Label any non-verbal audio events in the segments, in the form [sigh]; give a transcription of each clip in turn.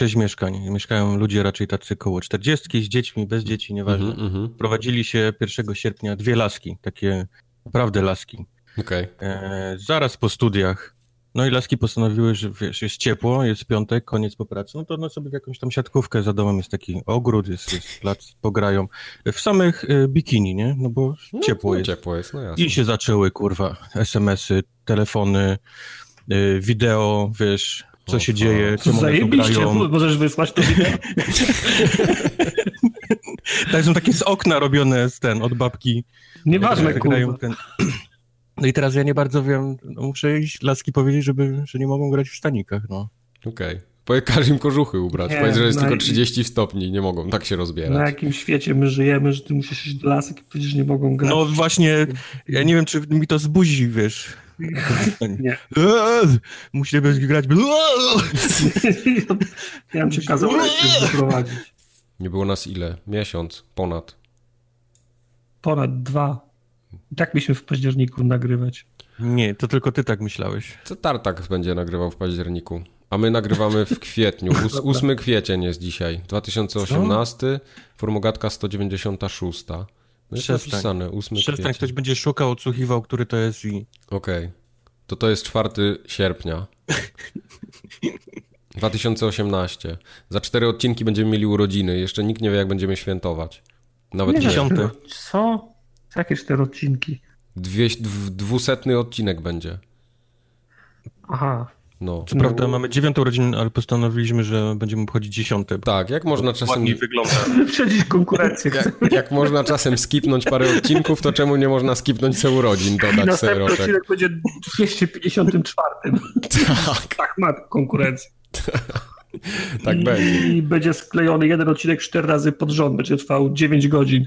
sześć mieszkań. Mieszkają ludzie raczej tacy koło czterdziestki, z dziećmi, bez dzieci, nieważne. Mhm, mhm. Prowadzili się 1 sierpnia dwie laski, takie naprawdę laski. Okej. E, zaraz po studiach. No i laski postanowiły, że wiesz, jest ciepło, jest piątek, koniec po pracy, no to one sobie w jakąś tam siatkówkę za domem jest taki ogród, jest, jest plac, pograją. W samych e, bikini, nie? No bo No, ciepło no, jest. Ciepło jest, no jasne. I się zaczęły, kurwa, SMS-y, telefony, y, wideo, wiesz, co się dzieje, czemu Zajebiście, grają. możesz wysłać to wideo. [laughs] Tak, są takie z okna robione z ten, od babki. Nieważne, grają kurwa. ten... [clears throat] No i teraz ja nie bardzo wiem, no muszę iść laski powiedzieć, żeby, że nie mogą grać w stanikach, no. Okej. Powiedz, każ im kożuchy ubrać. Nie, Powiedz, że jest no tylko i- 30 stopni, nie mogą tak się rozbierać. Na jakim świecie my żyjemy, że ty musisz iść do lasek i powiedzieć, że nie mogą grać. No właśnie, ja nie wiem, czy mi to zbuzi, wiesz. [laughs] Nie. [laughs] Musimy grać. [laughs] ja bym cię kazał wyprowadzić. Nie było nas ile? Miesiąc, ponad. Ponad dwa. I tak mieliśmy w październiku nagrywać. Nie, to tylko ty tak myślałeś. Co Tartak będzie nagrywał w październiku? A my nagrywamy w kwietniu. Ós 8 kwiecień jest dzisiaj. 2018, formogatka 196. No jest Przestań. napisane, 8 Przestań, kwiecień. ktoś będzie szukał, odsłuchiwał, który to jest i... Okej. To to jest 4 sierpnia. [laughs] 2018. Za cztery odcinki będziemy mieli urodziny. Jeszcze nikt nie wie, jak będziemy świętować. Nawet nie. cztery- Co? Jakie cztery odcinki? Dwie, dw, dwusetny odcinek będzie. Aha. No. Co prawda mamy dziewiątą rodzinę, ale postanowiliśmy, że będziemy obchodzić dziesiąte. Tak, jak można czasem... Ładniej wygląda. [laughs] Wyprzedzić konkurencję. Jak, jak można czasem skipnąć parę odcinków, to czemu nie można skipnąć se urodzin, dodać se następny roczek? odcinek będzie 254. Tak, [laughs] Tak ma konkurencję. [laughs] tak I, będzie. I będzie sklejony jeden odcinek cztery razy pod rząd. Będzie trwał 9 godzin.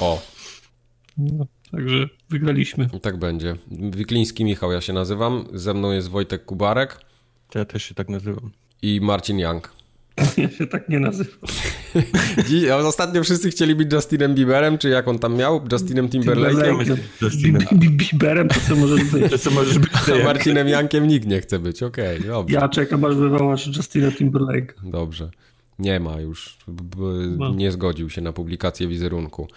O, No, także wygraliśmy. tak będzie. Wikliński Michał ja się nazywam, ze mną jest Wojtek Kubarek ja też się tak nazywam. i Marcin Young. [laughs] Ja się tak nie nazywam. [laughs] Ostatnio wszyscy chcieli być Justinem Bieberem, czy jak on tam miał? Justinem Timberlake'em? Timberlake'em. Justinem. Bi- bi- Biberem to co może być. To co możesz być [laughs] A Marcinem Youngiem nikt nie chce być, okej, dobrze. Ja czekam aż wywołasz Justina Timberlake. Dobrze. Nie ma już. B- b-. Nie zgodził się na publikację wizerunku.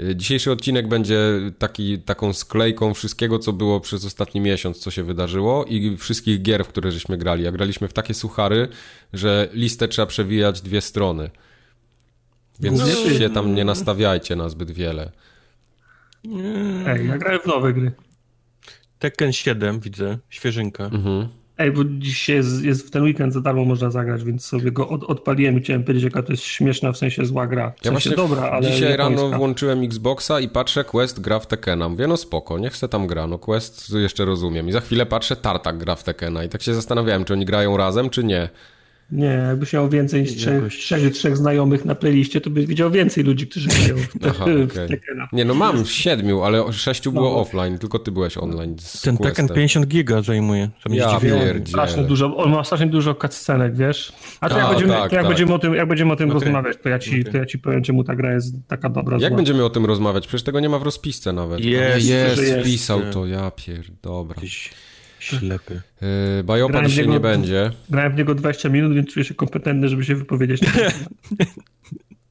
Y, Dzisiejszy odcinek będzie taki, taką sklejką wszystkiego, co było przez ostatni miesiąc, co się wydarzyło i wszystkich gier, w które żeśmy grali. A graliśmy w takie suchary, że listę trzeba przewijać dwie strony. Więc No. się tam nie nastawiajcie na zbyt wiele. Ej, ja grałem w nowe gry. Tekken 7 widzę, świeżynka. Mhm. Ej, bo dzisiaj jest, jest w ten weekend za darmo można zagrać, więc sobie go od, odpaliłem i chciałem powiedzieć, jaka to jest śmieszna, w sensie zła gra. W Ja właśnie dobra, ale dzisiaj rano włączyłem Xboxa i patrzę, Quest gra w Tekena. Mówię, no spoko, niech se tam gra. No Quest jeszcze rozumiem. I za chwilę patrzę, Tartak gra w Tekena. I tak się zastanawiałem, czy oni grają razem, czy nie. Nie, jakbyś miał więcej niż trzech, Jakoś- trzech, trzech znajomych na playliście, to byś widział więcej ludzi, którzy grają w, te, Aha, w okej. Tekkena. Nie, no mam siedmiu, ale sześciu było No. offline, tylko ty byłeś online z Ten. Tekken 50 giga zajmuje. To mnie Ja pierdzielę. Strasznie dużo, on ma strasznie dużo cutscenek, wiesz? A to A, jak, będziemy, tak, to jak, tak. będziemy o tym, jak będziemy o tym Okej. rozmawiać, to ja, ci, Okej. to ja ci powiem, czemu ta gra jest taka dobra. Jak zła. będziemy o tym rozmawiać? Przecież tego nie ma w rozpisce nawet. Jest, jest, jest. wpisał to, ja pier... Dobra. Ślepy. Yy, Bajopa dzisiaj niego- nie będzie. Grałem w niego 20 minut, więc czuję się kompetentny, żeby się wypowiedzieć. [laughs]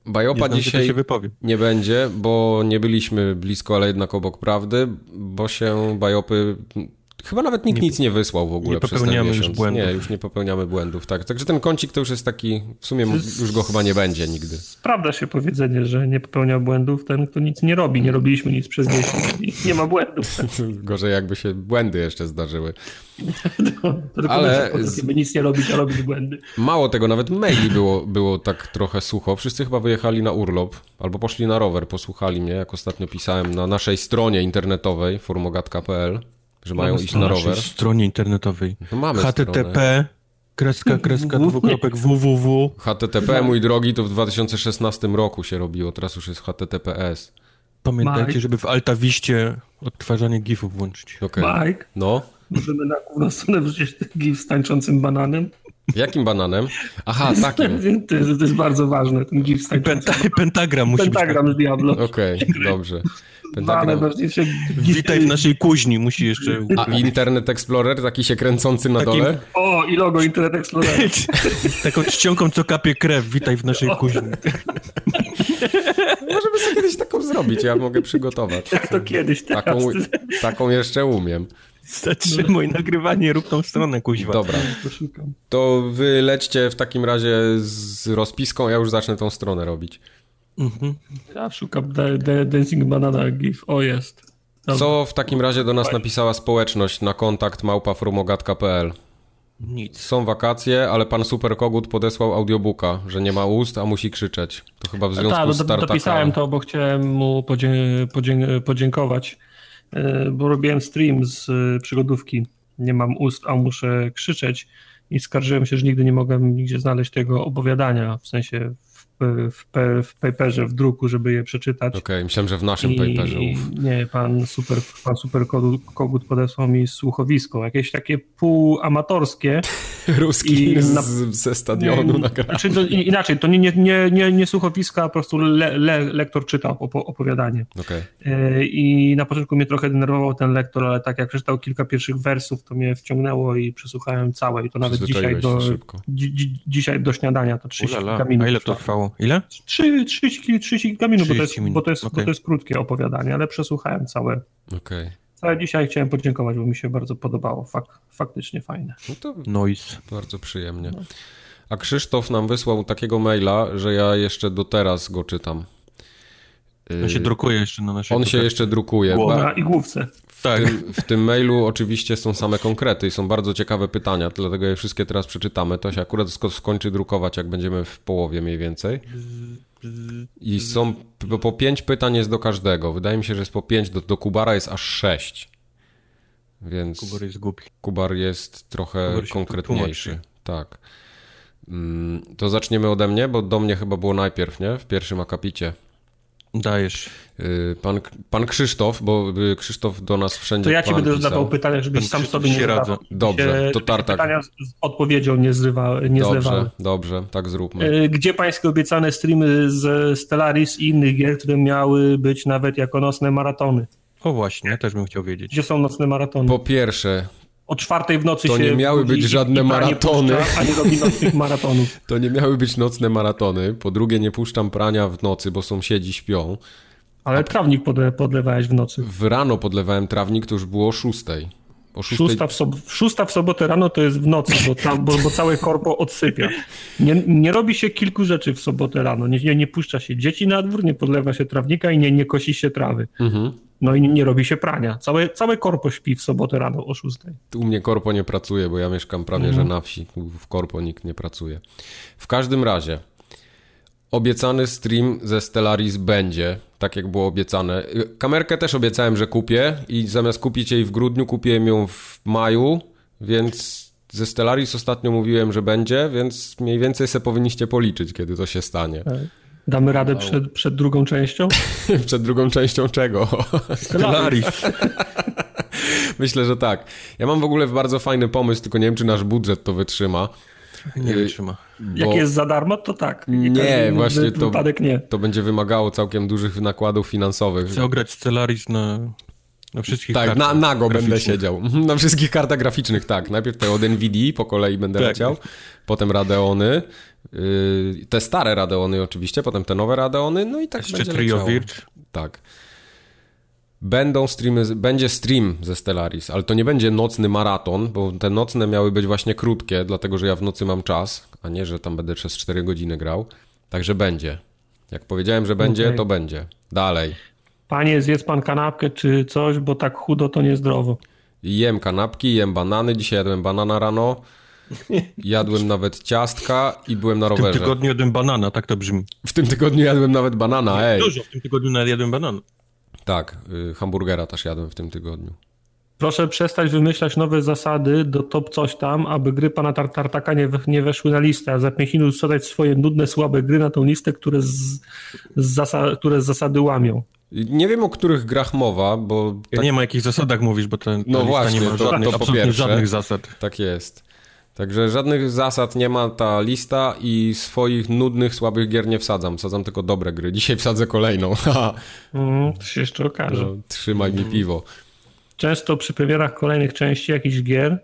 Bajopa znam, dzisiaj się wypowie. nie będzie, bo nie byliśmy blisko, ale jednak obok prawdy, bo się Bajopy... Chyba nawet nikt Nie- nic nie wysłał w ogóle nie przez ten popełniamy już miesiąc. błędów. Nie, już nie popełniamy błędów, tak. Także ten kącik to już jest taki, w sumie już go chyba nie będzie nigdy. Sprawdza się powiedzenie, że nie popełnia błędów ten, kto nic nie robi. Nie robiliśmy nic przez miesiąc i nie ma błędów. [laughs] Gorzej jakby się błędy jeszcze zdarzyły. [laughs] To tylko Ale potrafimy nic nie robić, a robić błędy. Mało tego, nawet maili było, było tak trochę sucho. Wszyscy chyba wyjechali na urlop albo poszli na rower, posłuchali mnie, jak ostatnio pisałem na naszej stronie internetowej formogatka.pl, że mają Mamy iść stronę. na rower. stronie internetowej. No mamy stronę. http kreska kreska dwukropek [laughs] www HTTP, mój drogi, to w 2016 roku się robiło, teraz już jest HTTPS. Pamiętajcie, Mike. żeby w Altawiście odtwarzanie gifów włączyć. Okej. Mike, No, możemy na główną stronę wrzucić ten gif z tańczącym bananem? Jakim bananem? Aha, takim. To jest, to jest bardzo ważne, ten gif z Penta, [laughs] pentagram musi Pentagram z Diablo. Okej, [laughs] okay, dobrze. Pentagram. najważniejsze Witaj w naszej kuźni, musi jeszcze... A Internet Explorer, taki się kręcący na Takim- dole? O, i logo Internet Explorer. [laughs] Taką czcionką, co kapie krew, witaj w naszej kuźni. Możemy sobie kiedyś taką zrobić, ja mogę przygotować. Jak to kiedyś, teraz. Taką, taką jeszcze umiem. Zatrzymuj nagrywanie, rób tą stronę, kuźwa. Dobra, to wy lećcie w takim razie z rozpiską, ja już zacznę tą stronę robić. Mhm. Ja szukam the, the Dancing Banana GIF. O, jest. Dobra. Co w takim razie do nas napisała społeczność na kontakt małpafrumogatka.pl? Nic. Są wakacje, ale pan Superkogut podesłał audiobooka, że nie ma ust, a musi krzyczeć. To chyba w związku Tak, z do, Tartakalem. dopisałem to, bo chciałem mu podzie, podzie, podziękować, e, bo robiłem stream z e, przygodówki. Nie mam ust, a muszę krzyczeć i skarżyłem się, że nigdy nie mogłem nigdzie znaleźć tego opowiadania, w sensie w, w, pe- w paperze, w druku, żeby je przeczytać. Okej, myślałem, że w naszym paperze. I, uf. nie, pan super, pan super kogut, podesłał mi słuchowisko, jakieś takie półamatorskie. [laughs] Ruski na- ze stadionu Nie. Znaczy, to inaczej, to nie, nie, nie, nie, nie słuchowiska, a po prostu le, le, lektor czytał opo- opowiadanie. Okej. E, I na początku mnie trochę denerwował ten lektor, ale tak jak przeczytał kilka pierwszych wersów, to mnie wciągnęło i przesłuchałem całe. I to nawet dzisiaj do, dzi, dzi, dzisiaj do śniadania to 30 Ulala, a ile to trwa. Trwało? Ile? 3, 30, kil- 30 kilka minut, bo to, jest, 30 minut, bo, to jest, bo okej. to jest krótkie opowiadanie, ale przesłuchałem całe. Okej. Całe dzisiaj chciałem podziękować, bo mi się bardzo podobało. Fak, faktycznie fajne. No to Noise. bardzo przyjemnie. A Krzysztof nam wysłał takiego maila, że ja jeszcze do teraz go czytam. On się drukuje jeszcze na naszej On się jeszcze drukuje. Głowa. Na igłówce. W Tak. tym, w tym mailu oczywiście są same konkrety i są bardzo ciekawe pytania, dlatego je wszystkie teraz przeczytamy. To się akurat sko- skończy drukować, jak będziemy w połowie mniej więcej. I są po pięć pytań jest do każdego. Wydaje mi się, że jest po pięć, do, do Kubara jest aż sześć. Więc Kubor jest głupi. Kubar jest trochę Kubar konkretniejszy. Tak. Mm, To zaczniemy ode mnie, bo do mnie chyba było najpierw, nie? W pierwszym akapicie. Dajesz. Yy, Pan, pan Krzysztof, bo y, Krzysztof do nas wszędzie To ja ci pan będę zadawał pytania, żebyś Ten sam Krzysztof sobie nie zadawał. Dobrze, Się- to tartak. Pytania z odpowiedzią nie, zrywa, nie zlewały. Dobrze, dobrze, tak zróbmy. E, Gdzie pańskie obiecane streamy z Stellaris i innych gier, które miały być nawet jako nocne maratony? O właśnie, też bym chciał wiedzieć. Gdzie są nocne maratony? Po pierwsze, O czwartej w nocy To się nie miały być żadne maratony. Puszcza, a nie robi nocnych maratonów. [laughs] to nie miały być nocne maratony. Po drugie, nie puszczam prania w nocy, bo sąsiedzi śpią. Ale trawnik podle, podlewałeś w nocy. W rano podlewałem trawnik, to już było o szóstej. O szóstej... Szósta w, sob- szósta w sobotę rano to jest w nocy, bo, ta, bo, bo całe korpo odsypia. Nie, nie robi się kilku rzeczy w sobotę rano. Nie, nie, nie puszcza się dzieci na dwór, nie podlewa się trawnika i nie, nie kosi się trawy. Mhm. No i nie robi się prania. Całe, całe korpo śpi w sobotę rano o szóstej. Tu u mnie korpo nie pracuje, bo ja mieszkam prawie, że na wsi. W korpo nikt nie pracuje. W każdym razie, obiecany stream ze Stellaris będzie, tak jak było obiecane. Kamerkę też obiecałem, że kupię i zamiast kupić jej w grudniu, kupiłem ją w maju, więc ze Stellaris ostatnio mówiłem, że będzie, więc mniej więcej se powinniście policzyć, kiedy to się stanie. Damy radę przed, przed drugą częścią? [laughs] Przed drugą częścią czego? Stellaris. [laughs] Myślę, że tak. Ja mam w ogóle bardzo fajny pomysł, tylko nie wiem, czy nasz budżet to wytrzyma. Nie Y, wytrzyma. Jak bo- jest za darmo, to tak. I Nie, właśnie to- nie. To będzie wymagało całkiem dużych nakładów finansowych. Chcę ograć Stellaris na, na wszystkich Tak, kartach na, nago będę siedział. [laughs] Na wszystkich kartach graficznych, tak. Najpierw te od NVIDII po kolei będę Tak. leciał, potem Radeony, te stare Radeony oczywiście, potem te nowe Radeony, no i tak Jeszcze będzie Trio. Virge. Tak. Będą streamy, będzie stream ze Stellaris, ale to nie będzie nocny maraton, bo te nocne miały być właśnie krótkie, dlatego że ja w nocy mam czas, a nie, że tam będę przez 4 godziny grał. Także będzie. Jak powiedziałem, że będzie, Okej. to będzie. Dalej. Panie, zjedz pan kanapkę czy coś, bo tak chudo to niezdrowo. Jem kanapki, jem banany. Dzisiaj jadłem banana rano. [laughs] Jadłem nawet ciastka i byłem na W tym rowerze. tygodniu jadłem banana, tak to brzmi. W tym tygodniu jadłem nawet banana, ej. Dużo, w tym tygodniu nawet jadłem banana. Tak, y, hamburgera też jadłem w tym tygodniu. Proszę przestać wymyślać nowe zasady do top coś tam, aby gry pana Tar- Tartaka nie, nie weszły na listę, a za 5 minut wsadzać swoje nudne, słabe gry na tą listę, które z, z, zasa- które z zasady łamią. Nie wiem, o których grach mowa, bo Ja tak, nie wiem o jakich zasadach mówisz, bo ta No lista właśnie, nie ma to- żadnych, to pierwsze. żadnych zasad. tak jest. Także żadnych zasad nie ma ta lista i swoich nudnych, słabych gier nie wsadzam. Wsadzam tylko dobre gry. Dzisiaj wsadzę kolejną. [laughs] mm, to się jeszcze okaże. No, trzymaj mi piwo. Często przy premierach kolejnych części jakichś gier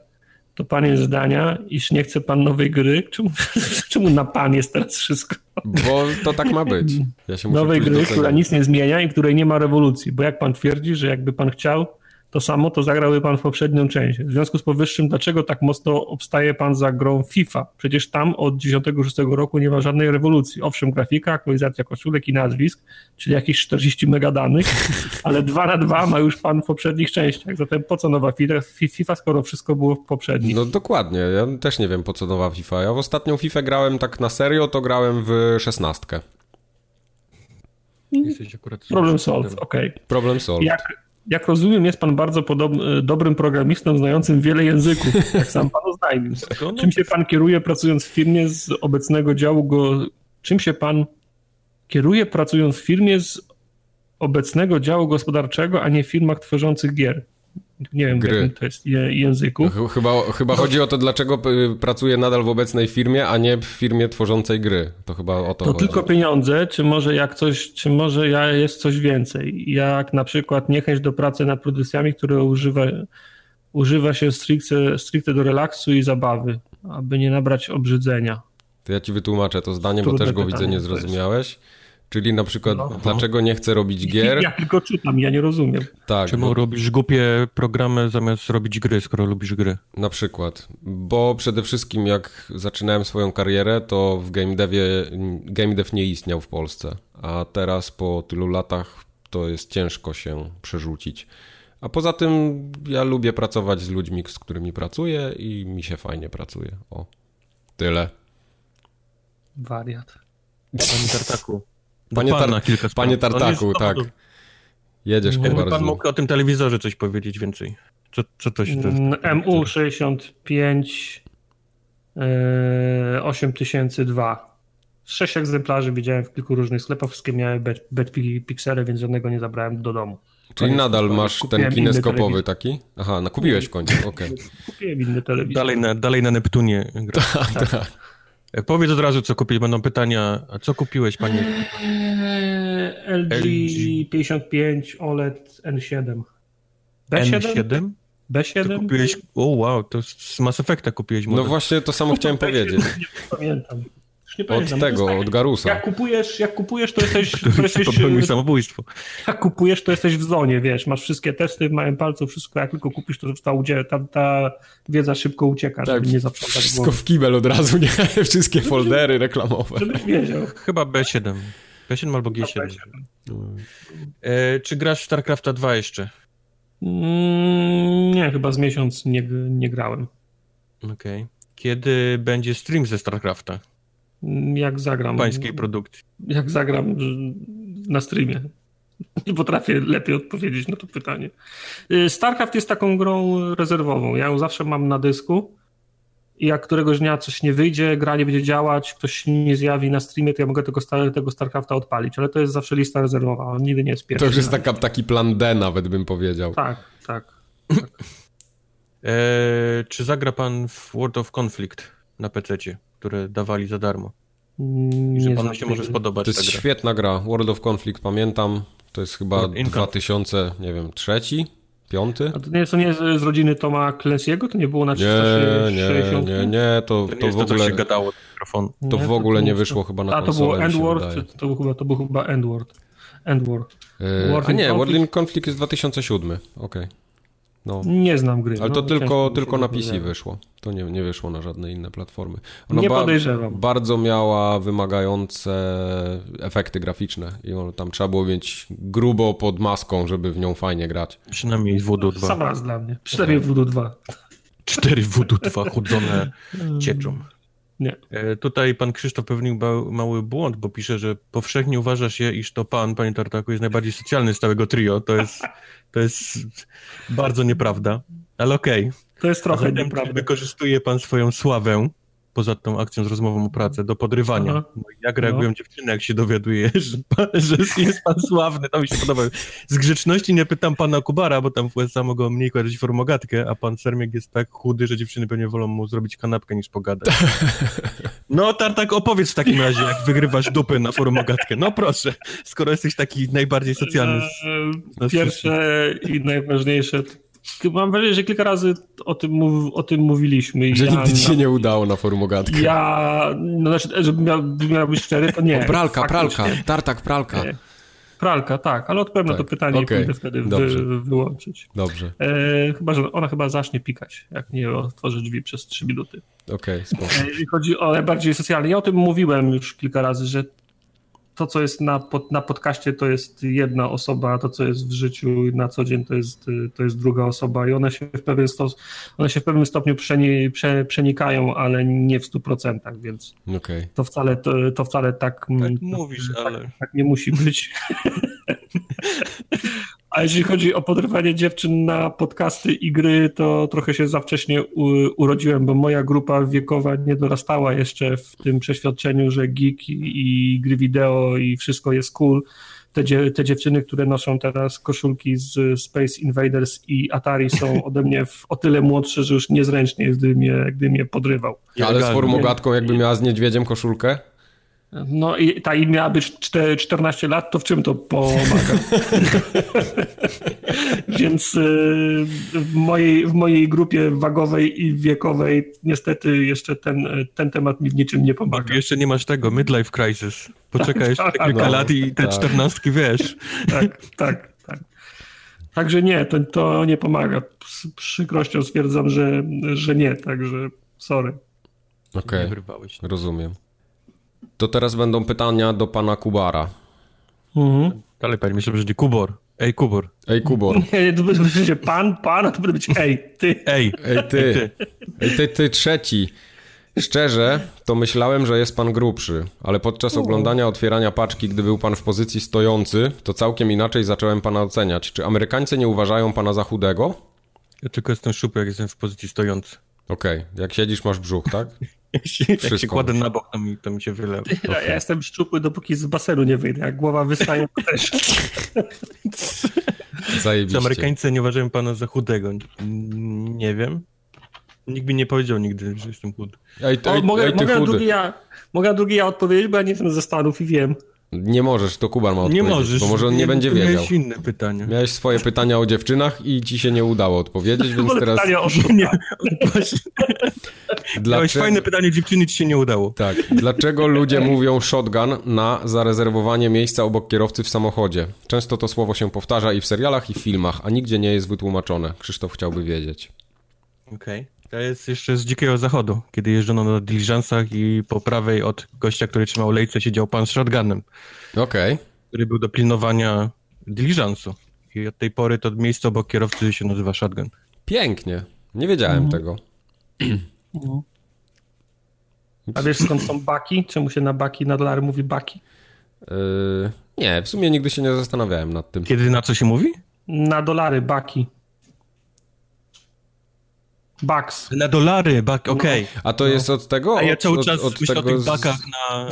to pan jest zdania, iż nie chce pan nowej gry. Czemu, [laughs] czemu na pan jest teraz wszystko? Bo to tak ma być. Ja nowej gry, która nic nie zmienia i której nie ma rewolucji. Bo jak pan twierdzi, że jakby pan chciał to samo, to zagrałby pan w poprzednią część. W związku z powyższym, dlaczego tak mocno obstaje pan za grą FIFA? Przecież tam od 96 roku nie ma żadnej rewolucji. Owszem, grafika, aktualizacja koszulek i nazwisk, czyli jakieś 40 megadanych, [laughs] ale 2 na 2 ma już pan w poprzednich częściach. Zatem po co nowa FIFA, skoro wszystko było w poprzednich? No dokładnie. Ja też nie wiem po co nowa FIFA. Ja w ostatnią FIFA grałem tak na serio, to grałem w szesnastkę. Problem solved, okej. Okay. Problem solved. Jak, jak rozumiem, jest pan bardzo podobny, dobrym programistą znającym wiele języków, jak sam pan oznajmił. Czym się pan kieruje pracując w firmie z obecnego działu go... Czym się pan kieruje pracując w firmie z obecnego działu gospodarczego, a nie w firmach tworzących gier? Nie wiem, Gry. to jest języku. Chyba, chyba chodzi o to, dlaczego pracuję nadal w obecnej firmie, a nie w firmie tworzącej gry. To chyba o to To chodzi. tylko pieniądze, czy może jak coś, czy może jest coś więcej? Jak na przykład niechęć do pracy nad produkcjami, które używa, używa się stricte, stricte do relaksu i zabawy, aby nie nabrać obrzydzenia. To ja ci wytłumaczę to zdanie, Trudne bo też go widzę nie zrozumiałeś. Czyli na przykład, no. dlaczego nie chcę robić gier? Ja tylko czytam, ja nie rozumiem. Tak. Czemu bo... robisz głupie programy zamiast robić gry, skoro lubisz gry? Na przykład. Bo przede wszystkim jak zaczynałem swoją karierę, to w game devie, game dev nie istniał w Polsce. A teraz po tylu latach to jest ciężko się przerzucić. A poza tym ja lubię pracować z ludźmi, z którymi pracuję i mi się fajnie pracuje. O, tyle. Wariat. Panie Tartaku, Panie, tar panie Tartaku, tak. Jedziesz, Jakby pan bardzo. mógł o tym telewizorze coś powiedzieć więcej. Co, co to się... To MU65 yy, 8002. Sześć egzemplarzy widziałem w kilku różnych sklepach, wszystkie miały bed, pixele, więc żadnego nie zabrałem do domu. Czyli nadal masz ten kineskopowy taki? Aha, no kupiłeś w końcu, okej. Okay. [laughs] Kupiłem inny telewizor. Dalej na, dalej na Neptunie. [laughs] Tak, tak. Powiedz od razu, co kupiłeś. Będą pytania. A co kupiłeś, panie? LG, LG 55 OLED N7. B7? N7? B7? To kupiłeś... O, wow, to z Mass Effecta kupiłeś model. No właśnie to samo chciałem [laughs] powiedzieć. Nie pamiętam nie Od tego, tak, od Garusa. Jak kupujesz, jak kupujesz, to jesteś... [laughs] To jesteś popełnił samobójstwo. Jak kupujesz, to jesteś w zonie, wiesz, masz wszystkie testy w małym palcu, wszystko, jak tylko kupisz, to ta, ta, ta wiedza szybko ucieka, tak, żeby nie zaprzątać Wszystko głowy. w kibel od razu, nie? [laughs] Wszystkie foldery reklamowe. Żebyś wiedział. Chyba B7. B7 albo G7. B7. E, czy grasz w StarCrafta 2 jeszcze? Mm, nie, chyba z miesiąc nie, nie grałem. Okej. Okay. Kiedy będzie stream ze StarCrafta? Jak zagram. Pańskiej produkcji. Jak zagram na streamie. Nie potrafię lepiej odpowiedzieć na to pytanie. Y, StarCraft jest taką grą rezerwową. Ja ją zawsze mam na dysku i jak któregoś dnia coś nie wyjdzie, gra nie będzie działać, ktoś się nie zjawi na streamie, to ja mogę tego, tego StarCrafta odpalić, ale to jest zawsze lista rezerwowa, on nigdy nie jest pierwszy. To już jest taka, taki plan D nawet bym powiedział. Tak, tak. tak. Eee, czy zagra pan w World of Conflict na PC? Które dawali za darmo. I że panu się może spodobać. To jest świetna gra. World of Conflict pamiętam. To jest chyba 2000, nie wiem, trzeci, piąty. A to nie, to nie z rodziny Toma Clancy'ego? To nie było na 360? Nie, nie, nie, to, to, to w ogóle... To, się gadało mikrofon. To w ogóle nie wyszło chyba na A to było Endward? To był chyba, to był chyba Endward. Endward. Yy, a nie, World in Conflict jest 2007, okej. Okay. No. Nie znam gry. Ale to no, tylko, tylko na PC wyszło. To nie, nie wyszło na żadne inne platformy. Ona nie podejrzewam. Ba bardzo miała wymagające efekty graficzne i tam trzeba było mieć grubo pod maską, żeby w nią fajnie grać. Przynajmniej Voodoo 2. Sam raz dla mnie. Przynajmniej Voodoo 2. Cztery Voodoo 2 chudzone [laughs] cieczą. Nie. E, tutaj pan Krzysztof pewnił mały błąd, bo pisze, że powszechnie uważa się, iż to pan, panie Tartaku, jest najbardziej socjalny z całego trio. To jest, to jest bardzo nieprawda, ale okej. Okay. To jest trochę nieprawda. Wykorzystuje pan swoją sławę poza tą akcją z rozmową o pracę, do podrywania. Aha. No, jak reagują No. dziewczyny, jak się dowiaduje, [laughs] że, pan, że jest pan sławny, to mi się podoba. Z grzeczności nie pytam pana Kubara, bo tam w USA mogą mniej kojarzyć formogatkę, a pan Sermiek jest tak chudy, że dziewczyny pewnie wolą mu zrobić kanapkę niż pogadać. [laughs] No, Tartak, opowiedz w takim razie, jak wygrywasz dupy na formogatkę. No proszę, skoro jesteś taki najbardziej socjalny. z- E, Pierwsze i najważniejsze. Mam wrażenie, że kilka razy o tym, mów, o tym mówiliśmy. Że ja, nigdy ci się nie udało na forumogatkę. Ja, no znaczy, żeby miał, miał być szczery, to nie. O, pralka, pralka, tartak, pralka. Nie. Pralka, tak, ale odpowiem na to Tak, pytanie okej, i pójdę wtedy dobrze. wy, wyłączyć. Dobrze, E, chyba, że ona chyba zacznie pikać, jak nie otworzy drzwi przez 3 minuty. okej, spoko. E, Jeżeli chodzi o najbardziej socjalne, ja o tym mówiłem już kilka razy, że to, co jest na, pod, na podcaście, to jest jedna osoba, to, co jest w życiu na co dzień, to jest, to jest druga osoba i one się w pewien, stos, one się w pewnym stopniu przeni, prze, przenikają, ale nie w 100%, więc Okej. to wcale, to, to wcale tak, Tak mm, mówisz, tak, ale... tak nie musi być. [laughs] A jeśli chodzi o podrywanie dziewczyn na podcasty i gry, to trochę się za wcześnie u, urodziłem, bo moja grupa wiekowa nie dorastała jeszcze w tym przeświadczeniu, że geek i, i gry wideo i wszystko jest cool. Te, dzie, te dziewczyny, które noszą teraz koszulki z Space Invaders i Atari są [laughs] ode mnie w, o tyle młodsze, że już niezręcznie jest, gdy mnie, gdy mnie podrywał. Ale z formogatką jakby miała z niedźwiedziem koszulkę? No i ta im miała być czte- 14 lat, to w czym to pomaga? [laughs] Więc y, w mojej, w mojej grupie wagowej i wiekowej niestety jeszcze ten, ten temat mi w niczym nie pomaga. Jeszcze nie masz tego, midlife crisis. Poczekaj jeszcze tak, te kilka no, lat i te tak. czternastki wiesz. Tak, tak, tak. Także nie, to, to nie pomaga. Z przykrością stwierdzam, że, że nie, także sorry. Okej, Nie wyrwałeś. rozumiem. To teraz będą pytania do pana Kubara. Mhm. Dalej pani, myślę, że będzie Kubor. Ej, Kubor. Ej, Kubor. [laughs] Nie, to będzie pan, pan, a to będzie być ej, ty. Ej, Ej, ty. Ej, ty, ty trzeci. Szczerze, to myślałem, że jest pan grubszy, ale podczas oglądania otwierania paczki, gdy był pan w pozycji stojący, to całkiem inaczej zacząłem pana oceniać. Czy Amerykańcy nie uważają pana za chudego? Ja tylko jestem szczupły, jak jestem w pozycji stojący. Okej, jak siedzisz, masz brzuch, tak? [laughs] Jak się, jak się kładę na bok, to mi, to mi się wylewa. Ja, ja jestem szczupły, dopóki z basenu nie wyjdę. Jak głowa wystaje, to też. [laughs] Czy Zajebiście. Amerykańcy nie uważają pana za chudego? Nie wiem. Nikt mi nie powiedział nigdy, że jestem chudy. Ej, ty, O, mogę, ej, ty mogę, na chudy. drugi ja, mogę drugi ja odpowiedzieć, bo ja nie jestem ze Stanów i wiem. Nie możesz, to Kubar ma Nie odpowiedzieć, możesz. bo może on nie Ja- będzie wiedział. Miałeś inne pytanie. Miałeś swoje pytania o dziewczynach i ci się nie udało odpowiedzieć, więc [laughs] teraz pytania o Nie, [laughs] właśnie. Miałeś dlaczego... fajne pytanie, dziewczyny ci się nie udało. Tak. Dlaczego ludzie mówią shotgun na zarezerwowanie miejsca obok kierowcy w samochodzie? Często to słowo się powtarza i w serialach, i w filmach, a nigdzie nie jest wytłumaczone. Krzysztof chciałby wiedzieć. Okej. To jest jeszcze z dzikiego zachodu, kiedy jeżdżono na diligencach i po prawej od gościa, który trzymał lejce, siedział pan z shotgunem, Okej. który był do pilnowania diligencu. I od tej pory to miejsce obok kierowcy się nazywa shotgun. Pięknie. Nie wiedziałem tego. [clears throat] A wiesz skąd są baki? Czemu się na baki, na dolary mówi baki? Yy, nie, w sumie nigdy się nie zastanawiałem nad tym. Kiedy na co się mówi? Na dolary baki. Bucks. Na dolary, bak, okej. A to jest od tego? A ja od, cały od, czas od myślę o tego tych z- bakach na...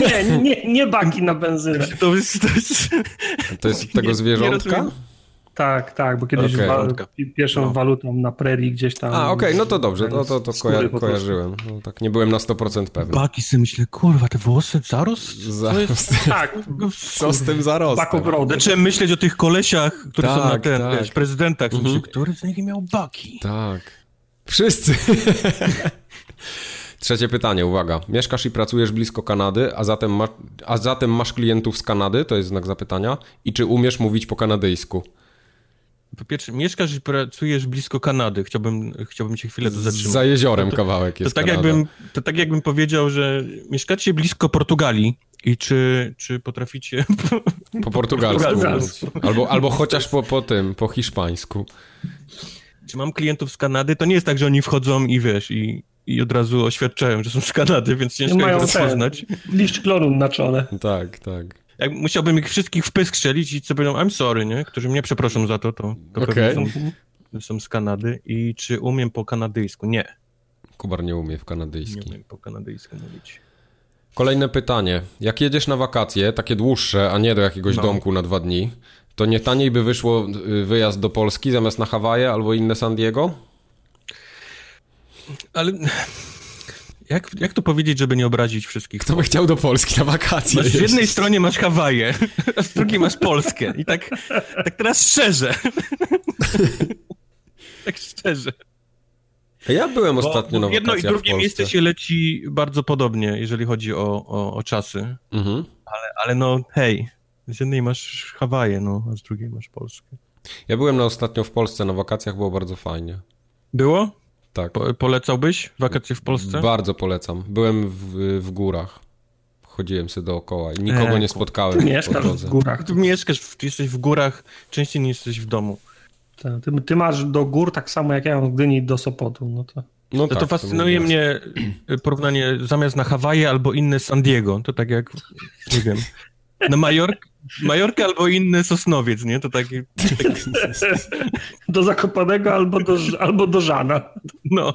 [laughs] Nie, nie, nie baki na benzynę. To jest... To jest... To jest od tego Nie- zwierzątka? nie. Tak, tak, bo kiedyś wa- Wątka. pierwszą No. walutą na prerii gdzieś tam. A, okej, no to dobrze, to, to, to Skóry koja- kojarzyłem. No, tak nie byłem na 100% pewny. Baki sobie myślę, kurwa, te włosy, zarost? Za... [laughs] Co jest? Tak, Co z tym zarostem? bakobrody. Zacząłem myśleć o tych kolesiach, którzy są na Tak, ten, tak. wiesz, prezydentach. Mhm. Myślę, który z nich miał baki? Tak. Wszyscy. [laughs] Trzecie pytanie, uwaga. Mieszkasz i pracujesz blisko Kanady, a zatem, ma, a zatem masz klientów z Kanady? To jest znak zapytania. I czy umiesz mówić po kanadyjsku? Po pierwsze, mieszkasz i pracujesz blisko Kanady. Chciałbym, chciałbym się chwilę zatrzymać. Za jeziorem kawałek To jest tak, Kanada. jakbym, to tak jakbym powiedział, że mieszkacie blisko Portugalii i czy, czy potraficie... Po portugalsku. [laughs] portugalsku. mówić. Albo, albo chociaż po, po tym, po hiszpańsku. Czy mam klientów z Kanady? To nie jest tak, że oni wchodzą i wiesz, i, i od razu oświadczają, że są z Kanady, więc ciężko ich Mają rozpoznać. liść klonu na czole. Tak, tak. Jak musiałbym ich wszystkich w pysk strzelić i co powiedzą, I'm sorry, nie? Którzy mnie przeproszą za to, to, to pewnie są, są z Kanady. I czy umiem po kanadyjsku? Nie. Kubar nie umie w Nie kanadyjski. umiem po kanadyjsku mówić. Kolejne pytanie. Jak jedziesz na wakacje, takie dłuższe, a nie do jakiegoś No. domku na dwa dni, to nie taniej by wyszło y, wyjazd do Polski zamiast na Hawaje albo inne San Diego? Ale jak, jak to powiedzieć, żeby nie obrazić wszystkich? Kto by chciał do Polski na wakacje? Masz, z jednej stronie masz Hawaje, [laughs] a z drugiej masz Polskę. I tak, tak teraz szczerze. [laughs] tak szczerze. Ja byłem ostatnio Bo na jedno i drugie miejsce się leci bardzo podobnie, jeżeli chodzi o, o, o czasy. Mhm. Ale no hej, z jednej masz Hawaje, no, a z drugiej masz Polskę. Ja byłem na ostatnio w Polsce na wakacjach, było bardzo fajnie. Było? Tak. Po, polecałbyś wakacje w Polsce? Bardzo polecam. Byłem w, w górach. Chodziłem sobie dookoła i nikogo Eee, nie spotkałem po Mieszkasz w górach. Tu mieszkasz, w- ty jesteś w górach częściej niż jesteś w domu. Ty, ty, ty masz do gór tak samo jak ja mam w Gdyni do Sopotu. No to... No, tak, to fascynuje było mnie y, porównanie zamiast na Hawaje albo inne San Diego. To tak jak, nie wiem, na Majork, Majorkę albo inny Sosnowiec, nie? To taki, Do Zakopanego albo do, albo do Żana. no.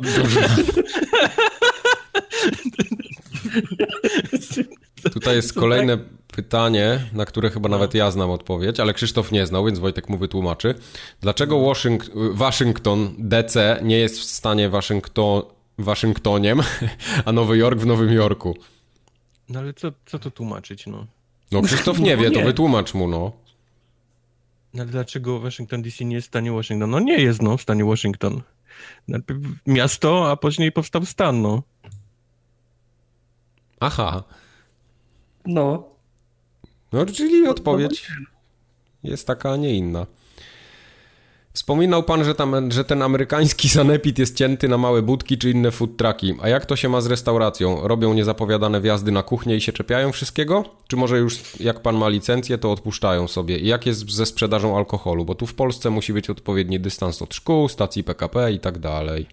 Tutaj jest kolejne pytanie, na które chyba nawet ja znam odpowiedź, ale Krzysztof nie znał, więc Wojtek mu wytłumaczy. Dlaczego Waszyng Waszyngton DC nie jest w stanie Waszyngton Waszyngtoniem, [laughs] a Nowy Jork w Nowym Jorku? No ale co, co to tłumaczyć, no? No Krzysztof nie No wie, to [laughs] wytłumacz mu, no. No ale dlaczego Waszyngton DC nie jest w stanie Waszyngton? No nie jest, no, w stanie Waszyngton. Najpierw miasto, a później powstał stan, no. Aha. No. No, czyli odpowiedź jest taka, a nie inna. Wspominał pan, że, tam, że ten amerykański [laughs] sanepid jest cięty na małe budki czy inne food trucki. A jak to się ma z restauracją? Robią niezapowiadane wjazdy na kuchnię i się czepiają wszystkiego? Czy może już jak pan ma licencję, to odpuszczają sobie? I jak jest ze sprzedażą alkoholu? Bo tu w Polsce musi być odpowiedni dystans od szkół, stacji PKP i tak dalej.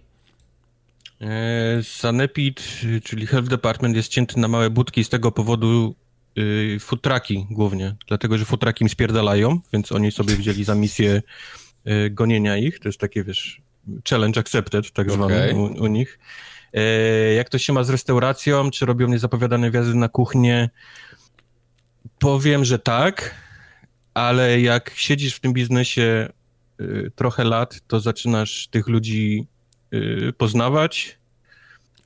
E, Sanepid, czyli Health Department jest cięty na małe budki z tego powodu y, food trucki głównie, dlatego, że food trucki im spierdalają, więc oni sobie wzięli za misję gonienia ich, to jest takie, wiesz, challenge accepted, tak zwany Okej. u, u nich. E, jak to się ma z restauracją, czy robią niezapowiadane wjazdy na kuchnię? Powiem, że tak, ale jak siedzisz w tym biznesie y, trochę lat, to zaczynasz tych ludzi y, poznawać.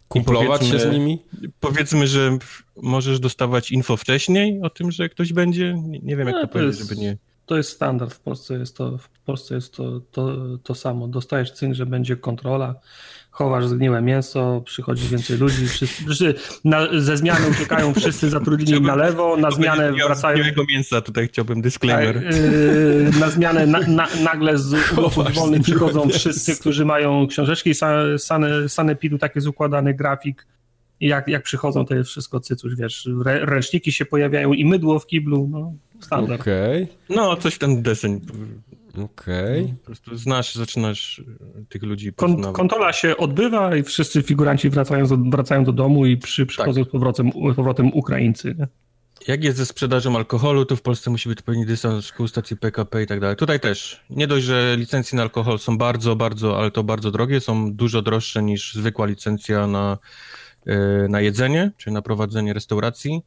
Kumplować się z nimi? Powiedzmy, że możesz dostawać info wcześniej o tym, że ktoś będzie. Nie, nie wiem, jak No, to to powiedzieć, jest- żeby nie. To jest standard. W Polsce jest to, w Polsce jest to, to, to samo. Dostajesz cynk, że będzie kontrola, chowasz zgniłe mięso, przychodzi więcej ludzi, wszyscy, wszyscy na, ze zmiany uciekają wszyscy zatrudnieni na lewo, na zmianę wracają. Miłego mięsa, tutaj chciałbym disclaimer. Tak, yy, na zmianę na, na, nagle z [laughs] urlopów wolnych przychodzą wszyscy, którzy mają książeczki sa- sane, sanepidu, taki jest układany grafik. I jak, jak przychodzą, to jest wszystko cycuś, wiesz, rę, ręczniki się pojawiają i mydło w kiblu, no, standard. Okej, No, coś ten deseń. okej. Po prostu znasz, zaczynasz y, tych ludzi Kon, kontrola się odbywa i wszyscy figuranci wracają do, wracają do domu i przy, przychodzą z powrotem, powrotem Ukraińcy. Nie? Jak jest ze sprzedażą alkoholu, to w Polsce musi być odpowiedni dystans szkół, stacji PKP i tak dalej. Tutaj też. Nie dość, że licencje na alkohol są bardzo, bardzo, ale to bardzo drogie, są dużo droższe niż zwykła licencja na, na jedzenie, czy na prowadzenie restauracji.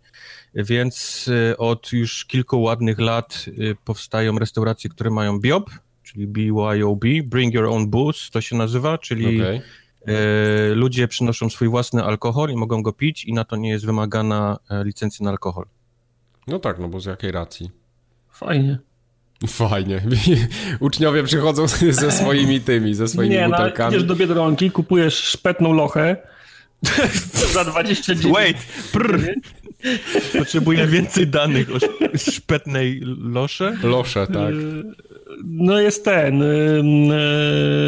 Więc y, od już kilku ładnych lat y, powstają restauracje, które mają BIOB, czyli BYOB, Bring Your Own Booze, to się nazywa, czyli okej. y, ludzie przynoszą swój własny alkohol i mogą go pić i na to nie jest wymagana e, licencja na alkohol. No tak, no bo z jakiej racji? Fajnie. Fajnie. [laughs] Uczniowie przychodzą [laughs] ze swoimi tymi, ze swoimi Nie, no, butelkami. idziesz do Biedronki, kupujesz szpetną lochę [laughs] za 29 Wait! Prr. Potrzebuję więcej danych o sz- szpetnej losze. Losze, tak. Y, No jest ten. y,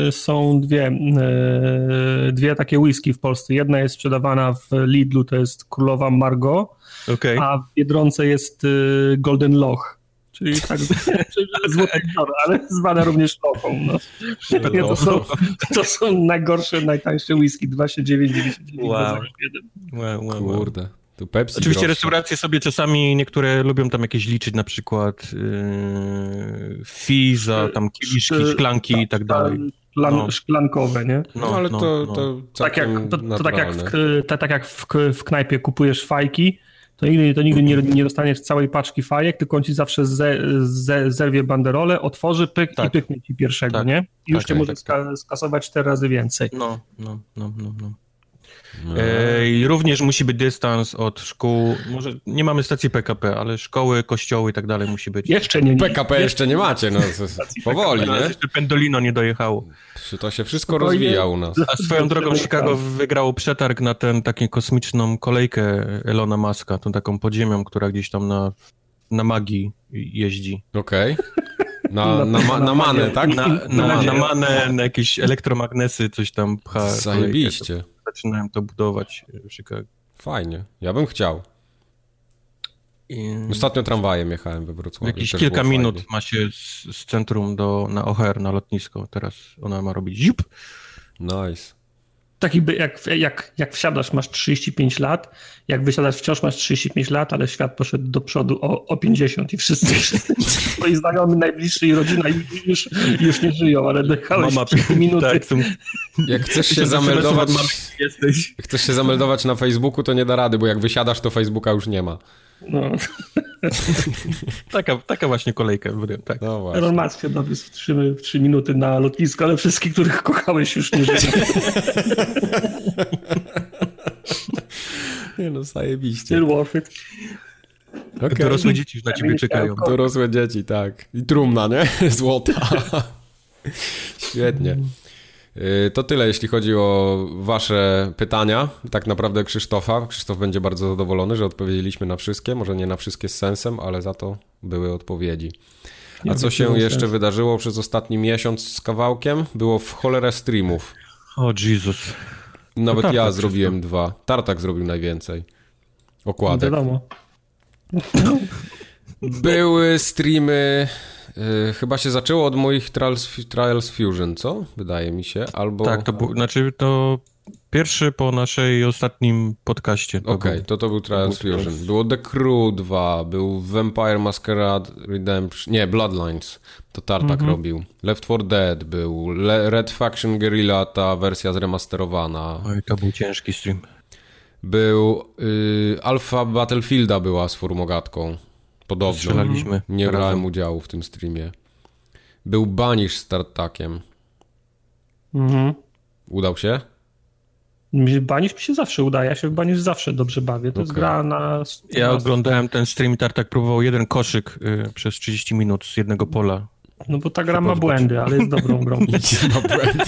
y, Są dwie, dwie takie whisky w Polsce. Jedna jest sprzedawana w Lidlu, to jest Królowa Margot, Okej. a w Biedronce jest Golden Loch. Czyli tak [laughs] złoty kolor, ale zwane również lochą. No. Nie, to, są, to są najgorsze, najtańsze whisky. 2,999 Wow. za jeden. Wow, wow, wow. Kurde. Tu Pepsi Oczywiście restauracje sobie czasami niektóre lubią tam jakieś liczyć, na przykład yy, fee za tam kieliszki, szklanki i tak dalej. szklan, no. szklankowe, nie? No, ale no, to, no. to Tak jak, to, to tak jak, w, tak jak w, w knajpie kupujesz fajki, to nigdy, to nigdy nie, nie dostaniesz całej paczki fajek, tylko on ci zawsze ze, ze, zerwie banderolę, otworzy pyk i Tak. pyknie ci pierwszego, Tak. nie? I już Tak, cię tak, może tak, ska, skasować cztery razy więcej. No, no, no, no, no. No. E, I również musi być dystans od szkół, może nie mamy stacji PKP, ale szkoły, kościoły i tak dalej musi być. Jeszcze nie. nie PKP jeszcze nie macie, no powoli, Teraz nie? jeszcze Pendolino nie dojechało. To się wszystko rozwija u nas. A swoją drogą Chicago wygrało przetarg na tę taką kosmiczną kolejkę Elona Muska, tą taką podziemią, która gdzieś tam na, na magii jeździ. Okej. [laughs] Na, na, ma, na manę, tak? Na, na, na manę, na jakieś elektromagnesy, coś tam pcha. kolejkę. Zajebiście. To Zaczynałem to budować w Chicago. Fajnie. Ja bym chciał. I Ostatnio tramwajem jechałem we Wrocławiu. jakieś kilka minut fajnie. ma się z, z centrum do, na O'Hare, na lotnisko. Teraz ona ma robić ziup. Nice. Taki by, jak, jak, jak wsiadasz, masz 35 lat, jak wysiadasz, wciąż masz 35 lat, ale świat poszedł do przodu o, o 50 i wszyscy, [laughs] twoi znajomi, najbliżsi i rodzina już, już nie żyją, ale dojechałeś Mama, w 3 minuty. tak, są, Jak chcesz się zameldować, chcesz się zameldować na Facebooku, to nie da rady, bo jak wysiadasz, to Facebooka już nie ma. No. [laughs] Taka, taka właśnie kolejka. w- Tak. No właśnie. Elon Musk się dowiózł w 3, w 3 minuty na lotnisko, ale wszystkich, których kochałeś już nie żyją. [laughs] Nie no, zajebiście. Still worth it. Okay. Dorosłe dzieci już na ciebie czekają. Dorosłe dzieci, tak. I trumna, nie? [laughs] Złota. Świetnie. Y, To tyle, jeśli chodzi o wasze pytania. Tak naprawdę Krzysztofa. Krzysztof będzie bardzo zadowolony, że odpowiedzieliśmy na wszystkie. Może nie na wszystkie z sensem, ale za to były odpowiedzi. A co się jeszcze wydarzyło przez ostatni miesiąc z kawałkiem? Było w cholerę streamów. O Jezus. Nawet ja wszystko. zrobiłem dwa. Tartak zrobił najwięcej. Okładek. Wiadomo. Były streamy. Y, chyba się zaczęło od moich Trials, Trials Fusion, co? Wydaje mi się. Albo. Tak, to był, znaczy to pierwszy po naszej ostatnim podcaście. Okej, był. to to był Trials to był Fusion. Trials. Było The Crew 2, był Vampire Masquerade Redemption. Nie, Bloodlines. To Tartak Mhm. robił. Left 4 Dead był. Le Red Faction Guerrilla, ta wersja zremasterowana. Oj, to był ciężki stream. Był. Y, Alpha Battlefielda była z formogatką. Podobno. Strzelaliśmy. Nie razem. brałem udziału w tym streamie. Był Banish z Tartakiem. Mhm. Udał się? Banisz mi się zawsze udaje, ja się w Banisz zawsze dobrze bawię. To jest Okej. gra na... Ja oglądałem ten stream i Tartak próbował jeden koszyk y, przez 30 minut z jednego pola. No bo ta gra ma błędy, ale jest dobrą grą. [laughs] [laughs] Ma błędy.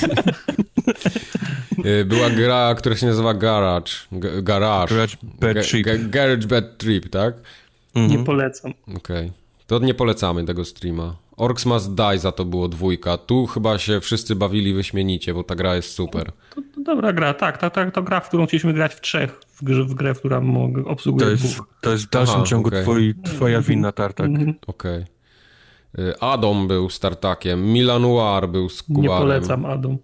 Y, Była gra, która się nazywa Garage. G- Garage. Garage Bad Trip. ga- Garage Bad Trip, tak? Nie polecam. Okej. To nie polecamy tego streama. Orcs Must Die za to było dwójka. Tu chyba się wszyscy bawili wyśmienicie, bo ta gra jest super. To, to dobra gra, tak, tak, tak, to gra, w którą chcieliśmy grać w trzech, w grze, w grę, która mogę, obsługuje To jest, to jest w dalszym Aha, ciągu okej. twoi, twoja wina, Tartak. Mhm. Okej. Y, Adam był z Tartakiem. Milanoir był z Nie Kubarem. polecam, Adam.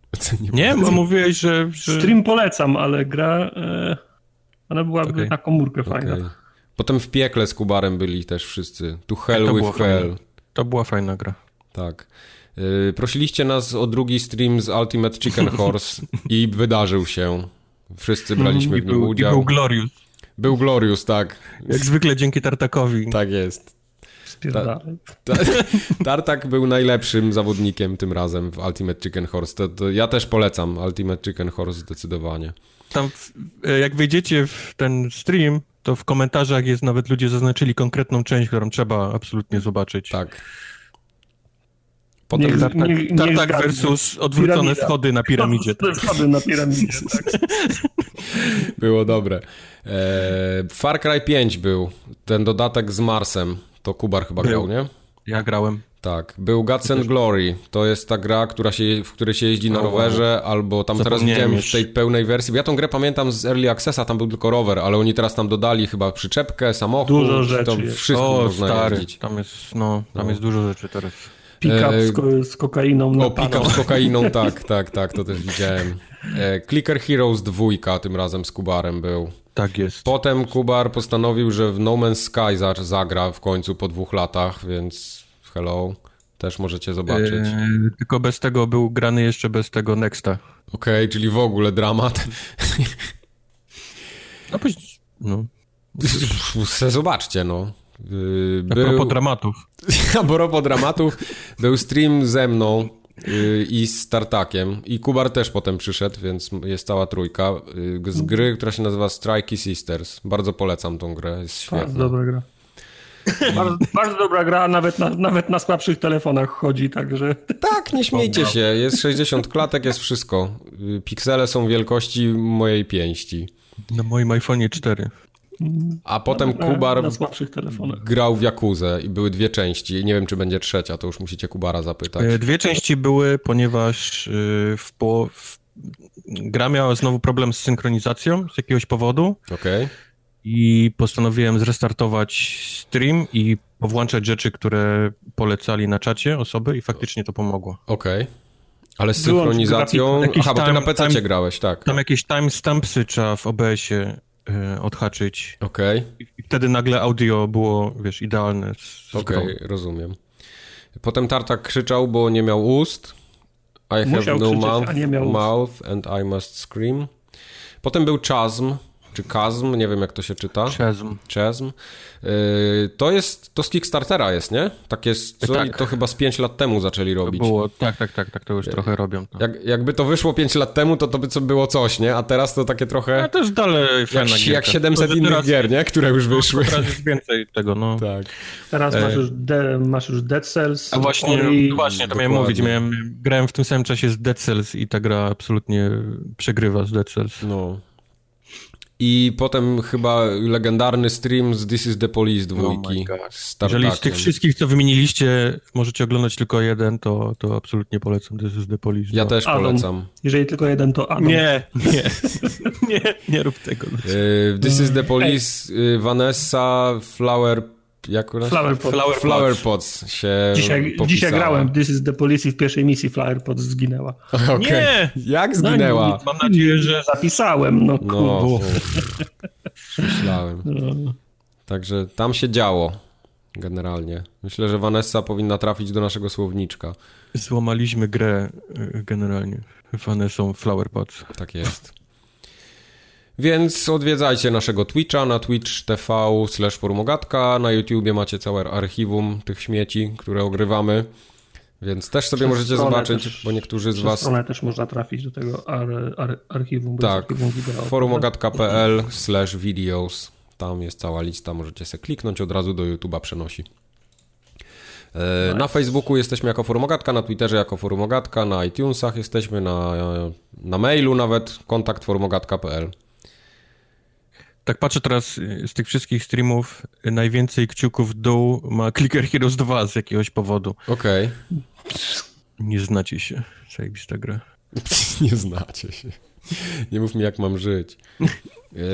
[laughs] Nie, bo mówiłeś, że... że... Stream polecam, ale gra, e, ona byłaby Okej. na komórkę fajna. Potem w piekle z Kubarem byli też wszyscy. Tu Hell To with Hell. fajne. To była fajna gra. Tak. Yy, prosiliście nas o drugi stream z Ultimate Chicken [laughs] Horse i wydarzył się. Wszyscy braliśmy I w nim był, I udział. był Glorious. Był Glorious, tak. Jak zwykle dzięki Tartakowi. Tak jest. Spierdalaj. Ta- [laughs] Tartak był najlepszym zawodnikiem tym razem w Ultimate Chicken Horse. To, to ja też polecam Ultimate Chicken Horse zdecydowanie. Tam, w- e, jak wejdziecie w ten stream, to w komentarzach jest nawet ludzie zaznaczyli konkretną część, którą trzeba absolutnie zobaczyć. Tak. Potem Niech- Tartak, niech- niech Tartak versus odwrócone Piramida. schody na piramidzie. Jest [laughs] schody na piramidzie, tak. było dobre. E, Far Cry 5 był. Ten dodatek z Marsem. To Kubar chyba Był. grał, nie? Ja grałem. Tak, był Guts and Glory. To jest ta gra, która się, w której się jeździ na rowerze, albo tam teraz widziałem już. w tej pełnej wersji. Ja tą grę pamiętam z Early Accessa, tam był tylko rower, ale oni teraz tam dodali chyba przyczepkę, samochód. Dużo rzeczy to wszystko O, można stary, jeździć. tam jest, no, tam No. jest dużo rzeczy teraz. Pick-up E, z, ko- z kokainą na O, pick-up z kokainą, [laughs] tak, tak, tak, to też widziałem. E, Clicker Heroes 2 tym razem z Kubarem był. Tak jest. Potem Kubar postanowił, że w No Man's Sky za- zagra w końcu po dwóch latach, więc hello. Też możecie zobaczyć. E, tylko bez tego był grany jeszcze bez tego Nexta. Okej, czyli w ogóle dramat. No, później, no. [laughs] Se Zobaczcie, no. Yy, A propos dramatów. [laughs] A propos dramatów, był stream ze mną yy, i z Tartakiem. I Kubar też potem przyszedł, więc jest cała trójka. Yy, z gry, która się nazywa Strikey Sisters. Bardzo polecam tą grę, jest Bardzo świetna. dobra gra. Bardzo, bardzo dobra gra, nawet na, nawet na słabszych telefonach chodzi, także... Tak, nie śmiejcie się. Jest 60 klatek, jest wszystko. Yy, Piksele są wielkości mojej pięści. Na moim iPhone'ie 4. A potem na, Kubar Na słabszych telefonach. grał w Jakuzę i były dwie części. Nie wiem, czy będzie trzecia, to już musicie Kubara zapytać. E, Dwie części były, ponieważ y, w po... w... gra miała znowu problem z synchronizacją z jakiegoś powodu Okej. i postanowiłem zrestartować stream i powłączać rzeczy, które polecali na czacie osoby i faktycznie to pomogło. Okej. Ale z synchronizacją... Aha, bo ty na PC grałeś, tak. Tam jakieś timestampsy trzeba w OBS-ie odhaczyć Okej, i wtedy nagle audio było, wiesz, idealne okej, grą. rozumiem. Potem Tartak krzyczał, bo nie miał ust. I have Musiał no krzyczeć, mouth, a nie miał ust. mouth and I must scream. Potem był Chasm, czy Kazm, nie wiem jak to się czyta. Chasm. Chasm. Yy, to jest, to z Kickstartera jest, nie? Tak jest, co? Tak. I to chyba z 5 lat temu zaczęli To robić. było, tak, tak, tak, tak, to już trochę robią. To. Jak, jakby to wyszło 5 lat temu, to to by co było coś, nie? A teraz to takie trochę A to jest dalej jak, jak gierka. 700 Tylko, że innych teraz, gier, nie? Które już wyszły. Teraz jest więcej tego, no. Tak. Teraz E. masz już, de, masz już Dead Cells. A właśnie, no właśnie, to miałem mówić, miałem, grałem w tym samym czasie z Dead Cells i ta gra absolutnie przegrywa z Dead Cells. No. I potem chyba legendarny stream z This is the Police dwójki. my God. z Jeżeli z tych wszystkich, co wymieniliście, możecie oglądać tylko jeden, to, to absolutnie polecam This is the Police. Ja No. też Adam. polecam. Jeżeli tylko jeden, to Adam. Nie, nie, [laughs] nie, nie rób tego. Yy, This is the Police, yy, Vanessa Flower... Jak? Flower Pot. Flower Flower Pots się Dzisiaj, dzisiaj grałem This is the Police w pierwszej misji Flower Pot zginęła. [laughs] Okej. Nie! Jak zginęła? Mam nadzieję, że Zapisałem, no No, myślałem. No. Także tam się działo. Generalnie. Myślę, że Vanessa powinna trafić do naszego słowniczka. złamaliśmy grę y, generalnie. Fane są Flower Pots. Tak jest. Więc odwiedzajcie naszego Twitcha na twitch TV slash formogatka. Na YouTubie macie całe archiwum tych śmieci, które ogrywamy. Więc też sobie Przez możecie zobaczyć, też- bo niektórzy z Was... stronę też można trafić do tego ar, ar, archiwum. Tak, forumogatka.pl slash videos. Tam jest cała lista, możecie sobie kliknąć, od razu do YouTube'a przenosi. E, Na Facebooku jesteśmy jako Forumogatka, na Twitterze jako Forumogatka, na iTunesach jesteśmy, na, na mailu nawet, kontakt forumogatka.pl. Tak patrzę teraz y, z tych wszystkich streamów, y, najwięcej kciuków w dół ma [laughs] Clicker Heroes 2 z jakiegoś powodu. Okej. Nie znacie się. Zajebista gra. [laughs] Nie znacie się. Nie mów mi, jak mam żyć.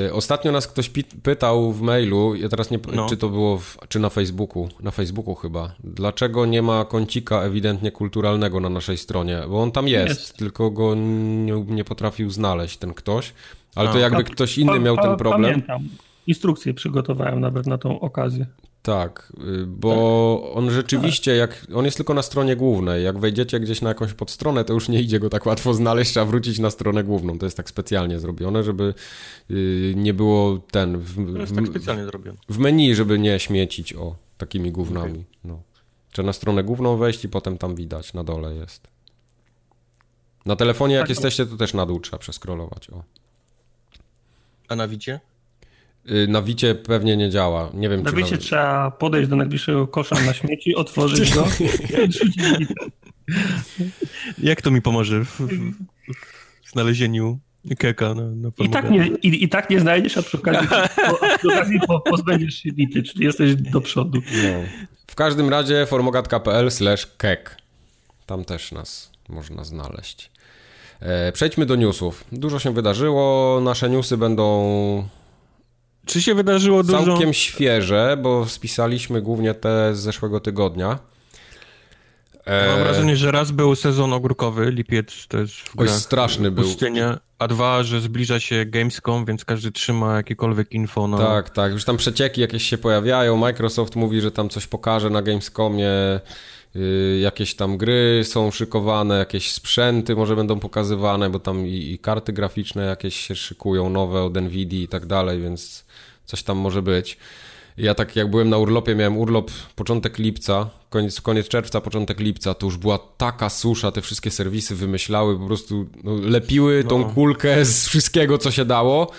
E, Ostatnio nas ktoś pytał w mailu, ja teraz nie, No. czy to było, w, czy na Facebooku, na Facebooku chyba, dlaczego nie ma kącika ewidentnie kulturalnego na naszej stronie, bo on tam jest, Jest. tylko go nie, nie potrafił znaleźć ten ktoś, ale to jakby ktoś inny miał ten problem. Pamiętam. Instrukcję przygotowałem nawet na tą okazję. Tak, y, bo on rzeczywiście, jak on jest tylko na stronie głównej. Jak wejdziecie gdzieś na jakąś podstronę, to już nie idzie go tak łatwo znaleźć, trzeba wrócić na stronę główną. To jest tak specjalnie zrobione, żeby y, nie było ten. W, To jest w, tak specjalnie zrobione. w menu, żeby nie śmiecić o takimi gównami. No. Trzeba na stronę główną wejść i potem tam widać, na dole jest. Na telefonie, jak Tak. jesteście, to też na dół trzeba przeskrolować. O. A na wicie? Y, Na Wicie pewnie nie działa. Nie wiem, Na czy nawet... trzeba podejść do najbliższego kosza na śmieci, otworzyć go [laughs] Jak to mi pomoże w, w, w znalezieniu keka na, na I tak, nie, i, I tak nie znajdziesz, a przy okazji, [laughs] po, a przy okazji po, pozbędziesz się lity, czyli jesteś do przodu. No. W każdym razie formogatka.pl slash kek. Tam też nas można znaleźć. E, przejdźmy do newsów. Dużo się wydarzyło. Nasze newsy będą Czy się wydarzyło dużo? całkiem świeże, bo spisaliśmy głównie te z zeszłego tygodnia. E, Mam wrażenie, że raz był sezon ogórkowy, lipiec to jest w Oj, straszny był. pustynia, a dwa, że zbliża się Gamescom, więc każdy trzyma jakiekolwiek info na... Tak, tak. Już tam przecieki jakieś się pojawiają. Microsoft mówi, że tam coś pokaże na Gamescomie. Y, jakieś tam gry są szykowane, jakieś sprzęty może będą pokazywane, bo tam i, i karty graficzne jakieś się szykują, nowe od Nvidia i tak dalej, więc coś tam może być. Ja tak jak byłem na urlopie, miałem urlop początek lipca, koniec, koniec czerwca, początek lipca, to już była taka susza, te wszystkie serwisy wymyślały, po prostu no, lepiły tą no. kulkę z wszystkiego, co się dało,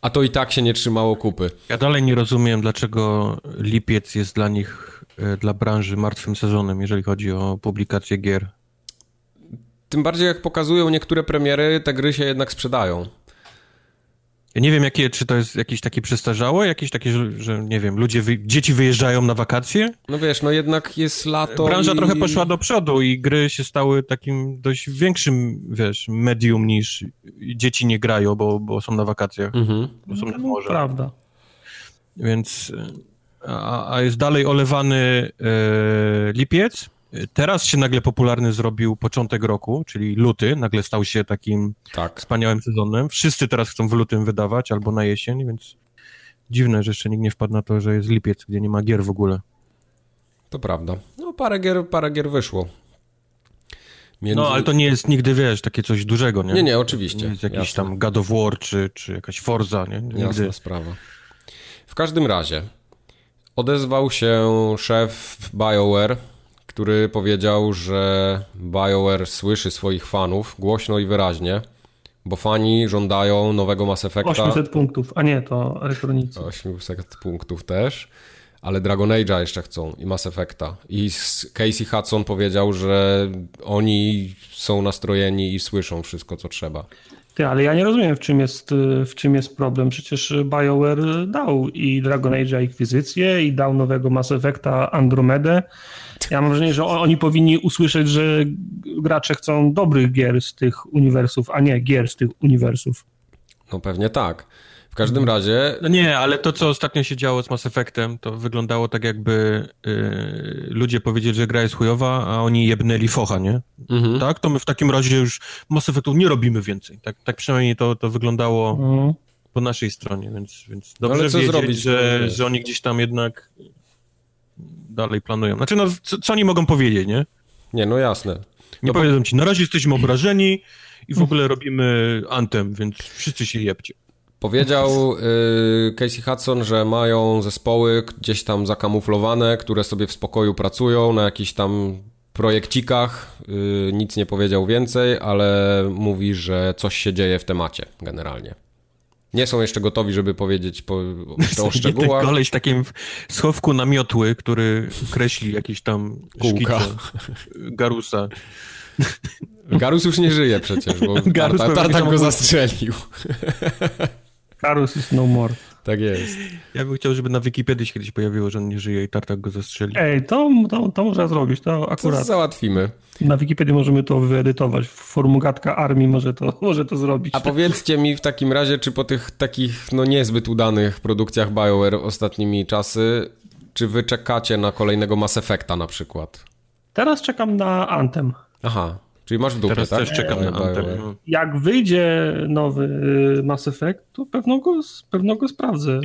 a to i tak się nie trzymało kupy. Ja dalej nie rozumiem, dlaczego lipiec jest dla nich, dla branży martwym sezonem, jeżeli chodzi o publikację gier. Tym bardziej jak pokazują niektóre premiery, te gry się jednak sprzedają. Ja nie wiem, jakie, czy to jest jakieś takie przestarzałe, jakieś takie, że, że nie wiem, ludzie, wy, dzieci wyjeżdżają na wakacje? No wiesz, no jednak jest lato Branża i... trochę poszła do przodu i gry się stały takim dość większym, wiesz, medium niż dzieci nie grają, bo, bo są na wakacjach, mhm. bo są na no, morze. Prawda. Więc, a, a jest dalej olewany e, lipiec, Teraz się nagle popularny zrobił początek roku, czyli luty, nagle stał się takim tak. wspaniałym sezonem. Wszyscy teraz chcą w lutym wydawać albo na jesień, więc dziwne, że jeszcze nikt nie wpadł na to, że jest lipiec, gdzie nie ma gier w ogóle. To prawda. No parę gier, parę gier wyszło. Między... No, ale to nie jest nigdy, wiesz, takie coś dużego, nie? Nie, nie, oczywiście. Nie jest jakiś jasne. tam God of War, czy, czy jakaś Forza, nie? Nigdy. Jasna sprawa. W każdym razie odezwał się szef BioWare, który powiedział, że BioWare słyszy swoich fanów głośno i wyraźnie, bo fani żądają nowego Mass Effecta. 800 punktów, a nie, to elektronicy. 800 punktów też, ale Dragon Age'a jeszcze chcą i Mass Effecta. I Casey Hudson powiedział, że oni są nastrojeni i słyszą wszystko, co trzeba. Ty, ale ja nie rozumiem, w czym jest, w czym jest problem. Przecież BioWare dał i Dragon Age'a Inkwizycję, i dał nowego Mass Effecta Andromedę. Ja mam wrażenie, że oni powinni usłyszeć, że gracze chcą dobrych gier z tych uniwersów, a nie gier z tych uniwersów. No pewnie tak. W każdym mhm. razie... No nie, ale to, co ostatnio się działo z Mass Effectem, to wyglądało tak, jakby yy, ludzie powiedzieli, że gra jest chujowa, a oni jebnęli focha, nie? Mhm. Tak? To my w takim razie już Mass Effectu nie robimy więcej. Tak, tak przynajmniej to, to wyglądało mhm. po naszej stronie, więc, więc dobrze ale co wiedzieć, zrobić, że, że oni gdzieś tam jednak dalej planują. Znaczy, no, co, co oni mogą powiedzieć, nie? Nie, no jasne. Nie no powiedzą ci, na razie jesteśmy obrażeni i w ogóle robimy antem, więc wszyscy się jebcie. Powiedział y, Casey Hudson, że mają zespoły gdzieś tam zakamuflowane, które sobie w spokoju pracują na jakichś tam projekcikach. Y, nic nie powiedział więcej, ale mówi, że coś się dzieje w temacie generalnie. Nie są jeszcze gotowi, żeby powiedzieć po, o [laughs] szczegółach. Koleś w takim schowku namiotły, który kreśli jakieś tam Kółka. Garusa. Garus już nie żyje przecież, bo [laughs] Garus Tartak, Tartak go zastrzelił. [laughs] Garus is no more. Tak jest. Ja bym chciał, żeby na Wikipedii się kiedyś pojawiło, że on nie żyje i Tartak go zastrzeli. Ej, to, to, to można zrobić, to akurat. To załatwimy. Na Wikipedii możemy to wyedytować. Formugatka armii może to, [laughs] może to zrobić. A powiedzcie mi w takim razie, czy po tych takich no niezbyt udanych produkcjach BioWare ostatnimi czasy, czy wy czekacie na kolejnego Mass Effecta na przykład? Teraz czekam na Anthem. Aha, Czyli masz w dupie, Teraz tak? też czekam na Anthem. Jak wyjdzie nowy y, Mass Effect, to pewno go, pewno go sprawdzę.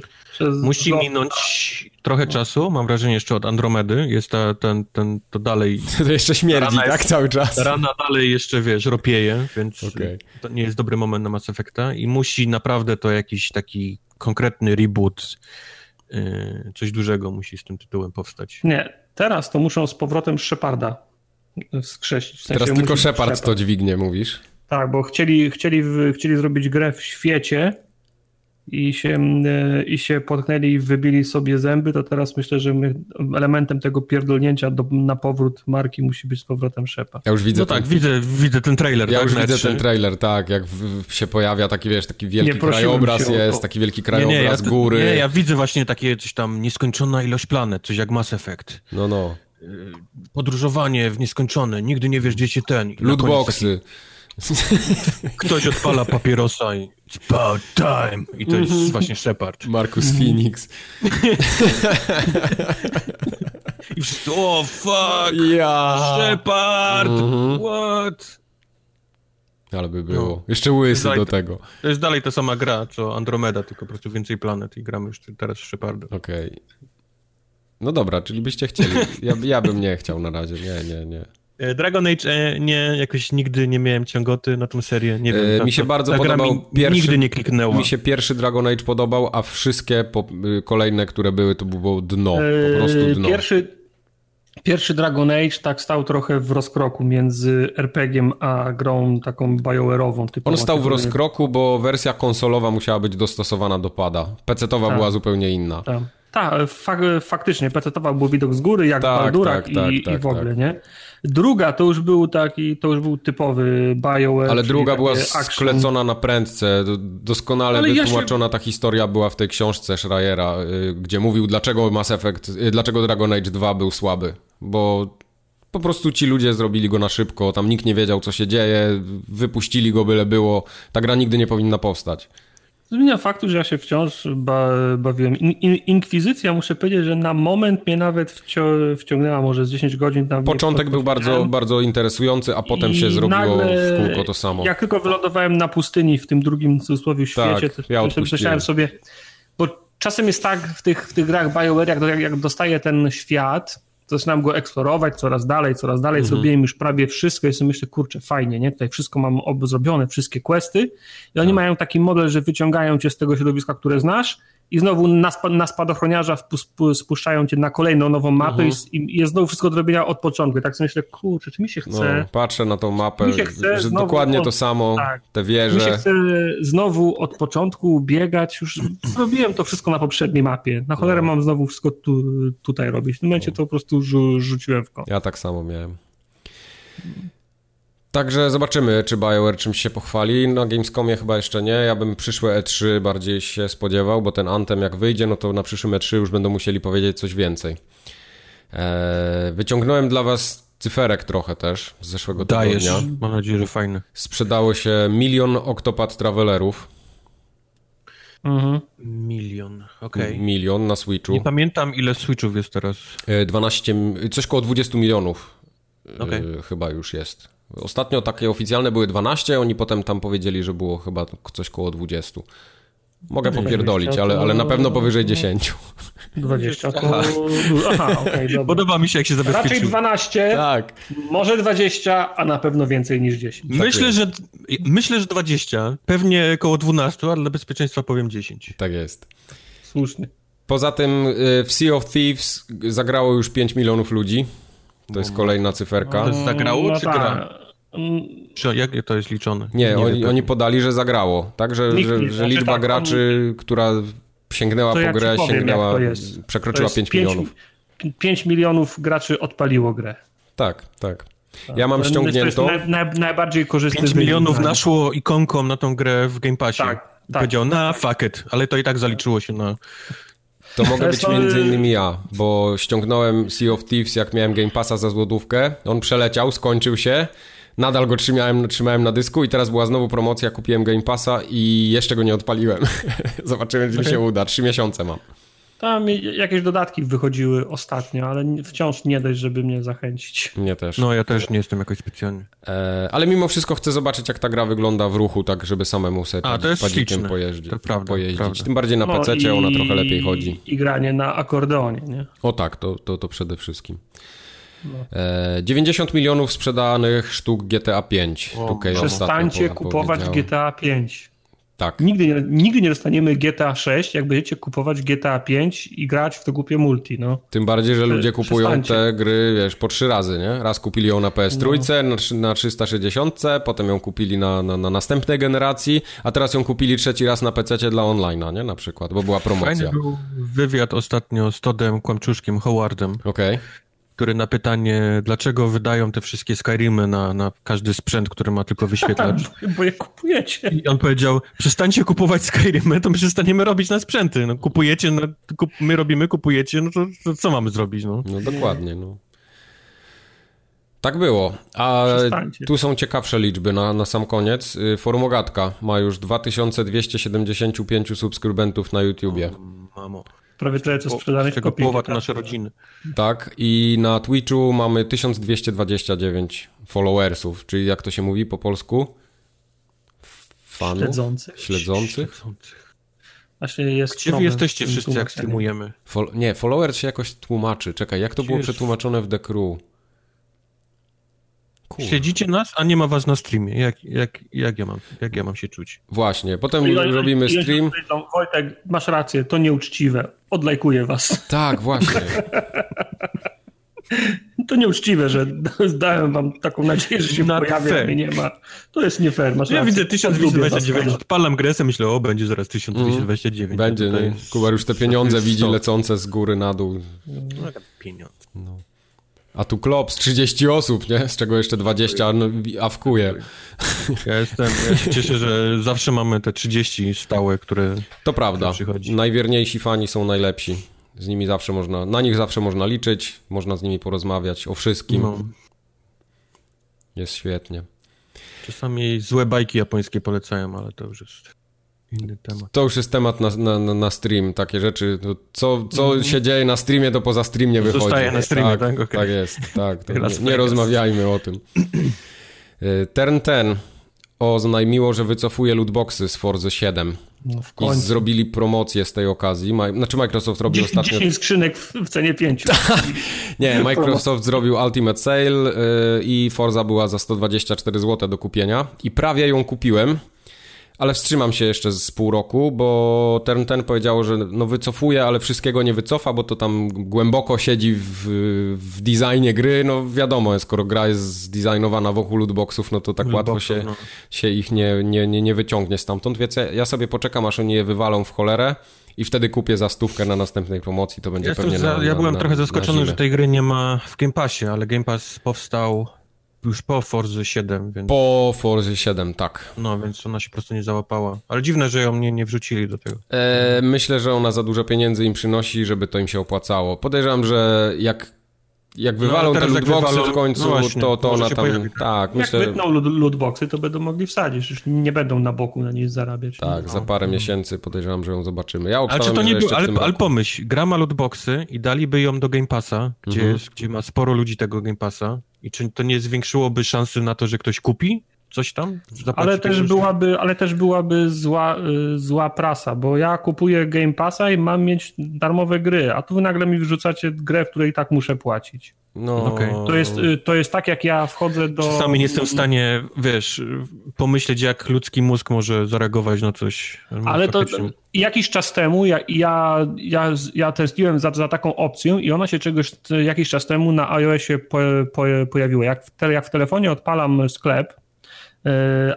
Musi minąć trochę czasu, mam wrażenie jeszcze od Andromedy, jest ta, ten, ten, to dalej... [laughs] To jeszcze śmierdzi, tak? Jest, cały czas. Rana dalej jeszcze, wiesz, ropieje, więc okay. to nie jest dobry moment na Mass Effecta i musi naprawdę to jakiś taki konkretny reboot, yy, coś dużego musi z tym tytułem powstać. Nie, teraz to muszą z powrotem Sheparda wskrzesić. W sensie Teraz tylko Shepard to dźwignie, mówisz? Tak, bo chcieli, chcieli, chcieli zrobić grę w świecie i się, e, i się potknęli i wybili sobie zęby, to teraz myślę, że my, elementem tego pierdolnięcia do, na powrót marki musi być z powrotem Szepa. Ja już widzę no ten, tak, widzę, widzę ten trailer. Ja tak, już widzę ten trailer, tak, jak w, się pojawia taki, wiesz, taki wielki krajobraz jest, taki wielki krajobraz nie, nie, ja, góry. Nie, ja widzę właśnie takie coś tam nieskończona ilość planet, coś jak Mass Effect. No, no. Y, podróżowanie w nieskończone, nigdy nie wiesz, gdzie cię ten. Lootboxy. Ktoś odpala papierosa i it's about time. I to jest mhm. właśnie Shepard. Marcus mhm. Phoenix. [laughs] I wszyscy, o oh, fuck! Ja. Shepard! Mm What? Ale by było. No. Jeszcze łysy do tego. To jest dalej ta sama gra, co Andromeda, tylko po prostu więcej planet i gramy już teraz z Shepardem. Okej. Okay. No dobra, czyli byście chcieli. Ja, ja bym nie chciał na razie, nie, nie, nie. E, Dragon Age e, nie, jakoś nigdy nie miałem ciągoty na tą serię, nie wiem. E, ta- mi się bardzo podobał mi pierwszy- Nigdy nie kliknęła. Mi się pierwszy Dragon Age podobał, a wszystkie po, y, kolejne, które były, to było dno. Po prostu dno. Pierwszy, pierwszy Dragon Age tak stał trochę w rozkroku między RPG-iem a grą taką BioWare'ową. On stał w rozkroku, bo wersja konsolowa musiała być dostosowana do pada. PC-towa Tak. była zupełnie inna. Tak, ta, fak, faktycznie, PC-towa był widok z góry, jak Tak, Baldurak tak, tak, i, tak, i w ogóle, tak. nie? Druga to już był taki, to już był typowy BioWare. Ale druga była action. sklecona na prędce. Do- Doskonale Ale ja się- wytłumaczona ta historia była w tej książce Schreiera, y, gdzie mówił, dlaczego Mass Effect, y, dlaczego Dragon Age 2 był słaby. Bo po prostu ci ludzie zrobili go na szybko, tam nikt nie wiedział, co się dzieje, wypuścili go byle było. Ta gra nigdy nie powinna powstać. Zmienia faktu, że ja się wciąż ba, bawiłem. In, in, Inkwizycja, muszę powiedzieć, że na moment mnie nawet wcio, wciągnęła może z 10 godzin. Tam Początek był bardzo, bardzo interesujący, a potem się zrobiło w kółko to samo. Jak tylko wylądowałem na pustyni w tym drugim cudzysłowie Tak, świecie, to, ja to odpuściłem. myślałem sobie, bo czasem jest tak w tych, w tych grach BioWare, jak, jak, dostaję ten świat, zaczynam go eksplorować coraz dalej, coraz dalej, Mhm. zrobiłem już prawie wszystko i sobie myślę, kurczę, fajnie, nie? Tutaj wszystko mam ob- zrobione, wszystkie questy i oni Tak. mają taki model, że wyciągają cię z tego środowiska, które znasz i znowu na, spa, na spadochroniarza spuszczają cię na kolejną nową mapę Mhm. i jest znowu wszystko do robienia od początku. I tak sobie myślę, kurczę, czy mi się No, chce... patrzę na tą mapę, chce że znowu dokładnie od- to samo, tak. te Mi się wieże. chce znowu od początku biegać, już zrobiłem to wszystko na poprzedniej mapie. Na cholerę No. mam znowu wszystko tu, tutaj robić. W tym momencie to po prostu rzu, rzuciłem w kąt. Ja tak samo miałem. Także zobaczymy, czy BioWare czymś się pochwali. Na Gamescomie chyba jeszcze nie. Ja bym przyszłe E3 bardziej się spodziewał, bo ten Anthem jak wyjdzie, no to na przyszłym E3 już będą musieli powiedzieć coś więcej. Eee, wyciągnąłem dla was cyferek trochę też z zeszłego Dajesz. tygodnia. Mam nadzieję, że fajny. Sprzedało się milion Octopath Travelerów. Mhm. Milion, okej. Milion na Switchu. Nie pamiętam, ile Switchów jest teraz. E, 12, m- coś koło 20 milionów e, Okej. chyba już jest. Ostatnio takie oficjalne były 12, oni potem tam powiedzieli, że było chyba coś koło 20. Mogę popierdolić, ale, ale na pewno powyżej 10. 20 to... Aha. Aha, okej, [laughs] dobra. Podoba mi się, jak się Raczej zabezpieczył. 12, Tak. może 20, a na pewno więcej niż 10. Myślę, jest. że, myślę, że 20. Pewnie koło 12, ale dla bezpieczeństwa powiem 10. Tak jest. Słuszny. Poza tym y, w Sea of Thieves zagrało już 5 milionów ludzi. To jest kolejna cyferka. To jest zagrało, No czy tak. gra? Mm, Czy jak to jest liczone? Nie, oni, wiem. oni podali, że zagrało. Tak, że, Nikt że, nie- że znaczy liczba tak, graczy, która sięgnęła To po ja grę, powiem, sięgnęła, jak to jest. przekroczyła to 5 jest milionów. 5 milionów graczy odpaliło grę. Tak, tak. Ja mam ściągnięto. To jest naj, naj, najbardziej korzystny 5 wynik milionów nich. naszło ikonką na tą grę w Game Passie. Tak, tak. Powiedział, na fuck it, ale to i tak zaliczyło się na... To mogę być między innymi ja, bo ściągnąłem Sea of Thieves, jak miałem Game Passa za złotówkę. On przeleciał, skończył się. Nadal go trzymałem, trzymałem na dysku i teraz była znowu promocja, kupiłem Game Passa i jeszcze go nie odpaliłem. [laughs] Zobaczymy, czy mi się uda. Trzy miesiące mam. Tam jakieś dodatki wychodziły ostatnio, ale nie- wciąż nie dość, żeby mnie zachęcić. Mnie też. No ja też nie jestem jakoś specjalny. E, ale mimo wszystko chcę zobaczyć, jak ta gra wygląda w ruchu, tak żeby samemu sobie A, to jest padzikiem pojeździć. To prawda, pojeździć. prawda. Tym bardziej na No i- ona trochę lepiej chodzi. I granie na akordeonie, nie? O tak, to, to, to przede wszystkim. No. E, 90 milionów sprzedanych sztuk GTA 5. O, Tukej Przestańcie kupować. GTA 5. Tak. Nigdy nie, nigdy nie dostaniemy GTA 6, jak będziecie kupować GTA 5 i grać w to głupie multi, no. Tym bardziej, że ludzie kupują przestańcie. te gry, wiesz, po trzy razy, nie? Raz kupili ją na PS3, No. na, na 360, potem ją kupili na, na, na następnej generacji, a teraz ją kupili trzeci raz na PC dla online'a, nie? Na przykład, bo była Fajny promocja. był wywiad ostatnio z Todem Kłamczuszkiem Howardem, Okej. Który na pytanie, dlaczego wydają te wszystkie Skyrimy na, na każdy sprzęt, który ma tylko wyświetlacz. [laughs] Bo je kupujecie. I on powiedział, przestańcie kupować Skyrimy, to my przestaniemy robić na sprzęty. No, kupujecie, no, kup, my robimy, kupujecie, no to, to co mamy zrobić, no? No dokładnie, no. Tak było. A tu są ciekawsze liczby na, na sam koniec. Y, Forum Ogatka ma już 2275 subskrybentów na YouTubie. Mamo. Prawie tyle, co sprzedanych tego kopii. połowa to nasze rodziny. Tak, i na Twitchu mamy 1229 followersów, czyli jak to się mówi po polsku? Fanów? Śledzących. Śledzących? Właśnie jest Gdzie wy jesteście wszyscy, jak streamujemy? Fol- nie, follower się jakoś tłumaczy. Czekaj, jak to było Gdzież- przetłumaczone w The Crew? Kur- Śledzicie nas, a nie ma was na streamie. Jak, jak, jak, ja, mam, jak ja mam się czuć? Właśnie, potem robimy stream. powiedzą, Wojtek, masz rację, to nieuczciwe. Odlajkuję was. Tak, właśnie. [laughs] To nieuczciwe, że [laughs] dałem wam taką nadzieję, że się Not pojawia, fair. a mnie nie ma. To jest nie fair, masz Ja rację. widzę Lubię 1229, was, odpalam grę, myślę, o, będzie zaraz 1229. Będzie, nie? jest- Kubar już te pieniądze widzi lecące z góry na dół. No, pieniądze. A tu klops, 30 osób, nie? Z czego jeszcze 20 no, awkuje. Ja jestem, ja się cieszę, że zawsze mamy te 30 stałe, które... To prawda. Najwierniejsi fani są najlepsi. Z nimi zawsze można, na nich zawsze można liczyć, można z nimi porozmawiać o wszystkim. No, Jest świetnie. czasami złe bajki japońskie polecają, ale to już jest inny temat. To już jest temat na, na, na- stream, takie rzeczy. Co, co się dzieje na streamie, to poza stream nie wychodzi. Zostaje na streamie, tak? Okej. Tak jest, tak. To nie, nie rozmawiajmy o tym. [clears throat] Y, Turn ten oznajmiło, że wycofuje lootboxy z Forza 7 No w i zrobili promocję z tej okazji. Znaczy Microsoft robił ostatnio... 10 [laughs] skrzynek w, w cenie 5. Nie, [laughs] Microsoft zrobił Ultimate Sale y, i Forza była za 124 zł do kupienia i prawie ją kupiłem, ale wstrzymam się jeszcze z pół roku, bo ten, ten powiedział, że no wycofuje, ale wszystkiego nie wycofa, bo to tam głęboko siedzi w, w designie gry, no wiadomo, skoro gra jest zdesignowana wokół lootboxów, no to tak łatwo się, no. się ich nie, nie, nie, nie wyciągnie stamtąd, więc ja, ja sobie poczekam, aż oni je wywalą w cholerę i wtedy kupię za stówkę na następnej promocji, to będzie Ja, pewnie za, na, ja na, byłem na, trochę zaskoczony, że tej gry nie ma w Game Passie, ale Game Pass powstał już po Forza 7, więc... Po Forza 7, tak. No, więc ona się po prostu nie załapała. Ale dziwne, że ją nie, nie wrzucili do tego. E, myślę, że ona za dużo pieniędzy im przynosi, żeby to im się opłacało. Podejrzewam, że jak, jak wywalą ale te lootboxy wywalą- w końcu, no właśnie, to, to ona tam... pojawi. Tak, Jak myślę, wytną loot, lootboxy, to będą mogli wsadzić. Już nie będą na boku na niej zarabiać. tak, za parę miesięcy podejrzewam, że ją zobaczymy. Ja Ale czy to nie w ale, ale pomyśl, gra ma lootboxy i daliby ją do Game Passa, gdzie, Mhm. jest, gdzie ma sporo ludzi tego Game Passa i czy to nie zwiększyłoby szansy na to, że ktoś kupi coś tam? Ale też, byłaby, ale też byłaby zła, y, zła prasa, bo ja kupuję Game Passa i mam mieć darmowe gry, a tu wy nagle mi wrzucacie grę, w której i tak muszę płacić. No, Okej. To jest, y, to jest tak, jak ja wchodzę do... Czasami nie jestem w stanie, wiesz, pomyśleć, jak ludzki mózg może zareagować na coś. Ale to jakiś czas temu ja, ja, ja, ja testiłem za, za taką opcją i ona się czegoś jakiś czas temu na iOSie po, po, pojawiła. Jak w, te, jak w telefonie odpalam sklep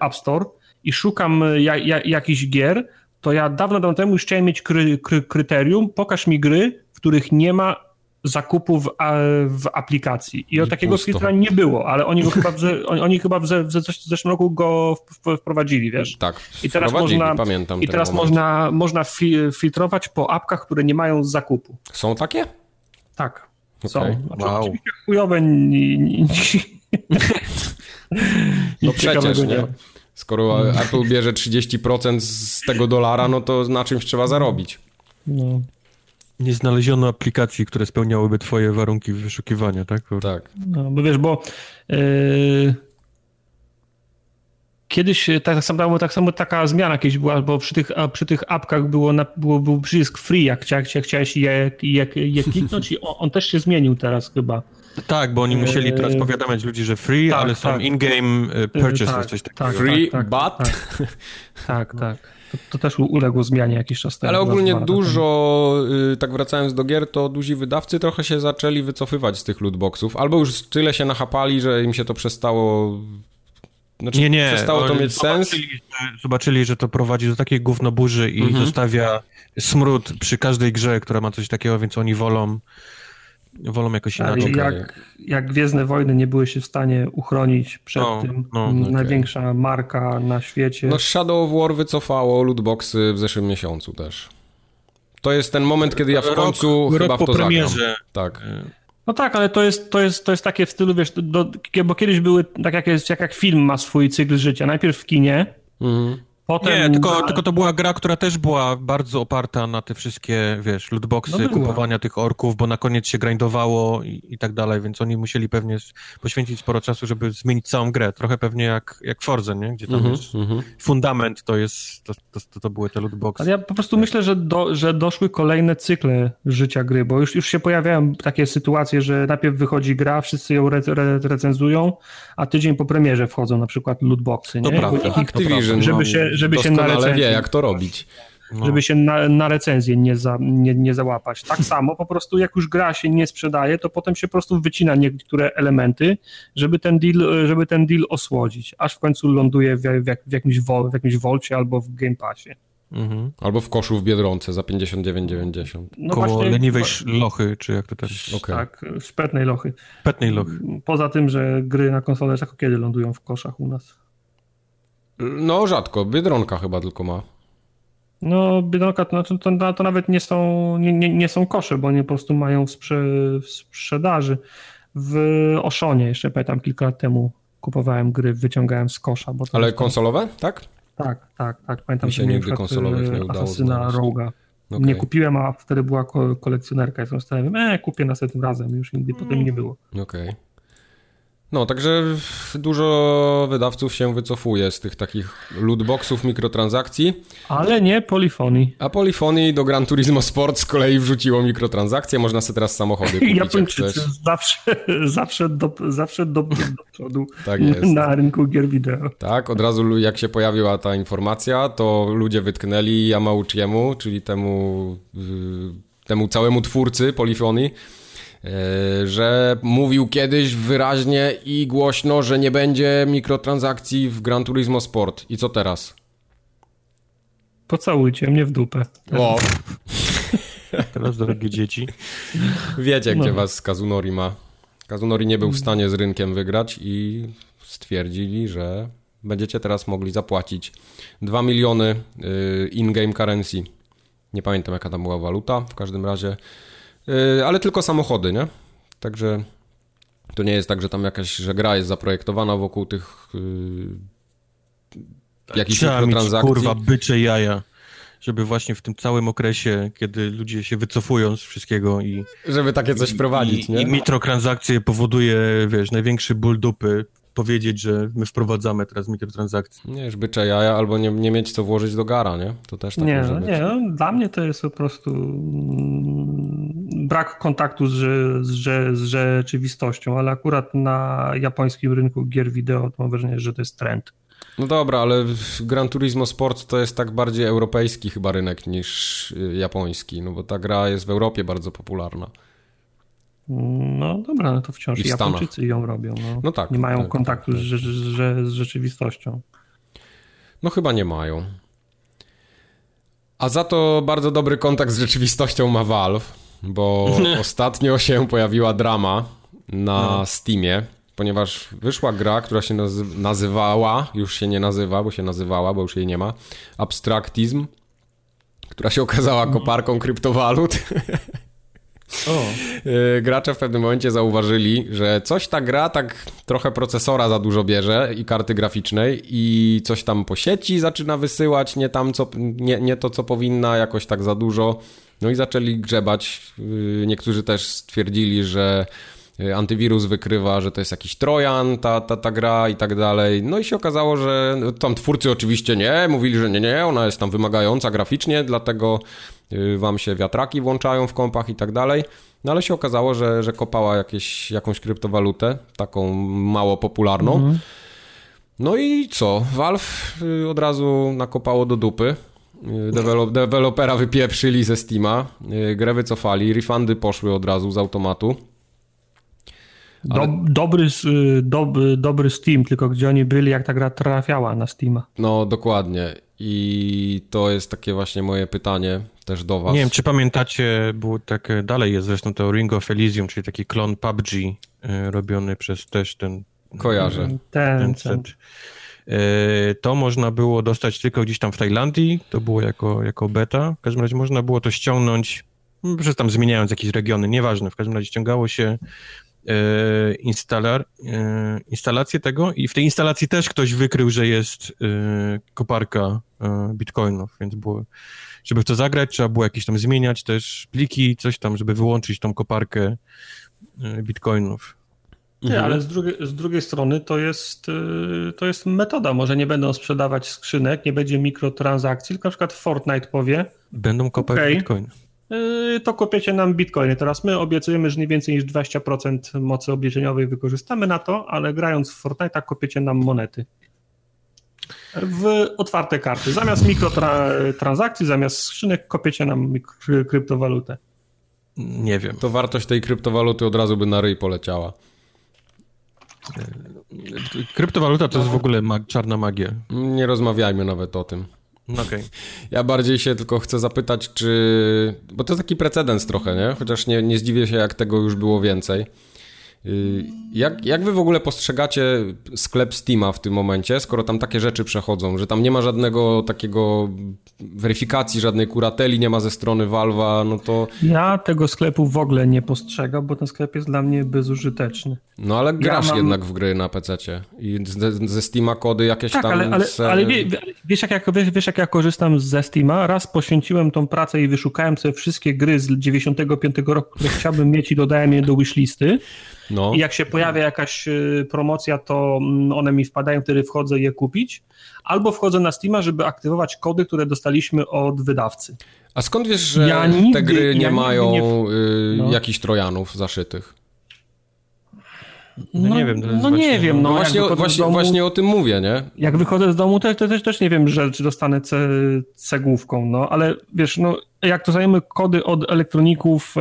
App Store i szukam ja, ja, jakichś gier, to ja dawno, dawno temu już chciałem mieć kry, kry, kryterium, pokaż mi gry, w których nie ma zakupów a, w aplikacji. I, I takiego filtra nie było, ale oni go chyba w, [laughs] oni, oni chyba w, w, ze- w zeszłym roku go w, w, wprowadzili, wiesz? Tak, I teraz można- pamiętam I teraz moment. można, można fi, filtrować po apkach, które nie mają zakupu. Są takie? Tak. Są. Okej. Znaczy, Wow. Oczywiście chujowe. Ni, ni, ni, [laughs] [laughs] No przecież, nie? Skoro Apple bierze 30% z tego dolara, no to na czymś trzeba zarobić. No. Nie znaleziono aplikacji, które spełniałyby twoje warunki wyszukiwania, tak? Tak. No, bo wiesz, bo yy, kiedyś tak samo, tak samo taka zmiana kiedyś była, bo przy tych, przy tych apkach było, na, było, był przycisk free, jak, jak, jak chciałeś je, je, je kliknąć i on, on też się zmienił teraz chyba. Tak, bo oni musieli teraz Eee, powiadamiać ludzi, że free, tak, ale są tak. in-game e, purchases, tak, coś takiego. tak. Free, tak, but... Tak, tak. tak. To, to też uległo zmianie jakiś czas temu. Ale ogólnie dużo, y, tak wracając do gier, to duzi wydawcy trochę się zaczęli wycofywać z tych lootboxów. Albo już tyle się nachapali, że im się to przestało... Znaczy, Nie, nie. Przestało to mieć sens. Zobaczyli, że, zobaczyli, że to prowadzi do takiej gównoburzy i Mhm. zostawia smród przy każdej grze, która ma coś takiego, więc oni wolą wolą jakoś Ale inaczej. jak, jak Gwiezdne Wojny nie były się w stanie uchronić przed No, tym, no, okej. największa marka na świecie. No Shadow of War wycofało lootboxy w zeszłym miesiącu też. To jest ten moment, kiedy ja w Rok- końcu rok chyba w po to zagram. premierze. Tak. No tak, ale to jest, to jest, to jest takie w stylu, wiesz, do, bo kiedyś były, tak jak, jest, jak, jak film ma swój cykl życia. Najpierw w kinie, Mhm. Potem nie, tylko, tylko to była gra, która też była bardzo oparta na te wszystkie, wiesz, lootboxy, no kupowania tych orków, bo na koniec się grindowało i, i, tak dalej, więc oni musieli pewnie poświęcić sporo czasu, żeby zmienić całą grę. Trochę pewnie jak, jak Forza, nie? Gdzie tam mm -hmm, jest mm -hmm. fundament, to jest, to, to, to, były te lootboxy. Ale ja po prostu myślę, że, do, że doszły kolejne cykle życia gry, bo już, już się pojawiają takie sytuacje, że najpierw wychodzi gra, wszyscy ją re, re, recenzują, a tydzień po premierze wchodzą na przykład lootboxy, nie? To prawda. Activision, żeby się, żeby się na recenzję, wie, jak to robić. No. Żeby się na, na recenzję nie, za, nie, nie załapać. Tak samo po prostu jak już gra się nie sprzedaje, to potem się po prostu wycina niektóre elementy, żeby ten deal, żeby ten deal osłodzić, aż w końcu ląduje w, w, w jakimś, wol, w jakimś wolcie albo w Game Passie. Mhm. Albo w koszu w Biedronce za 59,90. No Koło właśnie, leniwej lochy, czy jak to tak? Okay. Tak, szpetnej lochy. Szpetnej lochy. Poza tym, że gry na konsolę rzadko kiedy lądują w koszach u nas. No rzadko, Biedronka chyba tylko ma. No, Biedronka to, to, to, nawet nie są, nie, nie, nie, są kosze, bo oni po prostu mają w, sprze, w sprzedaży. W Oszonie jeszcze pamiętam kilka lat temu kupowałem gry, wyciągałem z kosza. Bo Ale konsolowe, tak? Tak, tak, tak. Pamiętam, Mi się nigdy konsolowych nie udało Asasyna Roga. Okay. Nie kupiłem, a wtedy była kolekcjonerka. Ja sobie e, kupię następnym razem. Już nigdy mm. potem nie było. Okej. Okay. No, także dużo wydawców się wycofuje z tych takich lootboxów, mikrotransakcji. Ale nie Polyphony. A Polyphony do Gran Turismo Sport z kolei wrzuciło mikrotransakcje. Można sobie teraz samochody kupić. Japończycy zawsze, [laughs] zawsze, do, zawsze do, do przodu [laughs] tak na rynku gier wideo. Tak, od razu jak się pojawiła ta informacja, to ludzie wytknęli Yamauchiemu, czyli temu, y, temu całemu twórcy Polyphony, E, że mówił kiedyś wyraźnie i głośno, że nie będzie mikrotransakcji w Gran Turismo Sport. I co teraz? Pocałujcie mnie w dupę. O! [laughs] teraz, drogie dzieci. Wiecie, gdzie no. was Kazunori ma. Kazunori nie był w stanie z rynkiem wygrać i stwierdzili, że będziecie teraz mogli zapłacić 2 miliony y, in-game currency. Nie pamiętam, jaka tam była waluta. W każdym razie ale tylko samochody, nie? Także to nie jest tak, że tam jakaś, że gra jest zaprojektowana wokół tych yy, jakichś Trzeba mikrotransakcji. Mieć, kurwa, bycze jaja żeby właśnie w tym całym okresie, kiedy ludzie się wycofują z wszystkiego i... Żeby takie coś prowadzić, i, nie? I mikrotransakcje powoduje, wiesz, największy ból dupy powiedzieć, że my wprowadzamy teraz mikrotransakcje. Nie, żeby jaja albo nie, nie mieć co włożyć do gara, nie? To też tak nie, może być. Nie, no, dla mnie to jest po prostu mm, brak kontaktu z, z, z rzeczywistością, ale akurat na japońskim rynku gier wideo to mam wrażenie, że to jest trend. No dobra, ale Gran Turismo Sport to jest tak bardziej europejski chyba rynek niż y, japoński, no bo ta gra jest w Europie bardzo popularna. No dobra, no to wciąż Japończycy ją robią. No, no tak. Nie mają tak, kontaktu tak, tak. Z, z, z rzeczywistością. No chyba nie mają. A za to bardzo dobry kontakt z rzeczywistością ma Valve, bo [laughs] ostatnio się pojawiła drama na no. Steamie, ponieważ wyszła gra, która się nazy nazywała, już się nie nazywa, bo się nazywała, bo już jej nie ma, Abstractism, która się okazała koparką kryptowalut. [laughs] O. Y, gracze w pewnym momencie zauważyli, że coś ta gra tak trochę procesora za dużo bierze i karty graficznej i coś tam po sieci zaczyna wysyłać, nie tam co, nie, nie to co powinna, jakoś tak za dużo. No i zaczęli grzebać. Y, niektórzy też stwierdzili, że y, antywirus wykrywa, że to jest jakiś trojan, ta, ta, ta gra i tak dalej. No i się okazało, że no, tam twórcy oczywiście nie, mówili, że nie, nie, ona jest tam wymagająca graficznie, dlatego wam się wiatraki włączają w kompach i tak dalej. No ale się okazało, że, że kopała jakieś, jakąś kryptowalutę, taką mało popularną. Mhm. No i co? Valve y, od razu nakopało do dupy. Y, Dewelop, dewelopera wypieprzyli ze Steama, grę wycofali, refundy poszły od razu z automatu. Ale... Do, dobry, dobry, dobry Steam, tylko gdzie oni byli, jak ta gra trafiała na Steama. No, dokładnie. I to jest takie właśnie moje pytanie też do was. Nie wiem, czy pamiętacie, było tak, dalej jest zresztą to Ring of Elysium, czyli taki klon PUBG y, robiony przez też ten... Kojarzę. Ten, ten y, To można było dostać tylko gdzieś tam w Tajlandii, to było jako, jako beta. W każdym razie można było to ściągnąć, przez tam zmieniając jakieś regiony, nieważne, w każdym razie ściągało się e, instalar, e, instalację tego i w tej instalacji też ktoś wykrył, że jest e, koparka e, bitcoinów, więc było, żeby w to zagrać, trzeba było jakieś tam zmieniać też pliki, coś tam, żeby wyłączyć tą koparkę e, bitcoinów. Nie, Mhm. ale z drugiej, z drugiej strony to jest, to jest metoda. Może nie będą sprzedawać skrzynek, nie będzie mikrotransakcji, tylko na przykład Fortnite powie, Będą kopać Okej. bitcoin. Y, to kopiecie nam bitcoiny. Teraz my obiecujemy, że nie więcej niż 20% mocy obliczeniowej wykorzystamy na to, ale grając w Fortnite kopiecie nam monety. W otwarte karty. Zamiast mikrotransakcji, zamiast skrzynek kopiecie nam kryptowalutę. Nie wiem. To wartość tej kryptowaluty od razu by na ryj poleciała. Kryptowaluta to jest w ogóle mag- czarna magia. Nie rozmawiajmy nawet o tym. Okej. [laughs] Ja bardziej się tylko chcę zapytać, czy. Bo to taki precedens trochę, nie? Chociaż nie, nie zdziwię się, jak tego już było więcej. Yy, Jak, jak wy w ogóle postrzegacie sklep Steama w tym momencie, skoro tam takie rzeczy przechodzą, że tam nie ma żadnego takiego weryfikacji, żadnej kurateli nie ma ze strony Valve'a, no to. Ja tego sklepu w ogóle nie postrzegam, bo ten sklep jest dla mnie bezużyteczny. No ale grasz mam- jednak w gry na PC-cie i ze, ze Steama kody jakieś Tak, tam. ale, ale, se- ale wie, wie- wiesz, jak, jak, wiesz, wiesz, jak ja korzystam ze Steama? Raz poświęciłem tą pracę i wyszukałem sobie wszystkie gry z 95 roku, które chciałbym mieć i dodałem je do wishlisty. No. I jak się pojawia jakaś y, promocja, to mm, one mi wpadają, wtedy wchodzę je kupić. Albo wchodzę na Steama, żeby aktywować kody, które dostaliśmy od wydawcy. A skąd wiesz, że Ja te nigdy- gry ja nie nigdy mają nie- y, No. jakichś trojanów zaszytych? No nie wiem, to jest no nie właśnie- wiem, no, No, jak właśnie, wychodzę z właśnie, domu, właśnie o tym mówię, nie? Jak wychodzę z domu, to, to też, też nie wiem, że, czy dostanę ce, cegłówką, no ale wiesz, no jak dostajemy kody od elektroników e,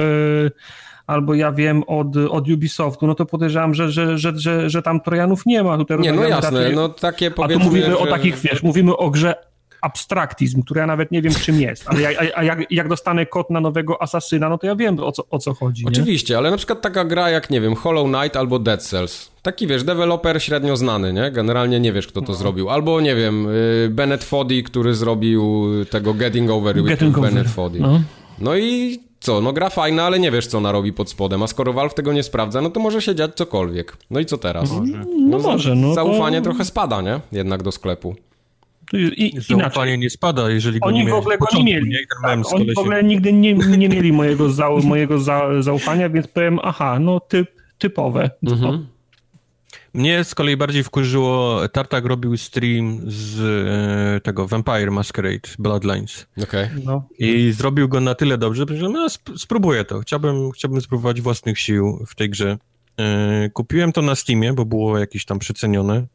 albo ja wiem od, od Ubisoftu, no to podejrzewam, że, że, że, że, że tam trojanów nie ma. Tutaj Nie, no jasne, raczej- no takie A tu powiedzmy, mówimy o że- takich, wiesz, mówimy o grze abstraktizm, który ja nawet nie wiem czym jest, ale ja, a, jak, jak dostanę kod na nowego asasyna, no to ja wiem o co, o co chodzi. Nie? Oczywiście, ale na przykład taka gra jak, nie wiem, Hollow Knight albo Dead Cells. Taki, wiesz, deweloper średnio znany, nie? Generalnie nie wiesz, kto No. to zrobił. Albo, nie wiem, y, Bennett Foddy, który zrobił tego Getting Over with Getting Bennett over. Foddy. No. No i co, no gra fajna, ale nie wiesz, co ona robi pod spodem, a skoro Valve tego nie sprawdza, no to może się dziać cokolwiek. No i co teraz? No może, no to- Zaufanie trochę spada, nie? Jednak do sklepu. I. Zaufanie nie spada, jeżeli go nie Oni w ogóle go nie mieli. Tak, oni w ogóle nigdy nie, nie mieli mojego, za, mojego za, zaufania, więc powiem, aha, no typ, typowe. Mhm. Mnie z kolei bardziej wkurzyło, Tartak robił stream z e, tego Vampire Masquerade Bloodlines Okej. No. i zrobił go na tyle dobrze, że no, sp- spróbuję to. Chciałbym, chciałbym spróbować własnych sił w tej grze. E, kupiłem to na Steamie, bo było jakieś tam przecenione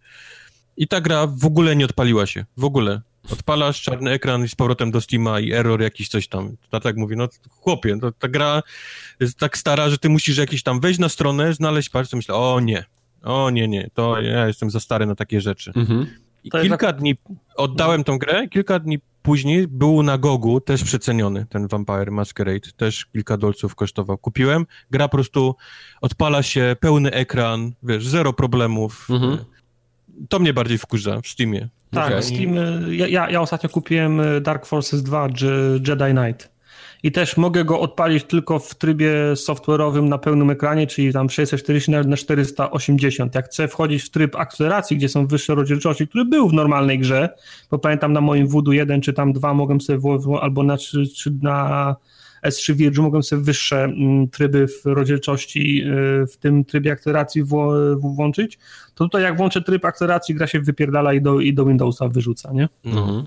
i ta gra w ogóle nie odpaliła się. W ogóle. Odpalasz czarny ekran i z powrotem do Steama i error jakiś coś tam. Tartak mówi, no chłopie, to, ta gra jest tak stara, że ty musisz jakieś tam wejść na stronę, znaleźć palce, myślę, o nie, o nie, nie, to ja jestem za stary na takie rzeczy. Mhm. I To jest kilka dni oddałem tą grę, kilka dni później był na Gogu też przeceniony ten Vampire Masquerade, też kilka dolców kosztował. Kupiłem, gra po prostu odpala się, pełny ekran, wiesz, zero problemów. Mhm. To mnie bardziej wkurza w Steamie. Tak, Okej. Steam, ja, ja, ostatnio kupiłem Dark Forces 2 Je- Jedi Knight i też mogę go odpalić tylko w trybie software'owym na pełnym ekranie, czyli tam 640 na, na 480. Jak chcę wchodzić w tryb akceleracji, gdzie są wyższe rozdzielczości, który był w normalnej grze, bo pamiętam na moim Voodoo 1 czy tam 2 mogłem sobie albo na, czy, czy na S3 Virgin mogłem sobie wyższe mm, tryby w rozdzielczości y, w tym trybie akceleracji włączyć, to tutaj jak włączę tryb akceleracji, gra się wypierdala i do, i do Windowsa wyrzuca, nie? Mhm.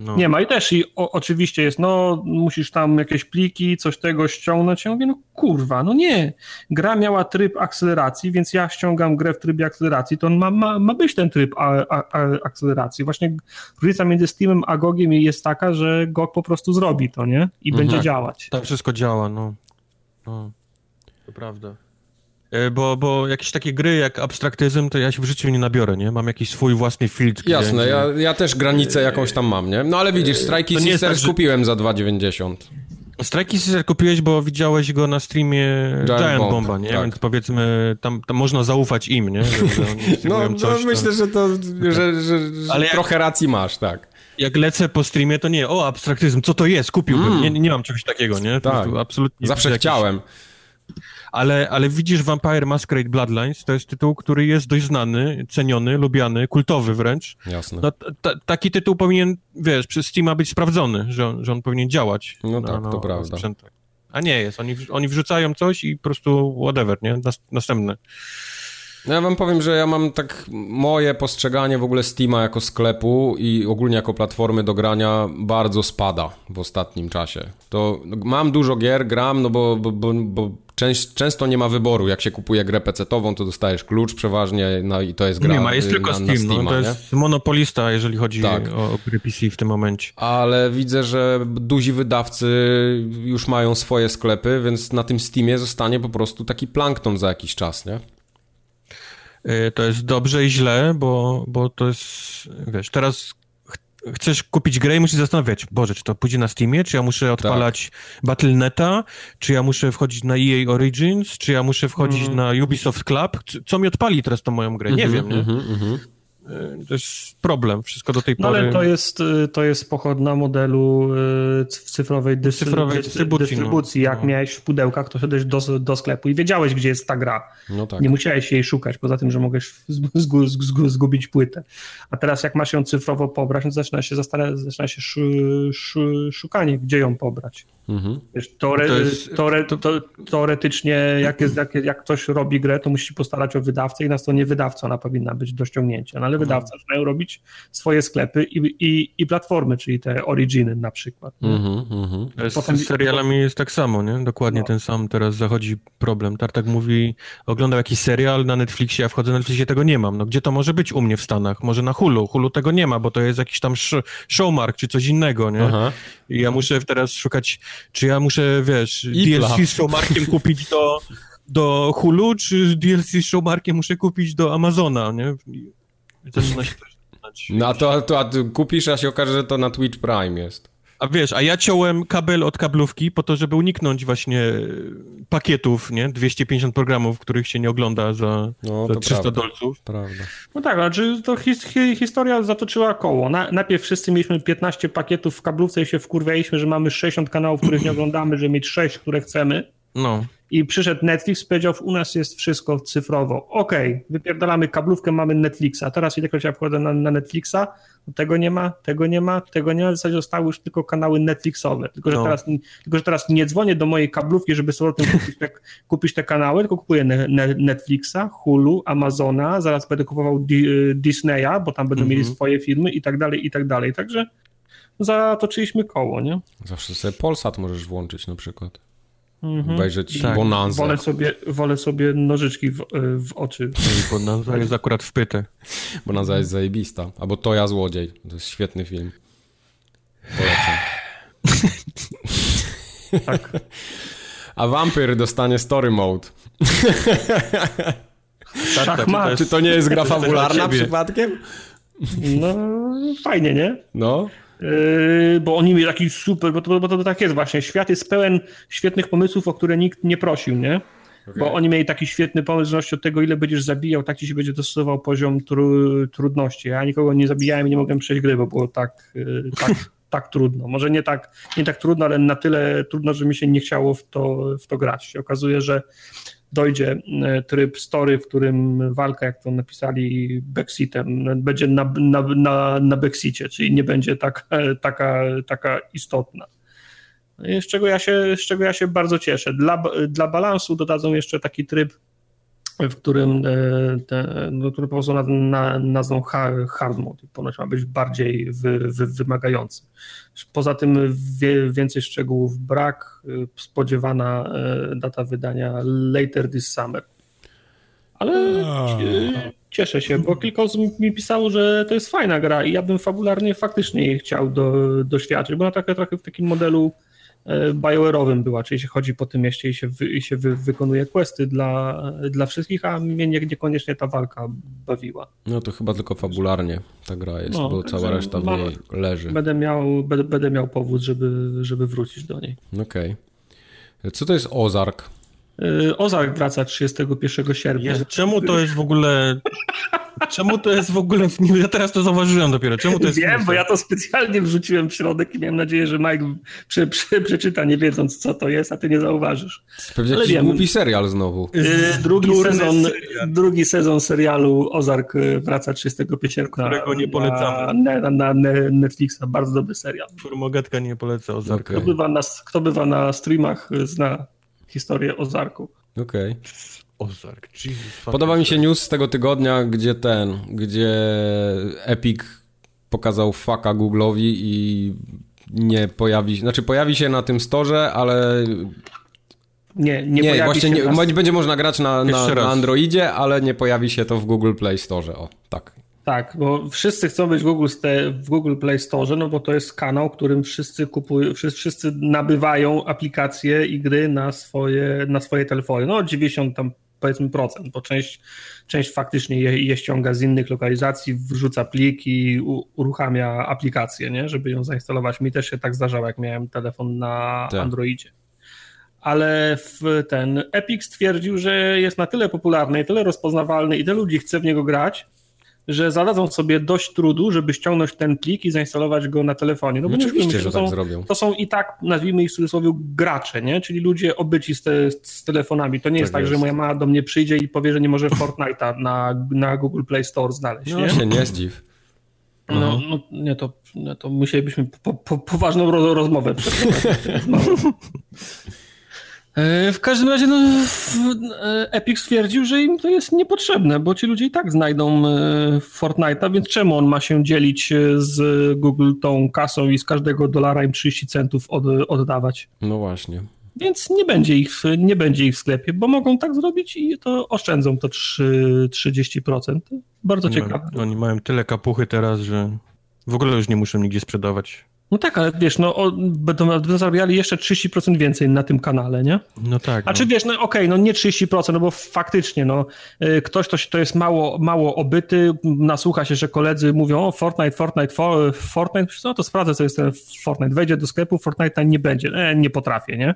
No. Nie ma i też i o, oczywiście jest, no musisz tam jakieś pliki, coś tego ściągnąć. Ja mówię, no kurwa, no nie. Gra miała tryb akceleracji, więc ja ściągam grę w trybie akceleracji, to on ma, ma, ma być ten tryb a, a, a, akceleracji. Właśnie różnica między Steamem a Gogiem jest taka, że Gog po prostu zrobi to, nie? I Mhm. będzie działać. Tam wszystko działa, no. no. To prawda. E, Bo, bo jakieś takie gry jak abstraktyzm, to ja się w życiu nie nabiorę, nie? Mam jakiś swój własny filtr. Jasne, ja, ja też granicę jakąś tam mam, nie? No ale widzisz, Strike nie jest Sisters tak, że- kupiłem za 2,90. Strike Sister kupiłeś, bo widziałeś go na streamie Giant, Bomb, Bomba, nie? tak. Więc powiedzmy, tam, tam można zaufać im, nie? [laughs] No, no coś, to- myślę, że to, że, że, Ale jak- trochę racji masz, tak. Jak lecę po streamie, to nie, o, abstraktyzm, co to jest? Kupiłbym. Mm. Nie, nie mam czegoś takiego, nie? Tak. Absolutnie. Zawsze jakiś- chciałem. Ale, ale widzisz Vampire Masquerade Bloodlines, to jest tytuł, który jest dość znany, ceniony, lubiany, kultowy wręcz. Jasne. No, taki tytuł powinien, wiesz, przez Steama być sprawdzony, że on, że on powinien działać. No tak, to prawda. Sprzętach. A nie jest, oni, oni wrzucają coś i po prostu whatever, nie? Następne. No ja wam powiem, że ja mam tak moje postrzeganie w ogóle Steama jako sklepu i ogólnie jako platformy do grania bardzo spada w ostatnim czasie. To mam dużo gier, gram, no bo, bo, bo, bo często nie ma wyboru. Jak się kupuje grę PC-ową, to dostajesz klucz przeważnie no i to jest gra Nie ma, jest y, tylko na, Steam, na Steama, no, to jest monopolista, jeżeli chodzi tak. o, o gry PC w tym momencie. Ale widzę, że duzi wydawcy już mają swoje sklepy, więc na tym Steamie zostanie po prostu taki plankton za jakiś czas, nie? Y, to jest dobrze i źle, bo, bo to jest, wiesz, teraz chcesz kupić grę i musisz zastanawiać, Boże, czy to pójdzie na Steamie, czy ja muszę odpalać tak. Battle.neta, czy ja muszę wchodzić na EA Origins, czy ja muszę wchodzić mm. na Ubisoft Club, co mi odpali teraz tą moją grę, nie mm -hmm, wiem, nie? Mm -hmm. Y, to jest problem, wszystko do tej no, pory. ale to jest, y, to jest pochodna modelu y, cyfrowej, dystry... cyfrowej dystrybucji. dystrybucji. No. Jak no. miałeś w pudełkach, to szedłeś do, do sklepu i wiedziałeś, gdzie jest ta gra. No tak. Nie musiałeś jej szukać, poza tym, że mogłeś zgubić płytę. A teraz jak masz ją cyfrowo pobrać, no zaczyna się, zaczyna się szukanie, gdzie ją pobrać. Mhm. Wiesz, teore, jest, teore, to... teoretycznie, jak, jest, jak, jak ktoś robi grę, to musi się postarać o wydawcę i na stronie wydawcy ona powinna być do ściągnięcia. No, ale wydawcy mhm. mają robić swoje sklepy i, i, i platformy, czyli te originy na przykład. Mhm, mhm. Potem, z serialami jest tak samo, nie? Dokładnie no. ten sam teraz zachodzi problem. Tartak mówi, oglądał jakiś serial na Netflixie, ja wchodzę na Netflixie, tego nie mam. No gdzie to może być u mnie w Stanach? Może na Hulu. Hulu tego nie ma, bo to jest jakiś tam showmark czy coś innego, nie? Aha. I ja muszę teraz szukać, czy ja muszę, wiesz, DLC z showmarkiem [laughs] kupić do, do Hulu, czy DLC z showmarkiem muszę kupić do Amazona, nie? Zaczyna się też No a to, to a kupisz, a się okaże, że to na Twitch Prime jest. A wiesz, a ja ciąłem kabel od kablówki po to, żeby uniknąć właśnie pakietów, nie? 250 programów, których się nie ogląda za, no, za 300 prawda, dolców. Prawda. No tak, znaczy to his, hi, historia zatoczyła koło. Na, najpierw wszyscy mieliśmy 15 pakietów w kablówce i się wkurwialiśmy, że mamy 60 kanałów, których nie oglądamy, że mieć 6, które chcemy. No. I przyszedł Netflix, powiedział, u nas jest wszystko cyfrowo. Okej, okay, wypierdalamy kablówkę, mamy Netflixa. Teraz ilekroć ja wchodzę na, na Netflixa, tego nie ma, tego nie ma, tego nie ma. W zasadzie zostały już tylko kanały Netflixowe. Tylko, że, no. teraz, tylko, że teraz nie dzwonię do mojej kablówki, żeby sobie kupić te, [laughs] kupić te kanały, tylko kupuję ne, ne, Netflixa, Hulu, Amazona, zaraz będę kupował Di, Disneya, bo tam będą mm -hmm. mieli swoje filmy i tak dalej, i tak dalej. Także zatoczyliśmy koło, nie? Zawsze sobie Polsat możesz włączyć na przykład. Mhm. Obejrzeć tak. Wolę sobie, wolę sobie nożyczki w, w oczy. Bonanza jest akurat w pytę. Bonanza jest zajebista. Albo To ja złodziej. To jest świetny film. Polecam. [laughs] tak. A Vampir dostanie story mode. Szachmat. Czy to nie jest gra fabularna przypadkiem? No, fajnie, nie? No. Yy, bo oni mieli taki super, bo to, bo to tak jest właśnie, świat jest pełen świetnych pomysłów, o które nikt nie prosił, nie? Okay. Bo oni mieli taki świetny pomysł, że od tego, ile będziesz zabijał, tak ci się będzie dostosował poziom tru, trudności. Ja nikogo nie zabijałem i nie mogłem przejść gry, bo było tak, yy, tak, [laughs] tak trudno. Może nie tak, nie tak trudno, ale na tyle trudno, że mi się nie chciało w to, w to grać. Się okazuje, że dojdzie e, tryb story, w którym walka, jak to napisali, Bexitem, będzie na, na, na, na Bexicie, czyli nie będzie tak, taka, taka istotna. Z czego, ja się, z czego ja się bardzo cieszę. Dla, dla balansu dodadzą jeszcze taki tryb w którym e, te, no, który po prostu na, na, nazwą hard mode ponoć ma być bardziej wy, wy, wymagający. Poza tym wie, więcej szczegółów brak, e, spodziewana e, data wydania later this summer. Ale cieszę się, bo kilka osób mi pisało, że to jest fajna gra i ja bym fabularnie faktycznie jej chciał do, doświadczyć, bo ona trochę, trochę w takim modelu BioWare'owym była, czyli się chodzi po tym mieście i się, wy, i się wy, wykonuje questy dla, dla wszystkich, a mnie nie, niekoniecznie ta walka bawiła. No to chyba tylko fabularnie ta gra jest, no, bo cała reszta w niej leży. Będę miał, będę, będę miał powód, żeby, żeby wrócić do niej. Okej. Okay. Co to jest Ozark? Y, Ozark wraca 31 sierpnia. Jest, czemu to jest w ogóle Czemu to jest w ogóle w Ja teraz to zauważyłem dopiero. Czemu to jest Wiem, bo ja to specjalnie wrzuciłem w środek i miałem nadzieję, że Mike prze, prze, przeczyta, nie wiedząc, co to jest, a ty nie zauważysz. Pewnie jakiś wiem. głupi serial znowu. Yy, drugi, sezon, drugi sezon serialu Ozark y, wraca 31 Którego nie polecamy. Na, na, na Netflixa. Bardzo dobry serial. Formogatka nie poleca Ozarka. Okay. Kto, bywa na, kto bywa na streamach, y, zna historię Ozarku. Okej. Okay. Ozark. Jesus, Podoba mi się news z tego tygodnia, gdzie ten, gdzie Epic pokazał faka Google'owi i nie pojawi się, znaczy pojawi się na tym storze, ale nie, nie, nie właśnie nie, na... będzie można grać na, na, na Androidzie, ale nie pojawi się to w Google Play Store. O, tak. Tak, bo wszyscy chcą być w Google, w Google Play Store, no bo to jest kanał, którym wszyscy kupują, wszyscy nabywają aplikacje i gry na swoje, na swoje telefony. No 90 tam powiedzmy procent, bo część, część faktycznie je, je ściąga z innych lokalizacji, wrzuca plik i u, uruchamia aplikację, nie? żeby ją zainstalować. Mi też się tak zdarzało, jak miałem telefon na tak. Androidzie. Ale w ten Epic stwierdził, że jest na tyle popularny, tyle rozpoznawalny i tyle ludzi chce w niego grać, że zadadzą sobie dość trudu, żeby ściągnąć ten plik i zainstalować go na telefonie. No bo Oczywiście, że to, tak są, zrobią. to są i tak, nazwijmy ich w cudzysłowie, gracze, nie? czyli ludzie obyci z, te, z telefonami. To nie tak jest tak, jest. że moja mama do mnie przyjdzie i powie, że nie może Fortnite'a na, na Google Play Store znaleźć. No nie? się nie zdziw. No, mhm. no nie, to, nie, to musielibyśmy po, po, poważną rozmowę [laughs] przeprowadzić. E, w każdym razie no, e, Epic stwierdził, że im to jest niepotrzebne, bo ci ludzie i tak znajdą e, Fortnite'a, więc czemu on ma się dzielić z Google tą kasą i z każdego dolara im 30 centów od, oddawać? No właśnie. Więc nie będzie, ich, nie będzie ich w sklepie, bo mogą tak zrobić i to oszczędzą to 3, 30%. Bardzo ciekawe. Oni mają tyle kapuchy teraz, że w ogóle już nie muszą nigdzie sprzedawać. No tak, ale wiesz, no o, będą, będą zarabiali jeszcze 30% więcej na tym kanale, nie? No tak. A no. czy wiesz, no okej, okay, no nie 30%, no bo faktycznie, no y, ktoś, to, to jest mało, mało obyty, nasłucha się, że koledzy mówią, o Fortnite, Fortnite, for, Fortnite, no to sprawdzę, co jest ten Fortnite, wejdzie do sklepu, Fortnite nie będzie, e, nie potrafię, nie?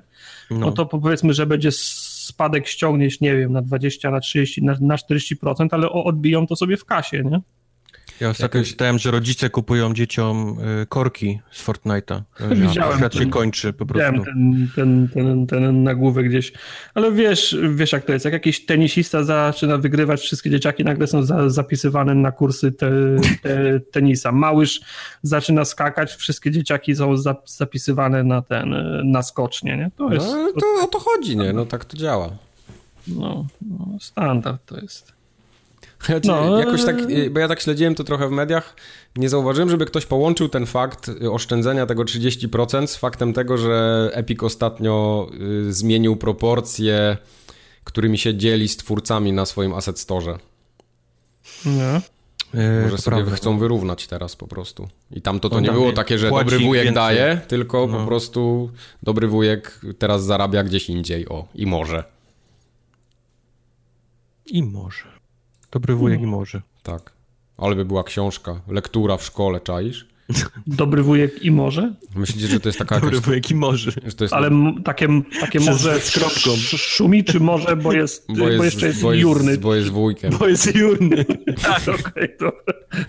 No. no to powiedzmy, że będzie spadek ściągniesz, nie wiem, na 20, na 30, na, na 40%, ale odbiją to sobie w kasie, nie? Ja ostatnio Jakoś... czytałem, że rodzice kupują dzieciom y, korki z Fortnite'a. [laughs] Widziałem. Świat się kończy po prostu. Widziałem ten, ten, ten, ten nagłówek gdzieś. Ale wiesz, wiesz jak to jest. Jak jakiś tenisista zaczyna wygrywać, wszystkie dzieciaki nagle są za, zapisywane na kursy te, te, [laughs] tenisa. Małyż zaczyna skakać, wszystkie dzieciaki są za, zapisywane na ten, na skocznie. Nie? To jest... No, to o to chodzi, nie? No tak to działa. No, no standard to jest. No, jakoś tak, y, bo ja tak śledziłem to trochę w mediach, nie zauważyłem, żeby ktoś połączył ten fakt y, oszczędzenia tego 30% z faktem tego, że Epic ostatnio y, zmienił proporcje, którymi się dzieli z twórcami na swoim asset store. Nie. Może sobie prawda. chcą wyrównać teraz po prostu. I tam to, to nie było takie, że dobry wujek więcej. daje, tylko no. po prostu dobry wujek teraz zarabia gdzieś indziej. O, i może. I może. Dobry wujek i może. Tak. Ale by była książka, lektura w szkole, czaisz? [laughs] Dobry wujek i może? Myślicie, że to jest taka... [laughs] Dobry jakaś... wujek i może. Ale takie, takie może z kropką. Szumi, czy może, bo, jest, bo, jest, bo jeszcze jest bo jurny? Bo jest wujkiem. Bo jest jurny. [laughs] tak, okej, okay,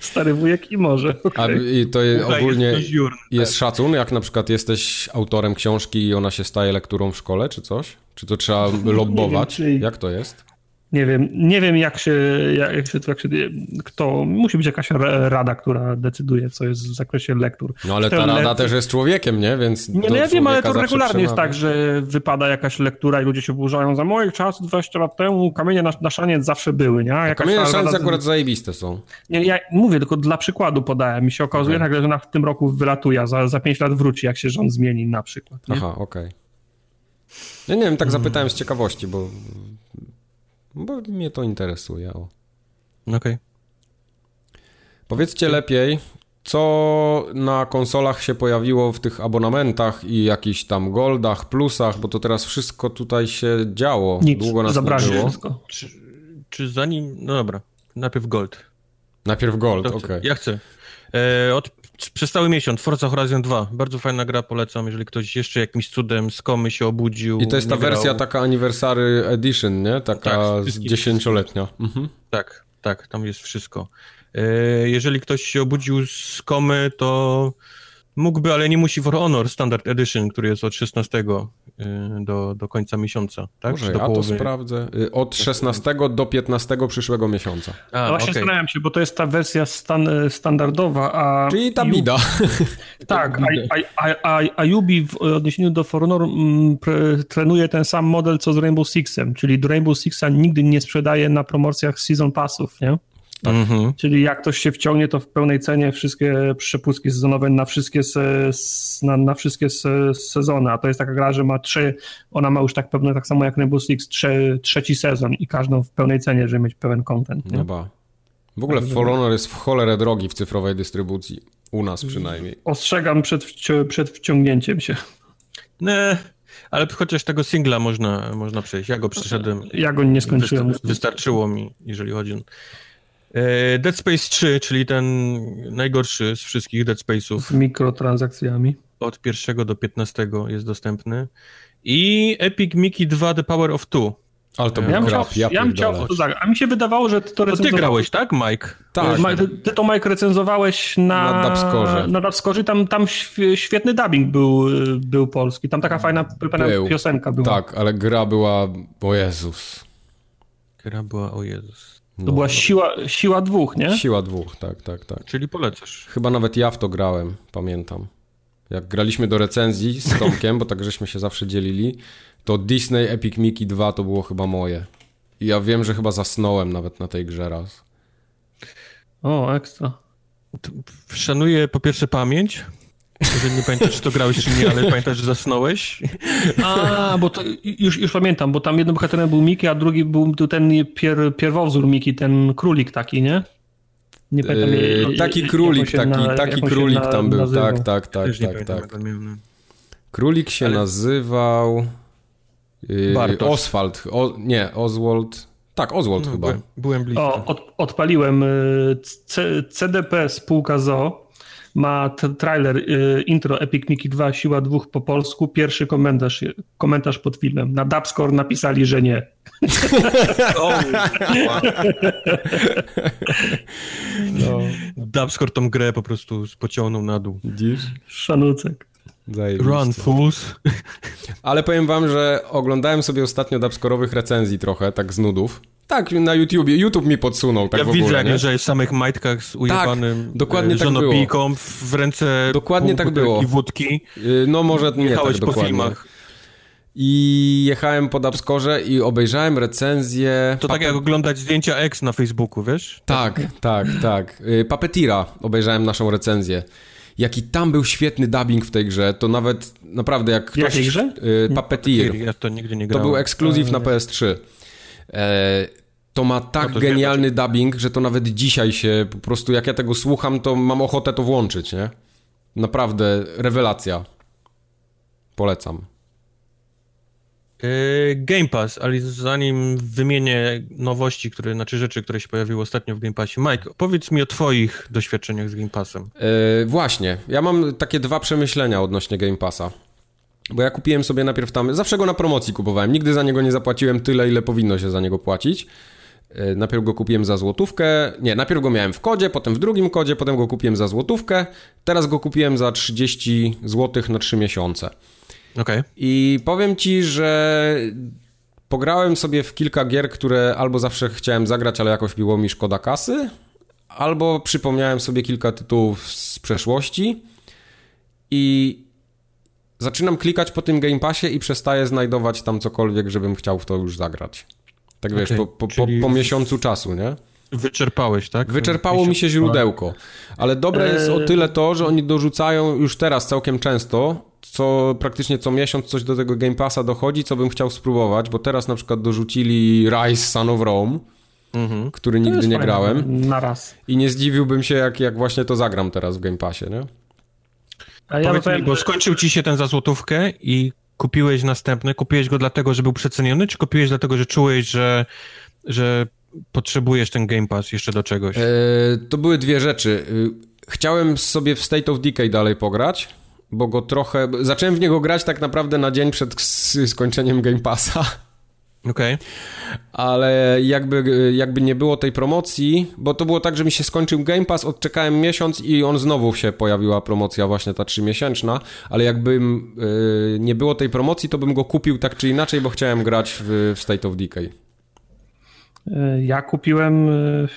Stary wujek i może. Okay. A i to jest, ogólnie jest, jurny, jest tak. szacun, jak na przykład jesteś autorem książki i ona się staje lekturą w szkole, czy coś? Czy to trzeba lobbować? Wiem, czy... Jak to jest? Nie wiem, nie wiem jak się, jak się, jak się kto, musi być jakaś rada, która decyduje, co jest w zakresie lektur. No ale ta rada też jest człowiekiem, nie? Więc nie, no ja wiem, ale to regularnie jest tak, że wypada jakaś lektura i ludzie się burzają. Za moich czasów, 20 lat temu, kamienie na, na szaniec zawsze były, nie? Jakaś kamienie na szaniec akurat zajebiste są. Nie, ja mówię, tylko dla przykładu podałem. Mi się okazuje okay. nagle, że na, w tym roku wylatuje, za, za 5 lat wróci, jak się rząd zmieni na przykład. Nie? Aha, okej. Okay. Ja nie wiem, tak zapytałem z ciekawości, bo bo mnie to interesuje. Okej. Okay. Powiedzcie lepiej, co na konsolach się pojawiło w tych abonamentach i jakichś tam goldach, plusach, bo to teraz wszystko tutaj się działo. Nic, Długo nas nie było. Wszystko. Czy, czy zanim... No dobra, najpierw gold. Najpierw gold, okej. Okay. Ja chcę. E, od przez cały miesiąc, Forza Horizon 2. Bardzo fajna gra, polecam, jeżeli ktoś jeszcze jakimś cudem z komy się obudził. I to jest ta wersja grał. taka Anniversary Edition, nie? Taka tak, dziesięcioletnia. Mhm. Tak, tak, tam jest wszystko. E, jeżeli ktoś się obudził z komy, to mógłby, ale nie musi For Honor Standard Edition, który jest od 16 y, do, do końca miesiąca, tak? Może do ja połowy... to sprawdzę. Y, od 16 do 15 przyszłego miesiąca. A, no właśnie okay. zastanawiam się, bo to jest ta wersja stan standardowa, a... Czyli ta bida. [laughs] tak, a, a, a, a Yubi w odniesieniu do For Honor m, pre, trenuje ten sam model, co z Rainbow Sixem, czyli do Rainbow Sixa nigdy nie sprzedaje na promocjach Season Passów, nie? Tak. Mhm. Czyli jak ktoś się wciągnie, to w pełnej cenie wszystkie przepustki sezonowe na wszystkie, se, na, na, wszystkie se, sezony. A to jest taka gra, że ma trzy, ona ma już tak pewne, tak samo jak Rainbow Six, trzy, trzeci sezon i każdą w pełnej cenie, żeby mieć pełen content. Nie? Chyba. W ogóle tak, For Honor jest w cholerę drogi w cyfrowej dystrybucji. U nas przynajmniej. Ostrzegam przed, przed wciągnięciem się. Nie, ale chociaż tego singla można, można przejść. Ja go przeszedłem. Ja go nie skończyłem. Wystarczyło mi, jeżeli chodzi o Dead Space 3, czyli ten najgorszy z wszystkich Dead Space'ów. Z mikrotransakcjami. Od pierwszego do 15 jest dostępny. I Epic Mickey 2 The Power of Two. Ale to był ja graf, ja, ja chciał, A mi się wydawało, że to recenzowałeś. ty grałeś, tak, Mike? Tak. Ty, ty to, Mike, recenzowałeś na... Na Dubscorze. Na Dubscorze. Tam, tam świetny dubbing był, był polski. Tam taka fajna, fajna był. piosenka była. Tak, ale gra była... O Jezus. Gra była o Jezus. To no. była siła, siła dwóch, nie? Siła dwóch, tak, tak, tak. Czyli polecasz. Chyba nawet ja w to grałem, pamiętam. Jak graliśmy do recenzji z Tomkiem, bo tak żeśmy się zawsze dzielili, to Disney Epic Mickey 2 to było chyba moje. I ja wiem, że chyba zasnąłem nawet na tej grze raz. O, ekstra. Szanuję po pierwsze pamięć, jeżeli nie pamiętasz, czy to grałeś, czy nie, ale [laughs] pamiętasz, że zasnąłeś? A, bo to już, już pamiętam, bo tam jednym bohaterem był Miki, a drugi był ten pier, pierwowzór Miki, ten królik taki, nie? Nie pamiętam. Yy, taki królik, taki, na, taki królik na, tam był, nazywał. tak, tak, tak, tak, tak. Królik się tak. nazywał yy, Oswald, o, nie, Oswald, tak, Oswald no, chyba. Byłem, byłem blisko. O, od, odpaliłem y, C, CDP spółka ZO ma trailer, y, intro Epic Mickey 2, Siła dwóch po polsku. Pierwszy komentarz, komentarz pod filmem. Na Dubscore napisali, że nie. [laughs] no. Dubscore tą grę po prostu pociągnął na dół. Widzisz? Szanucek. Zajebiste. Run, fools. [laughs] Ale powiem wam, że oglądałem sobie ostatnio dubscorowych recenzji trochę, tak z nudów. Tak, na YouTubie. YouTube mi podsunął, tak ja w ogóle, widzę, nie? że jest w samych majtkach z ujebanym tak, dokładnie e, tak żonopijką w ręce Dokładnie tak było. wódki. Y, no może nie Jechałeś tak dokładnie. po filmach. I jechałem pod Upscore i obejrzałem recenzję... To tak jak oglądać zdjęcia X na Facebooku, wiesz? Tak, tak, tak. Y, Papetira obejrzałem naszą recenzję. Jaki tam był świetny dubbing w tej grze, to nawet naprawdę jak ktoś... Jakiej grze? Y, Puppeteer. Ja to nigdy nie grałem. To był ekskluzyw na PS3. E, to ma tak no to genialny dubbing, że to nawet dzisiaj się po prostu, jak ja tego słucham, to mam ochotę to włączyć, nie? Naprawdę, rewelacja. Polecam. E, Game Pass, ale zanim wymienię nowości, które, znaczy rzeczy, które się pojawiły ostatnio w Game Passie, Mike, powiedz mi o twoich doświadczeniach z Game Passem. Yy, właśnie, ja mam takie dwa przemyślenia odnośnie Game Passa. Bo ja kupiłem sobie najpierw tam, zawsze go na promocji kupowałem, nigdy za niego nie zapłaciłem tyle, ile powinno się za niego płacić. E, najpierw go kupiłem za złotówkę, nie, najpierw go miałem w kodzie, potem w drugim kodzie, potem go kupiłem za złotówkę, teraz go kupiłem za 30 złotych na 3 miesiące. Okay. I powiem ci, że pograłem sobie w kilka gier, które albo zawsze chciałem zagrać, ale jakoś było mi szkoda kasy, albo przypomniałem sobie kilka tytułów z przeszłości i zaczynam klikać po tym Game Passie i przestaję znajdować tam cokolwiek, żebym chciał w to już zagrać. Tak wiesz, okay, po, po, po, po, miesiącu czasu, nie? Wyczerpałeś, tak? Wyczerpało mi się źródełko. Ale dobre jest o tyle to, że oni dorzucają już teraz całkiem często, co praktycznie co miesiąc coś do tego Game Passa dochodzi, co bym chciał spróbować, bo teraz na przykład dorzucili Rise Son of Rome, mhm. który nigdy nie grałem. Na raz. I nie zdziwiłbym się, jak, jak właśnie to zagram teraz w Game Passie, nie? A ja Powiedz mi, bo skończył ci się ten za złotówkę i kupiłeś następny. Kupiłeś go dlatego, że był przeceniony, czy kupiłeś dlatego, że czułeś, że, że potrzebujesz ten Game Pass jeszcze do czegoś? E, to były dwie rzeczy. chciałem sobie w State of Decay dalej pograć, bo go trochę... Zacząłem w niego grać tak naprawdę na dzień przed skończeniem Game Passa. Okej. Okay. Ale jakby, jakby nie było tej promocji, bo to było tak, że mi się skończył Game Pass, odczekałem miesiąc i on znowu się pojawiła promocja właśnie ta trzymiesięczna, ale jakby yy, nie było tej promocji, to bym go kupił tak czy inaczej, bo chciałem grać w, w State of Decay. Ja kupiłem y,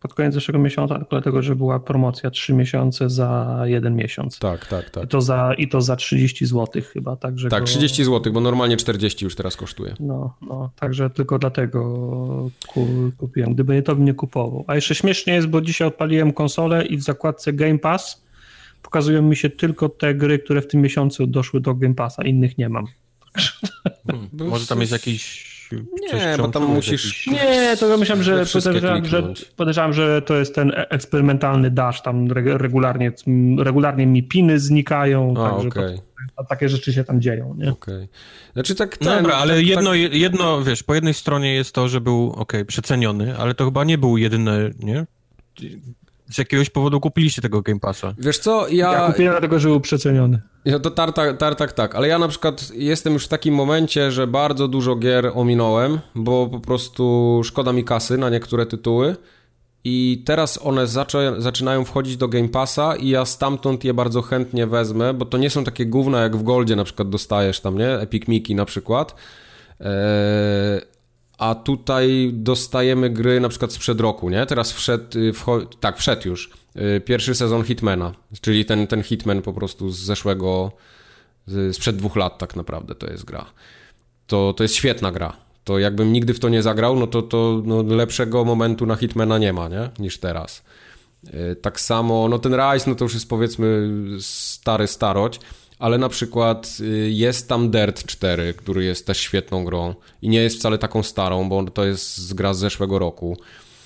pod koniec zeszłego miesiąca, tylko dlatego, że była promocja 3 miesiące za jeden miesiąc. Tak, tak, tak. I to za, i to za 30 zł chyba. Także tak, go... 30 zł, bo normalnie 40 już teraz kosztuje. No, no także tylko dlatego kupiłem. Gdyby nie to bym nie kupował. A jeszcze śmiesznie jest, bo dzisiaj odpaliłem konsolę i w zakładce Game Pass pokazują mi się tylko te gry, które w tym miesiącu doszły do Game Passa, innych nie mam. Hmm, [laughs] może tam jest jakiś nie, bo tam musisz... Nie, to ja myślałem, że podejrzewam, że podejrzewam, że to jest ten e- eksperymentalny dash, tam regularnie, regularnie mi piny znikają, A, także okay. to, takie rzeczy się tam dzieją, nie? Okay. Znaczy tak... Ten, Dobra, ale tak, jedno, tak... jedno, wiesz, po jednej stronie jest to, że był, ok, przeceniony, ale to chyba nie był jedyny, nie? Z jakiegoś powodu kupiliście tego Game Passa. Wiesz co, ja... Ja kupiłem dlatego, że był przeceniony. Ja to tartak, tartak, tak, ale ja na przykład jestem już w takim momencie, że bardzo dużo gier ominąłem, bo po prostu szkoda mi kasy na niektóre tytuły i teraz one zaczę, zaczynają wchodzić do Game Passa i ja stamtąd je bardzo chętnie wezmę, bo to nie są takie gówna jak w Goldzie na przykład dostajesz tam, nie? Epic Mickey na przykład. Eee, a tutaj dostajemy gry na przykład sprzed roku, nie? Teraz wszedł, y, tak, wszedł już y, pierwszy sezon Hitmana, czyli ten, ten Hitman po prostu z zeszłego, sprzed dwóch lat tak naprawdę to jest gra. To, to jest świetna gra. To jakbym nigdy w to nie zagrał, no to, to no lepszego momentu na Hitmana nie ma, nie? Niż teraz. Y, tak samo, no ten Rise, no to już jest powiedzmy stary starość, ale na przykład y, jest tam Dirt 4, który jest też świetną grą i nie jest wcale taką starą, bo to jest gra z zeszłego roku.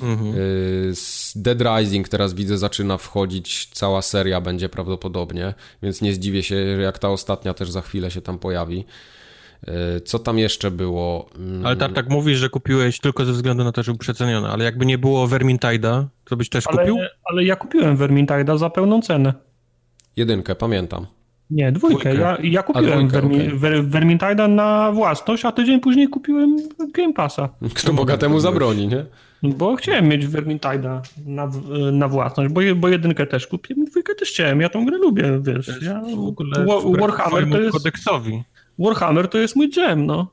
Mhm. Y, Dead Rising teraz widzę zaczyna wchodzić, cała seria będzie prawdopodobnie, więc nie zdziwię się, jak ta ostatnia też za chwilę się tam pojawi. Y, co tam jeszcze było? Mm. Ale tak, tak mówisz, że kupiłeś tylko ze względu na to, że był przeceniony, ale jakby nie było Vermintide'a, to byś też ale, kupił? Ale ja kupiłem Vermintide'a za pełną cenę. Jedynkę, pamiętam. Nie, dwójkę. Ja, ja kupiłem Vermi okay. Vermintide'a na własność, a tydzień później kupiłem Game Passa. Kto bogatemu zabroni, nie? Bo chciałem mieć Vermintide'a na, na własność, bo, bo jedynkę też kupiłem, dwójkę też chciałem. Ja tą grę lubię, wiesz. Ja, w ogóle Warhammer to jest... kodeksowi. Warhammer to jest mój dżem, no.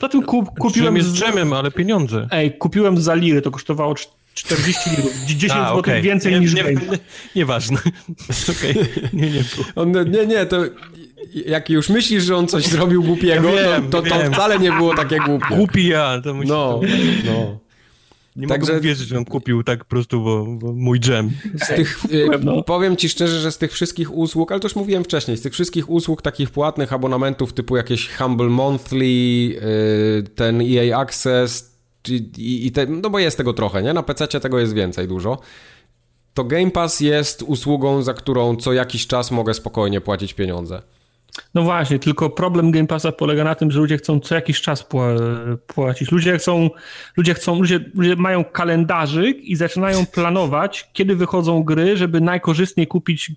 Zatem kup, kupiłem... jest dżemem, ale pieniądze. Ej, kupiłem za liry, to kosztowało 40 litrów, 10 A, zł okay. więcej nie, niż nie, nie, [laughs] Nieważne. [laughs] Okay. nie, nie. On, nie, nie, to jak już myślisz, że on coś zrobił głupiego, ja wiem, to, to, to wcale nie było takie głupie. Głupi ja, to musi No, no. Nie Także... mogę wierzyć, że on kupił tak po prostu, bo, bo mój dżem. Z tych, no. Powiem ci szczerze, że z tych wszystkich usług, ale to już mówiłem wcześniej, z tych wszystkich usług takich płatnych abonamentów typu jakieś Humble Monthly, y, ten EA Access, i, i te, no bo jest tego trochę, nie? Na PC tego jest więcej dużo. To Game Pass jest usługą, za którą co jakiś czas mogę spokojnie płacić pieniądze. No właśnie, tylko problem Game Passa polega na tym, że ludzie chcą co jakiś czas płacić. Ludzie chcą, ludzie chcą, ludzie, ludzie mają kalendarzyk i zaczynają [laughs] planować, kiedy wychodzą gry, żeby najkorzystniej kupić,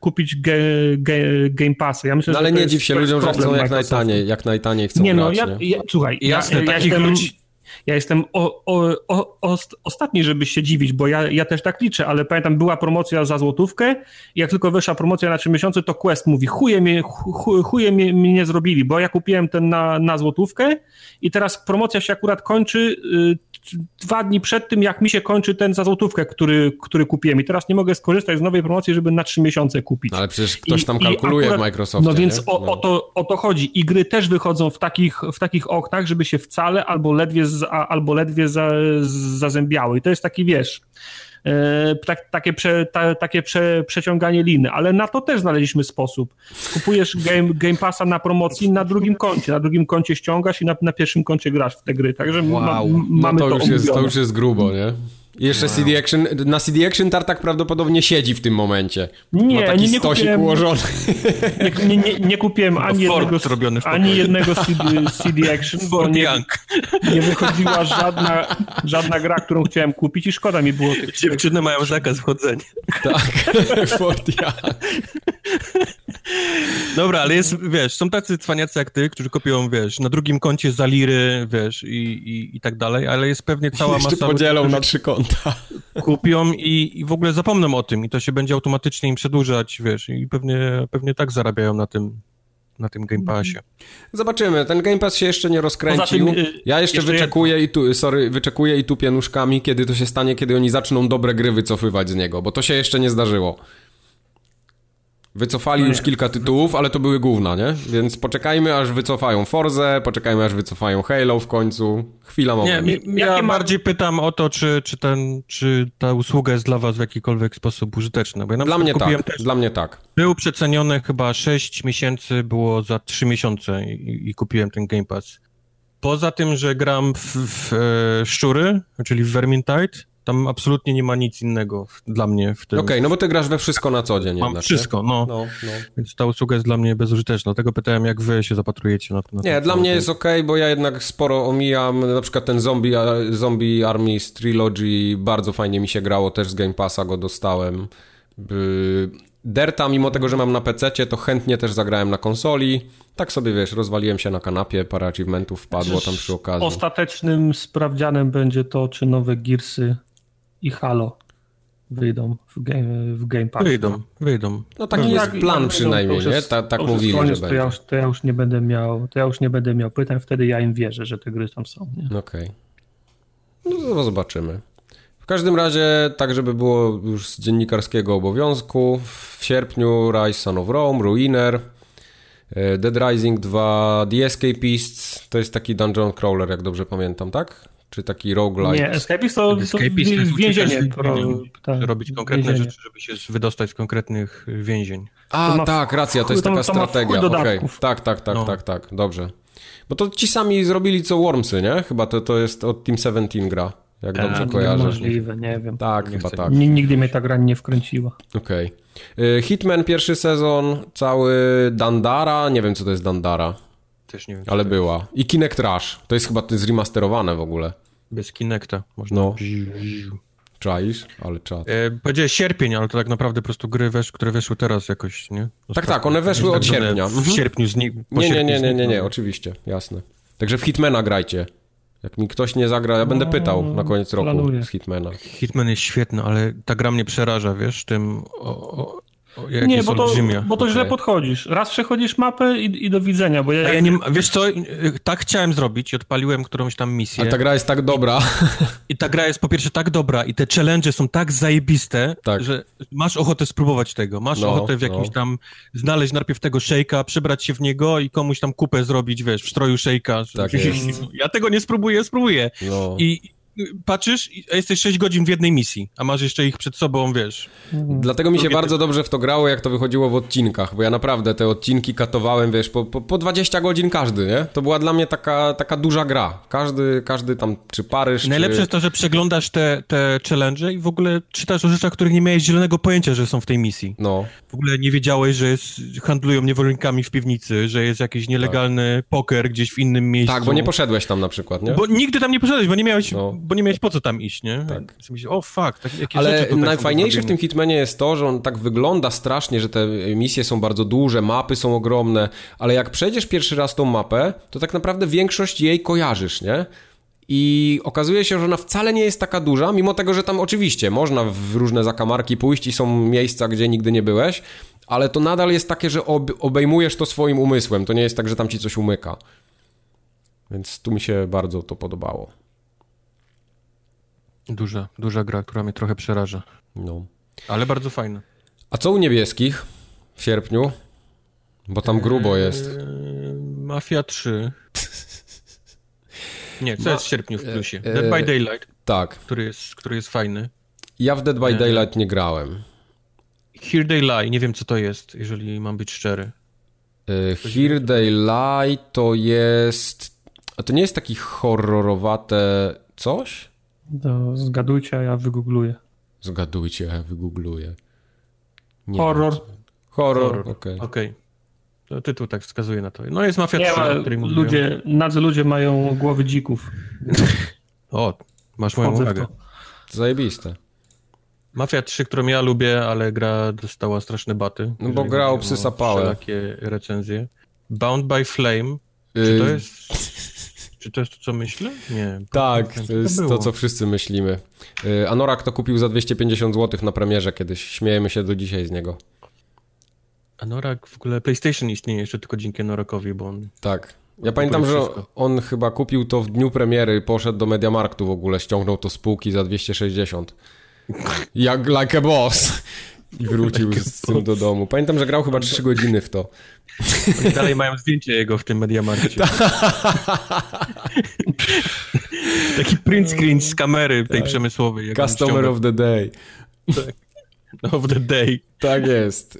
kupić ge, ge, Game Passy. Ja myślę, no ale nie dziw się ludziom, że chcą jak najtaniej, jak najtaniej chcą Nie no, grać, ja, nie? ja, słuchaj, Jasne, ja, ja takich jestem, ludzi ja jestem o, o, o, ostatni, żeby się dziwić, bo ja, ja też tak liczę, ale pamiętam, była promocja za złotówkę i jak tylko wyszła promocja na 3 miesiące, to Quest mówi, chuje mnie, chuje mnie, mnie nie zrobili, bo ja kupiłem ten na, na złotówkę i teraz promocja się akurat kończy y, dwa dni przed tym, jak mi się kończy ten za złotówkę, który, który kupiłem i teraz nie mogę skorzystać z nowej promocji, żeby na 3 miesiące kupić. No ale przecież ktoś tam kalkuluje akurat, w Microsoftie. No więc o, no. o, to, o to chodzi i gry też wychodzą w takich, w takich oknach, żeby się wcale albo ledwie z, albo ledwie za, zazębiały. I to jest taki, wiesz, e, tak, takie, prze, ta, takie prze, przeciąganie liny, ale na to też znaleźliśmy sposób. Kupujesz game, game Passa na promocji na drugim koncie, na drugim koncie ściągasz i na, na pierwszym koncie grasz w te gry, także wow. ma, mamy no to, to już jest, to już jest grubo, nie? Jeszcze CD Action, na CD Action Tartak prawdopodobnie siedzi w tym momencie. Nie, Ma taki nie, nie stosik kupiłem- ułożony. Nie, nie, nie, nie kupiłem ani jednego, ani jednego CD, CD Action, bo nie, nie wychodziła żadna, żadna gra, którą chciałem kupić i szkoda mi było tych Dziewczyny mają zakaz wchodzenia. Tak, [laughs] Ford Young. Dobra, ale jest, wiesz, są tacy cwaniacy jak ty, którzy kopią, wiesz, na drugim koncie za liry, wiesz, i, i, i tak dalej, ale jest pewnie cała Jeszcze masa podzielą ludzi, na trzy konta. Kupią i, i w ogóle zapomną o tym i to się będzie automatycznie im przedłużać, wiesz, i pewnie, pewnie tak zarabiają na tym, na tym Game Passie. Zobaczymy, ten Game Pass się jeszcze nie rozkręcił. Tym, y, ja jeszcze, jeszcze wyczekuję i tu, sorry, wyczekuję i tupię nóżkami, kiedy to się stanie, kiedy oni zaczną dobre gry wycofywać z niego, bo to się jeszcze nie zdarzyło. Wycofali No już nie. kilka tytułów, ale to były gówna, nie? Więc poczekajmy, aż wycofają Forzę, poczekajmy, aż wycofają Halo w końcu. Chwila Nie, momentu. mi- ja bardziej pytam o to, czy, czy, ten, czy ta usługa jest dla was w jakikolwiek sposób użyteczna, bo ja Dla mnie tak, też, dla mnie tak. był przeceniony chyba 6 miesięcy, było za 3 miesiące i, i kupiłem ten Game Pass. Poza tym, że gram w, w e, Szczury, czyli w Vermintide, tam absolutnie nie ma nic innego w, dla mnie w tym. Okej, no bo ty grasz we wszystko na co dzień Mam jednak, wszystko, no. Nie? No, no. Więc ta usługa jest dla mnie bezużyteczna. Dlatego pytałem, jak wy się zapatrujecie na to. Na Nie, ten dla cały mnie ten- jest ok, bo ja jednak sporo omijam, na przykład ten Zombie, zombie Armies Trilogy, bardzo fajnie mi się grało, też z Game Passa go dostałem. By- Derta, mimo tego, że mam na PC, to chętnie też zagrałem na konsoli. Tak sobie, wiesz, rozwaliłem się na kanapie, parę achievementów wpadło tam przy okazji. Ostatecznym sprawdzianem będzie to, czy nowe Gearsy i Halo wyjdą w Game, w game Pass. Wyjdą, wyjdą. No taki No, jest jak- plan jak przynajmniej, nie? Ta, tak mówili, że koniec, to ja, już, to ja już nie będę miał, to ja już nie będę miał pytań, wtedy ja im wierzę, że te gry tam są. Nie? Okej. No to zobaczymy. W każdym razie, tak żeby było już z dziennikarskiego obowiązku, w sierpniu Rise Son of Rome, Ruiner, e, Dead Rising 2, The Escapists, to jest taki dungeon crawler, jak dobrze pamiętam, tak? Czy taki roguelike? Nie, Escapist to, to Escapist to jest w- więzienie. pro- więzień. tak, robić konkretne więzienie. rzeczy, żeby się wydostać z konkretnych więzień. A, To ma tak, racja, to jest to taka to strategia. Dodatków. Tak, tak, tak, No. tak, tak, dobrze. Bo to ci sami zrobili co Wormsy, nie? Chyba to, to jest od Team 17 gra, jak dobrze A, kojarzę. Możliwe, nie wiem. Tak, Nie chyba chcę. tak. Ni- Nigdy mnie ta gra nie wkręciła. Okej. Y, Hitman pierwszy sezon, cały Dandara, nie wiem co to jest Dandara, Też nie wiem. ale to była. I Kinect Rush, to jest chyba zremasterowane w ogóle. Bez Kinecta można. No. Czaisz? Ale czad. E, powiedziałeś sierpień, ale to tak naprawdę po prostu gry, wesz, które weszły teraz jakoś, nie? Tak, tak, one weszły od sierpnia. W Mhm. sierpniu z nich. Nie, nie, nie, nie, nie, nie, oczywiście, jasne. Także w Hitmana grajcie. Jak mi ktoś nie zagra, ja będę No, pytał na koniec roku planuję. z Hitmana. Hitman jest świetny, ale ta gra mnie przeraża, wiesz, tym o, o, o, nie, bo to, olbrzymia. bo to źle Okej. podchodzisz. Raz przechodzisz mapę i, i do widzenia, bo ja, A ja nie, wiesz co, y, tak chciałem zrobić i odpaliłem którąś tam misję Ale ta gra jest tak dobra. [laughs] i ta gra jest po pierwsze tak dobra i te challenge są tak zajebiste, Tak. że masz ochotę spróbować tego, masz No, ochotę w jakimś no. tam znaleźć najpierw tego shake'a, przebrać się w niego i komuś tam kupę zrobić, wiesz, w stroju shake'a. Tak. [laughs] Ja tego nie spróbuję, spróbuję. No. I patrzysz, i- a jesteś 6 godzin w jednej misji, a masz jeszcze ich przed sobą, wiesz. Dlatego mi się Drugie bardzo dobrze w to grało, jak to wychodziło w odcinkach, bo ja naprawdę te odcinki katowałem, wiesz, po, po, po 20 godzin każdy, nie? To była dla mnie taka, taka duża gra. Każdy, każdy tam, czy Paryż, Najlepsze czy... jest to, że przeglądasz te, te challenge i w ogóle czytasz o rzeczach, których nie miałeś zielonego pojęcia, że są w tej misji. No, W ogóle nie wiedziałeś, że jest, handlują niewolnikami w piwnicy, że jest jakiś nielegalny poker gdzieś w innym miejscu. tak, bo nie poszedłeś tam na przykład, nie? Bo nigdy tam nie poszedłeś, bo nie miałeś, No. Bo nie miałeś po co tam iść, nie? Tak. Myślę, o fuck, tak, jakie Ale najfajniejsze w tym Hitmanie jest to, że on tak wygląda strasznie, że te misje są bardzo duże, mapy są ogromne, ale jak przejdziesz pierwszy raz tą mapę, to tak naprawdę większość jej kojarzysz, nie? I okazuje się, że ona wcale nie jest taka duża, mimo tego, że tam oczywiście można w różne zakamarki pójść i są miejsca, gdzie nigdy nie byłeś, ale to nadal jest takie, że ob obejmujesz to swoim umysłem. To nie jest tak, że tam ci coś umyka. Więc tu mi się bardzo to podobało. Duża, duża gra, która mnie trochę przeraża. No. Ale bardzo fajna. A co u niebieskich w sierpniu? Bo tam grubo jest. Eee, Mafia 3. Nie, co Ma- jest w sierpniu w plusie? e- Dead by Daylight, Tak. który jest, który jest fajny. Ja w Dead by Daylight nie grałem. Here They Lie, nie wiem co to jest, jeżeli mam być szczery. Here They Lie to jest... A to nie jest taki horrorowate coś? To zgadujcie, a ja wygoogluję. Zgadujcie, ja wygoogluję. Nie Horror. wiem, Horror, Horror. okej. Okej. To Tytuł tak wskazuje na to. No jest Mafia Nie, 3, o której mówiłem. ludzie, nadzy ludzie mają głowy dzików. [laughs] O, masz moją uwagę. to. Zajebiste. Mafia 3, którą ja lubię, ale gra dostała straszne baty. No bo gra obsysa pałę. Wszelakie recenzje. Bound by Flame. Czy to Yy, jest... Czy to jest to, co myślę? Nie. Tak, to jest to, było. co wszyscy myślimy. Yy, Anorak to kupił za 250 zł na premierze kiedyś. Śmiejemy się do dzisiaj z niego. Anorak, w ogóle PlayStation istnieje jeszcze tylko dzięki Anorakowi, bo on... Tak. Ja pamiętam, że on chyba kupił to w dniu premiery, poszedł do Mediamarktu w ogóle, ściągnął to z półki za 260. [laughs] Jak like a boss. I wrócił z tym do domu. Pamiętam, że grał chyba 3 godziny w to. Oni dalej mają zdjęcie jego w tym Mediamarkcie. [laughs] Taki print screen z kamery tej Tak. przemysłowej. Customer of the day. of the day. Tak jest.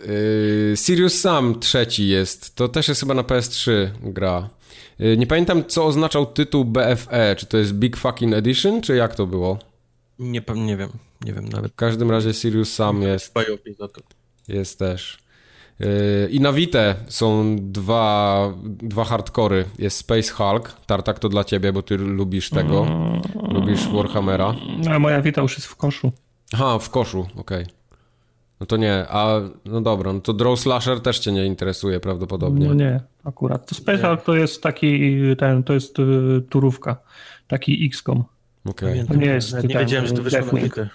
Yy, Sirius Sam trzeci jest. To też jest chyba na PS3 gra. Yy, nie pamiętam, co oznaczał tytuł BFE. Czy to jest Big Fucking Edition, czy jak to było? Nie, nie wiem, nie wiem nawet. W każdym razie Sirius Sam jest, jest też. Yy, I na Vita są dwa, dwa hardkory. Jest Space Hulk. Tartak to dla ciebie, bo ty lubisz tego. Lubisz Warhammera. A moja wita już jest w koszu. Aha, w koszu, okej. No to nie, a no dobra, no to Draw Slasher też cię nie interesuje prawdopodobnie. No nie, akurat. To Special to jest taki, ten, to jest y, turówka. Taki XCOM. Okej. Pamiętam, nie jest nawet nie wiedziałem, że to wyszło na. Vita.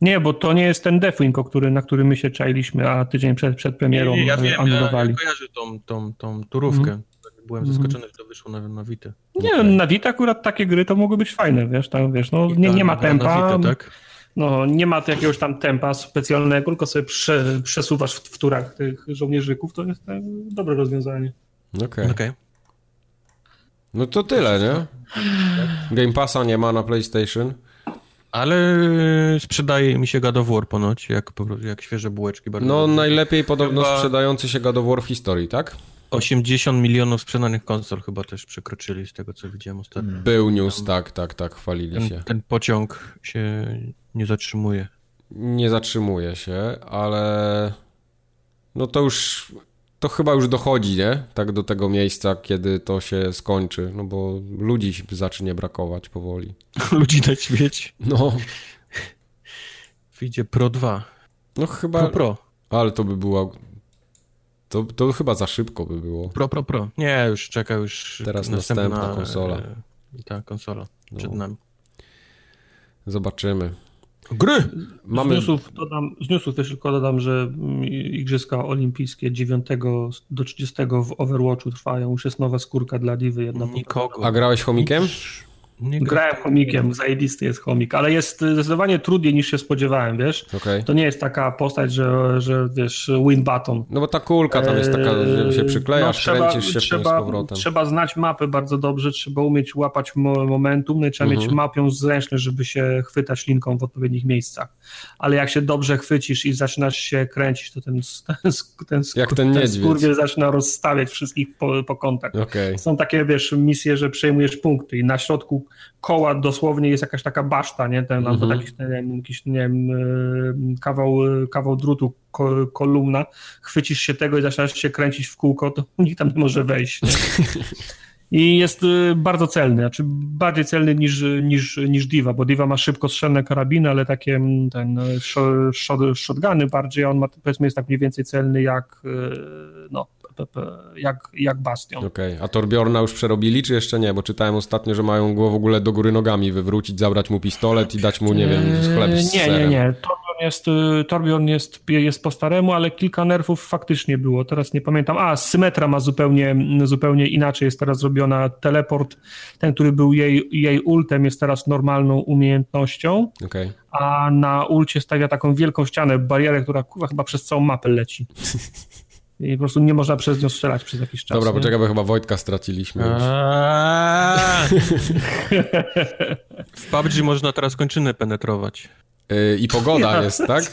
Nie, bo to nie jest ten Deathwing, o który, na który my się czajliśmy, a tydzień przed, przed premierą Nie, nie, ja y, wiem, ja, anulowali. ja kojarzę tą, tą, tą turówkę. Byłem Mhm. zaskoczony, że to wyszło na, na Vita. Nie, na Vita akurat takie gry to mogły być fajne, wiesz, tam, wiesz, no nie, nie ma Gra tempa, Vita, tak? no nie ma jakiegoś tam tempa specjalnego, tylko sobie prze, przesuwasz w, w turach tych żołnierzyków, to jest e, dobre rozwiązanie. Okej. Okej. No to tyle, nie? Game Passa nie ma na PlayStation. Ale sprzedaje mi się God of War ponoć, jak, po prostu- jak świeże bułeczki. Bardzo No dobrze. najlepiej podobno Chyba- sprzedający się God of War w historii, tak? 80 milionów sprzedanych konsol chyba też przekroczyli z tego, co widziałem ostatnio. Był news, tak, tak, tak, chwalili się. Ten, ten pociąg się nie zatrzymuje. Nie zatrzymuje się, ale no to już, to chyba już dochodzi, nie? Tak do tego miejsca, kiedy to się skończy, no bo ludzi zacznie brakować powoli. [laughs] Ludzi na świecie. No, Wyjdzie Pro 2. no chyba, Pro Pro. ale to by było, to, to chyba za szybko by było. Pro Pro Pro. Nie, już czeka już Teraz następna następna konsola. e, Ta konsola przed No. nami. Zobaczymy. Gry! Mamy... Z, newsów dodam, z newsów też tylko dodam, że mm, Igrzyska Olimpijskie 9 do 30 w Overwatchu trwają. Już jest nowa skórka dla Diwy. Jedna Nikogo. A grałeś chomikiem? Nie Grałem chomikiem, zajebisty jest chomik, ale jest zdecydowanie trudniej niż się spodziewałem, wiesz? Okej. To nie jest taka postać, że, że wiesz, win button. No bo ta kulka tam jest taka, że się Eee, przyklejasz, no, kręcisz się w tym z trzeba, powrotem. trzeba znać mapę bardzo dobrze, trzeba umieć łapać mo- momentum, no i trzeba Mhm. mieć mapią zręczność, żeby się chwytać linką w odpowiednich miejscach. Ale jak się dobrze chwycisz i zaczynasz się kręcić, to ten, [laughs] ten, ten, Jak ten niedźwiedź. skurwiel zaczyna rozstawiać wszystkich po, po kątach. Okej. Są takie, wiesz, misje, że przejmujesz punkty i na środku koła dosłownie jest jakaś taka baszta, nie? Ten, albo Mhm. jakiś, nie wiem, jakiś, nie wiem, e, kawał, kawał drutu, ko, kolumna, chwycisz się tego i zaczynasz się kręcić w kółko, to [laughs] nikt tam nie może wejść. I jest y, bardzo celny, znaczy bardziej celny niż, niż, niż Diva, bo Diva ma szybko strzelne karabiny, ale takie mm, ten y, sho- sho- shotguny bardziej, a on ma, powiedzmy, jest tak mniej więcej celny jak y, no, jak, jak Bastion. Okej, a Torbjorna już przerobili, czy jeszcze nie? Bo czytałem ostatnio, że mają go w ogóle do góry nogami wywrócić, zabrać mu pistolet i dać mu, nie wiem, chleb z Eee, Nie, nie, serem. nie. Torbjorn jest, y, Torbjorn jest, jest po staremu, ale kilka nerfów faktycznie było. Teraz nie pamiętam. A, Symetra ma zupełnie, zupełnie inaczej. Jest teraz zrobiona teleport. Ten, który był jej, jej ultem, jest teraz normalną umiejętnością. Okej. A na ulcie stawia taką wielką ścianę, barierę, która kurwa, chyba przez całą mapę leci. [laughs] I po prostu nie można przez nią strzelać przez jakiś czas. Dobra, nie? poczekaj, bo chyba Wojtka straciliśmy już. [laughs] W PUBG można teraz kończyny penetrować. Yy, I pogoda Ja, jest, tak?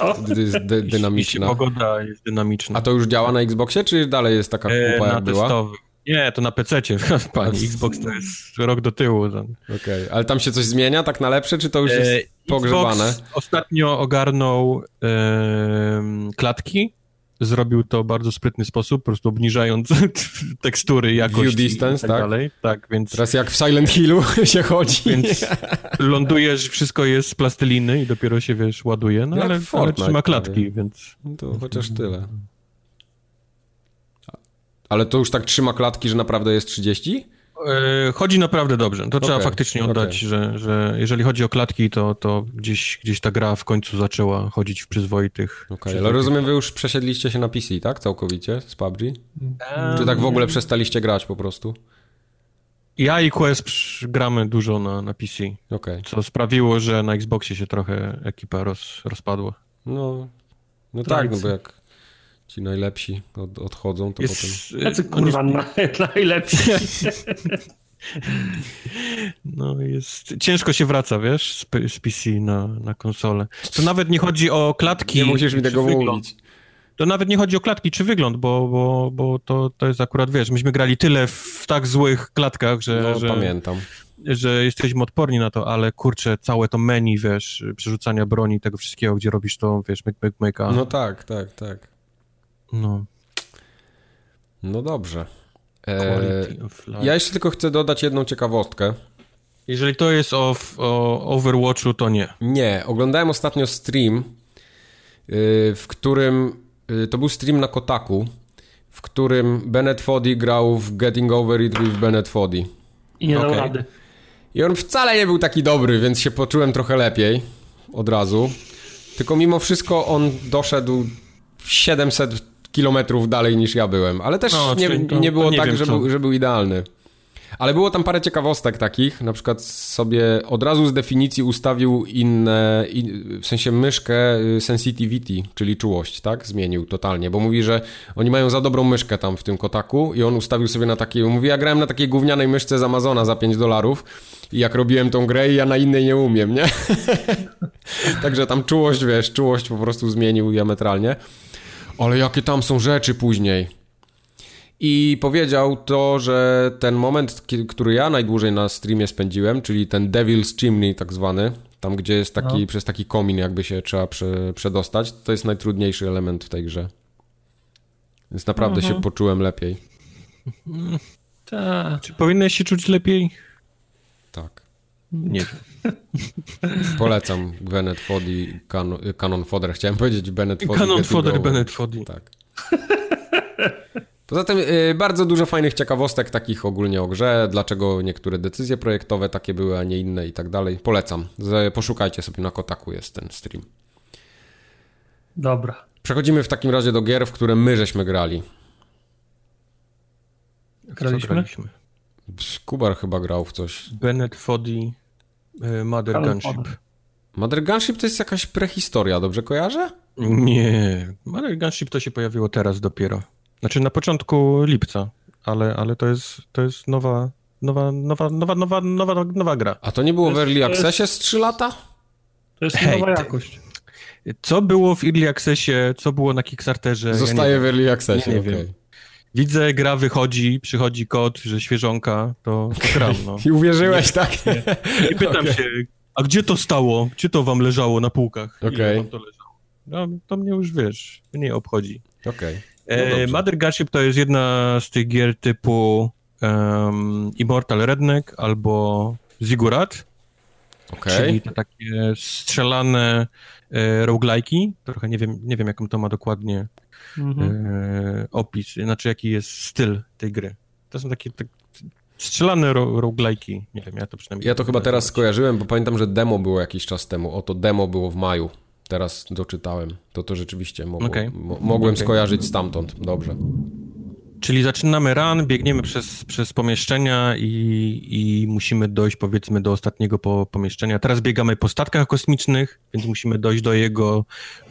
Dy- dynamiczna. Pogoda jest dynamiczna. A to już działa na Xboxie, czy dalej jest taka E, kupa na jak była? testowych. Nie, to na PC, [laughs] pani. Xbox to jest rok do tyłu. Okej, okay. ale tam się coś zmienia tak na lepsze, czy to już jest e, pogrzebane? Xbox ostatnio ogarnął e, klatki. Zrobił to w bardzo sprytny sposób, po prostu obniżając [laughs] tekstury, jakość View distance, tak, tak? Dalej. Tak, więc... Teraz jak w Silent Hillu [laughs] się chodzi. Więc lądujesz, wszystko jest z plasteliny i dopiero się, wiesz, ładuje, no ale, ale trzyma klatki, więc... No to chociaż tyle. Ale to już tak trzyma klatki, że naprawdę jest 30? E, chodzi naprawdę dobrze. To okay, trzeba faktycznie oddać, okay. że, że jeżeli chodzi o klatki, to, to gdzieś, gdzieś ta gra w końcu zaczęła chodzić w przyzwoitych. Okej, okay, ale rozumiem, wy już przesiedliście się na PC, tak? Całkowicie z PUBG? Um, Czy tak w ogóle przestaliście grać po prostu? Ja i Quest gramy dużo na, na PC. Okay. Co sprawiło, że na Xboxie się trochę ekipa roz, rozpadła. No, no tak, no bo jak ci najlepsi od, odchodzą, to jest, potem... Jacy kurwa jest... [laughs] najlepsi. [laughs] No jest... Ciężko się wraca, wiesz, z, z PC na, na konsolę. To nawet nie chodzi o klatki. Nie musisz mi tego mówić. To nawet nie chodzi o klatki czy wygląd, bo, bo, bo to, to jest akurat, wiesz, myśmy grali tyle w tak złych klatkach, że... No, że... pamiętam że jesteśmy odporni na to, ale kurczę, całe to menu, wiesz, przerzucania broni, tego wszystkiego, gdzie robisz to, wiesz, make, make, make, a... No tak, tak, tak. No. No dobrze. E, ja jeszcze tylko chcę dodać jedną ciekawostkę. Jeżeli to jest o, o Overwatchu, to nie. Nie. Oglądałem ostatnio stream, y, w którym y, to był stream na Kotaku, w którym Bennett Foddy grał w Getting Over It with Bennett Foddy. I nie okay. rady. I on wcale nie był taki dobry, więc się poczułem trochę lepiej od razu. Tylko mimo wszystko on doszedł 700 kilometrów dalej niż ja byłem, ale też no, nie, nie było nie tak, wiem, że, był, że był idealny. Ale było tam parę ciekawostek takich, na przykład sobie od razu z definicji ustawił inne, in, w sensie myszkę y, sensitivity, czyli czułość, tak? Zmienił totalnie, bo mówi, że oni mają za dobrą myszkę tam w tym kotaku i on ustawił sobie na takiej, mówi, ja grałem na takiej gównianej myszce z Amazona za 5 dolarów i jak robiłem tą grę ja na innej nie umiem, nie? [laughs] Także tam czułość, wiesz, czułość po prostu zmienił diametralnie. Ale jakie tam są rzeczy później. I powiedział to, że ten moment, który ja najdłużej na streamie spędziłem, czyli ten Devil's Chimney tak zwany, tam gdzie jest taki, no. przez taki komin jakby się trzeba prze, przedostać, to jest najtrudniejszy element w tej grze. Więc naprawdę mhm. się poczułem lepiej. [laughs] Tak. Czy powinieneś się czuć lepiej? Tak. Nie wiem. [laughs] Polecam Bennett Foddy, Canon, Canon Fodder. Chciałem powiedzieć Bennett Foddy. Canon Fodder, Bennett Foddy. Tak. Poza tym y, bardzo dużo fajnych ciekawostek takich ogólnie o grze, dlaczego niektóre decyzje projektowe takie były, a nie inne i tak dalej. Polecam. Poszukajcie sobie na Kotaku jest ten stream. Dobra. Przechodzimy w takim razie do gier, w które my żeśmy grali. Graliśmy? graliśmy? Kubar chyba grał w coś. Bennett Foddy, e, Mother Gunship. Mother Gunship to jest jakaś prehistoria, dobrze kojarzę? Nie, Mother Gunship to się pojawiło teraz dopiero. Znaczy na początku lipca, ale, ale to, jest, to jest nowa, nowa, nowa, nowa, nowa, nowa, nowa gra. A to nie było w Early Accessie z 3 lata? To jest Hej, nowa jakość. Co było w Early Accessie, co było na Kickstarterze? Zostaje ja w Early Accessie, nie okay. Widzę, gra wychodzi, przychodzi kod, że świeżonka, to, to gram. No. [laughs] I uwierzyłeś, tak? Nie. I pytam okay. się, a gdzie to stało? Gdzie to wam leżało na półkach? Okay. to leżało? No, to mnie już, wiesz, nie obchodzi. Okej. Okay. No Mother Gunship to jest jedna z tych gier typu um, Immortal Redneck albo Zigurat. Okay. Czyli takie strzelane e, roguelike'i. Trochę nie wiem, nie wiem, jaką to ma dokładnie mhm. e, opis, znaczy jaki jest styl tej gry. To są takie tak, strzelane ro, roguelike'i. Nie wiem, ja to przynajmniej... Ja to chyba teraz skojarzyłem, bo pamiętam, że demo było jakiś czas temu. Oto demo było w maju. Teraz doczytałem. To to rzeczywiście mogło, okay. mo mogłem okay. skojarzyć stamtąd. Dobrze. Czyli zaczynamy run, biegniemy przez, przez pomieszczenia i, i musimy dojść powiedzmy do ostatniego po, pomieszczenia. Teraz biegamy po statkach kosmicznych, więc musimy dojść do jego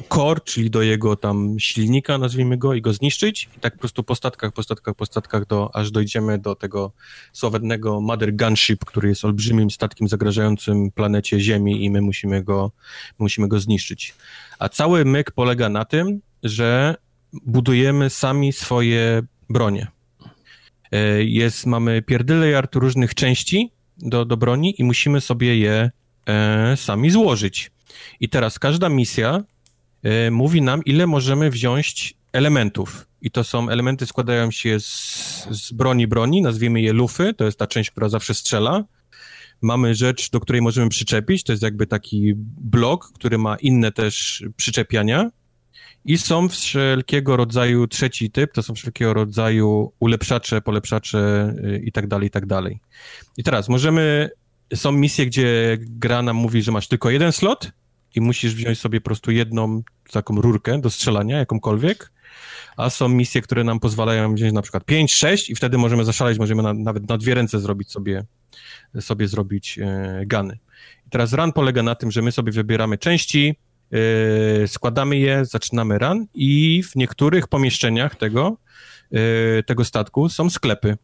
core, czyli do jego tam silnika, nazwijmy go, i go zniszczyć. I tak po prostu po statkach, po statkach, po statkach, do, aż dojdziemy do tego sławetnego Mother Gunship, który jest olbrzymim statkiem zagrażającym planecie Ziemi i my musimy go, musimy go zniszczyć. A cały myk polega na tym, że budujemy sami swoje bronie. E, jest, mamy pierdylejard różnych części do, do broni i musimy sobie je e, sami złożyć. I teraz każda misja e, mówi nam, ile możemy wziąć elementów. I to są elementy składają się z, z broni broni, nazwijmy je lufy, to jest ta część, która zawsze strzela. Mamy rzecz, do której możemy przyczepić, to jest jakby taki blok, który ma inne też przyczepiania. I są wszelkiego rodzaju trzeci typ, to są wszelkiego rodzaju ulepszacze, polepszacze y, i tak dalej, i tak dalej. I teraz możemy, są misje, gdzie gra nam mówi, że masz tylko jeden slot i musisz wziąć sobie po prostu jedną taką rurkę do strzelania, jakąkolwiek, a są misje, które nam pozwalają wziąć na przykład 5, 6 i wtedy możemy zaszaleć, możemy na, nawet na dwie ręce zrobić sobie, sobie zrobić e, gany. I teraz run polega na tym, że my sobie wybieramy części, składamy je, zaczynamy run i w niektórych pomieszczeniach tego, e, tego statku są sklepy,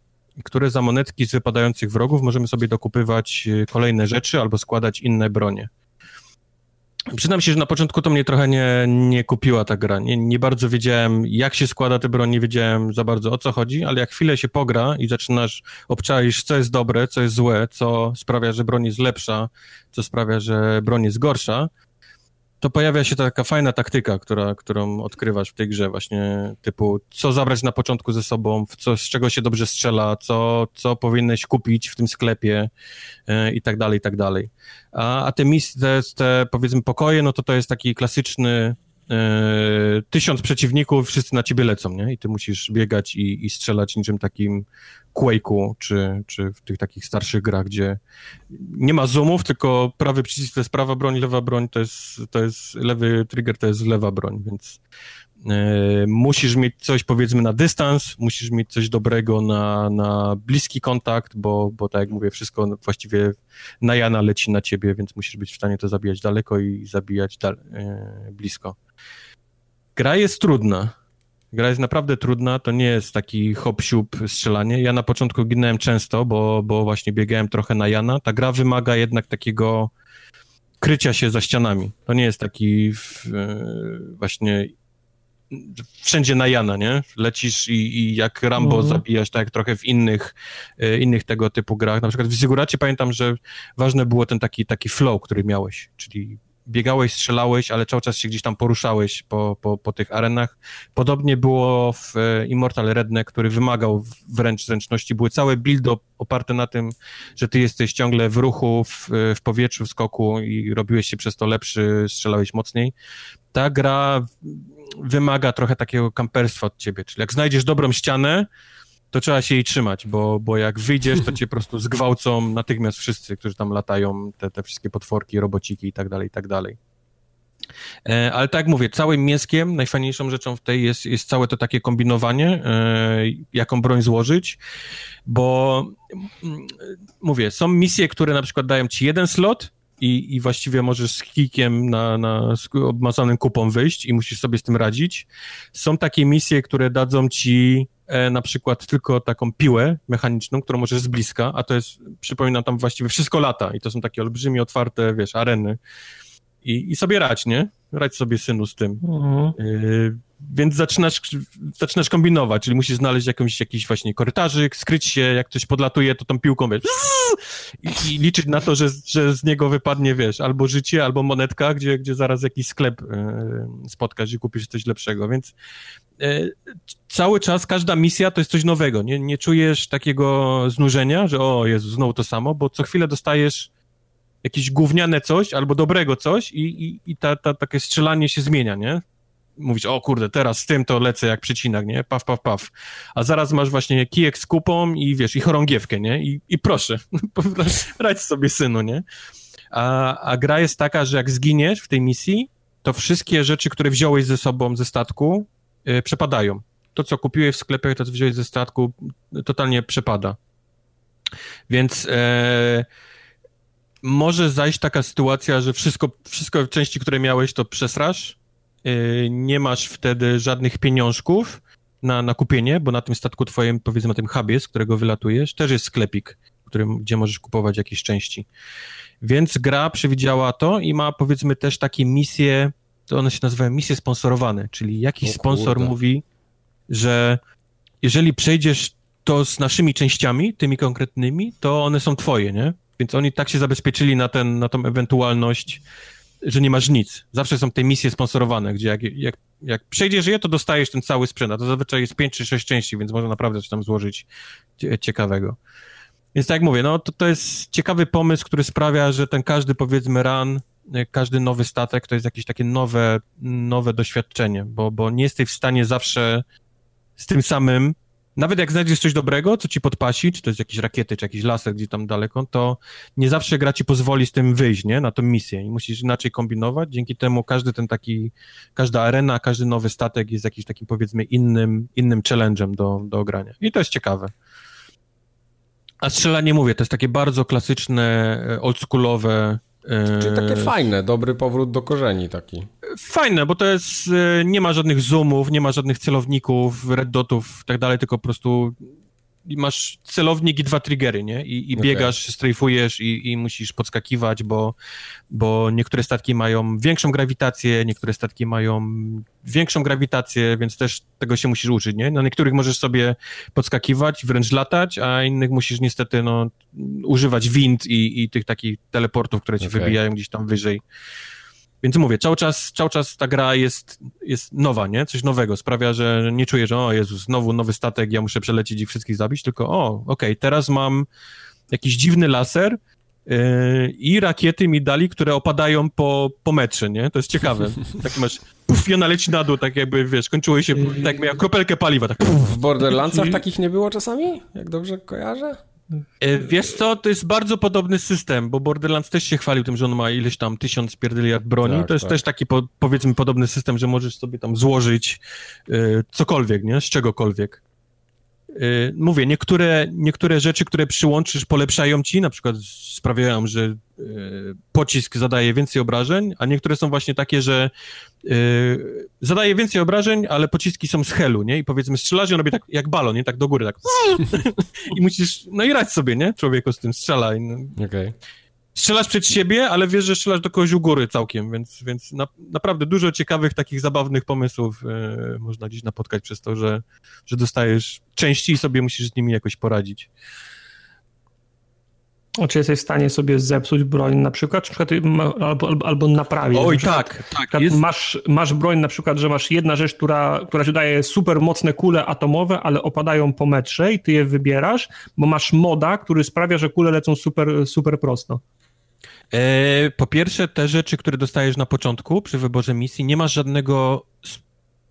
które za monetki z wypadających wrogów możemy sobie dokupywać e, kolejne rzeczy albo składać inne bronie. Przyznam się, że na początku to mnie trochę nie, nie kupiła ta gra. Nie, nie bardzo wiedziałem, jak się składa te broń, nie wiedziałem za bardzo o co chodzi, ale jak chwilę się pogra i zaczynasz obczaić, co jest dobre, co jest złe, co sprawia, że broń jest lepsza, co sprawia, że broń jest gorsza, to pojawia się taka fajna taktyka, która, którą odkrywasz w tej grze, właśnie typu, co zabrać na początku ze sobą, co, z czego się dobrze strzela, co, co powinieneś kupić w tym sklepie e, i tak dalej, i tak dalej. A, a te misje, te, te powiedzmy pokoje, no to to jest taki klasyczny tysiąc przeciwników, wszyscy na ciebie lecą, nie? I ty musisz biegać i, i strzelać niczym takim Quake'u, czy, czy w tych takich starszych grach, gdzie nie ma zoomów, tylko prawy przycisk to jest prawa broń, lewa broń to jest, to jest lewy trigger to jest lewa broń, więc e, musisz mieć coś powiedzmy na dystans, musisz mieć coś dobrego na, na bliski kontakt, bo, bo tak jak mówię, wszystko właściwie na Jana leci na ciebie, więc musisz być w stanie to zabijać daleko i zabijać dal, e, blisko. Gra jest trudna. Gra jest naprawdę trudna, to nie jest taki hop strzelanie. Ja na początku ginąłem często, bo, bo właśnie biegałem trochę na Jana. Ta gra wymaga jednak takiego krycia się za ścianami. To nie jest taki e, właśnie wszędzie na Jana, nie? Lecisz i, i jak Rambo mhm. zabijasz, tak jak trochę w innych, e, innych tego typu grach. Na przykład w Ziguracie pamiętam, że ważne było ten taki, taki flow, który miałeś, czyli biegałeś, strzelałeś, ale cały czas się gdzieś tam poruszałeś po, po, po tych arenach. Podobnie było w e, Immortal Redneck, który wymagał wręcz zręczności. Były całe buildy oparte na tym, że ty jesteś ciągle w ruchu, w, w powietrzu, w skoku i robiłeś się przez to lepszy, strzelałeś mocniej. Ta gra wymaga trochę takiego kamperstwa od ciebie, czyli jak znajdziesz dobrą ścianę, to trzeba się jej trzymać, bo, bo jak wyjdziesz, to cię po prostu zgwałcą natychmiast wszyscy, którzy tam latają, te, te wszystkie potworki, robociki i tak dalej, i tak dalej. E, ale tak jak mówię, całym mięskiem, najfajniejszą rzeczą w tej jest, jest całe to takie kombinowanie, e, jaką broń złożyć, bo mm, mówię, są misje, które na przykład dają ci jeden slot, i, i właściwie możesz z kikiem na, na z obmazanym kupą wyjść i musisz sobie z tym radzić. Są takie misje, które dadzą ci e, na przykład tylko taką piłę mechaniczną, którą możesz z bliska, a to jest, przypominam, tam właściwie wszystko lata i to są takie olbrzymie, otwarte, wiesz, areny. I, i sobie radź, nie? Radź sobie synu z tym. Mhm. Y więc zaczynasz, zaczynasz kombinować, czyli musisz znaleźć jakąś, jakiś właśnie korytarzyk, skryć się, jak ktoś podlatuje, to tą piłką, wiesz, i, liczyć na to, że, że z niego wypadnie, wiesz, albo życie, albo monetka, gdzie, gdzie zaraz jakiś sklep e, spotkasz i kupisz coś lepszego, więc e, cały czas każda misja to jest coś nowego, nie, nie czujesz takiego znużenia, że o Jezu, znowu to samo, bo co chwilę dostajesz jakieś gówniane coś albo dobrego coś i, i, i ta, ta, takie strzelanie się zmienia, nie? Mówić, o kurde, teraz z tym to lecę jak przecinak, nie? Paf, paf, paf. A zaraz masz właśnie kijek z kupą i wiesz, i chorągiewkę, nie? I, i proszę, [laughs] radź sobie synu, nie? A, a gra jest taka, że jak zginiesz w tej misji, to wszystkie rzeczy, które wziąłeś ze sobą ze statku, yy, przepadają. To, co kupiłeś w sklepie, to, co wziąłeś ze statku, totalnie przepada. Więc e, może zajść taka sytuacja, że wszystko, wszystko części, które miałeś, to przesrasz, nie masz wtedy żadnych pieniążków na, na kupienie, bo na tym statku twoim, powiedzmy na tym hubie, z którego wylatujesz, też jest sklepik, którym, gdzie możesz kupować jakieś części. Więc gra przewidziała to i ma powiedzmy też takie misje, to one się nazywają misje sponsorowane, czyli jakiś sponsor mówi, że jeżeli przejdziesz to z naszymi częściami, tymi konkretnymi, to one są twoje, nie? Więc oni tak się zabezpieczyli na, ten, na tą ewentualność, że nie masz nic. Zawsze są te misje sponsorowane, gdzie jak, jak, jak przejdziesz je, to dostajesz ten cały sprzęt, a to zazwyczaj jest 5 czy 6 części, więc można naprawdę coś tam złożyć ciekawego. Więc tak jak mówię, no to, to jest ciekawy pomysł, który sprawia, że ten każdy powiedzmy run, każdy nowy statek to jest jakieś takie nowe, nowe doświadczenie, bo, bo nie jesteś w stanie zawsze z tym samym nawet jak znajdziesz coś dobrego, co ci podpasi, czy to jest jakieś rakiety, czy jakiś laser gdzieś tam daleko, to nie zawsze gra ci pozwoli z tym wyjść, nie, na tą misję. I musisz inaczej kombinować, dzięki temu każdy ten taki, każda arena, każdy nowy statek jest jakimś takim powiedzmy innym, innym challenge'em do, do ogrania i to jest ciekawe. A strzelanie mówię, to jest takie bardzo klasyczne, e, oldschoolowe, Czyli takie fajne, dobry powrót do korzeni taki. Fajne, bo to jest, e, nie ma żadnych zoomów, nie ma żadnych celowników, red dotów i tak dalej, tylko po prostu masz celownik i dwa triggery, nie? I, i okay. biegasz, strajfujesz i, i, musisz podskakiwać, bo, bo niektóre statki mają większą grawitację, niektóre statki mają większą grawitację, więc też tego się musisz uczyć, nie? Na niektórych możesz sobie podskakiwać, wręcz latać, a innych musisz niestety, no, używać wind i, i tych takich teleportów, które ci okay. wybijają gdzieś tam wyżej. Więc mówię, cały czas, cały czas ta gra jest, jest nowa, nie? Coś nowego. Sprawia, że nie czuję, że o Jezus, znowu nowy statek, ja muszę przelecieć i wszystkich zabić, tylko o, okej, okay, teraz mam jakiś dziwny laser yy, i rakiety mi dali, które opadają po, po metrze, nie? To jest ciekawe. [laughs] Tak masz, puf, i ona leci na dół, tak jakby, wiesz, kończyło się, tak jak miała kropelkę paliwa, tak. W Borderlandsach takich nie było czasami? Jak dobrze kojarzę? E, wiesz co, to jest bardzo podobny system, bo Borderlands też się chwalił tym, że on ma ileś tam tysiąc pierdyliard broni. Tak, to jest tak. też taki po, powiedzmy podobny system, że możesz sobie tam złożyć y, cokolwiek, nie? Z czegokolwiek. Y, mówię, niektóre, niektóre rzeczy, które przyłączysz, polepszają ci, na przykład sprawiają, że y, pocisk zadaje więcej obrażeń, a niektóre są właśnie takie, że y, zadaje więcej obrażeń, ale pociski są z helu, nie? I powiedzmy strzelasz i on robi tak jak balon, nie? Tak do góry, tak. [laughs] I musisz, no i radź sobie, nie? Człowieku z tym strzelaj. No. Okej. Okay strzelasz przed siebie, ale wiesz, że strzelasz do kogoś u góry całkiem, więc, więc na, naprawdę dużo ciekawych, takich zabawnych pomysłów e, można dziś napotkać przez to, że, że dostajesz części i sobie musisz z nimi jakoś poradzić. O, czy jesteś w stanie sobie zepsuć broń na przykład, czy na przykład albo, albo, albo naprawić? Oj, tak, tak. Jest... Masz, masz broń na przykład, że masz jedna rzecz, która, która ci daje super mocne kule atomowe, ale opadają po metrze i ty je wybierasz, bo masz moda, który sprawia, że kule lecą super, super prosto. E, po pierwsze, te rzeczy, które dostajesz na początku przy wyborze misji, nie masz żadnego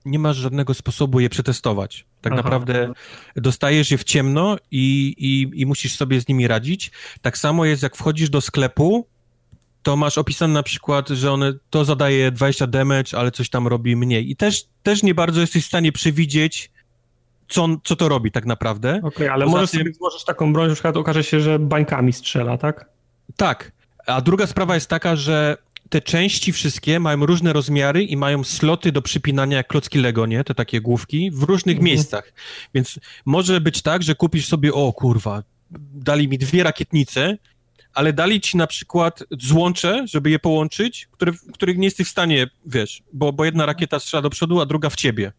nie masz żadnego sposobu je przetestować. Tak Aha. naprawdę dostajesz je w ciemno i, i, i musisz sobie z nimi radzić. Tak samo jest, jak wchodzisz do sklepu, to masz opisane na przykład, że one to zadaje 20 damage, ale coś tam robi mniej. I też, też nie bardzo jesteś w stanie przewidzieć, co, co to robi tak naprawdę. Okej, okay, ale Poza możesz tym... sobie złożyć taką broń, że na przykład okaże się, że bańkami strzela, tak? Tak. A druga sprawa jest taka, że te części wszystkie mają różne rozmiary i mają sloty do przypinania jak klocki Lego, nie? Te takie główki w różnych mhm. miejscach. Więc może być tak, że kupisz sobie, o kurwa, dali mi dwie rakietnice, ale dali ci na przykład złącze, żeby je połączyć, które, których nie jesteś w stanie, wiesz, bo, bo jedna rakieta strzela do przodu, a druga w ciebie.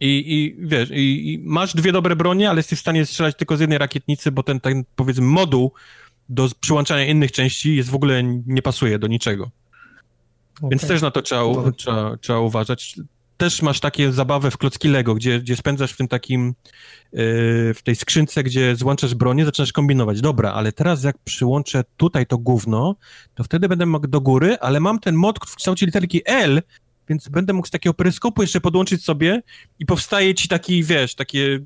I, i wiesz, i, i masz dwie dobre bronie, ale jesteś w stanie strzelać tylko z jednej rakietnicy, bo ten, ten powiedzmy moduł do przyłączania innych części jest w ogóle nie pasuje do niczego. Okay. Więc też na to trzeba, trzeba, trzeba uważać. Też masz takie zabawy w klocki Lego, gdzie, gdzie spędzasz w tym takim, yy, w tej skrzynce, gdzie złączasz bronię, zaczynasz kombinować. Dobra, ale teraz jak przyłączę tutaj to gówno, to wtedy będę mógł do góry, ale mam ten mod w kształcie literki L, więc będę mógł z takiego peryskopu jeszcze podłączyć sobie i powstaje ci taki, wiesz, takie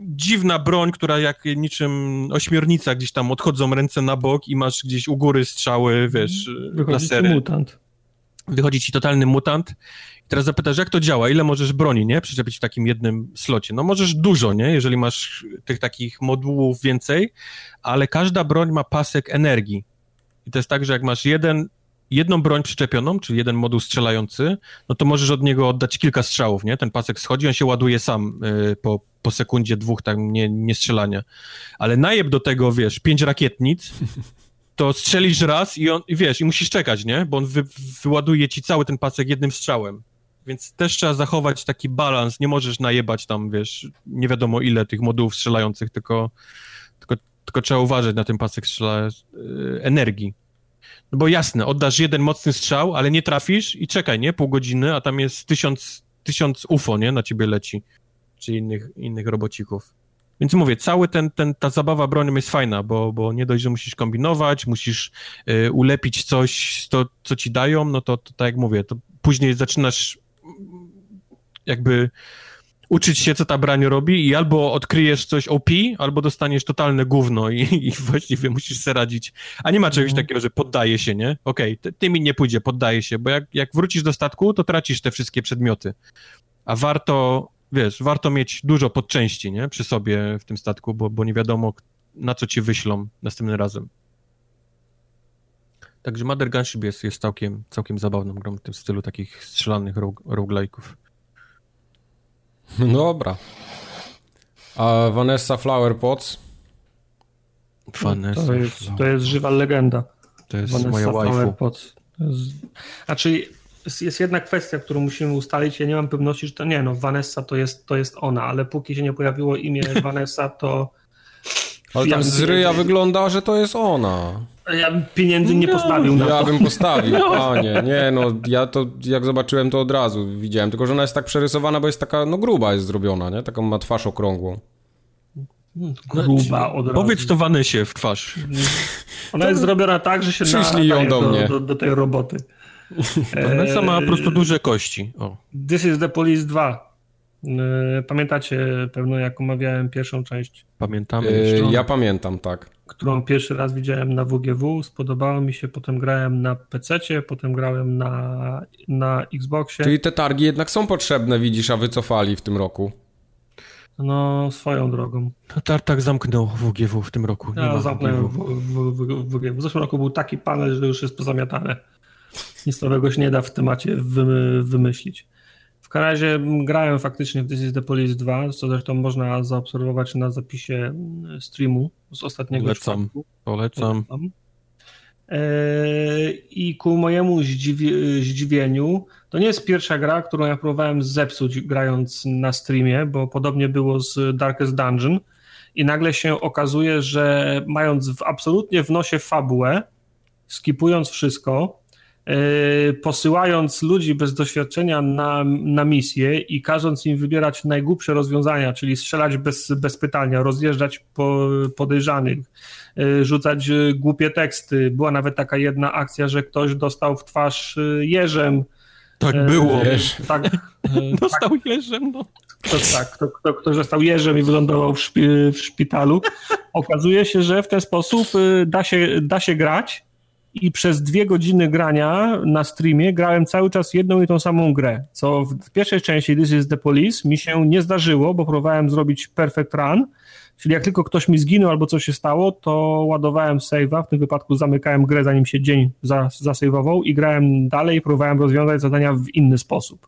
dziwna broń, która jak niczym ośmiornica gdzieś tam odchodzą ręce na bok i masz gdzieś u góry strzały, wiesz, Wychodzi lasery. Ci mutant. Wychodzi ci totalny mutant. I teraz zapytasz, jak to działa? Ile możesz broni, nie? Przyczepić w takim jednym slocie. No możesz dużo, nie? Jeżeli masz tych takich modułów więcej, ale każda broń ma pasek energii. I to jest tak, że jak masz jeden jedną broń przyczepioną, czyli jeden moduł strzelający, no to możesz od niego oddać kilka strzałów, nie? Ten pasek schodzi, on się ładuje sam y, po, po sekundzie, dwóch tam nie, nie strzelania. Ale najeb do tego, wiesz, pięć rakietnic, to strzelisz raz i on, wiesz, i musisz czekać, nie? Bo on wy, wyładuje ci cały ten pasek jednym strzałem. Więc też trzeba zachować taki balans. Nie możesz najebać tam, wiesz, nie wiadomo ile tych modułów strzelających, tylko, tylko, tylko trzeba uważać na ten pasek strzela yy, energii. No bo jasne, oddasz jeden mocny strzał, ale nie trafisz i czekaj, nie? Pół godziny, a tam jest tysiąc, tysiąc UFO, nie? Na ciebie leci. Czy innych, innych robocików. Więc mówię, cały ten, ten, ta zabawa bronią jest fajna, bo, bo nie dość, że musisz kombinować, musisz y, ulepić coś, to, co ci dają, no to, to tak jak mówię, to później zaczynasz jakby uczyć się, co ta broń robi i albo odkryjesz coś OP, albo dostaniesz totalne gówno i, i właściwie musisz sobie radzić. A nie ma czegoś mhm. takiego, że poddaje się, nie? Okej, okay, ty mi nie pójdzie, poddaje się, bo jak, jak wrócisz do statku, to tracisz te wszystkie przedmioty. A warto, wiesz, warto mieć dużo podczęści, nie? Przy sobie w tym statku, bo, bo nie wiadomo, na co ci wyślą następnym razem. Także Mother Gunship jest, jest całkiem, całkiem zabawną grą w tym stylu takich strzelanych roguelike'ów. No dobra. A Vanessa Flower Pots? Vanessa to, jest, to jest żywa legenda. To jest Vanessa moja waifu. Potts. Jest... Znaczy jest, jedna kwestia, którą musimy ustalić. Ja nie mam pewności, że to nie, no Vanessa to jest, to jest ona, ale póki się nie pojawiło imię [laughs] Vanessa, to... Ale tam z ryja wygląda, że to jest ona. Ja bym pieniędzy nie postawił no, na to. Ja bym postawił, [laughs] panie. Nie, no ja to jak zobaczyłem to od razu widziałem. Tylko, że ona jest tak przerysowana, bo jest taka, no gruba jest zrobiona, nie? Taką ma twarz okrągłą. Gruba od razu. Powiedz to Vanessie w twarz. Ona jest zrobiona tak, że się Przyszli ją do, mnie. Do, do, do tej roboty. [laughs] Vanessa ma po prostu duże kości. O. This is the Police 2. E, pamiętacie pewno, jak omawiałem pierwszą część? Pamiętamy. Yy, ja pamiętam, tak. Którą pierwszy raz widziałem na WGW, spodobało mi się, potem grałem na PC, potem grałem na, na Xboxie. Czyli te targi jednak są potrzebne, widzisz, a wycofali w tym roku. No, swoją drogą. No, Tartak zamknął WGW w tym roku. Nie ja zamknąłem WGW. W zeszłym roku był taki panel, że już jest pozamiatane. Nic nowego się nie da w temacie wymyślić. W każdym razie grałem faktycznie w This is the Police 2, co zresztą można zaobserwować na zapisie mm, streamu z ostatniego Polecam, polecam. polecam. I ku mojemu zdziwi zdziwieniu, to nie jest pierwsza gra, którą ja próbowałem zepsuć grając na streamie, bo podobnie było z Darkest Dungeon i nagle się okazuje, że mając w, absolutnie w nosie fabułę, skipując wszystko, E, posyłając ludzi bez doświadczenia na, na misję i każąc im wybierać najgłupsze rozwiązania, czyli strzelać bez, bez pytania, rozjeżdżać po, podejrzanych, e, rzucać głupie teksty. Była nawet taka jedna akcja, że ktoś dostał w twarz e, jeżem. Tak było. Tak, [laughs] dostał tak, jeżem, no. Kto, tak, kto, kto, ktoś został jeżem i wylądował w, szpi, w szpitalu. Okazuje się, że w ten sposób da się, da się grać i przez dwie godziny grania na streamie grałem cały czas jedną i tą samą grę, co w pierwszej części This is the Police mi się nie zdarzyło, bo próbowałem zrobić perfect run, czyli jak tylko ktoś mi zginął albo coś się stało, to ładowałem save'a, w tym wypadku zamykałem grę zanim się dzień zasejwował i grałem dalej i próbowałem rozwiązać zadania w inny sposób.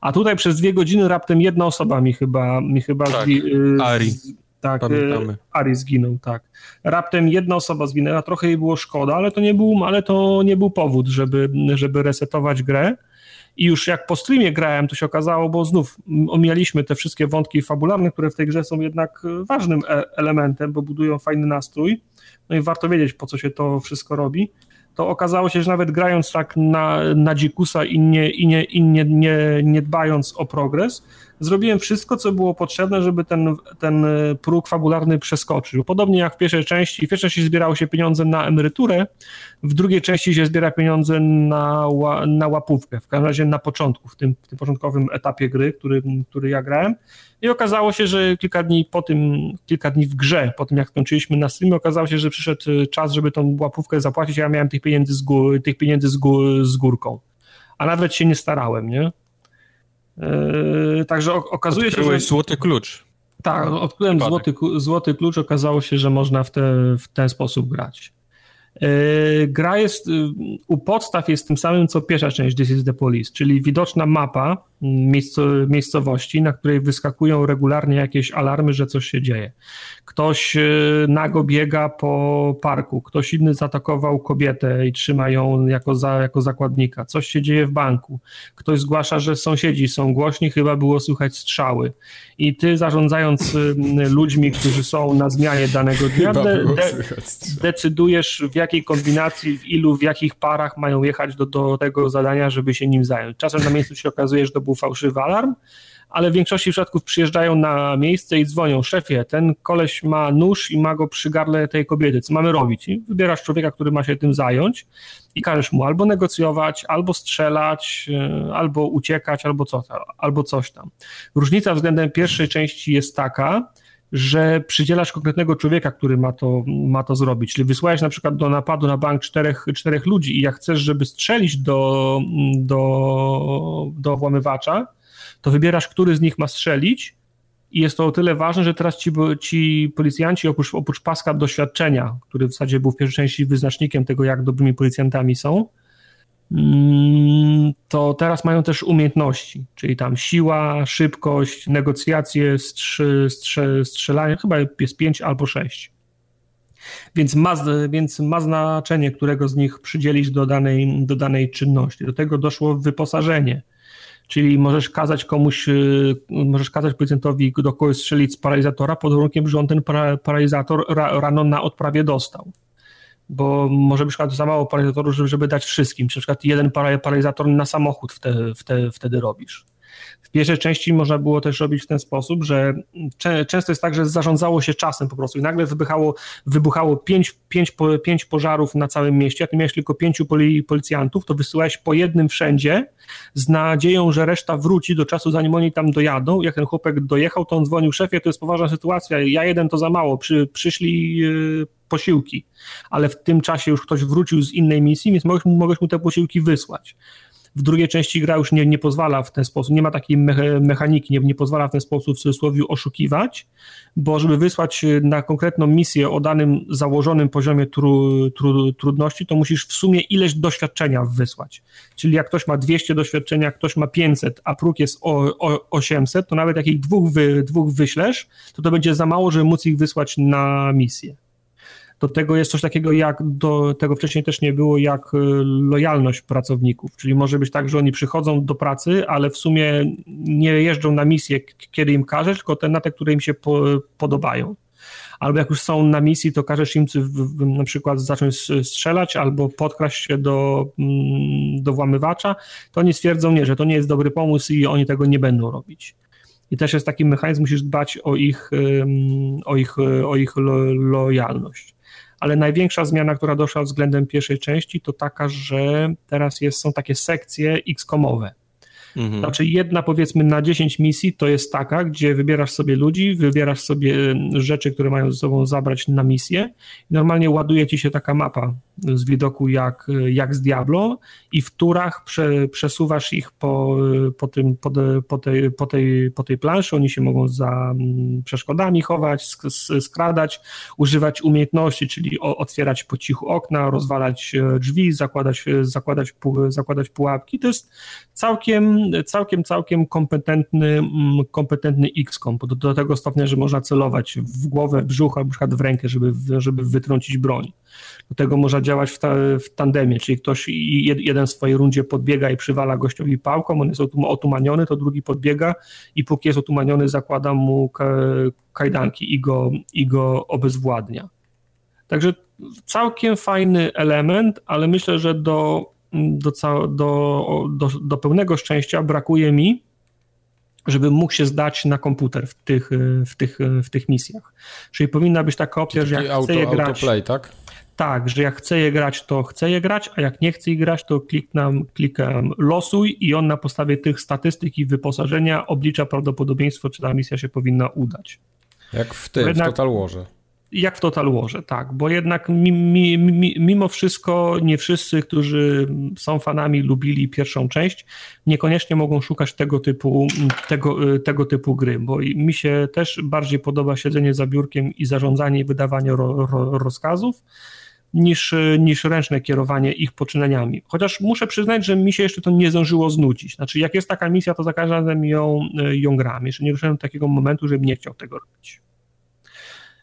A tutaj przez dwie godziny raptem jedna osoba mi chyba, mi chyba tak, z, Ari. Tak, Pamiętamy. Ari zginął, tak. Raptem jedna osoba zginęła, trochę jej było szkoda, ale to nie był, ale to nie był powód, żeby, żeby resetować grę. I już jak po streamie grałem, to się okazało, bo znów omijaliśmy te wszystkie wątki fabularne, które w tej grze są jednak ważnym e elementem, bo budują fajny nastrój. No i warto wiedzieć, po co się to wszystko robi to okazało się, że nawet grając tak na, na dzikusa i, nie, i, nie, i nie, nie, nie dbając o progres, zrobiłem wszystko, co było potrzebne, żeby ten, ten próg fabularny przeskoczył. Podobnie jak w pierwszej części. W pierwszej części zbierało się pieniądze na emeryturę, w drugiej części się zbiera pieniądze na, na łapówkę. W każdym razie na początku, w tym, w tym początkowym etapie gry, który, który ja grałem. I okazało się, że kilka dni po tym, kilka dni w grze, po tym jak skończyliśmy na streamie, okazało się, że przyszedł czas, żeby tą łapówkę zapłacić, a ja miałem tych pieniędzy z, gór, tych pieniędzy z, z górką. A nawet się nie starałem, nie? Yy, także okazuje Odkryłeś się, że... złoty klucz. Tak, odkryłem złoty, złoty klucz, okazało się, że można w, te, w ten sposób grać. E, gra jest, y, u podstaw jest tym samym, co pierwsza część This is the Police, czyli widoczna mapa miejsco, miejscowości, na której wyskakują regularnie jakieś alarmy, że coś się dzieje. Ktoś y, nago biega po parku, ktoś inny zaatakował kobietę i trzyma ją jako, za, jako zakładnika. Coś się dzieje w banku. Ktoś zgłasza, że sąsiedzi są głośni, chyba było słychać strzały. I ty zarządzając y, ludźmi, którzy są na zmianie danego dnia, de, de, decydujesz w jakiej kombinacji, w ilu, w jakich parach mają jechać do, do tego zadania, żeby się nim zająć. Czasem na miejscu się okazuje, że to był fałszywy alarm, ale w większości przypadków przyjeżdżają na miejsce i dzwonią, szefie, ten koleś ma nóż i ma go przy gardle tej kobiety, co mamy robić? I wybierasz człowieka, który ma się tym zająć i każesz mu albo negocjować, albo strzelać, e, albo uciekać, albo, co, albo coś tam. Różnica względem pierwszej części jest taka, że przydzielasz konkretnego człowieka, który ma to, ma to zrobić. Czyli wysłałeś na przykład do napadu na bank czterech, czterech ludzi i jak chcesz, żeby strzelić do, do, do włamywacza, to wybierasz, który z nich ma strzelić i jest to o tyle ważne, że teraz ci, ci policjanci oprócz, oprócz paska doświadczenia, który w zasadzie był w pierwszej części wyznacznikiem tego, jak dobrymi policjantami są, to teraz mają też umiejętności, czyli tam siła, szybkość, negocjacje, strzy, strze, strzelanie, chyba jest pięć albo sześć. Więc ma, więc ma znaczenie, którego z nich przydzielić do danej, do danej czynności. Do tego doszło wyposażenie czyli możesz kazać komuś, y, możesz kazać policjantowi do kogoś strzelić z paralizatora pod warunkiem, że on ten paralizator rano na odprawie dostał. Bo może być za mało paralizatorów, żeby dać wszystkim. Czy na przykład jeden paralizator na samochód wtedy, wtedy robisz. W pierwszej części można było też robić w ten sposób, że często jest tak, że zarządzało się czasem po prostu i nagle wybuchało, wybuchało pięć, pięć, pięć pożarów na całym mieście, a ty miałeś tylko pięciu policjantów, to wysyłałeś po jednym wszędzie z nadzieją, że reszta wróci do czasu, zanim oni tam dojadą. Jak ten chłopak dojechał, to on dzwonił szefie, to jest poważna sytuacja, ja jeden to za mało, Przy, przyszli yy, posiłki, ale w tym czasie już ktoś wrócił z innej misji, więc mogłeś, mogłeś mu te posiłki wysłać. W drugiej części gra już nie, nie pozwala w ten sposób, nie ma takiej mechaniki, nie, nie pozwala w ten sposób w cudzysłowie oszukiwać, bo żeby wysłać na konkretną misję o danym założonym poziomie tru, tru, trudności, to musisz w sumie ileś doświadczenia wysłać. Czyli jak ktoś ma 200 doświadczenia, ktoś ma 500, a próg jest o, o 800, to nawet jak ich dwóch, wy, dwóch wyślesz, to to będzie za mało, żeby móc ich wysłać na misję. Do tego jest coś takiego jak, do tego wcześniej też nie było, jak e, lojalność pracowników, czyli może być tak, że oni przychodzą do pracy, ale w sumie nie jeżdżą na misję, kiedy im każesz, tylko te na te, które im się po, podobają. Albo jak już są na misji, to każesz im na przykład zacząć strzelać albo podkraść się do, mm, do włamywacza, to oni stwierdzą nie, że to nie jest dobry pomysł i oni tego nie będą robić. I też jest taki mechanizm, musisz dbać o ich, o ich, o ich lojalność ale największa zmiana, która doszła względem pierwszej części, to taka, że teraz jest, są takie sekcje X-komowe. Mhm. Znaczy jedna powiedzmy na 10 misji to jest taka, gdzie wybierasz sobie ludzi, wybierasz sobie rzeczy, które mają ze sobą zabrać na misję i normalnie ładuje ci się taka mapa z widoku jak, jak z Diablo i w turach prze, przesuwasz ich po, po, tym, po, po, tej, po, tej, po tej planszy, oni się mogą za przeszkodami chować, skradać, używać umiejętności, czyli otwierać po cichu okna, rozwalać e, drzwi, zakładać, zakładać, zakładać pułapki. To jest całkiem, całkiem, całkiem kompetentny, mm, kompetentny X-kom, do, do tego stopnia, że można celować w głowę, brzuch, albo w rękę, żeby, żeby wytrącić broń. Do tego można działać w, ta, w tandemie, czyli ktoś jeden w swojej rundzie podbiega i przywala gościowi pałką, on jest otumaniony, to drugi podbiega i póki jest otumaniony zakłada mu kajdanki i go, i go obezwładnia. Także całkiem fajny element, ale myślę, że do, do, do, do, do pełnego szczęścia brakuje mi, żeby mógł się zdać na komputer w tych, w tych, w tych misjach. Czyli powinna być taka opcja, że jak auto, chcę je grać... Autoplay, tak? tak, że jak chcę je grać, to chcę je grać, a jak nie chcę je grać, to kliknam, klikam losuj i on na podstawie tych statystyk i wyposażenia oblicza prawdopodobieństwo, czy ta misja się powinna udać. Jak w tym, jednak, w Total Warze. Jak w Total Warze, tak, bo jednak mi, mi, mi, mimo wszystko nie wszyscy, którzy są fanami, lubili pierwszą część, niekoniecznie mogą szukać tego typu, tego, tego typu gry, bo mi się też bardziej podoba siedzenie za biurkiem i zarządzanie i wydawanie ro, ro, rozkazów, niż, niż ręczne kierowanie ich poczynaniami. Chociaż muszę przyznać, że mi się jeszcze to nie zdążyło znudzić. Znaczy, jak jest taka misja, to za każdym razem ją, ją gram. Jeszcze nie ruszałem do takiego momentu, żebym nie chciał tego robić.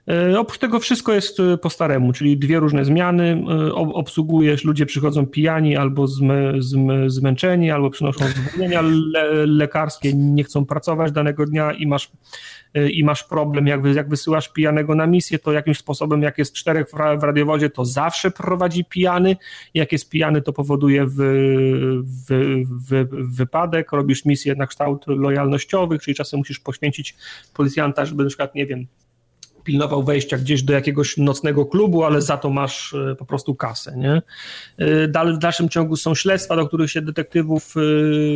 E, oprócz tego wszystko jest e, po staremu, czyli dwie różne zmiany. E, obsługujesz, ludzie przychodzą pijani albo zmęczeni, albo przynoszą zwolnienia le lekarskie, nie chcą pracować danego dnia i masz, i masz problem, jak, jak wysyłasz pijanego na misję, to jakimś sposobem, jak jest czterech w radiowozie, to zawsze prowadzi pijany. Jak jest pijany, to powoduje w, w, w, wypadek. Robisz misję na kształt lojalnościowych, czyli czasem musisz poświęcić policjanta, żeby na przykład, nie wiem, pilnował wejścia gdzieś do jakiegoś nocnego klubu, ale za to masz e, po prostu kasę. Nie? E, w dalszym ciągu są śledztwa, do których się detektywów e,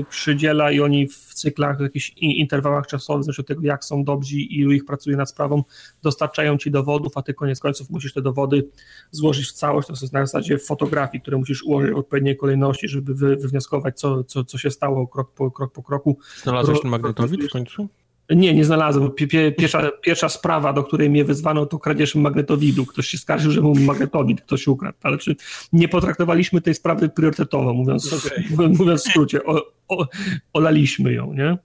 przydziela i oni w cyklach, w jakichś interwałach czasowych, zresztą tego, jak są dobrzy i ilu ich pracuje nad sprawą, dostarczają ci dowodów, a ty koniec końców musisz te dowody złożyć w całość. To jest na zasadzie fotografii, które musisz ułożyć w odpowiedniej kolejności, żeby wywnioskować, co, co, co się stało krok po, krok po kroku. Znalazłeś ten magnetowid w końcu? Nie, nie znalazłem. Pierwsza, pierwsza sprawa, do której mnie wezwano, to kradzież magnetowidu. Ktoś się skarżył, że mu magnetowid ktoś ukradł, ale czy nie potraktowaliśmy tej sprawy priorytetowo, mówiąc, okay. [laughs] mówiąc, mówiąc w skrócie. O, o, olaliśmy ją, nie?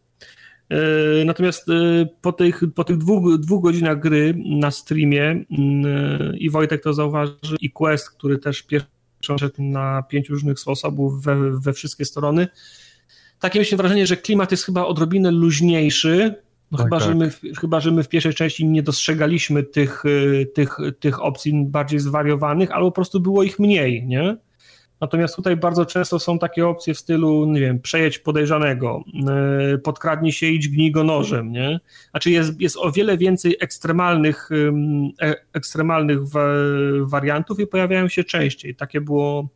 E, natomiast e, po tych, po tych dwóch, dwóch godzinach gry na streamie mm, i Wojtek to zauważy, i Quest, który też pierwszy szedł na pięć różnych sposobów we, we wszystkie strony, takie myślę wrażenie, że klimat jest chyba odrobinę luźniejszy, no tak, chyba, tak. Że my, chyba, że my w pierwszej części nie dostrzegaliśmy tych, y, tych, tych opcji bardziej zwariowanych, albo po prostu było ich mniej, nie? Natomiast tutaj bardzo często są takie opcje w stylu, nie wiem, przejedź podejrzanego, y, podkradnij się, idź gnij go nożem, nie? Znaczy jest, jest o wiele więcej ekstremalnych, e, ekstremalnych wariantów i pojawiają się częściej. Takie było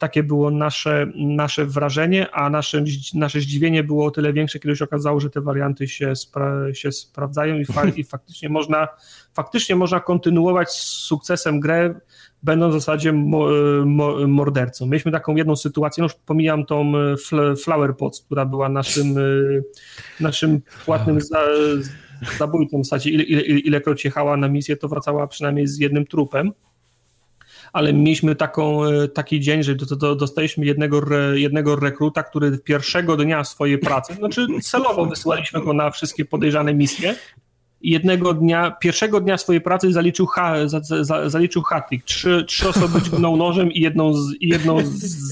takie było nasze, nasze wrażenie, a nasze, nasze zdziwienie było o tyle większe, kiedy się okazało, że te warianty się, spra się sprawdzają i, fa i, faktycznie, można, faktycznie można kontynuować z sukcesem grę, będąc w zasadzie mo mo mordercą. Mieliśmy taką jedną sytuację, no już pomijam tą e, fl Flower Pots, która była naszym, e, naszym płatnym za zabójcą w zasadzie, ile, ile, ilekroć jechała na misję, to wracała przynajmniej z jednym trupem ale mieliśmy taką, e, taki dzień, że dostaliśmy jednego, jednego rekruta, który pierwszego dnia swojej pracy, znaczy celowo wysyłaliśmy go na wszystkie podejrzane misje, jednego dnia, pierwszego dnia swojej pracy zaliczył, ha, za, za, zaliczył hatik. Trzy, trzy osoby dźgnął nożem i jedną, z, jedną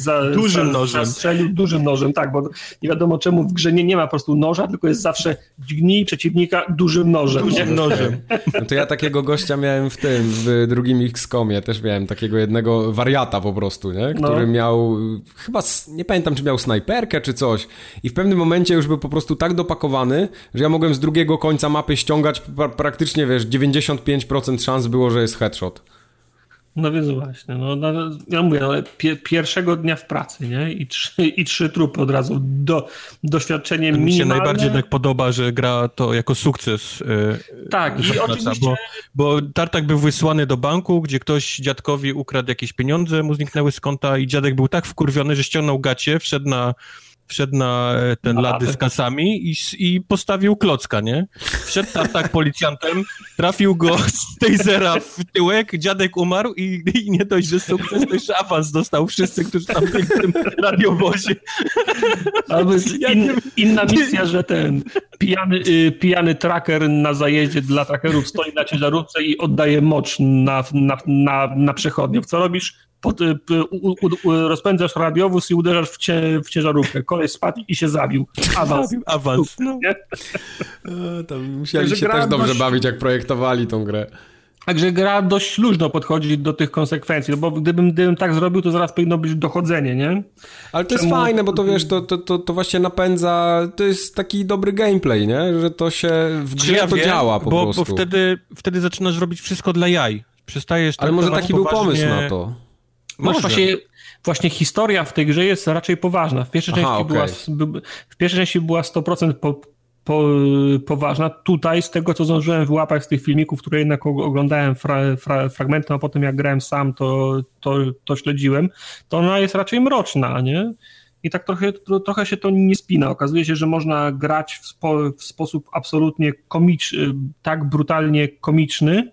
za, dużym za, nożem. Zastrzelił dużym nożem, tak, bo nie wiadomo czemu w grze nie, nie ma po prostu noża, tylko jest zawsze dźgnij przeciwnika dużym nożem. Dużym nożem. No to ja takiego gościa miałem w tym, w drugim X-komie, też miałem takiego jednego wariata po prostu, nie? który no. miał, chyba, nie pamiętam czy miał snajperkę czy coś i w pewnym momencie już był po prostu tak dopakowany, że ja mogłem z drugiego końca mapy ściągać pra praktycznie, wiesz, 95% szans było, że jest headshot. No więc właśnie, no, no ja mówię, ale pie, pierwszego dnia w pracy, nie? I trzy, i trzy trupy od razu, do, doświadczenie Mi minimalne. Mi się najbardziej jednak podoba, że gra to jako sukces. Yy, tak, i oczywiście... Bo, bo Tartak był wysłany do banku, gdzie ktoś dziadkowi ukradł jakieś pieniądze, mu zniknęły z konta i dziadek był tak wkurwiony, że ściągnął gacie, wszedł na wszedł na e, ten lady z kasami i, i postawił klocka, nie? Wszedł tam tak policjantem, trafił go z tej zera w tyłek, dziadek umarł i, i nie dość, że sukces, to jeszcze awans dostał wszyscy, którzy tam byli w tym radiowozie. Albo in, inna misja, że ten pijany, y, pijany tracker na zajeździe dla trackerów stoi na ciężarówce i oddaje mocz na, na, na, na przechodniów. Co robisz? Pod, y, u, u, u, rozpędzasz radiowóz i uderzasz w, cie, w ciężarówkę. Kolej spadł i się zabił. Awans. Awans. No. E, tam musieli się też dobrze dość... bawić, jak projektowali tą grę. Także gra dość luźno podchodzi do tych konsekwencji, no bo gdybym, gdybym tak zrobił, to zaraz powinno być dochodzenie, nie? Ale to Czemu... jest fajne, bo to wiesz, to, to, to, to, właśnie napędza, to jest taki dobry gameplay, nie? Że to się w grze ja to wiem, działa po bo, prostu. Bo wtedy, wtedy zaczynasz robić wszystko dla jaj. Przestajesz Ale może taki poważnie... był pomysł na to. Masz właśnie, właśnie historia w tej grze jest raczej poważna. W pierwszej, Aha, części, okay. była, w pierwszej części była 100% po, po, poważna. Tutaj, z tego co zdążyłem wyłapać z tych filmików, które jednak oglądałem fra, fra, fragmenty, a potem jak grałem sam, to, to, to śledziłem, to ona jest raczej mroczna, nie? I tak trochę, trochę się to nie spina. Okazuje się, że można grać w, spo, w sposób absolutnie komiczny, tak brutalnie komiczny,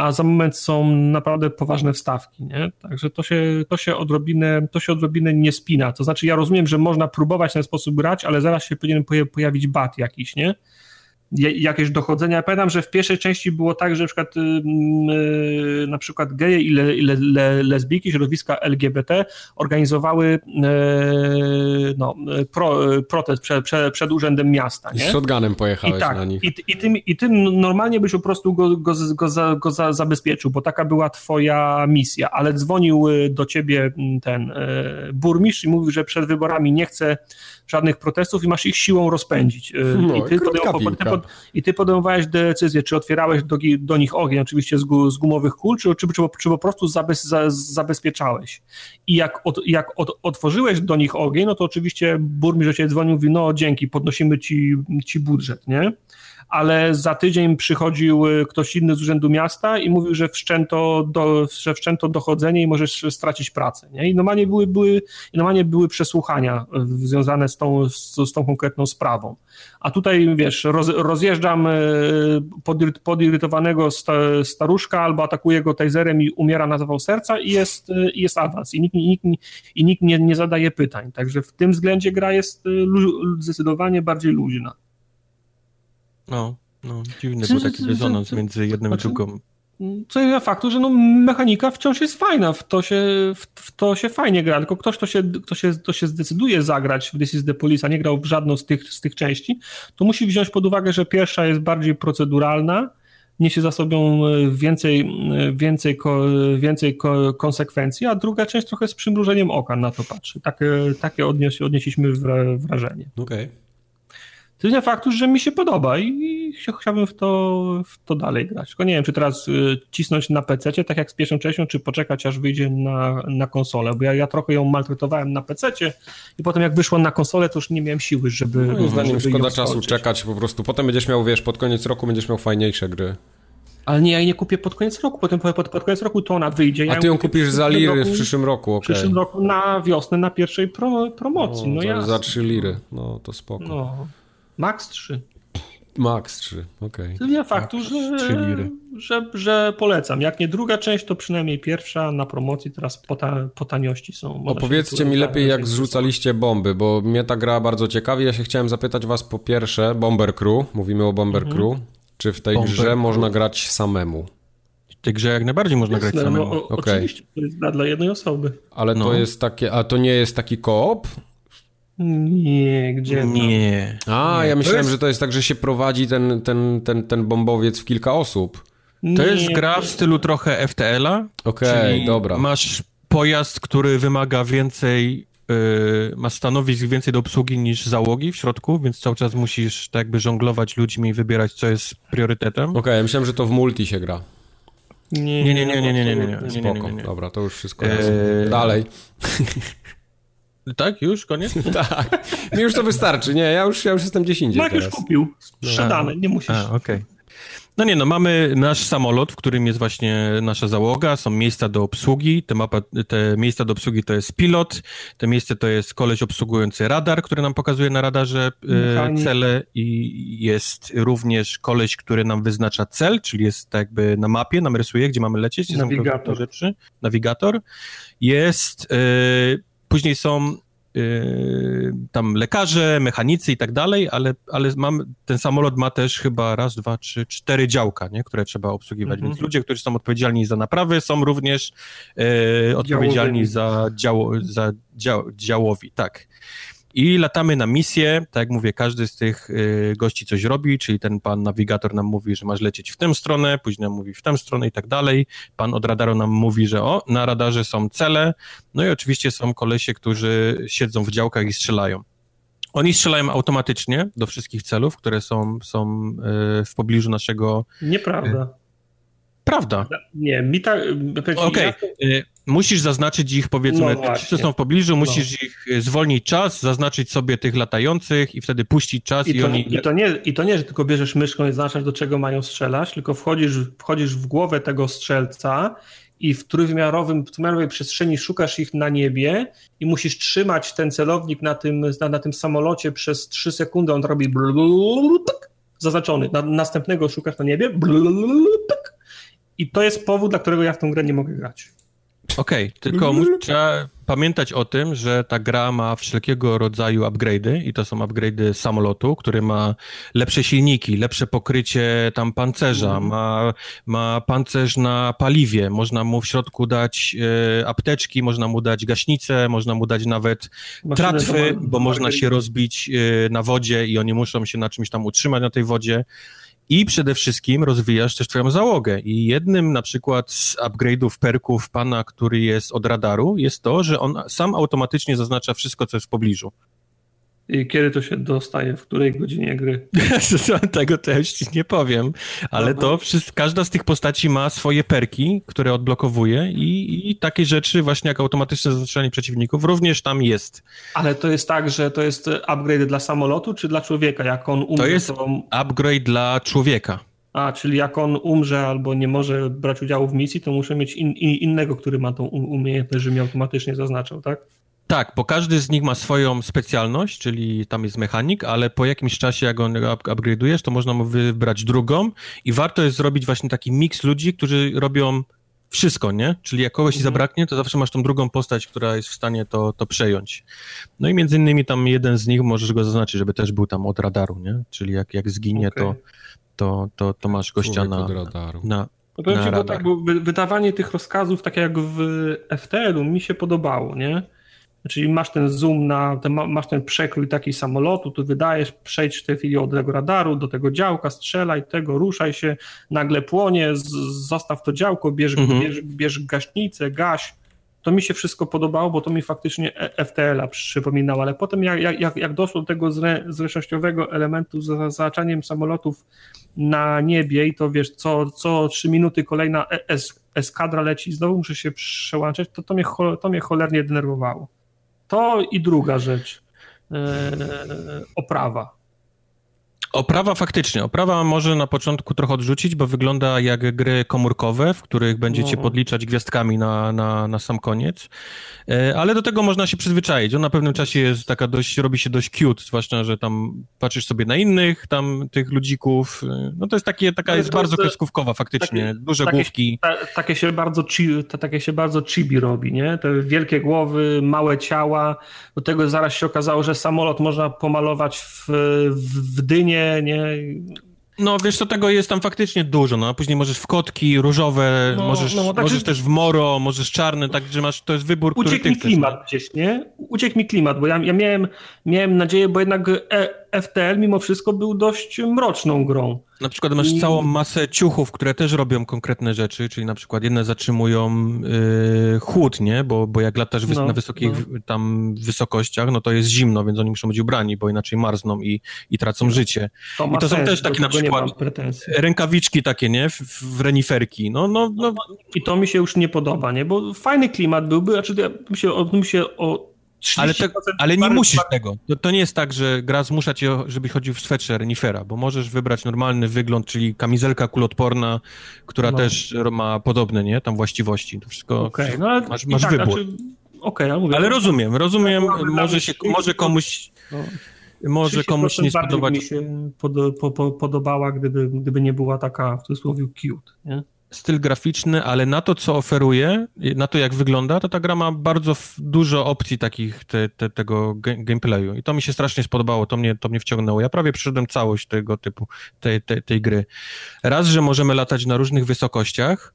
a za moment są naprawdę poważne wstawki, nie? Także to się, to się odrobinę, to się odrobinę nie spina. To znaczy, ja rozumiem, że można próbować w ten sposób grać, ale zaraz się powinien pojawić bat jakiś, nie? Jakieś dochodzenia. Ja pamiętam, że w pierwszej części było tak, że na przykład, yy, na przykład geje i, le, le, le, lesbijki, środowiska LGBT organizowały yy, no, pro, protest przed, przed, przed, urzędem miasta. Nie? Z shotgunem pojechałeś I tak, na nich. I, i, tym, I tym normalnie byś po prostu go, go, go, za, go za, zabezpieczył, bo taka była twoja misja, ale dzwonił do ciebie ten yy, burmistrz i mówił, że przed wyborami nie chce żadnych protestów i masz ich siłą rozpędzić. No, I, ty podejmował, ty pod, I ty podejmowałeś decyzję, czy otwierałeś do, do nich ogień, oczywiście z, z gumowych kul, czy, czy, czy, czy po prostu zabez, za, zabezpieczałeś. I jak, od, jak od, otworzyłeś do nich ogień, no to oczywiście burmistrz do ciebie dzwonił, mówi, no dzięki, podnosimy ci, ci budżet, nie? Ale za tydzień przychodził y, ktoś inny z Urzędu Miasta i mówił, że wszczęto, do, że wszczęto dochodzenie i możesz stracić pracę. Nie? I normalnie były, były, i normalnie były przesłuchania y, związane z tą, z, z tą konkretną sprawą. A tutaj, wiesz, roz, rozjeżdżam y, podirytowanego staruszka albo atakuję go taserem i umiera na zawał serca i jest, jest awans. I nikt, i nikt, i nikt nie, nie zadaje pytań. Także w tym względzie gra jest zdecydowanie bardziej luźna. No, no, dziwny był taki dysonans między jednym a drugą. Co ja faktu, że no, mechanika wciąż jest fajna, w to, się, w, w, to się fajnie gra, tylko ktoś, kto się, kto, się, kto się zdecyduje zagrać w This is the Police, a nie grał w żadną z tych, z tych części, to musi wziąć pod uwagę, że pierwsza jest bardziej proceduralna, niesie za sobą e, więcej, e, więcej, więcej konsekwencji, a druga część trochę z przymrużeniem oka na to patrzy. Takie, takie odnieś, odnieśliśmy wrażenie. Okej. Okay. Tyle faktu, że mi się podoba i chciałbym w to, w to dalej grać. Tylko nie wiem, czy teraz y, cisnąć na PC, tak jak z pierwszą częścią, czy poczekać, aż wyjdzie na, na konsolę, bo ja, ja trochę ją maltretowałem na PC i potem jak wyszła na konsolę, to już nie miałem siły, żeby. No, zdaniem szkoda czasu czekać po prostu. Potem będziesz miał, wiesz, pod koniec roku będziesz miał fajniejsze gry. Ale nie, ja jej nie kupię pod koniec roku, potem pod, pod koniec roku to ona wyjdzie. Ja A ty ją kupisz za liry roku, w przyszłym roku, okay. W przyszłym roku na wiosnę, na pierwszej pro, promocji. No, no za, za 3 liry, no to spoko. No. Max 3. Max 3, okej. Okay. Nie faktu, Max że, że, że polecam. Jak nie druga część, to przynajmniej pierwsza na promocji teraz po, ta, po taniości są. Opowiedzcie mi lepiej, jak zrzucaliście bomby, bo mnie ta gra bardzo ciekawi. Ja się chciałem zapytać was po pierwsze, Bomber Crew, mówimy o Bomber mhm. Crew, czy w tej Bomber grze Crew. można grać samemu? W tej grze jak najbardziej można Jasne, grać samemu. No, okay. Oczywiście, to jest dla jednej osoby. Ale no. to jest takie, a to nie jest taki koop? Nie, gdzie Nie. A, nie. ja myślałem, jest... że to jest tak, że się prowadzi ten, ten, ten, ten bombowiec w kilka osób. To jest gra w stylu trochę FTL-a. Okej, okay, dobra. Masz pojazd, który wymaga więcej, yy, ma stanowisk więcej do obsługi niż załogi w środku, więc cały czas musisz tak jakby żonglować ludźmi i wybierać, co jest priorytetem. Okej, okay, ja myślałem, że to w multi się gra. Nie, nie, nie, nie, nie, nie, nie, nie, nie, nie, Spoko, nie, nie, nie. dobra, to już wszystko jest. Dalej. Tak? Już? Koniec? [laughs] tak. Mi już to wystarczy. Nie, ja już, ja już jestem 10 Mark już kupił. Sprzedane, nie musisz. okej. Okay. No nie, no mamy nasz samolot, w którym jest właśnie nasza załoga, są miejsca do obsługi, te, mapa, te miejsca do obsługi to jest pilot, te miejsce to jest koleś obsługujący radar, który nam pokazuje na radarze e, cele i jest również koleś, który nam wyznacza cel, czyli jest tak jakby na mapie, nam rysuje, gdzie mamy lecieć. Nawigator. Rzeczy. Nawigator. Jest... E, Później są Yy, tam lekarze, mechanicy i tak dalej, ale, ale mam, ten samolot ma też chyba raz, dwa, trzy, cztery działka, nie, które trzeba obsługiwać, mm -hmm. więc ludzie, którzy są odpowiedzialni za naprawy, są również yy, odpowiedzialni za, działo, za dział, działowi, tak. I latamy na misję, tak jak mówię, każdy z tych y, gości coś robi, czyli ten pan nawigator nam mówi, że masz lecieć w tę stronę, później nam mówi w tę stronę i tak dalej. Pan od radaru nam mówi, że o, na radarze są cele, no i oczywiście są kolesie, którzy siedzą w działkach i strzelają. Oni strzelają automatycznie do wszystkich celów, które są, są y, w pobliżu naszego... Nieprawda. Prawda. Nie, mi tak... Okej, okay musisz zaznaczyć ich, powiedzmy, no co są w pobliżu, no. musisz no. ich e, zwolnić czas, zaznaczyć sobie tych latających i wtedy puścić czas i, i to, oni... I to, nie, I to nie, że tylko bierzesz myszką i zaznaczasz, do czego mają strzelać, tylko wchodzisz, wchodzisz w głowę tego strzelca i w trójwymiarowym, w trójwymiarowej przestrzeni szukasz ich na niebie i musisz trzymać ten celownik na tym, na, na tym samolocie przez 3 sekundy, on robi zaznaczony, na, następnego szukasz na niebie I to jest powód, dla którego ja w tę grę nie mogę grać. Okej, okay, tylko trzeba pamiętać o tym, że ta gra ma wszelkiego rodzaju upgrade'y i to są upgrade'y samolotu, który ma lepsze silniki, lepsze pokrycie tam pancerza, mm. ma, ma pancerz na paliwie, można mu w środku dać e, apteczki, można mu dać gaśnicę, można mu dać nawet tratwy, bo można się rozbić e, na wodzie i oni muszą się na czymś tam utrzymać na tej wodzie i przede wszystkim rozwijasz też twoją załogę. I jednym na przykład z upgrade'ów perków pana, który jest od radaru, jest to, że on sam automatycznie zaznacza wszystko, co jest w pobliżu. I kiedy to się dostaje, w której godzinie gry? [laughs] Tego też nie powiem, ale to wszystko, każda z tych postaci ma swoje perki, które odblokowuje i, i takie rzeczy właśnie jak automatyczne zaznaczanie przeciwników również tam jest. Ale to jest tak, że to jest upgrade dla samolotu czy dla człowieka? Jak on umrze, to jest to... upgrade dla człowieka. A, czyli jak on umrze albo nie może brać udziału w misji, to muszę mieć in, in, innego, który ma tą umiejętność, że mi automatycznie zaznaczał, tak? Tak, bo każdy z nich ma swoją specjalność, czyli tam jest mechanik, ale po jakimś czasie, jak on upgrade'ujesz, to można mu wybrać drugą i warto jest zrobić właśnie taki miks ludzi, którzy robią wszystko, nie? Czyli jak kogoś mhm. zabraknie, to zawsze masz tą drugą postać, która jest w stanie to, to przejąć. No i między innymi tam jeden z nich możesz go zaznaczyć, żeby też był tam od radaru, nie? Czyli jak, jak zginie, okay. to, to, to, to masz gościa na, od radaru. na, no powiem ci, bo tak, bo wydawanie tych rozkazów, tak jak w FTL-u, mi się podobało, nie? Czyli masz ten zoom na, ten, masz ten przekrój taki samolotu, tu wydajesz, przejdź w tej chwili od tego radaru do tego działka, strzelaj tego, ruszaj się, nagle płonie, z, zostaw to działko, bierz, mhm. bierz, bierz gaśnicę, gaś. To mi się wszystko podobało, bo to mi faktycznie e, FTL-a przypominało, ale potem jak, jak, jak doszło do tego zre, zręcznościowego elementu z zaznaczaniem samolotów na niebie i to wiesz, co, co trzy minuty kolejna e, es, eskadra leci znowu muszę się przełączać, to, to, mnie, to mnie cholernie denerwowało. To i druga rzecz. E, oprawa. Oprawa faktycznie. Oprawa może na początku trochę odrzucić, bo wygląda jak gry komórkowe, w których będziecie no. podliczać gwiazdkami na, na, na sam koniec. E, ale do tego można się przyzwyczaić. On na pewnym czasie jest taka dość, robi się dość cute, zwłaszcza, że tam patrzysz sobie na innych tam tych ludzików. E, no to jest takie, taka jest bardzo kreskówkowa faktycznie. Takie, Duże takie, główki. Ta, takie, się bardzo chi, ta, takie się bardzo chibi robi, nie? Te wielkie głowy, małe ciała. Do tego zaraz się okazało, że samolot można pomalować w, w, w dynie nie, No wiesz co, tego jest tam faktycznie dużo, no a później możesz w kotki różowe, no, możesz, no, tak, możesz też w moro, możesz czarne, także masz, to jest wybór, Uciekł który mi klimat gdzieś, nie? Uciekł mi klimat, bo ja, ja miałem, miałem nadzieję, bo jednak e, FTL mimo wszystko był dość mroczną grą. Na przykład masz I... całą masę ciuchów, które też robią konkretne rzeczy, czyli na przykład jedne zatrzymują yy, chłód, nie? Bo, bo jak latasz no, na wysokich no. tam wysokościach, no to jest zimno, więc oni muszą być ubrani, bo inaczej marzną i, i tracą no. życie. To I to sens, są też takie na przykład rękawiczki takie, nie? W, w reniferki. No, no, no. I to mi się już nie podoba, nie? Bo fajny klimat byłby, znaczy ja bym się, bym się o ale, te, ale nie musisz tego. To, to, nie jest tak, że gra zmusza cię, żebyś chodził w swetrze renifera, bo możesz wybrać normalny wygląd, czyli kamizelka kulotporna, która no. też ma podobne, nie? Tam właściwości. To wszystko, okay, no, ale masz, masz tak, wybór. Znaczy, okay, ale, mówię, ale rozumiem, rozumiem, może, się, może komuś... No. Może komuś nie spodobać. mi się pod, po, po, podobała, gdyby, gdyby nie była taka w cudzysłowie cute, nie? Styl graficzny, ale na to, co oferuje, na to, jak wygląda, to ta gra ma bardzo dużo opcji takich te, te, tego gameplayu. I to mi się strasznie spodobało, to mnie, to mnie wciągnęło. Ja prawie przeszedłem całość tego typu, tej, tej gry. Raz, że możemy latać na różnych wysokościach,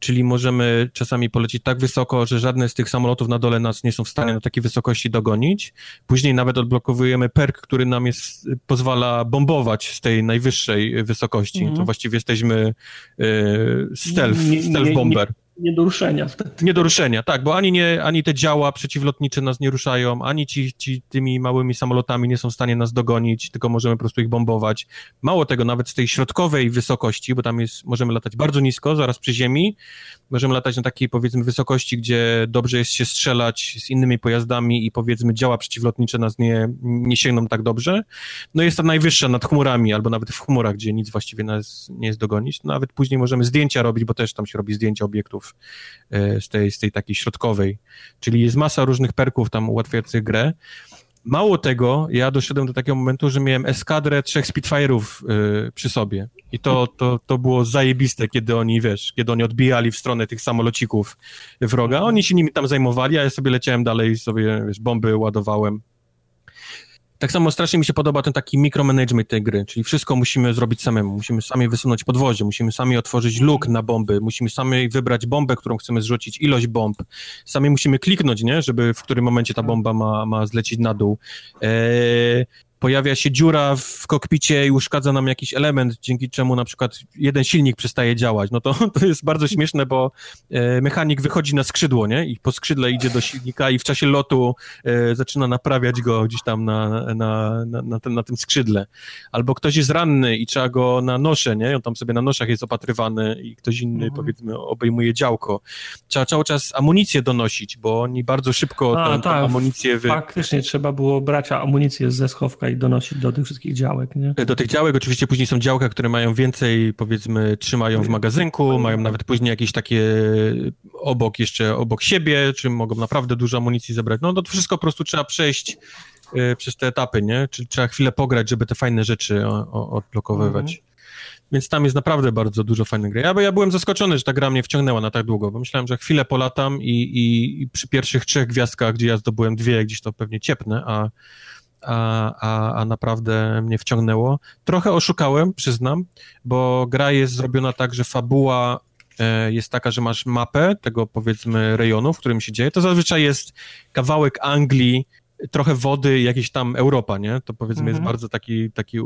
czyli możemy czasami polecieć tak wysoko, że żadne z tych samolotów na dole nas nie są w stanie na takiej wysokości dogonić. Później nawet odblokowujemy perk, który nam jest, pozwala bombować z tej najwyższej wysokości. Mm. To właściwie jesteśmy y, stealth, nie, stealth bomber. Nie, do ruszenia wtedy. Nie do ruszenia, tak, bo ani, nie, ani te działa przeciwlotnicze nas nie ruszają, ani ci, ci tymi małymi samolotami nie są w stanie nas dogonić, tylko możemy po prostu ich bombować. Mało tego, nawet z tej środkowej wysokości, bo tam jest, możemy latać bardzo nisko, zaraz przy ziemi, możemy latać na takiej powiedzmy wysokości, gdzie dobrze jest się strzelać z innymi pojazdami i powiedzmy działa przeciwlotnicze nas nie, nie sięgną tak dobrze. No jest ta najwyższa nad chmurami, albo nawet w chmurach, gdzie nic właściwie nas nie jest dogonić. Nawet później możemy zdjęcia robić, bo też tam się robi zdjęcia obiektów E, z tej, z tej takiej środkowej. Czyli jest masa różnych perków tam ułatwiających grę. Mało tego, ja doszedłem do takiego momentu, że miałem eskadrę trzech Spitfire'ów y, przy sobie. I to, to, to było zajebiste, kiedy oni, wiesz, kiedy oni odbijali w stronę tych samolocików wroga. Oni się nimi tam zajmowali, a ja sobie leciałem dalej, sobie, wiesz, bomby ładowałem. Tak samo strasznie mi się podoba ten taki mikromanagement tej gry, czyli wszystko musimy zrobić samemu. Musimy sami wysunąć podwozie, musimy sami otworzyć luk na bomby, musimy sami wybrać bombę, którą chcemy zrzucić, ilość bomb. Sami musimy kliknąć, nie, żeby w którym momencie ta bomba ma, ma zlecić na dół. Eee, pojawia się dziura w kokpicie i uszkadza nam jakiś element, dzięki czemu na przykład jeden silnik przestaje działać. No to, [laughs] to jest bardzo śmieszne, bo e, mechanik wychodzi na skrzydło, nie? I po skrzydle idzie do silnika i w czasie lotu e, zaczyna naprawiać go gdzieś tam na, na, na, na, tym, na tym skrzydle. Albo ktoś jest ranny i trzeba go na nosze, nie? On tam sobie na noszach jest opatrywany i ktoś inny, mhm. powiedzmy, obejmuje działko. Trzeba cały czas amunicję donosić, bo oni bardzo szybko A, tę tak, amunicję... Wy... Faktycznie trzeba było brać amunicję ze schowka i donosić do tych wszystkich działek, nie? Do tych działek oczywiście później są działka, które mają więcej, powiedzmy, trzymają w magazynku, mają nawet później jakieś takie obok, jeszcze obok siebie, czy mogą naprawdę dużo amunicji zebrać. No to wszystko po prostu trzeba przejść y, przez te etapy, nie? Czyli trzeba chwilę pograć, żeby te fajne rzeczy o, o, odblokowywać. Mhm. Więc tam jest naprawdę bardzo dużo fajnych gry. Ja, ja byłem zaskoczony, że ta gra mnie wciągnęła na tak długo, bo myślałem, że chwilę polatam i, i, i przy pierwszych trzech gwiazdkach, gdzie ja zdobyłem dwie, gdzieś to pewnie ciepnę, a a, a, a naprawdę mnie wciągnęło. Trochę oszukałem, przyznam, bo gra jest zrobiona tak, że fabuła e, jest taka, że masz mapę tego powiedzmy rejonu, w którym się dzieje. To zazwyczaj jest kawałek Anglii, trochę wody, jakieś tam Europa, nie? To powiedzmy jest mhm. bardzo taki, taki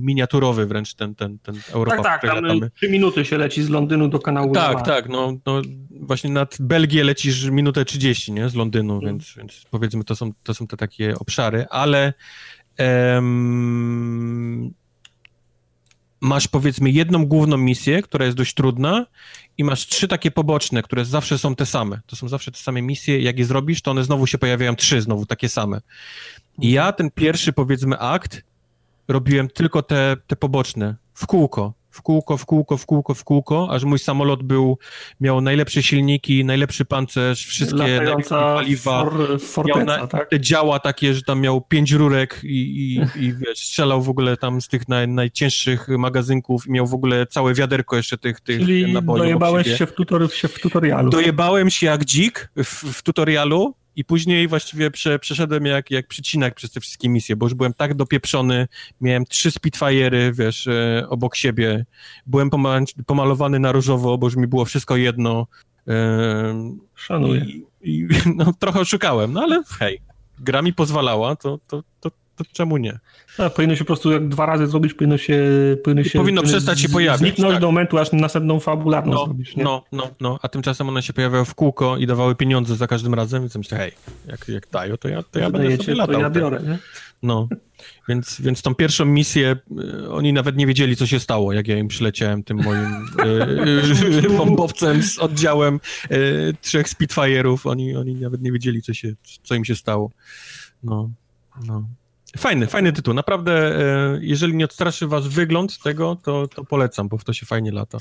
miniaturowy wręcz ten, ten, ten Europa. Tak, tak, tam trzy minuty się leci z Londynu do kanału. Tak, tak, no, no właśnie nad Belgię lecisz minutę 30, nie? Z Londynu, mhm. więc, więc powiedzmy to są, to są te takie obszary, ale em, masz powiedzmy jedną główną misję, która jest dość trudna i masz trzy takie poboczne, które zawsze są te same. To są zawsze te same misje. Jak je zrobisz, to one znowu się pojawiają trzy, znowu takie same. I ja ten pierwszy, powiedzmy, akt robiłem tylko te, te poboczne w kółko w kółko, w kółko, w kółko, w kółko, aż mój samolot był, miał najlepsze silniki, najlepszy pancerz, wszystkie paliwa. For, forteca, na, tak? Te działa takie, że tam miał pięć rurek i, i, i wiesz, strzelał w ogóle tam z tych naj, najcięższych magazynków i miał w ogóle całe wiaderko jeszcze tych, tych Czyli dojebałeś się w, tutor, się w tutorialu. Dojebałem się jak dzik w, w tutorialu, i później właściwie prze, przeszedłem jak, jak przycinak przez te wszystkie misje, bo już byłem tak dopieprzony, miałem trzy Spitfire'y, wiesz, e, obok siebie, byłem pomalowany na różowo, bo już mi było wszystko jedno. E, Szanuję. I, i [laughs] no, trochę oszukałem, no ale hej, gra mi pozwalała, to, to, to, to czemu nie? Tak, powinno się po prostu jak dwa razy zrobić, powinno się... Powinno, się, powinno przestać się pojawiać. Zniknąć tak. do momentu, aż następną fabularną no, zrobisz, nie? No, no, no, a tymczasem one się pojawiały w kółko i dawały pieniądze za każdym razem, więc myślę, hej, jak, jak dają, to ja, to ja będę sobie latał. To ja biorę, nie? No, więc, więc tą pierwszą misję, y, oni nawet nie wiedzieli, co się stało, jak ja im przyleciałem tym moim y, y, [laughs] bombowcem z oddziałem y, trzech Spitfire'ów, oni, oni nawet nie wiedzieli, co, się, co im się stało. No, no. Fajny, fajny tytuł. Naprawdę, e, jeżeli nie odstraszy was wygląd tego, to, to polecam, bo w to się fajnie lata.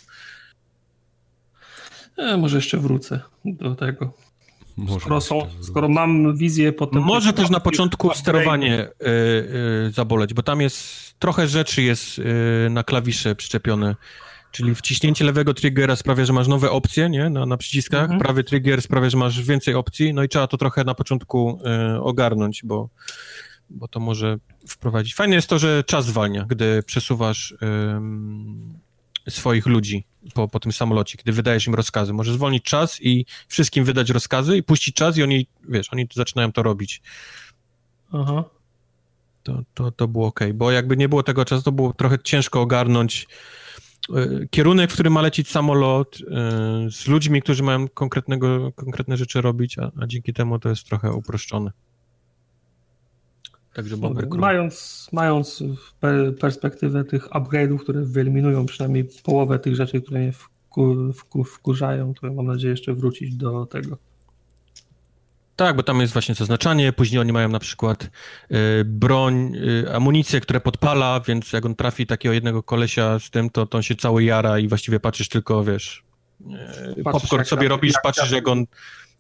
E, może jeszcze wrócę do tego. Może skoro, są, skoro mam wizję potem... Może też na początku sterowanie y, y, zaboleć, bo tam jest trochę rzeczy jest y, na klawisze przyczepione. Czyli wciśnięcie lewego triggera sprawia, że masz nowe opcje nie? Na, na przyciskach, mhm. prawy trigger sprawia, że masz więcej opcji, no i trzeba to trochę na początku ogarnąć, bo bo to może wprowadzić. Fajne jest to, że czas zwalnia, gdy przesuwasz ym, swoich ludzi po, po tym samolocie, kiedy wydajesz im rozkazy. Możesz zwolnić czas i wszystkim wydać rozkazy i puścić czas i oni, wiesz, oni zaczynają to robić. Aha. To, to, to było ok, bo jakby nie było tego czasu, to było trochę ciężko ogarnąć y, kierunek, w którym ma lecieć samolot, y, z ludźmi, którzy mają konkretnego, konkretne rzeczy robić, a, a dzięki temu to jest trochę uproszczone. Także mając, mając perspektywę tych upgrade'ów, które wyeliminują przynajmniej połowę tych rzeczy, które mnie wkur, wkur, wkurzają, to mam nadzieję jeszcze wrócić do tego. Tak, bo tam jest właśnie zaznaczanie, później oni mają na przykład y, broń, y, amunicję, które podpala, więc jak on trafi takiego jednego kolesia z tym, to, to on się cały jara i właściwie patrzysz tylko, wiesz, e, popcorn sobie robisz, patrzysz jak on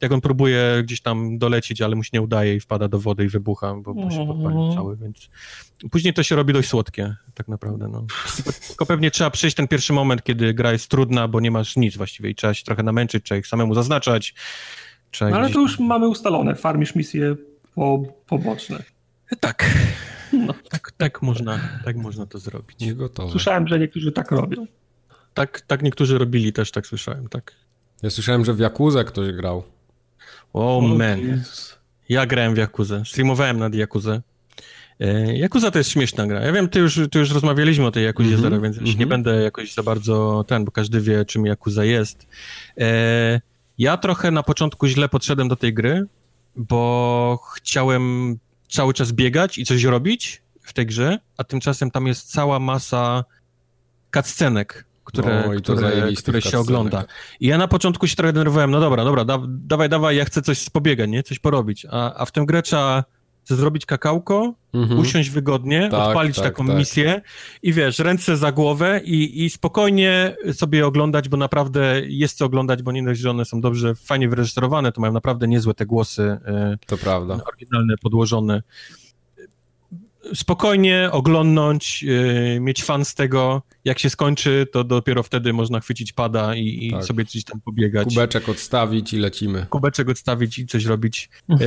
jak on próbuje gdzieś tam dolecieć, ale mu się nie udaje i wpada do wody i wybucha, bo, bo się podpalił mhm. cały, więc później to się robi dość słodkie, tak naprawdę, no. Tylko pewnie trzeba przejść ten pierwszy moment, kiedy gra jest trudna, bo nie masz nic właściwie i trzeba się trochę namęczyć, trzeba ich samemu zaznaczać. no ale to już mamy ustalone, farmisz misje po, poboczne. Tak. No. Tak, tak, można, tak można to zrobić. Nie gotowe. Słyszałem, że niektórzy tak robią. Tak, tak niektórzy robili, też tak słyszałem, tak. Ja słyszałem, że w Jakuzę ktoś grał. O oh, man. Ja grałem w Jakuzę. Streamowałem nad Jakuzę. Jakuza to jest śmieszna gra. Ja wiem, ty już, ty już rozmawialiśmy o tej Jakuzie mm -hmm, Zero, więc mm -hmm. nie mhm. będę jakoś za bardzo ten, bo każdy wie, czym Jakuza jest. E, ja trochę na początku źle podszedłem do tej gry, bo chciałem cały czas biegać i coś robić w tej grze, a tymczasem tam jest cała masa cutscenek, które, no, które, które się ogląda. I ja na początku się trochę denerwowałem, no dobra, dobra, da, dawaj, dawaj, ja chcę coś pobiegać, nie? Coś porobić. A, a w tym grę trzeba zrobić kakałko, mhm. usiąść wygodnie, tak, odpalić tak, taką tak. misję i wiesz, ręce za głowę i, i spokojnie sobie oglądać, bo naprawdę jest co oglądać, bo nie dość, że one są dobrze, fajnie wyreżyserowane, to mają naprawdę niezłe te głosy. E, to prawda. Oryginalne, podłożone spokojnie oglądnąć, yy, mieć fan z tego. Jak się skończy, to dopiero wtedy można chwycić pada i, i tak. sobie coś tam pobiegać. Kubeczek odstawić i lecimy. Kubeczek odstawić i coś robić. Yy,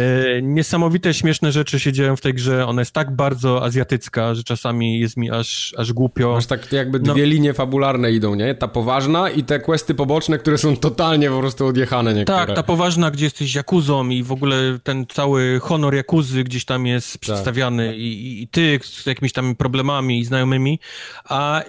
niesamowite, śmieszne rzeczy się dzieją w tej grze. Ona jest tak bardzo azjatycka, że czasami jest mi aż, aż głupio. Masz tak jakby no. dwie no. linie fabularne idą, nie? Ta poważna i te questy poboczne, które są totalnie po prostu odjechane niektóre. Tak, ta poważna, gdzie jesteś jakuzą i w ogóle ten cały honor jakuzy gdzieś tam jest tak. przedstawiany i, i ty z jakimiś tam problemami i znajomymi, a,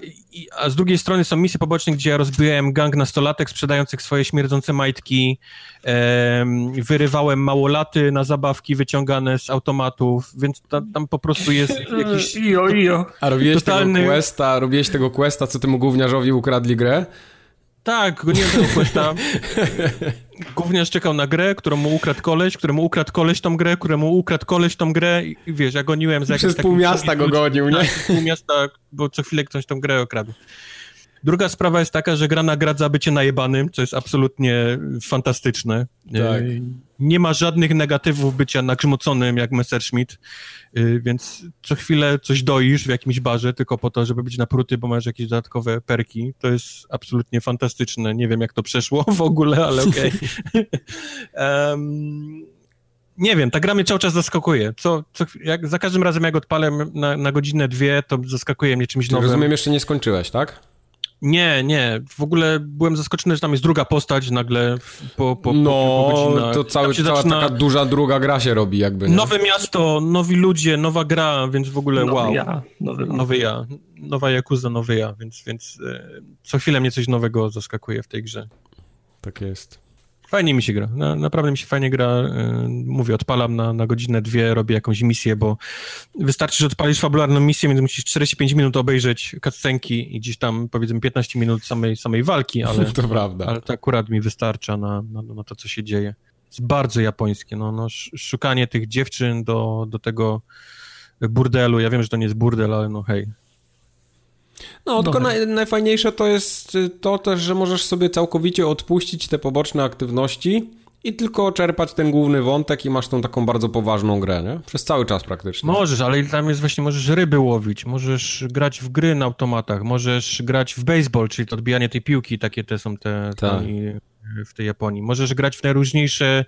a z drugiej strony są misje poboczne, gdzie ja rozbijałem gang nastolatek sprzedających swoje śmierdzące majtki, e, wyrywałem małolaty na zabawki wyciągane z automatów, więc tam, tam po prostu jest [laughs] jakiś... Ijo, ijo. A robiłeś totalny... tego questa, robiłeś tego questa, co temu gówniarzowi ukradli grę? Tak, go nie tego questa. [laughs] Gówniarz czekał na grę, którą mu ukradł koleś, któremu ukradł koleś tą grę, któremu ukradł koleś tą grę i wiesz, ja goniłem za Przez pół miasta go gonił, nie? Tak, pół miasta, bo co chwilę ktoś tą grę okradł. Druga sprawa jest taka, że gra nagradza bycie najebanym, co jest absolutnie fantastyczne. Tak. Nie ma żadnych negatywów bycia nagrzmoconym jak Messerschmitt, więc co chwilę coś doisz w jakimś barze tylko po to, żeby być napruty, bo masz jakieś dodatkowe perki. To jest absolutnie fantastyczne. Nie wiem, jak to przeszło [laughs] w ogóle, ale okej. [laughs] Okay. um, nie wiem, ta gra mnie cały czas zaskakuje. Co, co, jak, za każdym razem, jak odpalę na, na godzinę, dwie, to zaskakuje mnie czymś nowym. Rozumiem, jeszcze nie skończyłeś, tak? Nie, nie. W ogóle byłem zaskoczony, że tam jest druga postać nagle po, po, no, po to cały, cała zaczyna... taka duża druga gra się robi jakby. Nie? Nowe miasto, nowi ludzie, nowa gra, więc w ogóle nowy wow. Ja, nowy, nowy ja. Nowa Yakuza, nowy ja, więc, więc e, co chwilę mnie coś nowego zaskakuje w tej grze. Tak jest. Fajnie mi się gra, na, naprawdę mi się fajnie gra. Yy, mówię, odpalam na, na godzinę, dwie, robię jakąś misję, bo wystarczy, że odpalisz fabularną misję, więc musisz 45 minut obejrzeć cutscenki i gdzieś tam powiedzmy 15 minut samej, samej walki, [laughs] ale to, prawda. ale to akurat mi wystarcza na, na, na to, co się dzieje. Jest bardzo japońskie, no, no szukanie tych dziewczyn do, do tego burdelu, ja wiem, że to nie jest burdel, ale no hej, no, tylko naj, najfajniejsze to jest to też, że możesz sobie całkowicie odpuścić te poboczne aktywności i tylko czerpać ten główny wątek i masz tą taką bardzo poważną grę, nie? Przez cały czas praktycznie. Możesz, ale tam jest właśnie, możesz ryby łowić, możesz grać w gry na automatach, możesz grać w baseball, czyli to odbijanie tej piłki, takie te są te... Tak w tej Japonii. Możesz grać w najróżniejsze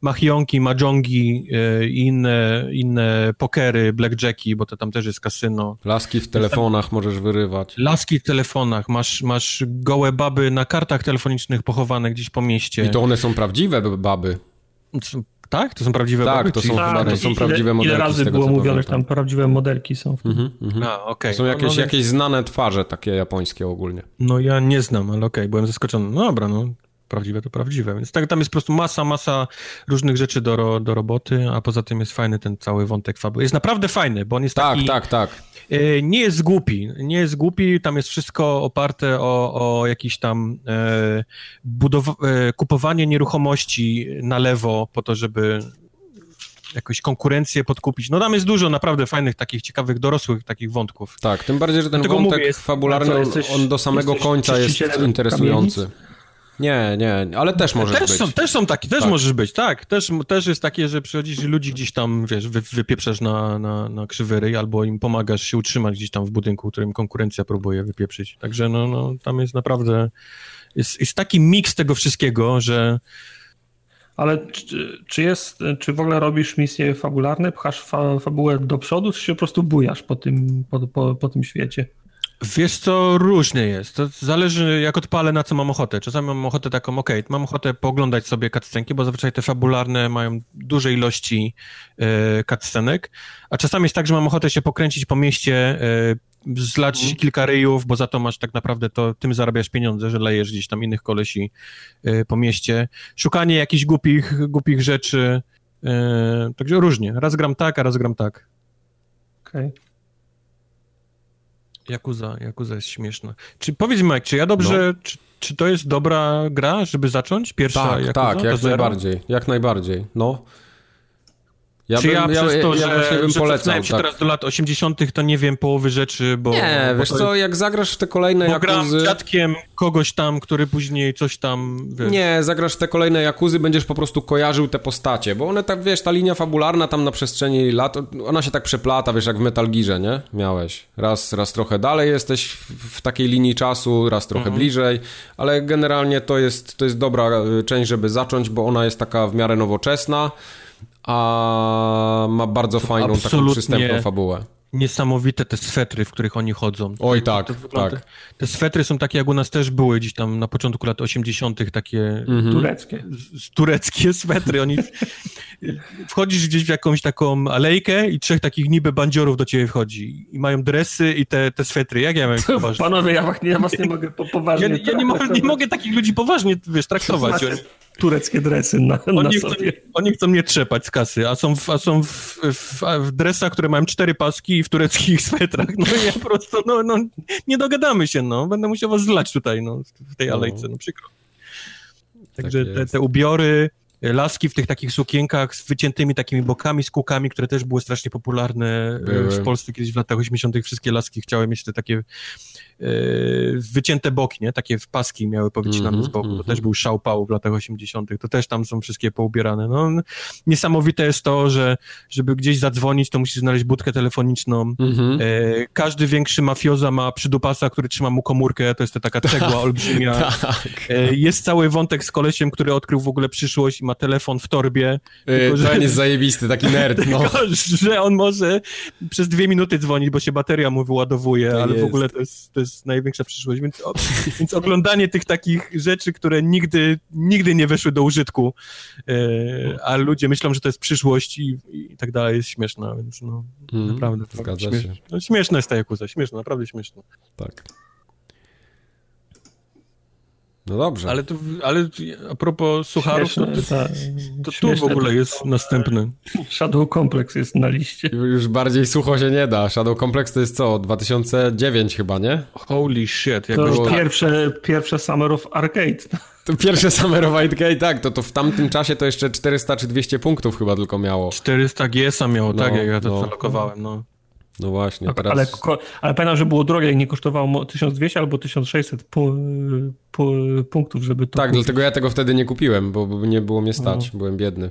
machionki, mahjongi e, i inne, inne pokery, blackjacki, bo to tam też jest kasyno. Laski w telefonach możesz wyrywać. Laski w telefonach, masz, masz gołe baby na kartach telefonicznych pochowane gdzieś po mieście. I to one są prawdziwe baby. Tak? To są prawdziwe Tak, baby, to są, tak, to są prawdziwe modelki. Ile razy tego, było mówione, że tam prawdziwe modelki są. Mhm, mhm. A, okay. To są jakieś, no, no, jakieś znane twarze takie japońskie ogólnie. No ja nie znam, ale okej, okay, byłem zaskoczony. No dobra, no prawdziwe to prawdziwe. Więc tak, tam jest po prostu masa, masa różnych rzeczy do, do roboty, a poza tym jest fajny ten cały wątek fabuły. Jest naprawdę fajny, bo on jest tak, taki... Tak, tak, tak. Nie jest głupi, nie jest głupi, tam jest wszystko oparte o, o jakiś tam e, budow- e, kupowanie nieruchomości na lewo po to, żeby jakąś konkurencję podkupić. No tam jest dużo naprawdę fajnych, takich ciekawych, dorosłych takich wątków. Tak, tym bardziej, że ten wątek mówię, jest, fabularny, on, on do samego końca jest interesujący. Nie, nie, ale też możesz też być. Są, też są takie, też Tak. możesz być, tak. Też, też jest takie, że przychodzisz i ludzi gdzieś tam, wiesz, wy, wypieprzasz na, na, na krzywy ryj, albo im pomagasz się utrzymać gdzieś tam w budynku, którym konkurencja próbuje wypieprzyć. Także no, no tam jest naprawdę, jest, jest taki miks tego wszystkiego, że Ale czy, czy jest, czy w ogóle robisz misje fabularne, pchasz fa, fabułę do przodu, czy się po prostu bujasz po tym, po, po, po tym świecie? Wiesz co, różnie jest. To zależy jak odpalę, na co mam ochotę. Czasami mam ochotę taką, okej, mam ochotę pooglądać sobie cutscenki, bo zazwyczaj te fabularne mają duże ilości e, cutscenek, a czasami jest tak, że mam ochotę się pokręcić po mieście, e, zlać Mhm. kilka ryjów, bo za to masz tak naprawdę, to tym zarabiasz pieniądze, że lejesz gdzieś tam innych kolesi e, po mieście. Szukanie jakichś głupich, głupich rzeczy, e, także różnie. Raz gram tak, a raz gram tak. Okej. Yakuza, Yakuza jest śmieszna. Czy powiedz Mike, czy ja dobrze, czy, czy to jest dobra gra, żeby zacząć? Pierwsza Tak, Yakuza? tak, jak najbardziej, jak najbardziej, no. Ja czy ja, przez to, ja, że, bym że polecał, się tak. teraz do lat 80., to nie wiem połowy rzeczy, bo... Nie, bo wiesz to co, jak zagrasz w te kolejne gram Jakuzy... dziadkiem kogoś tam, który później coś tam, wiesz... Nie, zagrasz w te kolejne Jakuzy, będziesz po prostu kojarzył te postacie, bo one tak, wiesz, ta linia fabularna tam na przestrzeni lat, ona się tak przeplata, wiesz, jak w Metal Gearze, nie? Miałeś. Raz, raz trochę dalej jesteś w, w takiej linii czasu, raz trochę Mhm. bliżej, ale generalnie to jest, to jest dobra y, część, żeby zacząć, bo ona jest taka w miarę nowoczesna, a ma bardzo fajną, taką przystępną fabułę. Niesamowite te swetry, w których oni chodzą. Oj, tak, to wygląda, tak. Te swetry są takie, jak u nas też były gdzieś tam na początku lat 80., takie Mhm. Tureckie. z- z- tureckie swetry. Oni [laughs] wchodzisz gdzieś w jakąś taką alejkę i trzech takich niby bandziorów do ciebie wchodzi i mają dresy i te, te swetry. Jak ja mam ich poważnie? Panowie, ja was, ja was nie mogę po, Ja, poważnie ja nie, mo- nie mogę takich ludzi poważnie, wiesz, traktować. Tureckie dresy na, na oni, chcą, sobie. oni chcą mnie trzepać z kasy, a są, w, a są w, w, w dresach, które mają cztery paski i w tureckich [laughs] swetrach. No i ja po prostu, no, no nie dogadamy się, no. Będę musiał was zlać tutaj, no, w tej No. alejce, no przykro. Także Tak te, te ubiory, laski w tych takich sukienkach z wyciętymi takimi bokami, z kółkami, które też były strasznie popularne e, Były. w Polsce kiedyś w latach 80. Wszystkie laski chciały mieć te takie wycięte boki, nie? Takie w paski miały powycinane Mhm, z boku. To mhm. też był szał pału w latach 80. To też tam są wszystkie poubierane. No, niesamowite jest to, że żeby gdzieś zadzwonić, to musisz znaleźć budkę telefoniczną. Mhm. E, każdy większy mafioza ma przydupasa, który trzyma mu komórkę, to jest ta taka cegła [laughs] olbrzymia. Tak. E, Jest cały wątek z kolesiem, który odkrył w ogóle przyszłość i ma telefon w torbie. Tylko, Yy, że- Ten jest zajebisty, taki nerd, [laughs] no. Tylko, że on może przez dwie minuty dzwonić, bo się bateria mu wyładowuje, To ale w jest. ogóle to jest, to jest największa przyszłość. Więc, o, więc oglądanie tych takich rzeczy, które nigdy, nigdy nie weszły do użytku, e, a ludzie myślą, że to jest przyszłość i, i tak dalej, jest śmieszna, więc no, Mhm, naprawdę. Zgadza śmiesz, się, no, śmieszna jest ta Jakuza, śmieszna, naprawdę śmieszna. tak. No dobrze. Ale, to, ale a propos sucharów, to, Śmieszne, to, tak. to tu w ogóle jest następny. Shadow Complex jest na liście. Już bardziej sucho się nie da. Shadow Complex to jest co? 2009 chyba, nie? Holy shit, To jakoś już było- tak. pierwsze, pierwsze Summer of Arcade. To pierwsze Summer of Gate, tak, to, to w tamtym czasie to jeszcze 400 czy 200 punktów chyba tylko miało. 400 GS-a miało, No, tak, jak ja to no. zalokowałem, no. No właśnie, teraz... Ale, ale pamiętam, że było drogie i nie kosztowało mo- 1200 albo 1600 pu, pu, punktów, żeby to Tak, kupić. dlatego ja tego wtedy nie kupiłem, bo nie było mnie stać, No. byłem biedny.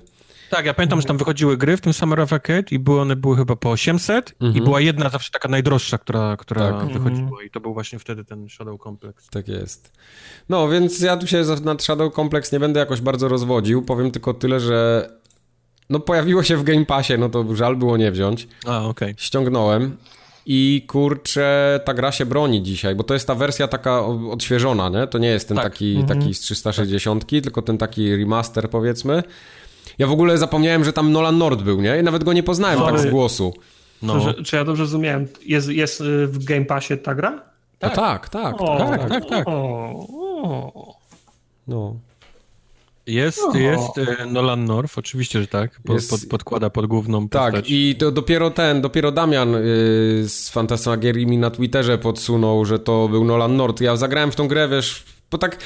Tak, ja pamiętam, że tam wychodziły gry w tym Summer of Arcade i były one były chyba po 800 i Mhm. była jedna zawsze taka najdroższa, która, która Tak. wychodziła i to był właśnie wtedy ten Shadow Complex. Tak jest. No, więc ja tu się nad Shadow Complex nie będę jakoś bardzo rozwodził, powiem tylko tyle, że no pojawiło się w Game Passie, no to żal było nie wziąć. A, okej. Ściągnąłem i kurczę, ta gra się broni dzisiaj, bo to jest ta wersja taka odświeżona, nie? To nie jest ten Tak. taki, taki z 360, tylko ten taki remaster powiedzmy. Ja w ogóle zapomniałem, że tam Nolan Nord był, nie? I nawet go nie poznałem Sorry. tak z głosu. No, że, czy ja dobrze zrozumiałem? Jest, jest y, w Game Passie ta gra? Tak, tak, tak. O, tak, tak, tak. O, o. No. Jest, O. jest e, Nolan North, oczywiście, że tak, po, Jest- pod, podkłada pod główną Tak, postać. i to dopiero ten, dopiero Damian yy, z Fantasmagierii mi na Twitterze podsunął, że to był Nolan Nord. Ja zagrałem w tą grę, wiesz, bo tak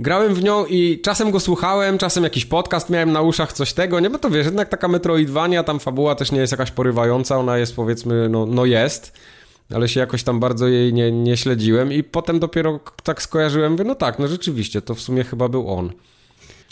grałem w nią i czasem go słuchałem, czasem jakiś podcast miałem na uszach, coś tego, nie? Bo to wiesz, jednak taka Metroidvania, tam fabuła też nie jest jakaś porywająca, ona jest powiedzmy, no, no jest. ale się jakoś tam bardzo jej nie, nie śledziłem i potem dopiero tak skojarzyłem, mówię, no tak, no rzeczywiście, to w sumie chyba był on.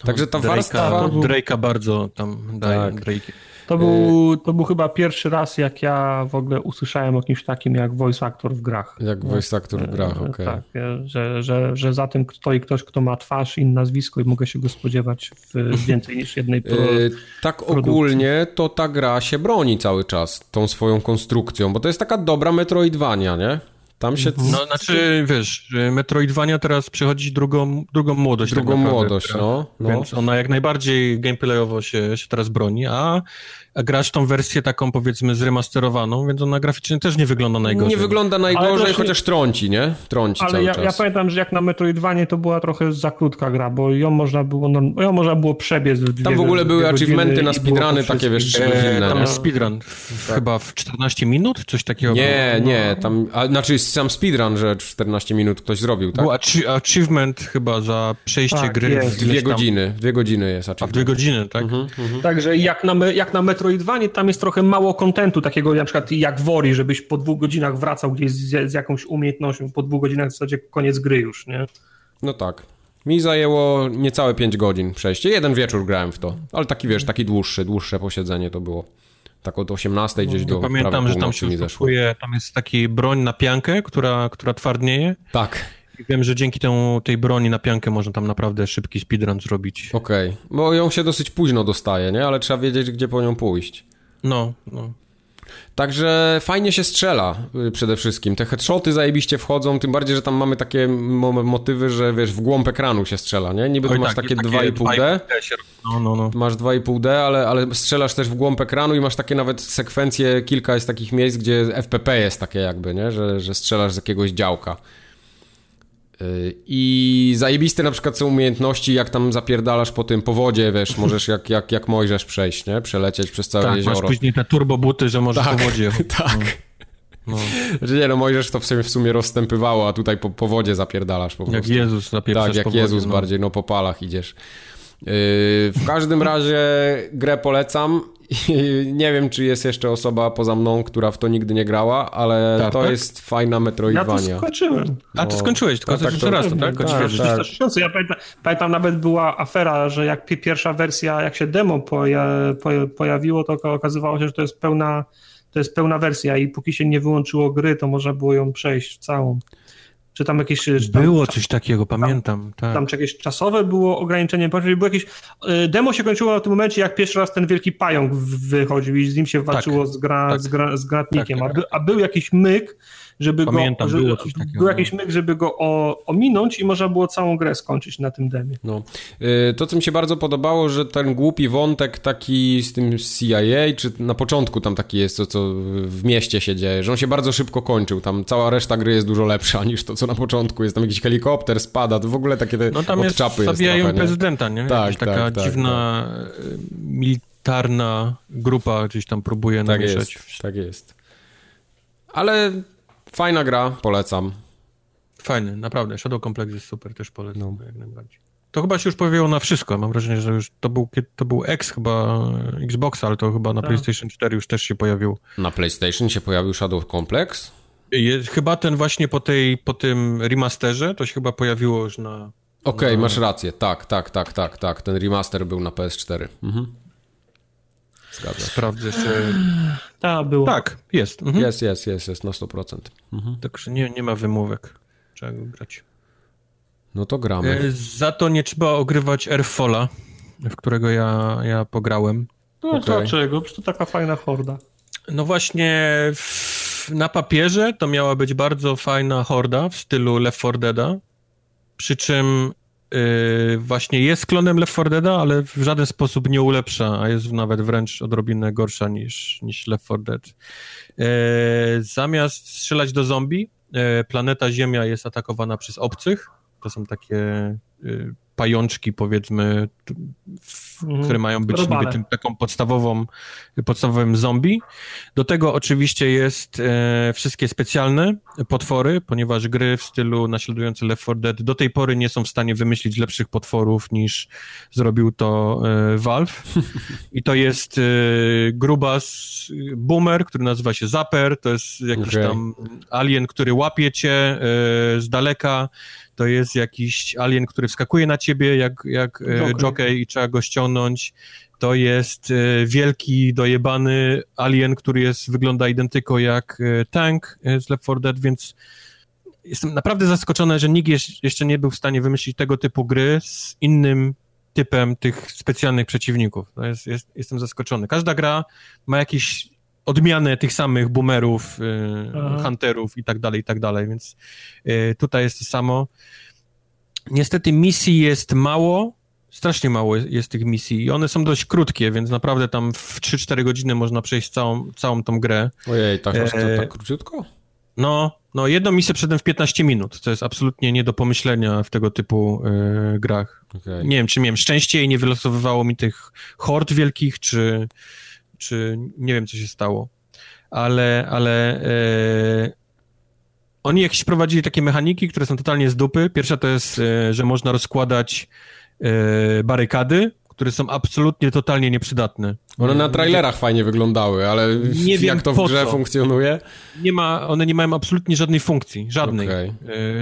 Także ta Drake'a, warstwa... Drake'a bardzo tam daje. Tak. Drake. To był, to był chyba pierwszy raz, jak ja w ogóle usłyszałem o kimś takim jak voice actor w grach. Jak voice actor w grach, okej. Tak, e, że, że, że za tym stoi ktoś, kto ma twarz i nazwisko i mogę się go spodziewać w [laughs] więcej niż jednej pro... Yy, tak produkcji. ogólnie to ta gra się broni cały czas tą swoją konstrukcją, bo to jest taka dobra Metroidvania, nie? Tam się... No, znaczy, wiesz, Metroidvania teraz przychodzi drugą, drugą młodość. Drugą tak naprawdę, młodość, no, no. Więc ona jak najbardziej gameplayowo się, się teraz broni, a grasz tą wersję taką powiedzmy zremasterowaną, więc ona graficznie też nie wygląda najgorzej. Nie wygląda najgorzej, chociaż trąci, nie? Trąci Ale cały ja, czas. ja pamiętam, że jak na Metroidvanie to była trochę za krótka gra, bo ją można było, norm- ją można było przebiec w dwie Tam w ogóle były achievementy na speedruny takie, wiesz, trzygodzinne, tam jest speedrun, w, Tak. chyba w 14 minut, coś takiego. Nie, było. nie, tam, a, znaczy sam speedrun, że 14 minut ktoś zrobił, tak? Był achie- achievement chyba za przejście Tak, gry jest. w Dwie godziny, dwie godziny jest A w achievement. dwie godziny, tak? Mhm, mhm. Także jak na, jak na Metroidvanie tam jest trochę mało kontentu, takiego na przykład jak w Ori, żebyś po dwóch godzinach wracał gdzieś z, z jakąś umiejętnością, po dwóch godzinach w zasadzie koniec gry już, nie? No tak. Mi zajęło niecałe 5 godzin przejście. Jeden wieczór grałem w to, ale taki, wiesz, taki dłuższy, dłuższe posiedzenie to było. Tak od 18 gdzieś do Pamiętam, prawie że tam się mi zeszło. tam jest taki broń na piankę, która, która twardnieje. Tak, wiem, że dzięki temu, tej broni na piankę można tam naprawdę szybki speedrun zrobić. okej. Bo ją się dosyć późno dostaje, nie? Ale trzeba wiedzieć, gdzie po nią pójść. No, no. Także fajnie się strzela y, przede wszystkim. Te headshoty zajebiście wchodzą, tym bardziej, że tam mamy takie mo motywy, że wiesz, w głąb ekranu się strzela, nie? Niby Oj, masz tak, takie jest 2,5D, 2,5D się- No, no, no. masz 2,5D, ale, ale strzelasz też w głąb ekranu i masz takie nawet sekwencje, kilka jest takich miejsc, gdzie FPP jest takie jakby, nie? Że, że strzelasz z jakiegoś działka. I zajebiste na przykład są umiejętności, jak tam zapierdalasz po tym powodzie, wiesz, możesz jak, jak, jak Mojżesz przejść, nie? Przelecieć przez całe Tak, masz jezioro. później te turbobuty, że możesz Tak, po wodzie. [laughs] tak. No, Znaczy nie, no Mojżesz to w sumie, w sumie rozstępywało, a tutaj po, po wodzie zapierdalasz po jak prostu. Jezus napieprzasz Tak, jak po wodzie, Jezus no. bardziej, no po palach idziesz. Yy, w każdym razie grę polecam. Nie wiem, czy jest jeszcze osoba poza mną, która w to nigdy nie grała, ale Tak, to tak? jest fajna Ja to Metroidvania. skończyłem. A ty No. skończyłeś, tylko Tak, tak, tak, jeszcze to- raz, to tak? tak, tak. 360. Ja pamiętam, pamiętam nawet była afera, że jak pi- pierwsza wersja, jak się demo poja, po, pojawiło, to okazywało się, że to jest pełna to jest pełna wersja i póki się nie wyłączyło gry, to można było ją przejść całą. Czy tam jakieś... Czy tam, Było coś takiego, pamiętam. Tak. Tam czy jakieś czasowe było ograniczenie, było jakieś... y, Demo się kończyło w tym momencie, jak pierwszy raz ten wielki pająk wychodził i z nim się walczyło z, gra, tak. z, gra, z granatnikiem, Tak, a, by, a był jakiś myk, żeby Pamiętam, go... Żeby, było coś takiego, był no. jakiś myk, żeby go o, ominąć i można było całą grę skończyć na tym demie. No. Yy, To, co mi się bardzo podobało, że ten głupi wątek taki z tym CIA, czy na początku tam taki jest, co, co w mieście się dzieje, że on się bardzo szybko kończył. Tam cała reszta gry jest dużo lepsza [laughs] niż to, co na początku. Jest tam jakiś helikopter, spada, to w ogóle takie te No tam jest, odczapy jest zabijają trochę, prezydenta, nie? Tak, Jakaś taka tak, tak, dziwna y, militarna grupa gdzieś tam próbuje Tak namieszać. jest, tak jest. Ale fajna gra, polecam. Fajny, naprawdę. Shadow Complex jest super, też polecam No. jak najbardziej. To chyba się już pojawiło na wszystko. Mam wrażenie, że już to był, to był X chyba Xboxa, ale to chyba na Tak. PlayStation 4 już też się pojawił. Na PlayStation się pojawił Shadow Complex. Je, chyba ten właśnie po, tej, po tym remasterze to się chyba pojawiło już na... Okej, No. masz rację. Tak, tak, tak, tak, tak. Ten remaster był na PS4. Mhm. Zgadza się. Sprawdzę jeszcze. Ta było. Tak, jest. Mhm. Jest, jest, jest, jest na 100%. Mhm. Także nie, nie ma wymówek. Trzeba go grać. No to gramy. E, Za to nie trzeba ogrywać Airfalla, w którego ja, ja pograłem. No Okej. dlaczego? Przecież to taka fajna horda. No właśnie w, na papierze to miała być bardzo fajna horda w stylu Left 4 Deada, przy czym yy, właśnie jest klonem Left 4 Deada, ale w żaden sposób nie ulepsza, a jest nawet wręcz odrobinę gorsza niż, niż Left 4 Dead. Yy, zamiast strzelać do zombie, yy, planeta Ziemia jest atakowana przez obcych. To są takie yy, pajączki, powiedzmy, mhm. które mają być niby tym taką podstawową, podstawowym zombie. Do tego oczywiście jest e, wszystkie specjalne potwory, ponieważ gry w stylu naśladujące Left 4 Dead do tej pory nie są w stanie wymyślić lepszych potworów niż zrobił to e, Valve. [laughs] I to jest e, grubas boomer, który nazywa się Zapper, to jest jakiś okay. tam alien, który łapie cię e, z daleka, to jest jakiś alien, który wskakuje na ciebie jak, jak e, jockey i trzeba go ściągnąć. To jest e, wielki, dojebany alien, który jest, wygląda identyko jak e, tank z Left 4 Dead, więc jestem naprawdę zaskoczony, że nikt jeszcze nie był w stanie wymyślić tego typu gry z innym typem tych specjalnych przeciwników. Jest, jest, jestem zaskoczony. Każda gra ma jakieś odmianę tych samych boomerów, hunterów i tak dalej, i tak dalej, więc tutaj jest to samo. Niestety misji jest mało, strasznie mało jest tych misji i one są dość krótkie, więc naprawdę tam w 3-4 godziny można przejść całą, całą tą grę. Ojej, tak, e... tak króciutko? No, no, jedną misję przedem w 15 minut, co jest absolutnie nie do pomyślenia w tego typu y, grach. Okay. Nie wiem, czy miałem szczęście i nie wylosowywało mi tych hord wielkich, czy, czy nie wiem, co się stało, ale, ale e, oni jakieś prowadzili takie mechaniki, które są totalnie z dupy. Pierwsza to jest, e, że można rozkładać barykady, które są absolutnie, totalnie nieprzydatne. One na trailerach fajnie wyglądały, ale nie wiem jak to w grze co. funkcjonuje? Nie ma, one nie mają absolutnie żadnej funkcji, żadnej, okay.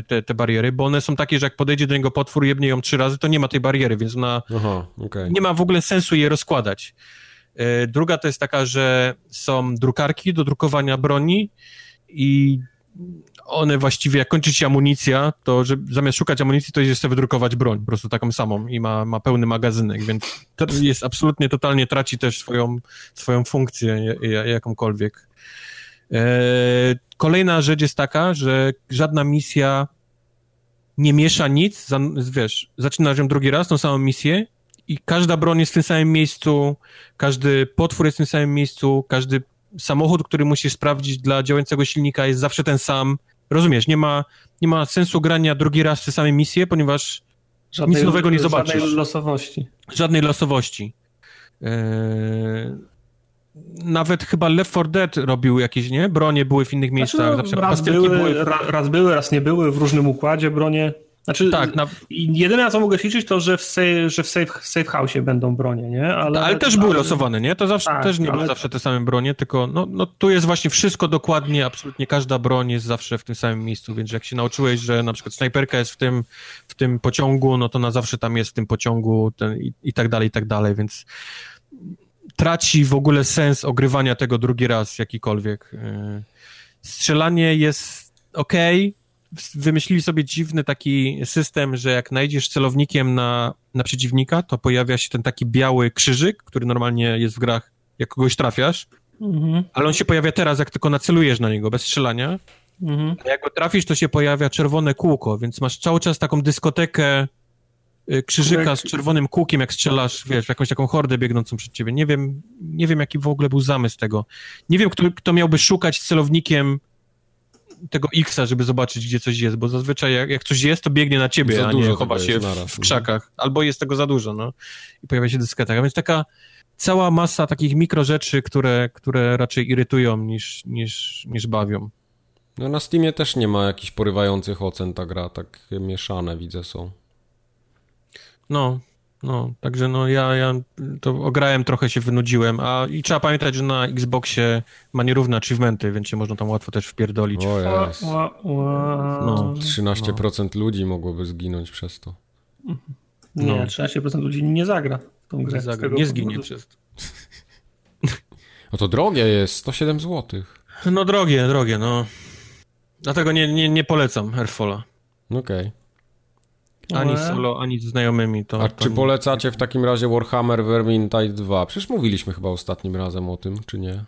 te, te bariery, bo one są takie, że jak podejdzie do niego potwór, jebnie ją trzy razy, to nie ma tej bariery, więc ona Aha, okay. nie ma w ogóle sensu je rozkładać. E, druga to jest taka, że są drukarki do drukowania broni i one właściwie, jak kończy się amunicja, to że zamiast szukać amunicji, to jest wydrukować broń, po prostu taką samą i ma, ma pełny magazynek, więc to jest absolutnie, totalnie traci też swoją, swoją funkcję jakąkolwiek. E, kolejna rzecz jest taka, że żadna misja nie miesza nic, wiesz, zaczynasz ją drugi raz, tą samą misję i każda broń jest w tym samym miejscu, każdy potwór jest w tym samym miejscu, każdy samochód, który musisz sprawdzić dla działającego silnika jest zawsze ten sam. Rozumiesz, nie ma, nie ma sensu grania drugi raz w te same misje, ponieważ żadnej, nic nowego nie zobaczysz. Żadnej losowości. Żadnej losowości. Eee, nawet chyba Left 4 Dead robił jakieś, nie? Bronie były w innych miejscach. Znaczy, zawsze raz, były, były... raz były, raz nie były, w różnym układzie bronie. Znaczy, tak, na... jedyne co mogę liczyć to, że w, safe, że w safe, safe house będą bronie, nie? Ale, ale też były ale... losowane, nie? To zawsze, tak, też nie ale... były zawsze te same bronie, tylko no, no tu jest właśnie wszystko dokładnie, absolutnie każda broń jest zawsze w tym samym miejscu, więc jak się nauczyłeś, że na przykład snajperka jest w tym, w tym pociągu, no to na zawsze tam jest w tym pociągu ten, i, i tak dalej, i tak dalej, więc traci w ogóle sens ogrywania tego drugi raz jakikolwiek. Y, strzelanie jest ok, wymyślili sobie dziwny taki system, że jak najdziesz celownikiem na, na przeciwnika, to pojawia się ten taki biały krzyżyk, który normalnie jest w grach, jak kogoś trafiasz, mhm. ale on się pojawia teraz, jak tylko nacelujesz na niego, bez strzelania. Mhm. A jak go trafisz, to się pojawia czerwone kółko, więc masz cały czas taką dyskotekę y, krzyżyka z czerwonym kółkiem, jak strzelasz, wiesz, jakąś taką hordę biegnącą przed ciebie. Nie wiem, nie wiem, jaki w ogóle był zamysł tego. Nie wiem, kto, kto miałby szukać celownikiem tego X-a, żeby zobaczyć, gdzie coś jest, bo zazwyczaj jak, jak coś jest, to biegnie na ciebie, za a nie chowa się w, w, krzakach. Albo jest tego za dużo, no. I pojawia się dysketa. A więc taka cała masa takich mikro rzeczy, które, które raczej irytują niż, niż, niż bawią. No na Steamie też nie ma jakichś porywających ocen ta gra, tak mieszane widzę są. No, no, także no ja, ja to ograłem, trochę się wynudziłem, a i trzeba pamiętać, że na Xboxie ma nierówne achievementy, więc się można tam łatwo też wpierdolić. O jest. No, 13% no. ludzi mogłoby zginąć przez to. Nie, no. 13% ludzi nie zagra w tą grę. Nie, zagra, nie zginie przez to. [laughs] No to drogie jest, 107 zł. No drogie, drogie, no. Dlatego nie, nie, nie polecam Airfalla. Okej. Okay. Ani solo, ani z znajomymi. To, A to czy polecacie w takim razie Warhammer Vermintide 2? Przecież mówiliśmy chyba ostatnim razem o tym, czy nie?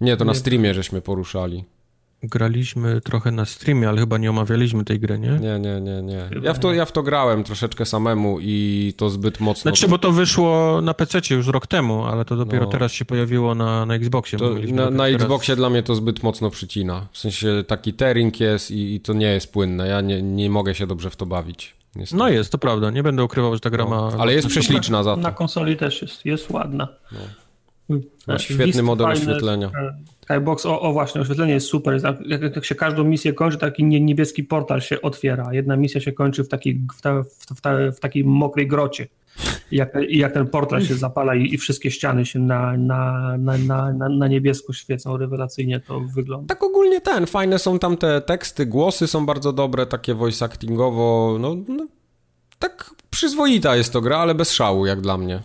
Nie, to nie. na streamie żeśmy poruszali. graliśmy trochę na streamie, ale chyba nie omawialiśmy tej gry, nie? Nie, nie, nie, nie. Ja w to, ja w to grałem troszeczkę samemu i to zbyt mocno... Znaczy, bo to wyszło na PC już rok temu, ale to dopiero no. teraz się pojawiło na, na Xboxie. To na, na Xboxie dla mnie to zbyt mocno przycina. W sensie taki tearing jest i, i to nie jest płynne. Ja nie, nie mogę się dobrze w to bawić. Niestety. No jest, to prawda. Nie będę ukrywał, że ta gra no. ma... Ale jest prześliczna za to. Na konsoli też jest, jest ładna. No. Ma świetny model fajne, oświetlenia. Skybox, o, o właśnie, oświetlenie jest super. Jak, jak, się każdą misję kończy, taki niebieski portal się otwiera. Jedna misja się kończy w takiej, w, ta, w, ta, w takiej mokrej grocie. I jak, jak ten portal się zapala i, i wszystkie ściany się na, na, na, na, na niebiesko świecą, rewelacyjnie to wygląda. Tak ogólnie ten, fajne są tam te teksty, głosy są bardzo dobre, takie voice actingowo, no, no tak przyzwoita jest to gra, ale bez szału jak dla mnie.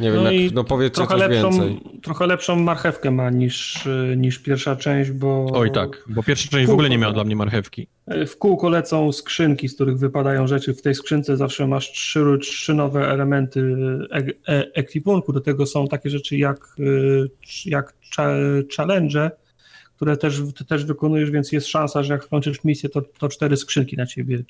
Nie wiem, no jak, no powiedzcie trochę coś lepszą, więcej. Trochę lepszą marchewkę ma niż, niż pierwsza część, bo... Oj tak, bo pierwsza część w, w ogóle nie miała dla mnie marchewki. W kółko lecą skrzynki, z których wypadają rzeczy. W tej skrzynce zawsze masz trzy, trzy nowe elementy e, e, ekwipunku. Do tego są takie rzeczy jak, e, jak challenge, które też, też wykonujesz, więc jest szansa, że jak skończysz misję, to, to cztery skrzynki na ciebie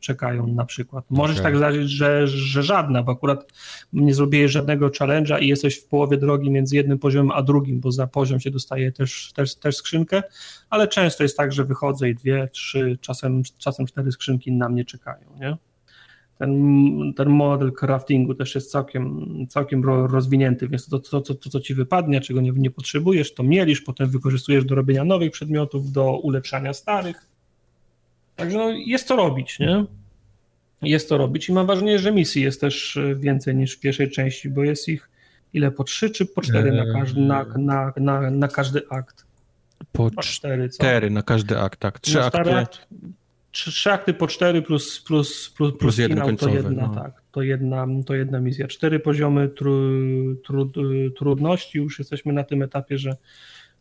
czekają na przykład. Możesz okay. tak zdarzyć, że, że żadna, bo akurat nie zrobiłeś żadnego challenge'a i jesteś w połowie drogi między jednym poziomem a drugim, bo za poziom się dostaje też, też, też skrzynkę, ale często jest tak, że wychodzę i dwie, trzy, czasem, czasem cztery skrzynki na mnie czekają, nie? Ten, ten model craftingu też jest całkiem, całkiem rozwinięty, więc to, to, to, to, co ci wypadnie, czego nie, nie potrzebujesz, to mielisz, potem wykorzystujesz do robienia nowych przedmiotów, do ulepszania starych. Także no, jest to robić, nie? Jest to robić i mam wrażenie, że misji jest też więcej niż w pierwszej części, bo jest ich ile, po trzy czy po cztery na każdy, na, na, na, na każdy akt? Po, po cztery, co? cztery na każdy akt, tak. Trzy akty. Akt, trzy akty po cztery plus, plus, plus, plus, jeden końcowy, to jedna, no. tak, to jedna, to jedna misja. Cztery poziomy tru, tru, trudności, już jesteśmy na tym etapie, że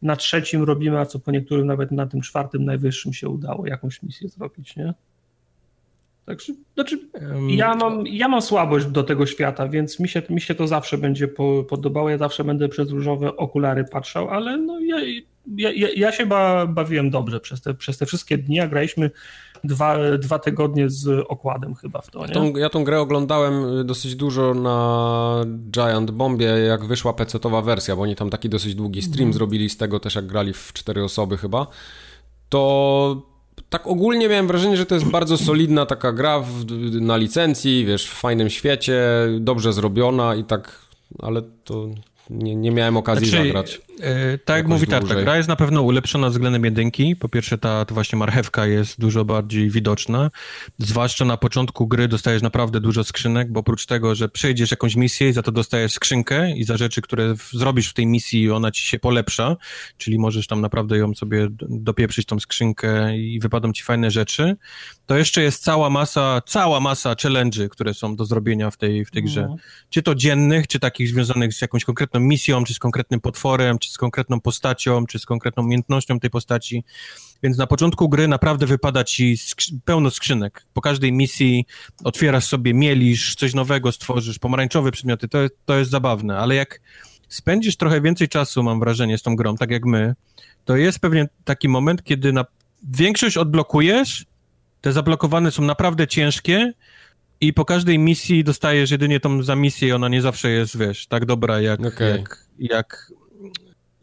na trzecim robimy, a co po niektórym nawet na tym czwartym najwyższym się udało jakąś misję zrobić, nie? Także, znaczy, ja mam, ja mam słabość do tego świata, więc mi się, mi się to zawsze będzie podobało. Ja zawsze będę przez różowe okulary patrzał, ale no ja, ja, ja się bawiłem dobrze przez te, przez te wszystkie dni, a graliśmy dwa, dwa tygodnie z okładem chyba w to. Nie? Tą, ja tą grę oglądałem y, dosyć dużo na Giant Bombie, jak wyszła PC-towa wersja, bo oni tam taki dosyć długi stream mm. zrobili z tego też, jak grali w cztery osoby chyba. To tak ogólnie miałem wrażenie, że to jest bardzo [clears throat] solidna taka gra w, na licencji, wiesz, w fajnym świecie, dobrze zrobiona i tak, ale to nie, nie miałem okazji znaczy, zagrać. E, tak jak mówi Tartak, gra jest na pewno ulepszona względem jedynki. Po pierwsze ta, ta właśnie marchewka jest dużo bardziej widoczna. Zwłaszcza na początku gry dostajesz naprawdę dużo skrzynek, bo oprócz tego, że przejdziesz jakąś misję i za to dostajesz skrzynkę i za rzeczy, które w, zrobisz w tej misji ona ci się polepsza, czyli możesz tam naprawdę ją sobie dopieprzyć tą skrzynkę i wypadą ci fajne rzeczy, to jeszcze jest cała masa, cała masa challenge'y, które są do zrobienia w tej, w tej grze. No. Czy to dziennych, czy takich związanych z jakąś konkretną misją, czy z konkretnym potworem, czy z konkretną postacią, czy z konkretną umiejętnością tej postaci. Więc na początku gry naprawdę wypada ci skrzy pełno skrzynek. Po każdej misji otwierasz sobie, mielisz, coś nowego stworzysz, pomarańczowe przedmioty, to, to jest zabawne, ale jak spędzisz trochę więcej czasu, mam wrażenie, z tą grą, tak jak my, to jest pewnie taki moment, kiedy na większość odblokujesz, te zablokowane są naprawdę ciężkie i po każdej misji dostajesz jedynie tą za misję i ona nie zawsze jest, wiesz, tak dobra jak, okay. jak, jak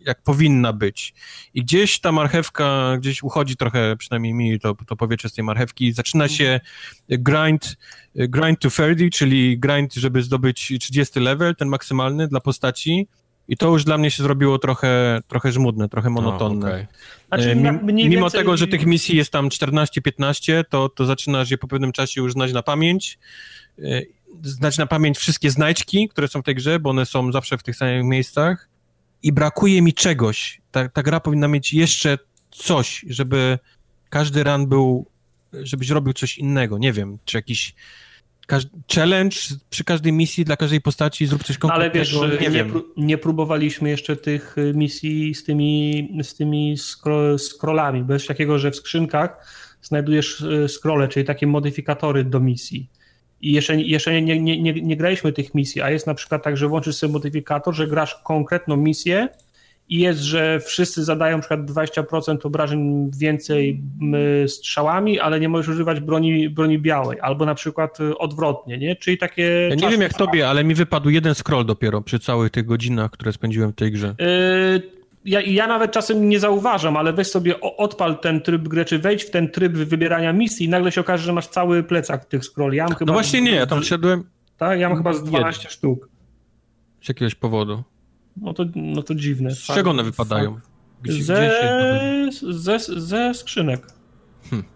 jak powinna być. I gdzieś ta marchewka, gdzieś uchodzi trochę, przynajmniej mi to, to powietrze z tej marchewki, zaczyna się grind, grind to 30, czyli grind, żeby zdobyć 30 level, ten maksymalny dla postaci. I to już dla mnie się zrobiło trochę, trochę żmudne, trochę monotonne. okay. znaczy, Mimo więcej... tego, że tych misji jest tam 14-15, to, to zaczynasz je po pewnym czasie już znać na pamięć. E, znać na pamięć wszystkie znajdźki, które są w tej grze, bo one są zawsze w tych samych miejscach i brakuje mi czegoś. Ta, ta gra powinna mieć jeszcze coś, żeby każdy run był, żebyś robił coś innego. Nie wiem, czy jakiś challenge przy każdej misji dla każdej postaci, zrób coś konkretnego. Ale wiesz, nie, nie, wiem. nie próbowaliśmy jeszcze tych y, misji z tymi, z tymi scro scrollami, bez takiego, że w skrzynkach znajdujesz y, scrolle, czyli takie modyfikatory do misji i jeszcze, jeszcze nie, nie, nie, nie graliśmy tych misji, a jest na przykład tak, że włączysz sobie modyfikator, że grasz konkretną misję i jest, że wszyscy zadają przykład 20% obrażeń więcej strzałami, ale nie możesz używać broni, broni białej, albo na przykład y, odwrotnie, nie? Czyli takie... Ja nie wiem jak tobie, ale mi wypadł jeden scroll dopiero przy całych tych godzinach, które spędziłem w tej grze. Yy, ja, ja nawet czasem nie zauważam, ale weź sobie odpal ten tryb gry, czy wejdź w ten tryb wybierania misji i nagle się okaże, że masz cały plecak tych scrolli. Ja no właśnie nie, ja tam wszedłem... Tak, ja mam chyba z 12 sztuk. Z jakiegoś powodu. No to, no to dziwne. Z czego one wypadają? Gdzie, ze, ze, ze skrzynek. Hmm.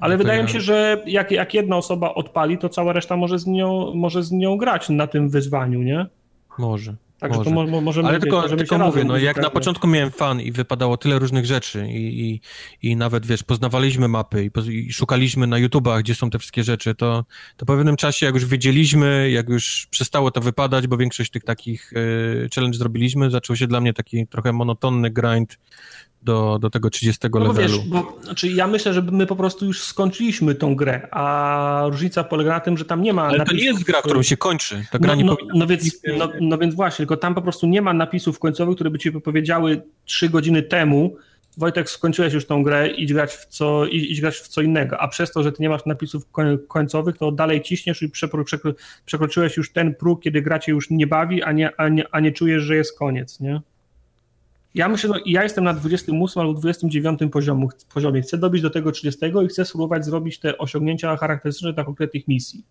Ale no wydaje ja... mi się, że jak, jak jedna osoba odpali, to cała reszta może z nią, może z nią grać na tym wyzwaniu, nie? Może. Także może. to mo możemy Ale tylko, możemy tylko mówię, no jak na początku miałem fan i wypadało tyle różnych rzeczy i, i, i nawet, wiesz, poznawaliśmy mapy i, i, szukaliśmy na YouTubach, gdzie są te wszystkie rzeczy, to, to po pewnym czasie, jak już wiedzieliśmy, jak już przestało to wypadać, bo większość tych takich y, challenge zrobiliśmy, zaczął się dla mnie taki trochę monotonny grind do, do tego 30 no levelu. Wiesz, bo, znaczy ja myślę, że my po prostu już skończyliśmy tą grę, a różnica polega na tym, że tam nie ma Ale napisów, to nie jest gra, którą się kończy. Ta gra no, nie no, no, więc, no, no, więc właśnie, tylko tam po prostu nie ma napisów końcowych, które by ci powiedziały trzy godziny temu, Wojtek, skończyłeś już tą grę, idź grać w co, idź, grać w co innego, a przez to, że ty nie masz napisów końcowych, to dalej ciśniesz i przekroczyłeś już ten próg, kiedy gra cię już nie bawi, a nie, a nie, a nie czujesz, że jest koniec, nie? Ja myślę, no ja jestem na 28 albo 29 poziomu, poziomie. Chcę dobić do tego 30 i chcę spróbować zrobić te osiągnięcia charakterystyczne dla konkretnych misji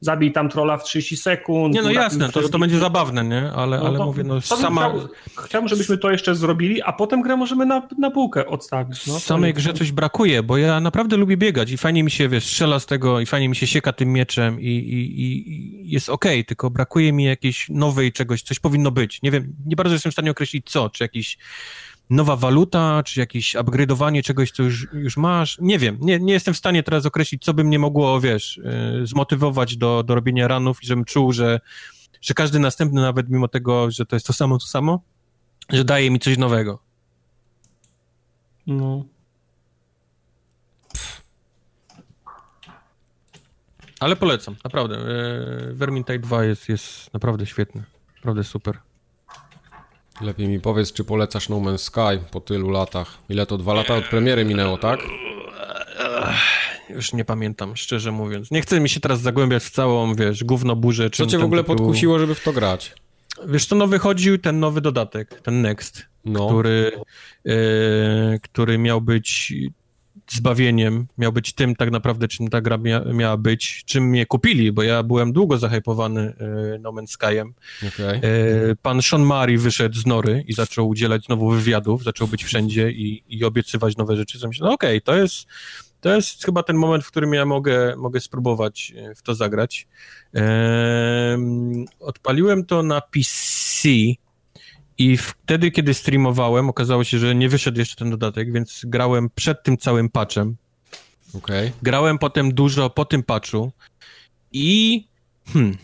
zabij tam trolla w 30 sekund. Nie, no jasne, to, to będzie zabawne, nie? Ale, no ale mówię, no sama... Chciałbym, chciałbym, żebyśmy to jeszcze zrobili, a potem grę możemy na, na półkę odstawić. No, samej grze coś brakuje, bo ja naprawdę lubię biegać i fajnie mi się, wiesz, strzela z tego i fajnie mi się sieka tym mieczem i, i, i jest okej, okay, tylko brakuje mi jakiejś nowej czegoś, coś powinno być. Nie wiem, nie bardzo jestem w stanie określić co, czy jakiś nowa waluta, czy jakieś upgrade'owanie czegoś, co już, już masz. Nie wiem, nie, nie jestem w stanie teraz określić, co by mnie mogło, wiesz, yy, zmotywować do, do robienia ranów i żebym czuł, że, że każdy następny, nawet mimo tego, że to jest to samo, to samo, że daje mi coś nowego. No. Ale polecam, naprawdę. Yy, Vermintide 2 jest, jest naprawdę świetny. Naprawdę super. Lepiej mi powiedz, czy polecasz No Man's Sky po tylu latach. Ile to? Dwa lata od premiery minęło, tak? Już nie pamiętam, szczerze mówiąc. Nie chcę mi się teraz zagłębiać w całą, wiesz, gówno burzę. Co cię w ogóle podkusiło, żeby w to grać? Wiesz, to no wychodził ten nowy dodatek, ten Next, no. który, yy, który miał być zbawieniem, miał być tym tak naprawdę, czym ta gra mia miała być, czym mnie kupili, bo ja byłem długo zahypowany y, No Man's Skyem. Okay. Y, pan Sean Murray wyszedł z Nory i zaczął udzielać znowu wywiadów, zaczął być wszędzie i, i obiecywać nowe rzeczy. Co myślę, no okej, okay, to jest to jest chyba ten moment, w którym ja mogę, mogę spróbować e, w to zagrać. odpaliłem to na PC i wtedy, kiedy streamowałem, okazało się, że nie wyszedł jeszcze ten dodatek, więc grałem przed tym całym patchem. Okay. Grałem potem dużo po tym patchu i. Hmm.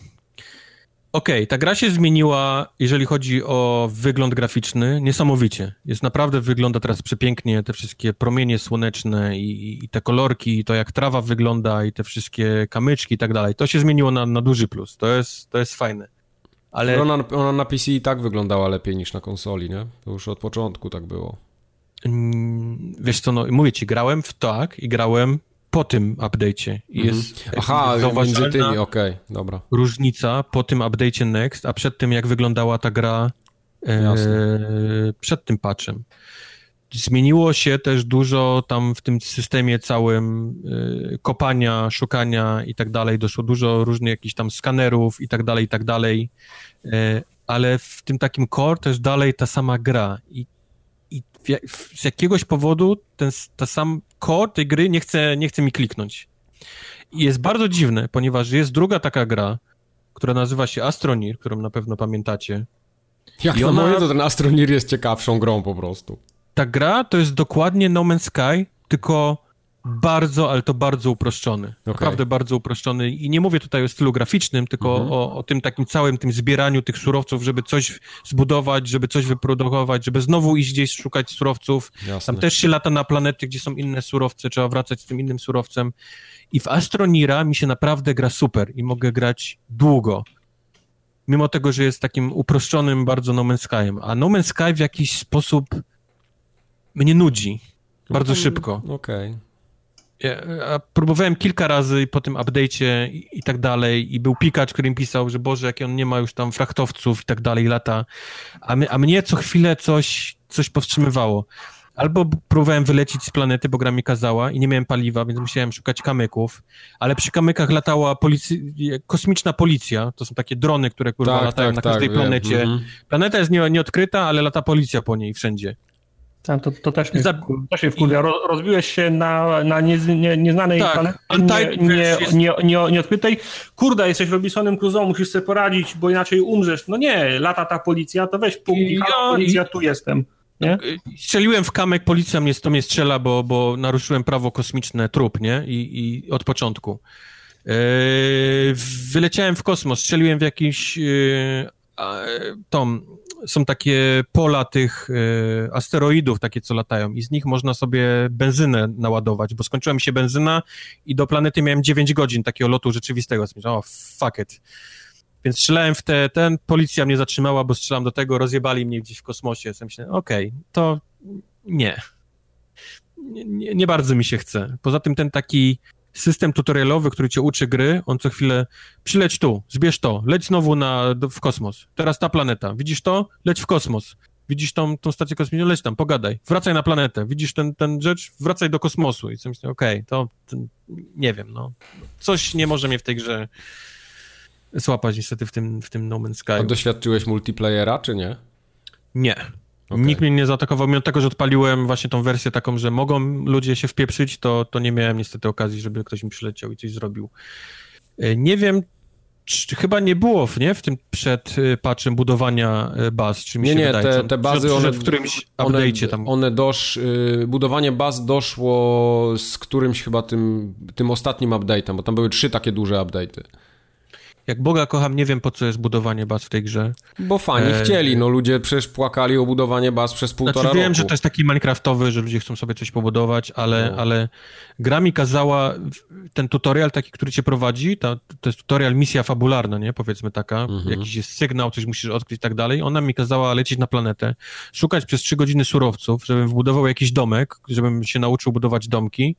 Okej, okay, ta gra się zmieniła, jeżeli chodzi o wygląd graficzny, niesamowicie. Jest naprawdę, wygląda teraz przepięknie, te wszystkie promienie słoneczne i, i te kolorki, i to jak trawa wygląda, i te wszystkie kamyczki i tak dalej. To się zmieniło na, na duży plus. To jest, to jest fajne. Ale... Ona, ona na PC i tak wyglądała lepiej niż na konsoli, nie? To już od początku tak było. Mm, wiesz co, no mówię ci, grałem w tak i grałem po tym update'cie. Mhm. Aha, między tymi, okej, okay, dobra. Różnica po tym update'cie Next, a przed tym jak wyglądała ta gra e, przed tym patchem. Zmieniło się też dużo tam w tym systemie całym y, kopania, szukania i tak dalej. Doszło dużo różnych jakichś tam skanerów i tak dalej, i tak dalej. Y, ale w tym takim core jest dalej ta sama gra. I, i w, z jakiegoś powodu ten ta sam core tej gry nie chce, nie chce mi kliknąć. I jest bardzo dziwne, ponieważ jest druga taka gra, która nazywa się Astronir, którą na pewno pamiętacie. Jak I ona... to ten Astronir jest ciekawszą grą po prostu ta gra to jest dokładnie No Man's Sky, tylko bardzo, ale to bardzo uproszczony. Okay. Naprawdę bardzo uproszczony. I nie mówię tutaj o stylu graficznym, tylko mhm. o, o, tym takim całym tym zbieraniu tych surowców, żeby coś zbudować, żeby coś wyprodukować, żeby znowu iść gdzieś szukać surowców. Jasne. Tam też się lata na planety, gdzie są inne surowce, trzeba wracać z tym innym surowcem. I w Astronira mi się naprawdę gra super i mogę grać długo. mimo tego, że jest takim uproszczonym bardzo No Man's Skyem. A No Man's Sky w jakiś sposób mnie nudzi bardzo szybko. Okej. Okay. Ja, próbowałem kilka razy po tym update'cie i, i, tak dalej i był pikacz, który mi pisał, że Boże, jak on nie ma już tam frachtowców i tak dalej, lata, a, my, a mnie co chwilę coś, coś powstrzymywało. Albo próbowałem wylecieć z planety, bo gra mi kazała i nie miałem paliwa, więc musiałem szukać kamyków, ale przy kamykach latała kosmiczna policja, to są takie drony, które kurwa tak, latają tak, na każdej tak, planecie. Mhm. Planeta jest nie, nieodkryta, ale lata policja po niej wszędzie. Tam, to, to też mnie, Za... też mnie wkurwia. Rozbiłeś się na, na nie, nie, nieznanej tak, planecie, nie, nie, nie, nie, nieodkrytej. Kurde, jesteś Robinsonem Crusoe, musisz sobie poradzić, bo inaczej umrzesz. No nie, lata ta policja, to weź punkt, ja, policja, tu jestem. Nie? Strzeliłem w kamek, policja mnie, to mnie strzela, bo, bo naruszyłem prawo kosmiczne, trup, nie? I, i od początku. Yy, wyleciałem w kosmos, strzeliłem w jakiś yy, tom, są takie pola tych e, asteroidów, takie co latają i z nich można sobie benzynę naładować, bo skończyła mi się benzyna i do planety miałem 9 godzin takiego lotu rzeczywistego. O, fuck it. Więc strzelałem w te, ten, policja mnie zatrzymała, bo strzelam do tego, rozjebali mnie gdzieś w kosmosie. Ja myślę, okej, okay, to nie. nie. Nie bardzo mi się chce. Poza tym ten taki system tutorialowy, który cię uczy gry, on co chwilę przyleć tu, zbierz to, leć znowu na, w kosmos. Teraz ta planeta. Widzisz to? Leć w kosmos. Widzisz tą, tą stację kosmiczną? Leć tam, pogadaj. Wracaj na planetę. Widzisz ten, ten rzecz? Wracaj do kosmosu. I sobie myślę, okej, okay, to, to, nie wiem, no. Coś nie może mnie w tej grze złapać niestety w tym, w tym No Man's Sky. A doświadczyłeś multiplayera, czy nie? Nie. Okay. Nikt mnie nie zaatakował, mimo tego, że odpaliłem właśnie tą wersję taką, że mogą ludzie się wpieprzyć, to, to nie miałem niestety okazji, żeby ktoś mi przyleciał i coś zrobił. E, nie wiem, czy, chyba nie było nie, w tym przed e, patchem budowania e, baz, czy mi nie, się nie, wydaje. Te, te bazy, one, w którymś update'cie tam. One dosz, budowanie baz doszło z którymś chyba tym, tym ostatnim update'em, bo tam były trzy takie duże update'y. Jak Boga kocham, nie wiem po co jest budowanie baz w tej grze. Bo fani e... chcieli, no ludzie przecież płakali o budowanie baz przez półtora znaczy, wiem, roku. że to jest taki minecraftowy, że ludzie chcą sobie coś pobudować, ale, no. ale gra mi kazała, ten tutorial taki, który cię prowadzi, to, to jest tutorial, misja fabularna, nie, powiedzmy taka, mhm. jakiś jest sygnał, coś musisz odkryć i tak dalej, ona mi kazała lecieć na planetę, szukać przez trzy godziny surowców, żebym wbudował jakiś domek, żebym się nauczył budować domki,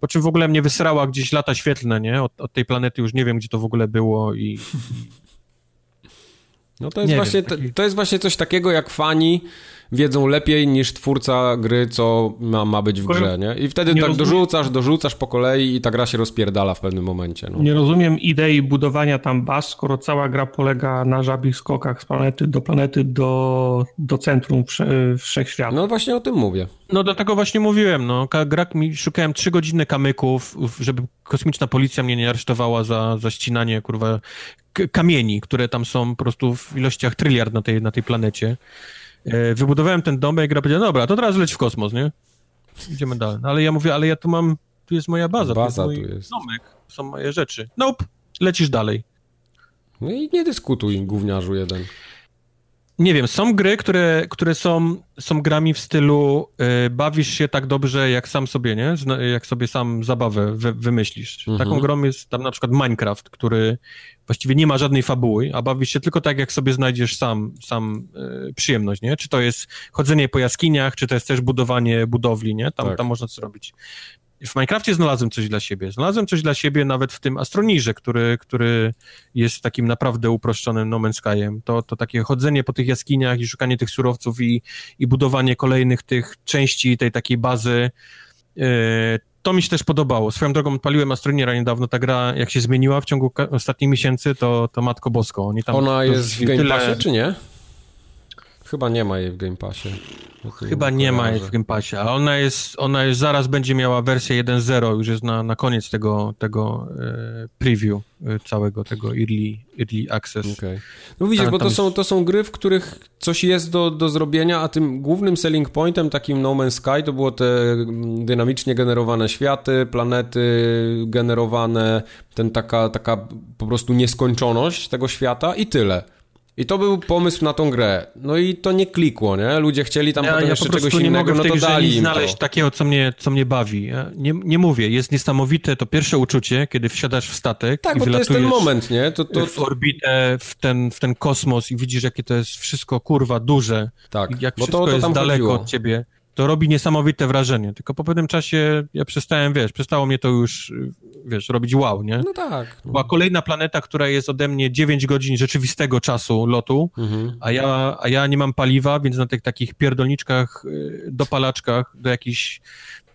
po czym w ogóle mnie wysrała gdzieś lata świetlne, nie, od, od tej planety już nie wiem, gdzie to w ogóle było i... No to jest, właśnie, wiem, taki... to, to jest właśnie coś takiego, jak fani wiedzą lepiej niż twórca gry, co ma, ma być w grze, nie? I wtedy nie tak rozumiem... dorzucasz, dorzucasz po kolei i ta gra się rozpierdala w pewnym momencie. No. Nie rozumiem idei budowania tam baz, skoro cała gra polega na żabich skokach z planety do planety do, do centrum wsze, wszechświata. No właśnie o tym mówię. No dlatego właśnie mówiłem, no. Gra mi, szukałem trzy godziny kamyków, żeby kosmiczna policja mnie nie aresztowała za, za ścinanie, kurwa, kamieni, które tam są po prostu w ilościach tryliard na tej, na tej planecie. E, wybudowałem ten domek, gra powiedziała, dobra, to teraz leć w kosmos, nie? Idziemy dalej. No, ale ja mówię, ale ja tu mam, tu jest moja baza, baza tu jest mój tu jest. domek, są moje rzeczy. Nope, lecisz dalej. No i nie dyskutuj, gówniarzu jeden. Nie wiem, są gry, które, które są, są grami w stylu y, bawisz się tak dobrze, jak sam sobie, nie? Jak sobie sam zabawę wy, wymyślisz. Mhm. Taką grą jest tam na przykład Minecraft, który właściwie nie ma żadnej fabuły, a bawisz się tylko tak, jak sobie znajdziesz sam, sam y, przyjemność, nie? Czy to jest chodzenie po jaskiniach, czy to jest też budowanie budowli, nie? Tam, tak. tam można coś robić w Minecrafcie znalazłem coś dla siebie. Znalazłem coś dla siebie nawet w tym Astronirze, który, który jest takim naprawdę uproszczonym No Man's Skyem. To, to takie chodzenie po tych jaskiniach i szukanie tych surowców i, i budowanie kolejnych tych części tej takiej bazy. Yy, to mi się też podobało. Swoją drogą odpaliłem Astroniera niedawno. Ta gra, jak się zmieniła w ciągu ostatnich miesięcy, to, to Matko Bosko. Oni tam Ona jest w Game tyle... Passie, czy nie? Chyba nie ma jej w Game Passie. Chyba nie ma jej w Game Passie, a ona jest, ona jest, zaraz będzie miała wersję 1.0, już jest na, na koniec tego, tego e, preview e, całego tego early, early access. Okay. No widzisz, bo to są, to są gry, w których coś jest do, do zrobienia, a tym głównym selling pointem takim No Man's Sky to było te mm, dynamicznie generowane światy, planety generowane, ten taka, taka po prostu nieskończoność tego świata i tyle. I to był pomysł na tą grę. No i to nie klikło, nie? Ludzie chcieli tam ja, potem ja jeszcze po czegoś nie innego, mogę w tej no to dali znaleźć to. takiego, co mnie, co mnie bawi. Ja nie, nie mówię, jest niesamowite to pierwsze uczucie, kiedy wsiadasz w statek tak, i bo to jest ten moment, nie? To, to... W orbitę, w ten, w ten kosmos i widzisz, jakie to jest wszystko, kurwa, duże. Tak, jak wszystko to, to jest daleko chodziło. od ciebie to robi niesamowite wrażenie. Tylko po pewnym czasie ja przestałem, wiesz, przestało mnie to już, wiesz, robić wow, nie? No tak. No. Była kolejna planeta, która jest ode mnie 9 godzin rzeczywistego czasu lotu, mhm. a, ja, a ja nie mam paliwa, więc na tych takich pierdolniczkach, y, dopalaczkach do jakichś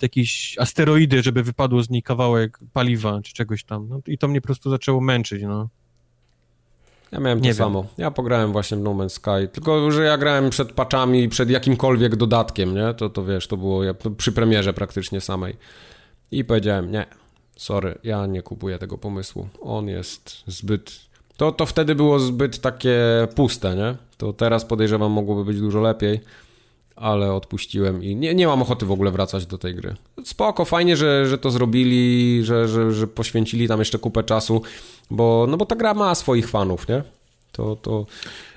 jakieś asteroidy, żeby wypadło z niej kawałek paliwa czy czegoś tam. No, I to mnie po prostu zaczęło męczyć, no. Ja miałem nie to wiem. samo. Ja pograłem właśnie w No Man's Sky, tylko że ja grałem przed patchami, przed jakimkolwiek dodatkiem, nie? To, to wiesz, to było ja, przy premierze praktycznie samej. I powiedziałem, nie, sorry, ja nie kupuję tego pomysłu. On jest zbyt... To, to wtedy było zbyt takie puste, nie? To teraz podejrzewam mogłoby być dużo lepiej, ale odpuściłem i nie, nie mam ochoty w ogóle wracać do tej gry. Spoko, fajnie, że, że to zrobili, że, że, że poświęcili tam jeszcze kupę czasu, bo, no bo ta gra ma swoich fanów, nie? To, to,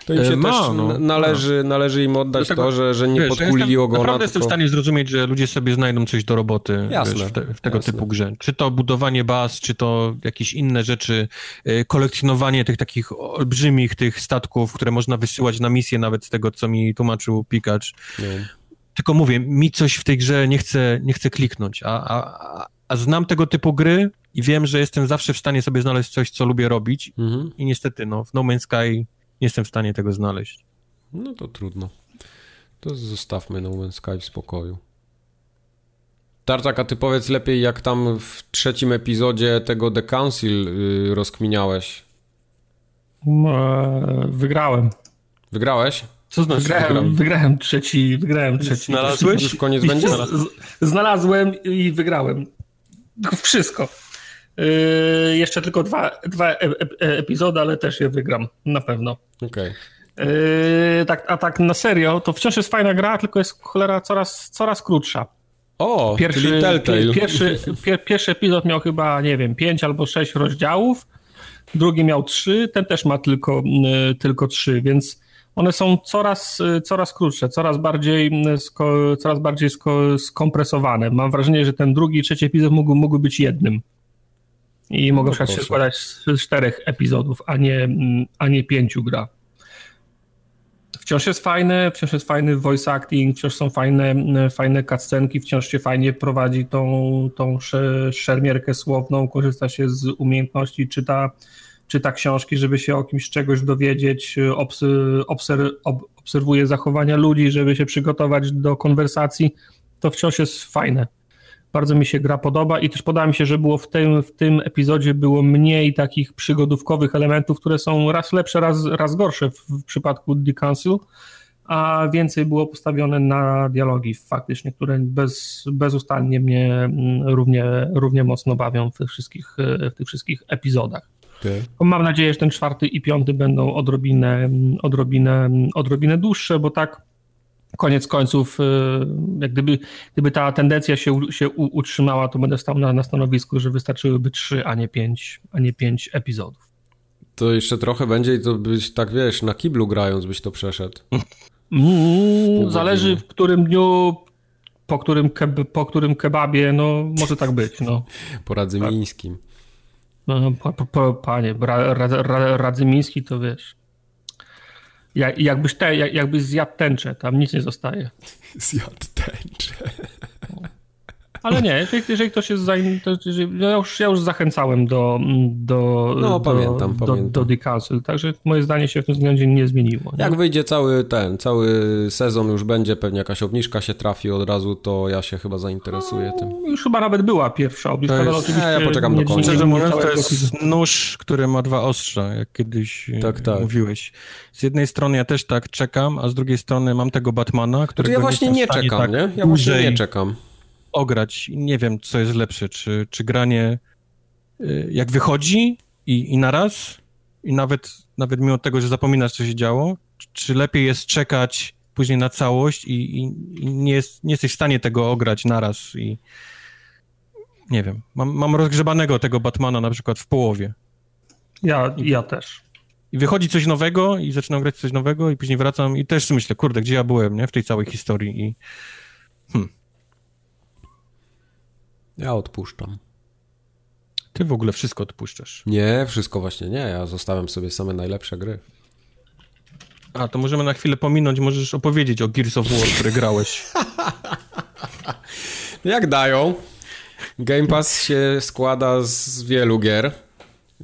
to im się e, ma, też no, należy, należy im oddać Dlatego, to, że, że nie wiesz, podkulili ja ogona. Naprawdę tylko... jestem w stanie zrozumieć, że ludzie sobie znajdą coś do roboty jasne, wiesz, w, te, w, tego jasne. typu grze. Czy to budowanie baz, czy to jakieś inne rzeczy, e, kolekcjonowanie tych takich olbrzymich tych statków, które można wysyłać na misję nawet z tego, co mi tłumaczył Pikacz. No. Tylko mówię, mi coś w tej grze nie chce, nie chce kliknąć, a, a, a znam tego typu gry i wiem, że jestem zawsze w stanie sobie znaleźć coś, co lubię robić mhm. i niestety, no, w No Man's Sky nie jestem w stanie tego znaleźć. No to trudno. To zostawmy No Man's Sky w spokoju. Tartak, a ty powiedz lepiej, jak tam w trzecim epizodzie tego The Council yy, rozkminiałeś? No, wygrałem. Wygrałeś? Co znaczy wygrałem, wygrałem? wygrałem trzeci, wygrałem trzeci. Znalazłeś? Już koniec będzie? Znalazłem i wygrałem. Wszystko. Yy, jeszcze tylko dwa, dwa e, e, epizody, ale też je wygram, na pewno. Okej. Okay. Yy, tak, a tak na serio, to wciąż jest fajna gra, tylko jest cholera coraz, coraz krótsza. O, pierwszy, czyli Telltale. Pierwszy, pier, pierwszy epizod miał chyba, nie wiem, pięć albo sześć rozdziałów, drugi miał trzy, ten też ma tylko, yy, tylko trzy, więc one są coraz, coraz krótsze, coraz bardziej, sko, coraz bardziej sko, skompresowane. Mam wrażenie, że ten drugi i trzeci epizod mógł, mógł być jednym. I mogą no się składać z czterech epizodów, a nie, a nie pięciu gra. Wciąż jest fajne, wciąż jest fajny voice acting, wciąż są fajne, fajne cutscenki, wciąż się fajnie prowadzi tą, tą szermierkę słowną, korzysta się z umiejętności, czyta, czyta książki, żeby się o kimś czegoś dowiedzieć, obser, obserwuje zachowania ludzi, żeby się przygotować do konwersacji. To wciąż jest fajne. Bardzo mi się gra podoba i też podoba mi się, że było w tym, w tym epizodzie było mniej takich przygodówkowych elementów, które są raz lepsze, raz, raz gorsze w, w przypadku The Council, a więcej było postawione na dialogi faktycznie, które bez, bezustannie mnie mm, równie, równie mocno bawią w tych wszystkich, w tych wszystkich epizodach. Okay. Mam nadzieję, że ten czwarty i piąty będą odrobinę, odrobinę, odrobinę dłuższe, bo tak koniec końców, y, jak gdyby, gdyby ta tendencja się, się utrzymała, to będę stał na, na stanowisku, że wystarczyłyby trzy, a nie pięć, a nie pięć epizodów. To jeszcze trochę będzie i to byś tak, wiesz, na kiblu grając byś to przeszedł. Mm, zależy w którym dniu, po którym, keb, po którym kebabie, no może tak być. No. [laughs] Po Radzymińskim. Tak. No, po, po, panie, ra, ra, ra, Radzymiński to wiesz. Jak, jakbyś, te, jak, jakbyś zjadł tęczę, tam nic nie zostaje. [laughs] Zjadł tęczę. Ale nie, jeżeli, ktoś jest zainteresowany, ja już, ja już zachęcałem do, do, no, do, pamiętam, do, pamiętam. do The Council, także moje zdanie się w tym względzie nie zmieniło. Nie? Jak wyjdzie cały ten, cały sezon już będzie, pewnie jakaś obniżka się trafi od razu, to ja się chyba zainteresuję no, tym. Już chyba nawet była pierwsza obniżka, ale oczywiście... Ja poczekam do końca. Szczerze mówiąc, to jest nóż, który ma dwa ostrza, jak kiedyś e, tak, tak. mówiłeś. Z jednej strony ja też tak czekam, a z drugiej strony mam tego Batmana, którego ja właśnie nie, nie czekam, tak nie? Ja właśnie nie czekam ograć. Nie wiem, co jest lepsze, czy, czy granie y, jak wychodzi i, i naraz, i nawet, nawet mimo tego, że zapominasz, co się działo, czy lepiej jest czekać później na całość i, i, i nie, jest, nie jesteś w stanie tego ograć naraz i nie wiem, mam, mam rozgrzebanego tego Batmana na przykład w połowie. Ja, ja też. I wychodzi coś nowego i zaczynam grać coś nowego i później wracam i też myślę, kurde, gdzie ja byłem, nie? W tej całej historii i... Hmm. Ja odpuszczam. Ty w ogóle wszystko odpuszczasz. Nie, wszystko właśnie nie. Ja zostawiam sobie same najlepsze gry. A, to możemy na chwilę pominąć, możesz opowiedzieć o Gears of War, które grałeś. [laughs] Jak dają? Game Pass się składa z wielu gier.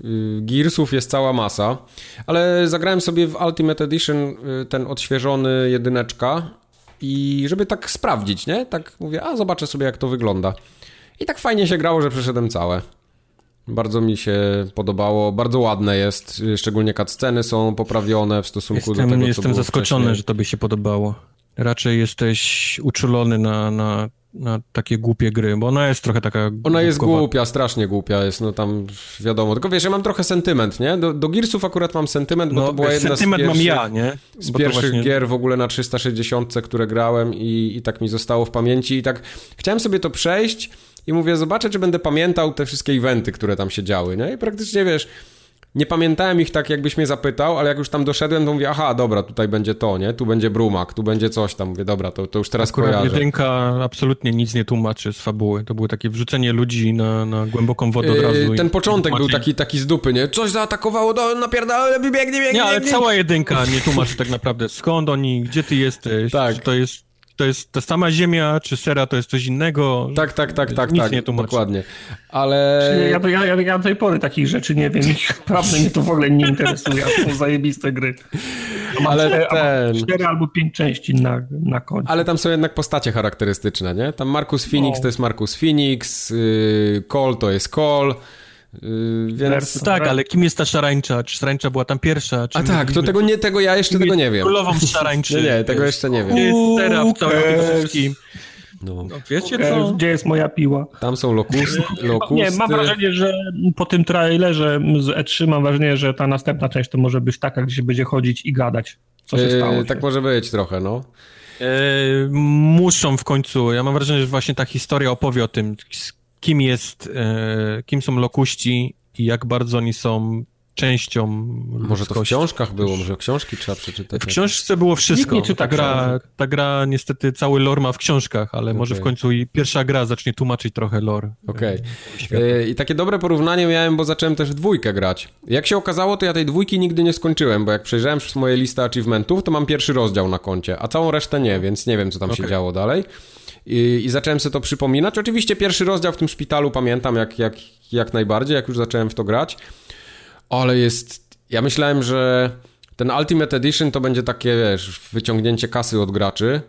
Y, Gearsów jest cała masa, ale zagrałem sobie w Ultimate Edition y, ten odświeżony jedyneczka i żeby tak sprawdzić, nie? Tak mówię, a zobaczę sobie jak to wygląda. I tak fajnie się grało, że przeszedłem całe. Bardzo mi się podobało, bardzo ładne jest, szczególnie cutsceny są poprawione w stosunku jestem, do tego, co Jestem zaskoczony, wcześniej. że tobie się podobało. Raczej jesteś uczulony na, na, na takie głupie gry, bo ona jest trochę taka Ona jest głupkowa. głupia, strasznie głupia jest, no tam wiadomo. Tylko wiesz, ja mam trochę sentyment, nie? Do, do Gearsów akurat mam sentyment, bo No, to była jedna z pierwszych, mam ja, nie? z Bo to pierwszych właśnie- gier w ogóle na 360, które grałem i, i tak mi zostało w pamięci i tak chciałem sobie to przejść i mówię, zobaczę, czy będę pamiętał te wszystkie eventy, które tam się działy, nie? I praktycznie, wiesz, nie pamiętałem ich tak, jakbyś mnie zapytał, ale jak już tam doszedłem, to mówię, aha, dobra, tutaj będzie to, nie? Tu będzie Brumak, tu będzie coś tam. Mówię, dobra, to, to już teraz Akurat kojarzę. jedynka absolutnie nic nie tłumaczy z fabuły. To było takie wrzucenie ludzi na, na głęboką wodę od Yy, razu. i- Ten początek był taki, taki z dupy, nie? Coś zaatakowało, do, napierdala, biegnie, biegnie, Nie, ale biegnie. cała jedynka nie tłumaczy tak naprawdę skąd oni, gdzie ty jesteś, Tak. to jest, to jest ta sama ziemia, czy sera to jest coś innego. Tak, tak, tak, tak, Nic tak, nie tłumaczy. dokładnie. Ale... Ja, ja, ja, ja do tej pory takich rzeczy nie wiem naprawdę mnie to w ogóle nie interesuje, a są zajebiste gry. Ale ten- cztery albo pięć części na, na koncie. Ale tam są jednak postacie charakterystyczne, nie? Tam Marcus Phoenix No. to jest Marcus Phoenix, yy, Cole to jest Cole, yy, więc... Tak, ale kim jest ta szarańcza? Czy szarańcza była tam pierwsza? Czy A tak, to tego, nie, tego ja jeszcze tego nie wiem. Królową [laughs] szarańczy. Nie, nie, tego jeszcze nie wiem. Gdzie jest sera w całym wszystkim? No. No, wiecie E, co? Gdzie jest moja piła? Tam są lokusty, lokusty. Nie, mam wrażenie, że po tym trailerze z E3 mam wrażenie, że ta następna część to może być taka, gdzie się będzie chodzić i gadać, co się Yy, stało. się. tak może być trochę, no. E, muszą w końcu. Ja mam wrażenie, że właśnie ta historia opowie o tym, kim jest, e, kim są lokuści i jak bardzo oni są częścią Może to w ludzkości. książkach było, może książki trzeba przeczytać. W książce było wszystko. Nikt nie czyta ta, gra, ta gra niestety cały lore ma w książkach, ale może w końcu i pierwsza gra zacznie tłumaczyć trochę lore. Okej. e, świata. Yy, I takie dobre porównanie miałem, bo zacząłem też w dwójkę grać. Jak się okazało, to ja tej dwójki nigdy nie skończyłem, bo jak przejrzałem przez moje listy achievementów, to mam pierwszy rozdział na koncie, a całą resztę nie, więc nie wiem, co tam się Okej. działo dalej. I, I zacząłem sobie to przypominać. Oczywiście pierwszy rozdział w tym szpitalu pamiętam jak, jak, jak najbardziej, jak już zacząłem w to grać. Ale jest... Ja myślałem, że ten Ultimate Edition to będzie takie, wiesz, wyciągnięcie kasy od graczy,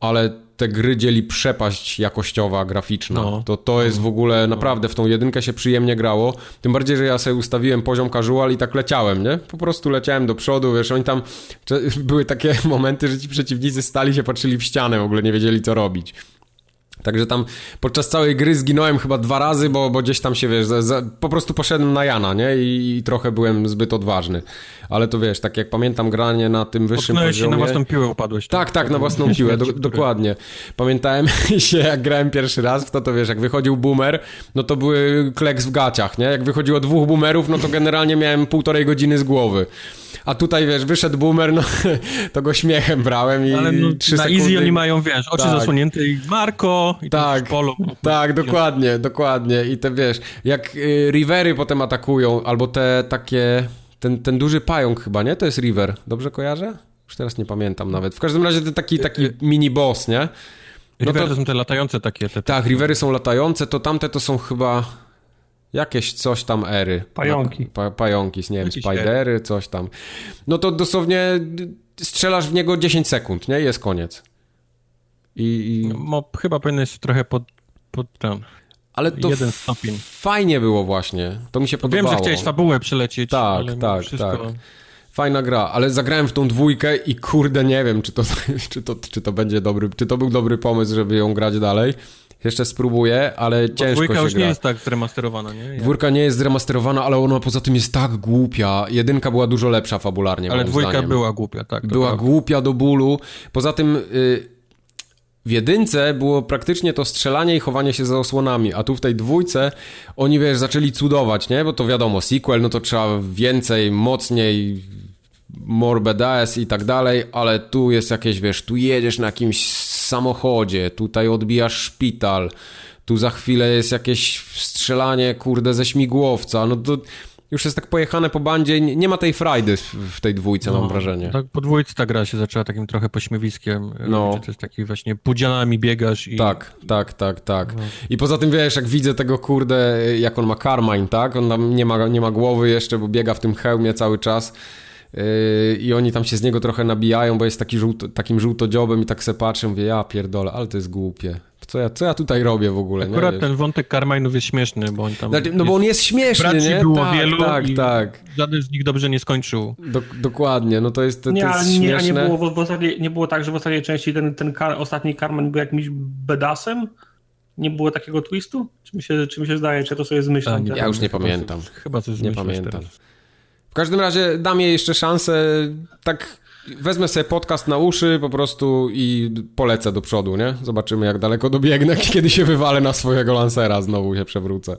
ale te gry dzieli przepaść jakościowa, graficzna. No. To, to jest w ogóle naprawdę w tą jedynkę się przyjemnie grało. Tym bardziej, że ja sobie ustawiłem poziom casual i tak leciałem, nie? Po prostu leciałem do przodu, wiesz, oni tam były takie [laughs] momenty, że ci przeciwnicy stali się, patrzyli w ścianę, w ogóle nie wiedzieli co robić. Także tam podczas całej gry zginąłem chyba dwa razy, bo, bo gdzieś tam się, wiesz, za, za, po prostu poszedłem na Jana, nie? I, I trochę byłem zbyt odważny. Ale to wiesz, tak jak pamiętam granie na tym wyższym Potknąłeś się poziomie... na własną piłę upadłeś. Tak, tak, na własną [laughs] piłę, do, dokładnie. Pamiętałem [laughs] się, jak grałem pierwszy raz w to, to wiesz, jak wychodził boomer, no to były kleks w gaciach, nie? Jak wychodziło dwóch boomerów, no to generalnie miałem półtorej godziny z głowy. A tutaj, wiesz, wyszedł boomer, no [laughs] to go śmiechem brałem i Ale no, trzy na sekundy... easy oni mają, wiesz, oczy Tak. zasłonięte i Marko i Tak. polu. Tak, dokładnie, dokładnie. I te wiesz, jak y, rivery potem atakują, albo te takie. Ten, ten duży pająk chyba, nie? To jest river. Dobrze kojarzę? Już teraz nie pamiętam nawet. W każdym razie ten taki, taki mini boss, nie? No Rivery to- to są te latające takie. Te, Tak, rivery są latające, to tamte to są chyba jakieś coś tam ery. Pająki. Pa, pająki, nie wiem, spidery, coś tam. No to dosłownie strzelasz w niego 10 sekund, nie? Jest koniec. I, i... Mo, chyba powinieneś trochę pod, pod ten. Ale to jeden stopień. fajnie było właśnie. To mi się Wiem, podobało. że chciałeś fabułę przelecieć. Tak, tak, wszystko... tak. Fajna gra, ale zagrałem w tą dwójkę i kurde nie wiem, czy to, [laughs] czy to, czy to będzie dobry, czy to był dobry pomysł, żeby ją grać dalej. Jeszcze spróbuję, ale Bo ciężko dwójka się już gra. nie jest tak zremasterowana, nie? Ja- Dwórka nie jest zremasterowana, ale ona poza tym jest tak głupia. Jedynka była dużo lepsza fabularnie, Ale dwójka zdaniem. była głupia, tak. Była prawda. głupia do bólu. Poza tym y, w jedynce było praktycznie to strzelanie i chowanie się za osłonami, a tu w tej dwójce oni, wiesz, zaczęli cudować, nie? Bo to wiadomo, sequel, no to trzeba więcej, mocniej, more badass i tak dalej, ale tu jest jakieś, wiesz, tu jedziesz na jakimś samochodzie, tutaj odbijasz szpital, tu za chwilę jest jakieś strzelanie, kurde, ze śmigłowca, no to już jest tak pojechane po bandzie, nie ma tej frajdy w tej dwójce, no, mam wrażenie. Tak, po dwójce ta gra się zaczęła takim trochę pośmiewiskiem, no. gdzie to jest taki właśnie pudzianami biegasz i... Tak, tak, tak, tak. No. I poza tym, wiesz, jak widzę tego, kurde, jak on ma Carmine, tak? On tam nie ma, nie ma głowy jeszcze, bo biega w tym hełmie cały czas i oni tam się z niego trochę nabijają, bo jest taki żółto, takim żółtodziobem i tak se patrzę, mówię, ja pierdolę, ale to jest głupie. Co ja, co ja tutaj robię w ogóle? Akurat nie, ten wątek Carmine'ów jest śmieszny, bo on tam... Znaczy, no bo on jest śmieszny, nie? było tak, wielu tak, tak. żaden z nich dobrze nie skończył. Do, dokładnie, no to jest, to, nie, to jest nie, śmieszne. A nie było, w, ostatniej, nie było tak, że w ostatniej części ten, ten kar, ostatni Carmine był jakimś bedasem? Nie było takiego twistu? Czy mi się, czy mi się zdaje, czy to sobie zmyślam? Ja, ja już nie pamiętam. Chyba coś nie pamiętam. Teraz. W każdym razie dam jej jeszcze szansę, tak wezmę sobie podcast na uszy po prostu i polecę do przodu, nie? Zobaczymy jak daleko dobiegnę, [laughs] kiedy się wywalę na swojego Lancera, znowu się przewrócę.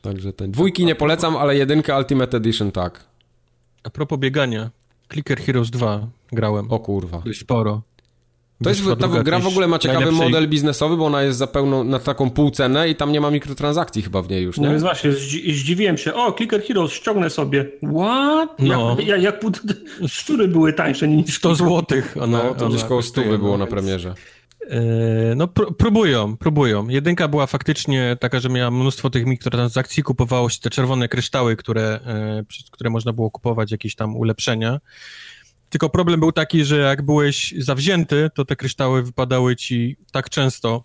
Także ten. Dwójki nie polecam, ale jedynkę Ultimate Edition tak. A propos biegania, Clicker Heroes 2 grałem. O kurwa. Dość sporo. To jest, ta gra w ogóle ma ciekawy najlepszej... model biznesowy, bo ona jest za pełną, na taką półcenę i tam nie ma mikrotransakcji chyba w niej już, nie? No więc właśnie, zdziwiłem się. O, Clicker Heroes, ściągnę sobie. What? No. Jak, jak, jak [laughs] szczury były tańsze niż 100 złotych. no, to gdzieś koło 100 było na premierze. E, no, pr próbują, próbują. Jedynka była faktycznie taka, że miała mnóstwo tych mikrotransakcji, kupowało się te czerwone kryształy, które, e, które można było kupować, jakieś tam ulepszenia. Tylko problem był taki, że jak byłeś zawzięty, to te kryształy wypadały ci tak często,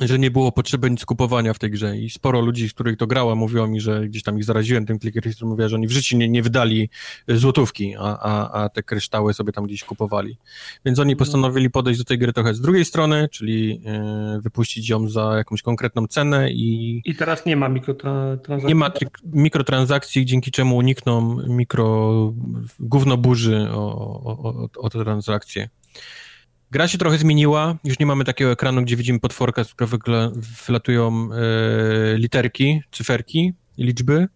że nie było potrzeby nic kupowania w tej grze i sporo ludzi, z których to grała, mówiło mi, że gdzieś tam ich zaraziłem tym clicker history, mówiła, że oni w życiu nie, nie wydali e, złotówki, a, a, a te kryształy sobie tam gdzieś kupowali. Więc oni postanowili podejść do tej gry trochę z drugiej strony, czyli y, wypuścić ją za jakąś konkretną cenę i... I teraz nie ma mikrotransakcji? Nie ma mikrotransakcji, dzięki czemu unikną mikro gówno burzy o, o, o, o te transakcje. Gra się trochę zmieniła, już nie mamy takiego ekranu, gdzie widzimy potworkę, z którego wylatują e, literki, cyferki, liczby,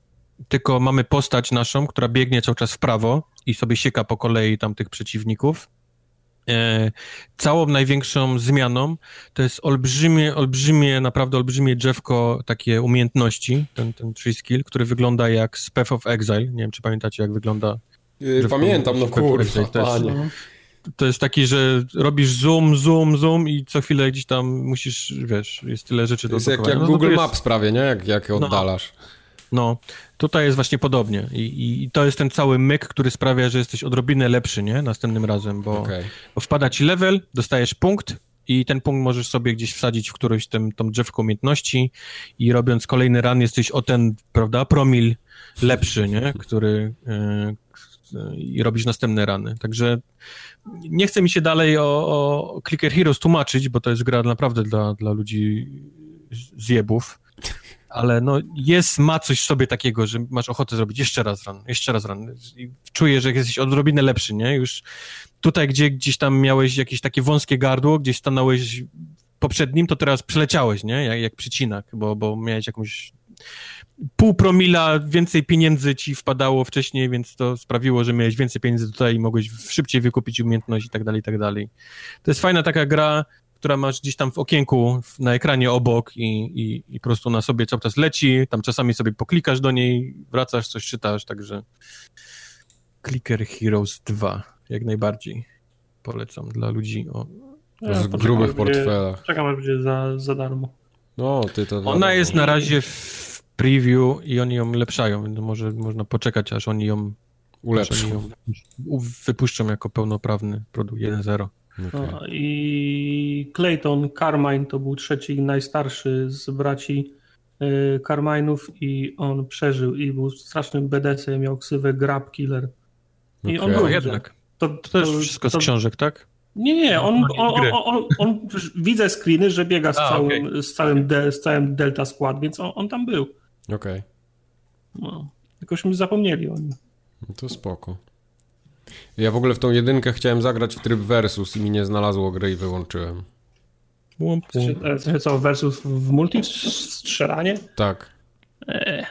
tylko mamy postać naszą, która biegnie cały czas w prawo i sobie sieka po kolei tamtych przeciwników. E, całą największą zmianą to jest olbrzymie, olbrzymie, naprawdę olbrzymie drzewko takie umiejętności, ten, ten tree skill, który wygląda jak z Path of Exile. Nie wiem, czy pamiętacie, jak wygląda Yy, pamiętam, no kurwa, to jest, to jest taki, że robisz zoom, zoom, zoom i co chwilę gdzieś tam musisz, wiesz, jest tyle rzeczy do jest jak, jak no, Google jest... Maps prawie, nie? Jak, jak no. oddalasz. No, no, tutaj jest właśnie podobnie I, I, to jest ten cały myk, który sprawia, że jesteś odrobinę lepszy, nie? Następnym razem, bo, okay. bo wpada ci level, dostajesz punkt i ten punkt możesz sobie gdzieś wsadzić w którąś tym, tą drzewką umiejętności i robiąc kolejny run jesteś o ten, prawda, promil lepszy, nie? Który, yy, i robisz następne rany. Także nie chcę mi się dalej o, o Clicker Heroes tłumaczyć, bo to jest gra naprawdę dla, dla ludzi zjebów, ale no jest, ma coś w sobie takiego, że masz ochotę zrobić jeszcze raz ran, jeszcze raz ran. I czuję, że jesteś odrobinę lepszy, nie? Już tutaj, gdzie gdzieś tam miałeś jakieś takie wąskie gardło, gdzieś stanąłeś poprzednim, to teraz przeleciałeś, nie? Jak, jak przycinak, bo, bo miałeś jakąś pół promila więcej pieniędzy ci wpadało wcześniej, więc to sprawiło, że miałeś więcej pieniędzy tutaj i mogłeś szybciej wykupić umiejętności i tak dalej, i tak dalej. To jest fajna taka gra, która masz gdzieś tam w okienku, na ekranie obok i, i, i po prostu na sobie cały czas leci, tam czasami sobie poklikasz do niej, wracasz, coś czytasz, także Clicker Heroes 2, jak najbardziej polecam dla ludzi o ja, z grubych portfelach. Czekam, aż będzie za, za darmo. No, ty to... Ona jest na razie w preview i oni ją ulepszają, więc może można poczekać, aż oni ją ulepszą. Ją wypuszczą jako pełnoprawny produkt 1.0. Okay. No, I Clayton Carmine to był trzeci najstarszy z braci y, Carmine'ów i on przeżył i był strasznym BDS-em, miał ksywę Grab Killer. I okay. on był jednak. To, to, to też wszystko to, z książek, tak? Nie, nie, on, on, on, on, widzę screeny, że biega z, A, całym, okay. z, całym de, z całym Delta Squad, więc on, tam był. Okej. Okay. No, jakośmy zapomnieli o nim. No to spoko. Ja w ogóle w tą jedynkę chciałem zagrać w tryb versus i mi nie znalazło gry i wyłączyłem. W sensie, co, versus w multi strzelanie? Tak. Eee.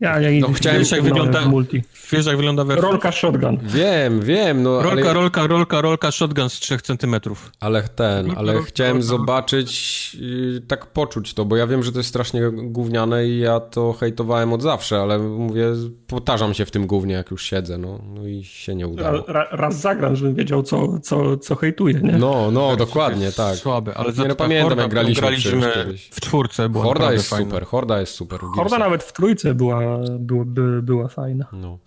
Ja, ja no, chciałem, jak wygląda multi. Wiesz, jak wygląda wersja? Rolka shotgun. Wiem, wiem. No, rolka, ale... rolka, rolka, rolka shotgun z 3 centymetrów. Ale ten, ale rolka, chciałem rolka. zobaczyć, yy, tak poczuć to, bo ja wiem, że to jest strasznie gówniane i ja to hejtowałem od zawsze, ale mówię, powtarzam się w tym gównie, jak już siedzę, no, no i się nie udało. Ra, raz zagram, żebym wiedział, co, co, co hejtuje, nie? No, no, tak, dokładnie, tak. Słabe, ale nie no, pamiętam, Horda, jak graliśmy, graliśmy w czwórce. Horda jest fajna. super, Horda jest super. Horda nawet w trójce była, była, była fajna. No.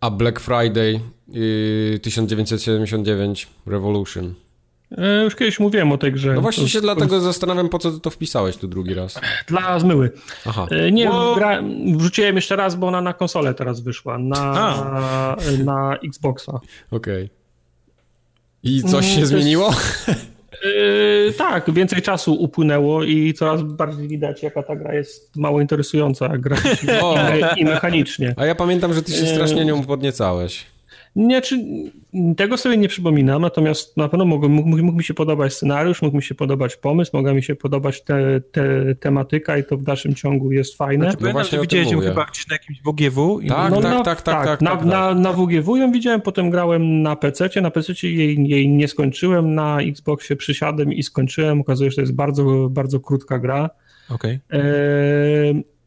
A Black Friday yy, 1979 Revolution. E, już kiedyś mówiłem o tej grze. No właśnie to, się to... dlatego zastanawiam, po co ty to wpisałeś tu drugi raz. Dla zmyły. Aha. E, nie, bo... gra... wrzuciłem jeszcze raz, bo ona na konsolę teraz wyszła. Na, na Xboxa. Okej. Okay. I coś się mm, zmieniło? [laughs] Yy, tak, więcej czasu upłynęło i coraz bardziej widać, jaka ta gra jest mało interesująca graficznie [laughs] i, i mechanicznie. A ja pamiętam, że ty się strasznie nią podniecałeś. Nie, czy, tego sobie nie przypominam, natomiast na pewno mógł, mógł, mógł, mi się podobać scenariusz, mógł mi się podobać pomysł, mogła mi się podobać te, te, tematyka i to w dalszym ciągu jest fajne. Znaczy, no właśnie chyba gdzieś na jakimś WGW? I... Tak, no, tak, na, tak, tak, tak, na, tak, na, na WGW ją widziałem, potem grałem na PC, na PC jej, jej nie skończyłem, na Xboxie przysiadłem i skończyłem, okazuje się, że to jest bardzo, bardzo krótka gra. Okej. Okay. E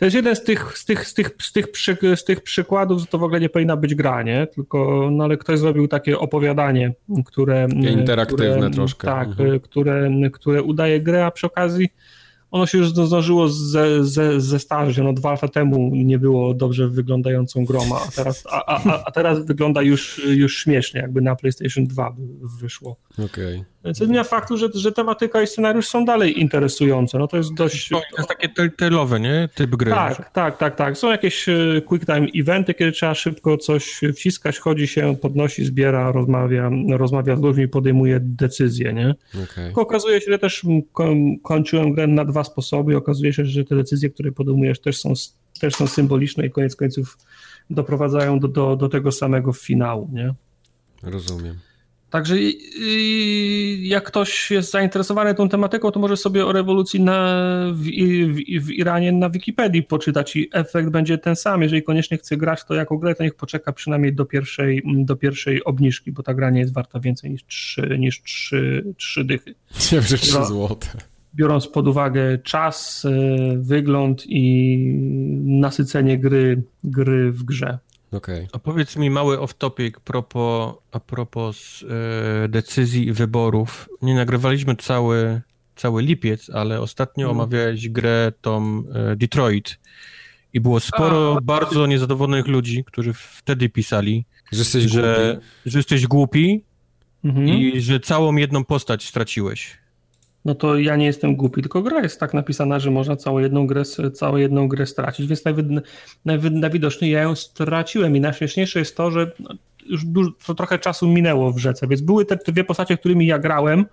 to jest jeden z tych, z tych, z tych, z tych, przy, z tych przykładów, że to w ogóle nie powinna być gra, nie? Tylko, no ale ktoś zrobił takie opowiadanie, które... Interaktywne które, troszkę. Tak, mhm. które, które udaje grę, a przy okazji ono się już zdążyło ze, ze, zestarzyć. Ono dwa lata temu nie było dobrze wyglądającą grą, a teraz, a, a, a teraz wygląda już, już śmiesznie, jakby na PlayStation 2 wyszło. Okej. Okay. Więc zmienia faktu, że, że tematyka i scenariusz są dalej interesujące. No to jest dość... To jest takie telltale'owe, nie? Typ gry. Tak, tak, tak, tak. Są jakieś e, quick time eventy, kiedy trzeba szybko coś wciskać, chodzi się, podnosi, zbiera, rozmawia, rozmawia z ludźmi, podejmuje decyzje, nie? Okay. Okazuje się, że też kończyłem grę na dwa sposoby i okazuje się, że te decyzje, które podejmujesz też są, też są symboliczne i koniec końców doprowadzają do, do, do tego samego finału, nie? Rozumiem. Także jak ktoś jest zainteresowany tą tematyką, to może sobie o rewolucji na, w, w, w, Iranie na Wikipedii poczytać i efekt będzie ten sam. Jeżeli koniecznie chce grać to jako grę, to niech poczeka przynajmniej do pierwszej, do pierwszej obniżki, bo ta gra nie jest warta więcej niż trzy, niż trzy, trzy dychy. Nie, że 3 złote. Biorąc pod uwagę czas, e, wygląd i nasycenie gry, gry w grze. Okay. A powiedz mi mały off-topic propos, a propos e, decyzji i wyborów. Nie nagrywaliśmy cały, cały lipiec, ale ostatnio mm. omawiałeś grę tą e, Detroit i było sporo a, bardzo niezadowolonych ludzi, którzy wtedy pisali, że jesteś że, głupi, że jesteś głupi mhm. i że całą jedną postać straciłeś no to ja nie jestem głupi, tylko gra jest tak napisana, że można całą jedną grę, całą jedną grę stracić, więc najwidoczniej ja ją straciłem i najśmieszniejsze jest to, że już dużo, trochę czasu minęło w rzece, więc były te dwie postacie, którymi ja grałem,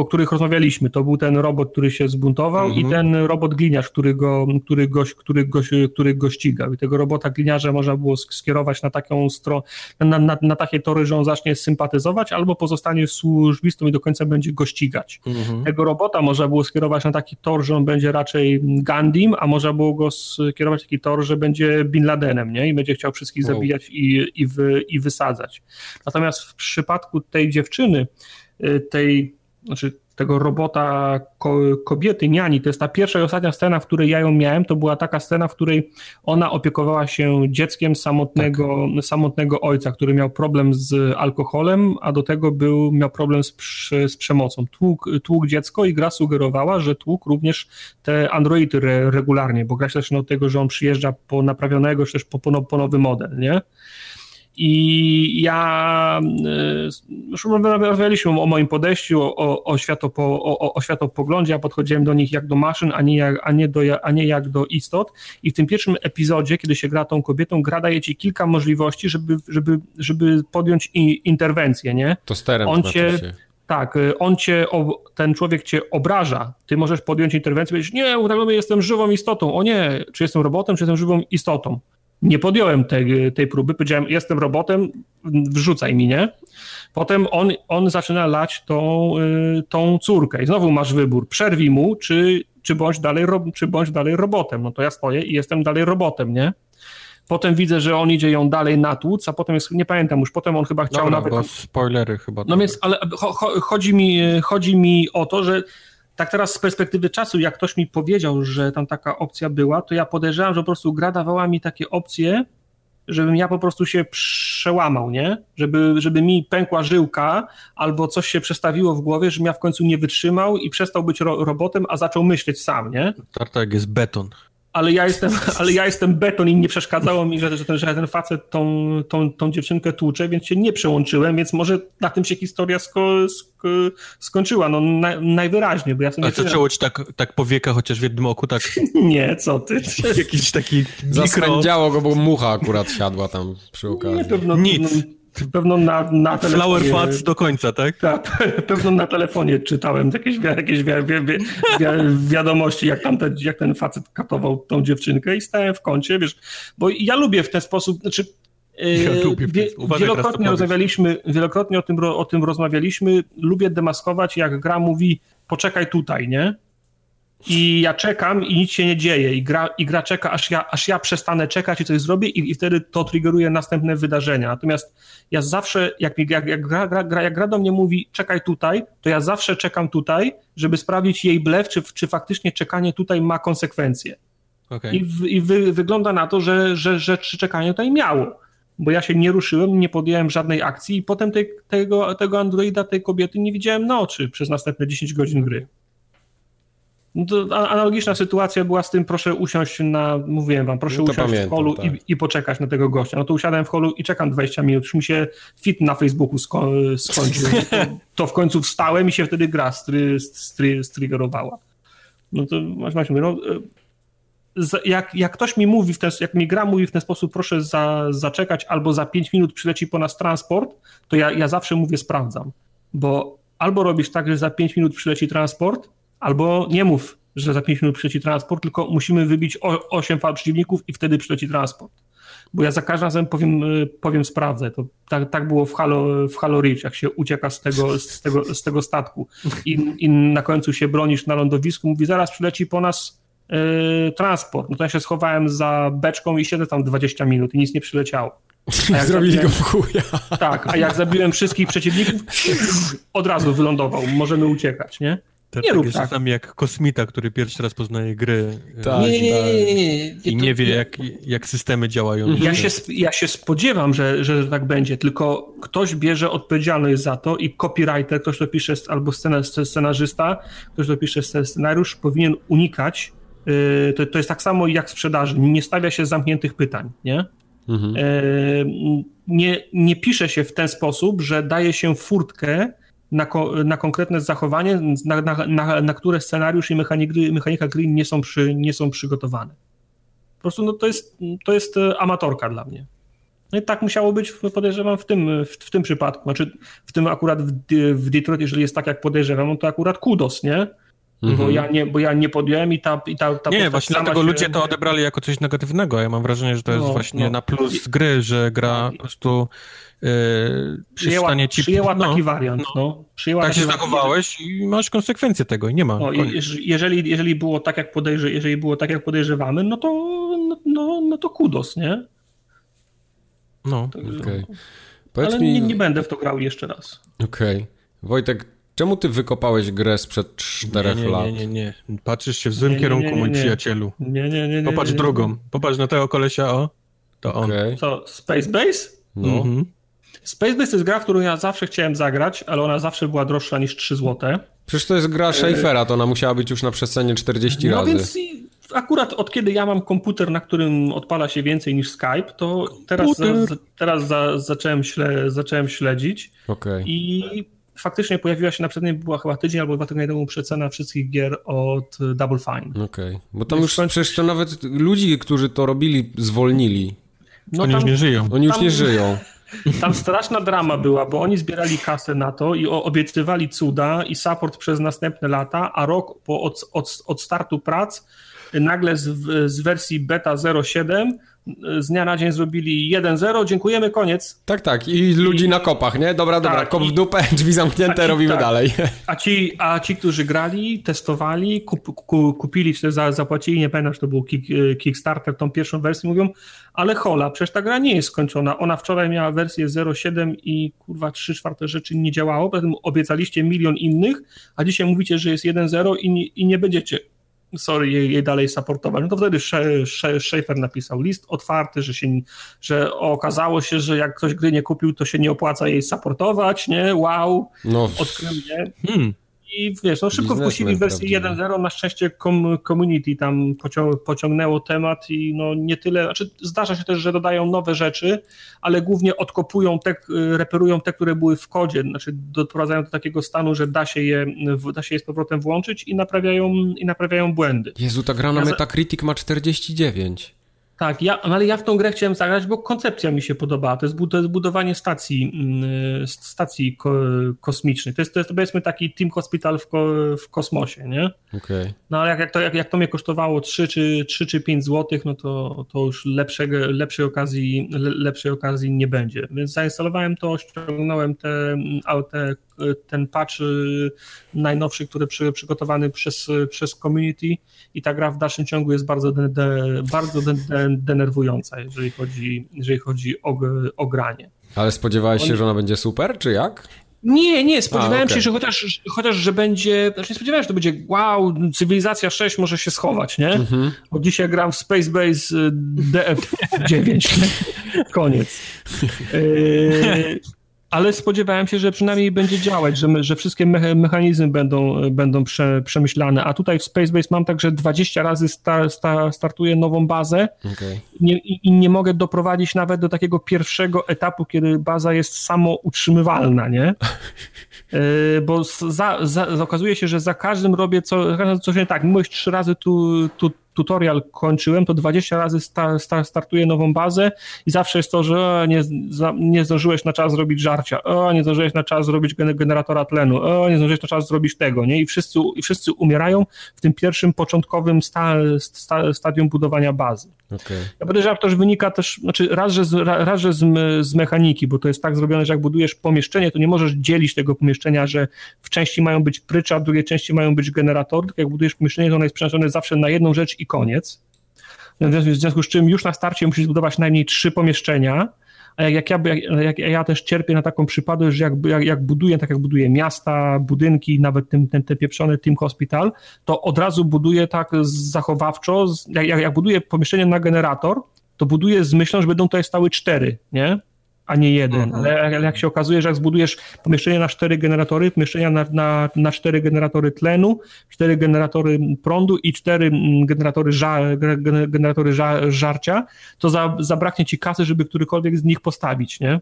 o których rozmawialiśmy. To był ten robot, który się zbuntował -hmm. i mhm. ten robot gliniarz, który go, który, go, który, go, który go ścigał. I tego robota gliniarza można było skierować na taką stronę, na, na, na, takie tory, że on zacznie sympatyzować, albo pozostanie służbistą i do końca będzie go ścigać. -hmm. Tego robota można było skierować na taki tor, że on będzie raczej Gandim, a można było go skierować na taki tor, że będzie Bin Ladenem, nie? I będzie chciał wszystkich wow. zabijać i, i, wy, i wysadzać. Natomiast w przypadku tej dziewczyny, y, tej znaczy tego robota ko kobiety, niani, to jest ta pierwsza i ostatnia scena, w której ja ją miałem, to była taka scena, w której ona opiekowała się dzieckiem samotnego, tak. samotnego ojca, który miał problem z alkoholem, a do tego był, miał problem z, z przemocą. Tłuk, tłuk dziecko i gra sugerowała, że tłuk również te androidy re, regularnie, bo gra się też od tego, że on przyjeżdża po naprawionego, czy też po, po, po nowy model, nie? I ja y, już rozmawialiśmy o moim podejściu, o, o, światopo, o, o światopoglądzie, ja podchodziłem do nich jak do maszyn, a nie jak, a, nie do, a nie jak do istot. I w tym pierwszym epizodzie, kiedy się gra tą kobietą, gra daje ci kilka możliwości, żeby, żeby, żeby podjąć interwencję, nie? To sterem On cię. Tak, on cię, ten człowiek cię obraża, ty możesz podjąć interwencję i powiedzieć, nie, uważamy, jestem żywą istotą, o nie, czy jestem robotem, czy jestem żywą istotą nie podjąłem tej, tej próby, powiedziałem, jestem robotem, wrzucaj mi, nie? Potem on, on zaczyna lać tą, y, tą córkę i znowu masz wybór, przerwij mu, czy czy bądź dalej, czy bądź dalej robotem. No to ja stoję i jestem dalej robotem, nie? Potem widzę, że on idzie ją dalej natłuc, a potem jest, nie pamiętam już, potem on chyba chciał Dobra, nawet... spoilery chyba. No więc, ale cho, chodzi, mi, chodzi mi o to, że tak teraz z perspektywy czasu, jak ktoś mi powiedział, że tam taka opcja była, to ja podejrzewam, że po prostu gra dawała mi takie opcje, żebym ja po prostu się przełamał, nie? Żeby, żeby mi pękła żyłka albo coś się przestawiło w głowie, żebym ja w końcu nie wytrzymał i przestał być ro robotem, a zaczął myśleć sam, nie? Tartak jest beton ale ja jestem, ale ja jestem beton i nie przeszkadzało mi, że, że, ten, że ten facet tą, tą, tą dziewczynkę tłucze, więc się nie przełączyłem, więc może na tym się historia sko, sko, skończyła, no na, najwyraźniej, bo ja sobie A zaczęło ci tak, tak powieka chociaż w jednym oku, tak? [laughs] nie, co ty? [laughs] Jakiś taki mikro... Zaswędziało go, bo mucha akurat siadła tam przy okazji. Nie, pewno, Nic. Pewno, Pewno na, na telefonie... Flower Pads do końca, tak? Tak, [laughs] pewno na telefonie czytałem jakieś, jakieś wi wi wi wiadomości, jak, tam te, jak ten facet katował tą dziewczynkę i stałem w kącie, wiesz, bo ja lubię w ten sposób, znaczy ja wie, Uważaj, wielokrotnie rozmawialiśmy, wielokrotnie o tym, o tym rozmawialiśmy, lubię demaskować, jak gra mówi poczekaj tutaj, nie? I ja czekam i nic się nie dzieje i gra, i gra czeka, aż ja, aż ja przestanę czekać i coś zrobię i, i wtedy to triggeruje następne wydarzenia. Natomiast ja zawsze, jak, mi, jak, jak, gra, gra, jak gra do mnie mówi czekaj tutaj, to ja zawsze czekam tutaj, żeby sprawdzić jej blef, czy, czy faktycznie czekanie tutaj ma konsekwencje. Okay. I, w, i wy, wygląda na to, że, że, że czekanie tutaj miało. Bo ja się nie ruszyłem, nie podjąłem żadnej akcji i potem tej, tego, tego androida, tej kobiety nie widziałem na oczy przez następne 10 godzin gry. No to analogiczna sytuacja była z tym, proszę usiąść na, mówiłem wam, proszę no usiąść pamiętam, w holu tak. i, i, poczekać na tego gościa. No to usiadłem w holu i czekam 20 minut, już mi się fit na Facebooku sko skończył. [laughs] to, to, w końcu wstałem i się wtedy gra stry, stry, striggerowała. No to właśnie mówię, no, e, jak, jak ktoś mi mówi, w ten, jak mi gra mówi w ten sposób, proszę za, zaczekać albo za 5 minut przyleci po nas transport, to ja, ja zawsze mówię sprawdzam, bo albo robisz tak, że za 5 minut przyleci transport, Albo nie mów, że za 5 minut przyleci transport, tylko musimy wybić 8 fal przeciwników i wtedy przyleci transport. Bo ja za każdym razem powiem, y, powiem sprawdzę. To tak, tak było w Halo, w Halo Reach, jak się ucieka z tego, z tego, z tego statku i, i na końcu się bronisz na lądowisku, mówi zaraz przyleci po nas yy, transport. No to ja się schowałem za beczką i siedzę tam 20 minut i nic nie przyleciało. Zrobili go w chuja. Tak, a jak zabiłem wszystkich przeciwników, [laughs] od razu wylądował. Możemy uciekać, nie? Nie rób jest tak. czasami jak kosmita, który pierwszy raz poznaje gry tak, nie, nie, nie, nie, nie, i nie wie, jak, jak systemy działają. Ja się, ja się spodziewam, że, że tak będzie, tylko ktoś bierze odpowiedzialność za to i copywriter, ktoś, kto pisze, albo scenarzysta, ktoś, kto pisze scenariusz, powinien unikać. Y, to, to jest tak samo jak sprzedaży. Nie stawia się zamkniętych pytań, nie? Mhm. Y, nie, nie pisze się w ten sposób, że daje się furtkę na, na konkretne zachowanie, na, na, na, które scenariusz i mechanika, mechanika gry nie są, przy, nie są przygotowane. Po prostu no, to, jest, to jest e, amatorka dla mnie. No i tak musiało być, podejrzewam, w tym, w, w tym przypadku. Znaczy, w tym akurat w, w Detroit, jeżeli jest tak, jak podejrzewam, no to akurat kudos, nie? Mhm. Bo, ja nie, bo ja nie podjąłem i ta, i ta, ta Nie, właśnie dlatego się... ludzie to odebrali jako coś negatywnego. Ja mam wrażenie, że to jest no, właśnie no. na plus gry, że gra po prostu Yy, przyjęła, ci... przyjęła no, taki wariant. No. no. Przyjęła tak się zachowałeś i masz konsekwencje tego i nie ma. No, jeżeli, jeżeli, było tak, jak podejrze, jeżeli było tak, jak podejrzewamy, no to, no, no, no to kudos, nie? No, okay. Ale mi... nie, nie, będę w to grał jeszcze raz. Okej. Okay. Wojtek, czemu ty wykopałeś grę sprzed czterech nie, lat? Nie, nie, nie. Patrzysz się w złym kierunku, mój przyjacielu. Nie, nie, nie. Popatrz drugą. Popatrz na tego kolesia, o. To on. Okay. Co, Space Base? No. Mhm. Space Base to jest gra, w którą ja zawsze chciałem zagrać, ale ona zawsze była droższa niż 3 zł. Przecież to jest gra Schaeffera, to ona musiała być już na przestrzeni 40 no razy. Więc akurat od kiedy ja mam komputer, na którym odpala się więcej niż Skype, to teraz, za, teraz za, zacząłem, śle, zacząłem śledzić. Okay. I faktycznie pojawiła się na przykład, była chyba tydzień albo dwa tygodnie temu przecena wszystkich gier od Double Fine. Okej, okay. bo tam już przecież to nawet ludzi, którzy to robili, zwolnili. No Oni tam, już nie żyją. Oni już nie żyją. [laughs] Tam straszna drama była, bo oni zbierali kasę na to i obiecywali cuda i support przez następne lata, a rok po od, od, od startu prac nagle z, z wersji beta 07 z dnia na dzień zrobili 1-0, dziękujemy, koniec. Tak, tak, i ludzi I, na kopach, nie? Dobra, dobra, tak, kop w dupę, [laughs] drzwi zamknięte, ci, robimy tak. dalej. A ci, a ci, którzy grali, testowali, kup, kup, kupili, czy za, zapłacili, nie pamiętam, czy to był kick, Kickstarter, tą pierwszą wersję, mówią, ale hola, przecież ta gra nie jest skończona. Ona wczoraj miała wersję 0.7 i kurwa 3 czwarte rzeczy nie działało, potem obiecaliście milion innych, a dzisiaj mówicie, że jest 1.0 i, i nie będziecie sorry, jej, jej dalej supportować. No to wtedy Schaefer napisał list otwarty, że się, że okazało się, że jak ktoś gry nie kupił, to się nie opłaca jej supportować, nie? Wow, no. odkrył, nie? Hmm. I wiesz, no szybko wpuścili wersję 1.0, na szczęście community tam pociągnęło temat i no nie tyle, znaczy zdarza się też, że dodają nowe rzeczy, ale głównie odkopują te, reperują te, które były w kodzie, znaczy doprowadzają do takiego stanu, że da się je, da się je z powrotem włączyć i naprawiają, i naprawiają błędy. Jezu, ta gra na Metacritic ma 49. Tak, ja, no ale ja w tą grę chciałem zagrać, bo koncepcja mi się podobała. To jest, to jest budowanie stacji, mm, stacji ko, kosmicznej. To jest, to jest powiedzmy taki Team Hospital w, ko, w kosmosie, nie? Okay. No ale jak, jak, to, jak, jak to mnie kosztowało 3 czy, 3 czy 5 złotych, no to, to już lepszego, lepszej, okazji, lepszej okazji nie będzie. Więc zainstalowałem to, ściągnąłem te, te ten patch y, najnowszy, który przy, przygotowany przez, przez community i ta gra w dalszym ciągu jest bardzo, de, de, bardzo de, denerwująca, jeżeli chodzi, jeżeli chodzi o, o granie. Ale spodziewałeś się, że ona będzie super, czy jak? Nie, nie, spodziewałem A, okay. się, że chociaż, chociaż, że będzie, znaczy nie spodziewałem się, że to będzie wow, cywilizacja 6 może się schować, nie? Mm-hmm. Bo dzisiaj gram w Space Base y, DF9, koniec. Yy, [laughs] ale spodziewałem się, że przynajmniej będzie działać, że, że wszystkie mechanizmy będą, będą prze, przemyślane. A tutaj w Spacebase mam tak, że 20 razy sta, sta, startuję nową bazę okay. nie, i, nie mogę doprowadzić nawet do takiego pierwszego etapu, kiedy baza jest samoutrzymywalna, nie? [laughs] E, bo za, za, okazuje się, że za każdym robię co, coś nie tak. Mimo trzy razy tu, tu tutorial kończyłem, to 20 razy sta, sta, startuję nową bazę i zawsze jest to, że nie, nie zdążyłeś na czas zrobić żarcia, o, nie zdążyłeś na czas zrobić generatora tlenu, o, nie zdążyłeś na czas zrobić tego, nie? I wszyscy, i wszyscy umierają w tym pierwszym początkowym sta, sta, stadium budowania bazy. Okay. Ja podejrzewam, że to już wynika też, znaczy raz, że, z, raz, że z, z mechaniki, bo to jest tak zrobione, że jak budujesz pomieszczenie, to nie możesz dzielić tego pomieszczenia, że w części mają być prycze, a w drugiej części mają być generatory, tylko jak budujesz pomieszczenie, to ono jest przeznaczone zawsze na jedną rzecz i koniec. W związku z czym już na starcie musisz zbudować najmniej trzy pomieszczenia, a jak, jak, ja, jak, ja też cierpię na taką przypadłość, że jak, jak, jak buduję, tak jak buduję miasta, budynki, nawet ten, ten, ten pieprzony Team Hospital, to od razu buduję tak zachowawczo, jak, jak buduję pomieszczenie na generator, to buduję z myślą, że będą tutaj stały cztery, nie? A nie jeden. Mhm. Ale, ale jak się okazuje, że jak zbudujesz pomieszczenie na cztery generatory, pomieszczenia na, na, na cztery generatory tlenu, cztery generatory prądu i cztery mm, generatory, żar, generatory żar, żarcia, to za, zabraknie ci kasy, żeby którykolwiek z nich postawić, nie?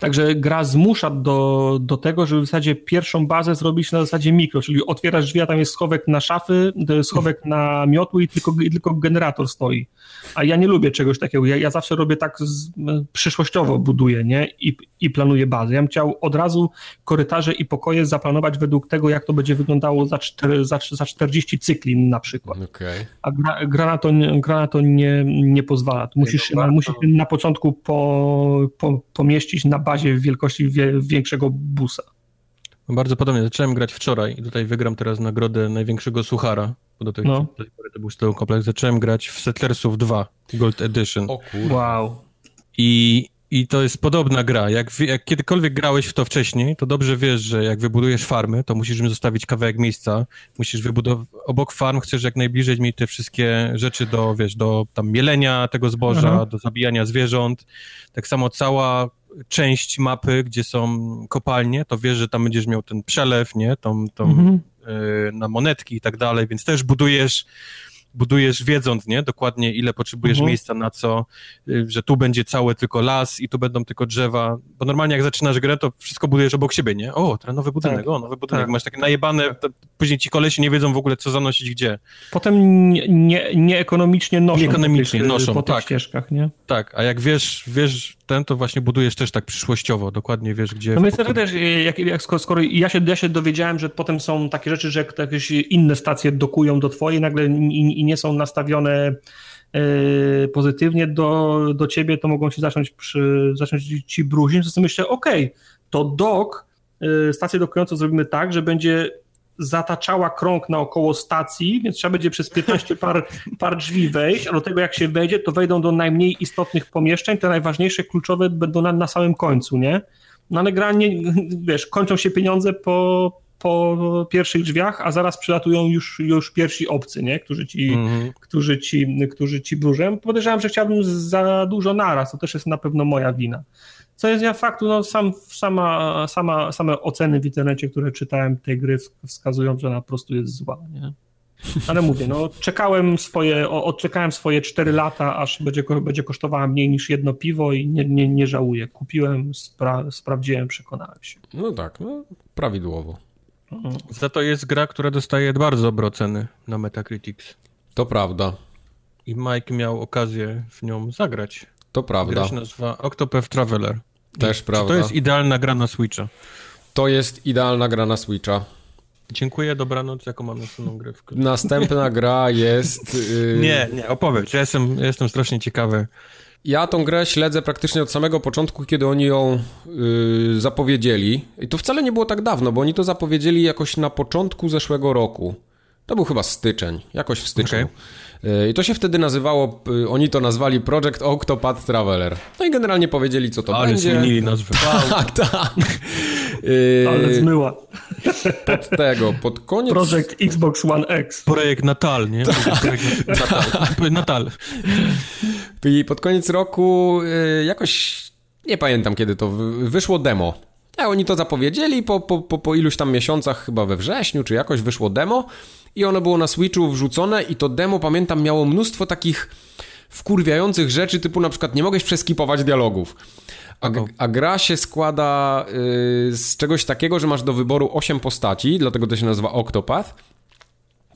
Także gra zmusza do, do tego, żeby w zasadzie pierwszą bazę zrobić na zasadzie mikro, czyli otwierasz drzwi, a tam jest schowek na szafy, schowek na miotły i tylko, i tylko generator stoi. A ja nie lubię czegoś takiego. Ja, ja zawsze robię tak z, przyszłościowo buduję, nie? I, I planuję bazę. Ja bym chciał od razu korytarze i pokoje zaplanować według tego, jak to będzie wyglądało za, cztery, za, za 40 cykli na przykład. Okay. A gra, gra, na to, gra na to nie, nie pozwala. musisz, no, musisz na początku po, po, pomieścić na bazie wielkości wie, większego busa. No bardzo podobnie. Zacząłem grać wczoraj i tutaj wygram teraz nagrodę największego suchara, bo do tej, no. pory to był styl kompleks. Zacząłem grać w Settlersów 2 Gold Edition. O kurde. Wow. I, I to jest podobna gra. Jak, jak kiedykolwiek grałeś w to wcześniej, to dobrze wiesz, że jak wybudujesz farmy, to musisz im zostawić kawałek miejsca. Musisz wybudować obok farm, chcesz jak najbliżej mieć te wszystkie rzeczy do, wiesz, do tam mielenia tego zboża, Aha. do zabijania zwierząt. Tak samo cała część mapy, gdzie są kopalnie, to wiesz, że tam będziesz miał ten przelew, nie? Tą, tą, mhm. y, na monetki i tak dalej, więc też budujesz budujesz wiedząc, nie, dokładnie ile potrzebujesz mhm. miejsca na co, y, że tu będzie całe tylko las i tu będą tylko drzewa, bo normalnie jak zaczynasz grę, to wszystko budujesz obok siebie, nie? O, teraz nowy budynek, tak. o, nowy budynek, tak. masz takie najebane, później ci kolesi nie wiedzą w ogóle, co zanosić gdzie. Potem nieekonomicznie nie, nie noszą nieekonomicznie po tych, noszą, po tych tak. ścieżkach, nie? Tak, a jak wiesz, wiesz ten, to właśnie budujesz też tak przyszłościowo, dokładnie wiesz, gdzie... No więc też, jak, jak skoro ja się, ja się dowiedziałem, że potem są takie rzeczy, że jakieś inne stacje dokują do twojej nagle i, i nie są nastawione e, pozytywnie do, do ciebie, to mogą się zacząć, przy, zacząć ci bruźnić, sobie myślę, okej, okay, to dok, e, stację dokującą zrobimy tak, że będzie zataczała krąg naokoło stacji, więc trzeba będzie przez 15 par, par drzwi wejść, a do tego jak się wejdzie, to wejdą do najmniej istotnych pomieszczeń, te najważniejsze, kluczowe będą na, na samym końcu, nie? No ale gra nie, wiesz, kończą się pieniądze po, po pierwszych drzwiach, a zaraz przylatują już, już pierwsi obcy, nie? Którzy ci, mm-hmm. którzy ci, którzy ci burzą. Podejrzewam, że chciałbym za dużo naraz, to też jest na pewno moja wina. Co jest ja faktu, no sam, sama, sama, same oceny w internecie, które czytałem tej gry wskazują, że ona po prostu jest zła, nie? Ale mówię, no czekałem swoje, odczekałem swoje 4 lata, aż będzie, będzie kosztowała mniej niż jedno piwo i nie, nie, nie żałuję. Kupiłem, spra sprawdziłem, przekonałem się. No tak, no prawidłowo. Za to jest gra, która dostaje bardzo dobre oceny na Metacritics. To prawda. I Mike miał okazję w nią zagrać. To prawda. Gra się nazywa Octopath Traveler. Też prawda. to jest idealna gra na Switcha? To jest idealna gra na Switcha. Dziękuję, dobranoc, jaką mam następną grę? Następna [laughs] gra jest... Yy... Nie, nie, opowiedz, ja jestem, jestem strasznie ciekawy. Ja tą grę śledzę praktycznie od samego początku, kiedy oni ją yy, zapowiedzieli. I to wcale nie było tak dawno, bo oni to zapowiedzieli jakoś na początku zeszłego roku. To był chyba styczeń, jakoś w styczniu. Okay. I to się wtedy nazywało, y, oni to nazwali Project Octopath Traveler. No i generalnie powiedzieli, co to Ale będzie. Ale zmienili nazwę. [laughs] tak, tak. Ale zmyła. Pod tego, pod koniec... Project Xbox One X. Projekt Natal, nie? Projekt Natal. Natal. I pod koniec roku y, jakoś, nie pamiętam kiedy to, wyszło demo. A oni to zapowiedzieli po, po, po, po iluś tam miesiącach, chyba we wrześniu, czy jakoś wyszło demo i ono było na Switchu wrzucone i to demo, pamiętam, miało mnóstwo takich wkurwiających rzeczy, typu na przykład nie mogłeś przeskipować dialogów. A, a, gra się składa y, z czegoś takiego, że masz do wyboru 8 postaci, dlatego to się nazywa Octopath.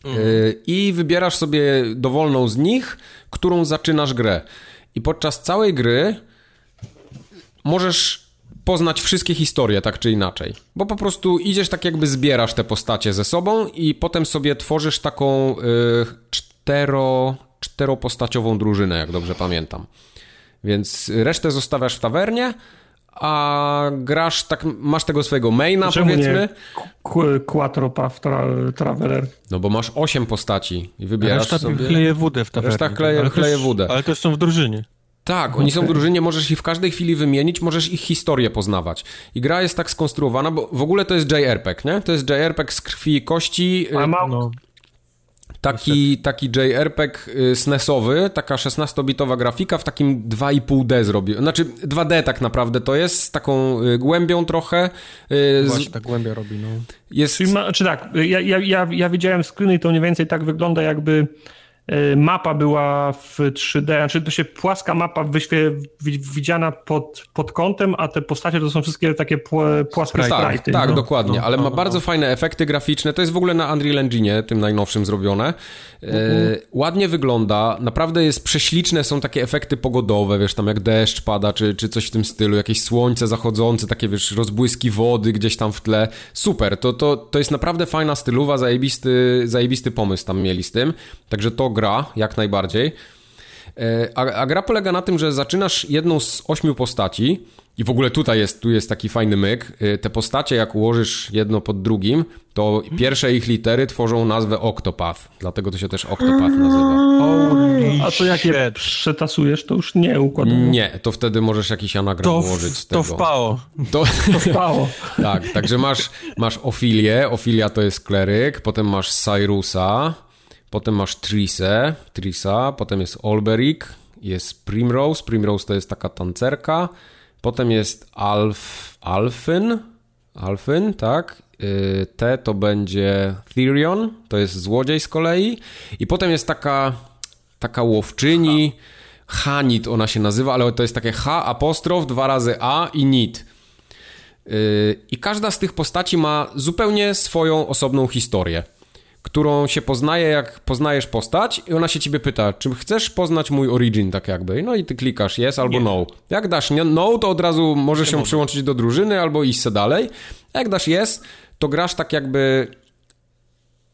Mhm. Y, I wybierasz sobie dowolną z nich, którą zaczynasz grę. I podczas całej gry możesz poznać wszystkie historie, tak czy inaczej. Bo po prostu idziesz tak jakby zbierasz te postacie ze sobą i potem sobie tworzysz taką y, cztero, czteropostaciową drużynę, jak dobrze pamiętam. Więc resztę zostawiasz w tawernie, a grasz tak, masz tego swojego maina, Czemu powiedzmy. Nie Quattro Path tra Traveler. No bo masz osiem postaci i wybierasz reszta sobie... chleje wódę w tawernie. Reszta chleje, ale chleje wódę. Ale też są w drużynie. Tak, oni okay. są w drużynie, możesz ich w każdej chwili wymienić, możesz ich historię poznawać. I gra jest tak skonstruowana, bo w ogóle to jest JRPG, nie? To jest JRPG z krwi i kości. A ma... no. Taki, taki JRPG y, SNESowy, taka 16-bitowa grafika w takim 2,5D zrobił. Znaczy 2D tak naprawdę to jest, z taką y, głębią trochę. Y, Właśnie, ta głębia robi, no. Jest... Czyli ma, czy tak, ja, ja, ja, ja widziałem screeny i to mniej więcej tak wygląda jakby mapa była w 3D, znaczy to się płaska mapa wyświe, widziana pod, pod kątem, a te postacie to są wszystkie takie płaskie tak, sprite. Tak, no. dokładnie, no, ale no, ma no, bardzo no. fajne efekty graficzne, to jest w ogóle na Unreal Engine, tym najnowszym zrobione. E, mhm. ładnie wygląda, naprawdę jest prześliczne, są takie efekty pogodowe, wiesz, tam jak deszcz pada, czy, czy coś w tym stylu, jakieś słońce zachodzące, takie wiesz, rozbłyski wody gdzieś tam w tle. Super, to, to, to jest naprawdę fajna stylowa, zajebisty, zajebisty pomysł tam mieli z tym, także to gra, jak najbardziej. E, a, a, gra polega na tym, że zaczynasz jedną z ośmiu postaci i w ogóle tutaj jest, tu jest taki fajny myk. E, te postacie, jak ułożysz jedno pod drugim, to pierwsze ich litery tworzą nazwę Octopath. Dlatego to się też Octopath nazywa. A to jak je przetasujesz, to już nie układasz. Nie, to wtedy możesz jakiś anagram ułożyć z tego. To wpało. To, to wpało. [laughs] tak, także masz, masz Ofilię. Ofilia to jest kleryk, potem masz Cyrusa, Potem masz Trisę, Trisa, potem jest Olberic, jest Primrose, Primrose to jest taka tancerka, potem jest Alf, Alfyn, Alfyn, tak, y, T to będzie Therion, to jest złodziej z kolei. I potem jest taka, taka łowczyni, Hanit ona się nazywa, ale to jest takie H apostrof, dwa razy A i Nit. Y, I każda z tych postaci ma zupełnie swoją osobną historię którą się poznaje, jak poznajesz postać i ona się ciebie pyta, czy chcesz poznać mój origin, tak jakby. No i ty klikasz yes albo nie. no. Jak dasz no, to od razu możesz się przyłączyć do drużyny albo iść se dalej. A jak dasz yes, to grasz tak jakby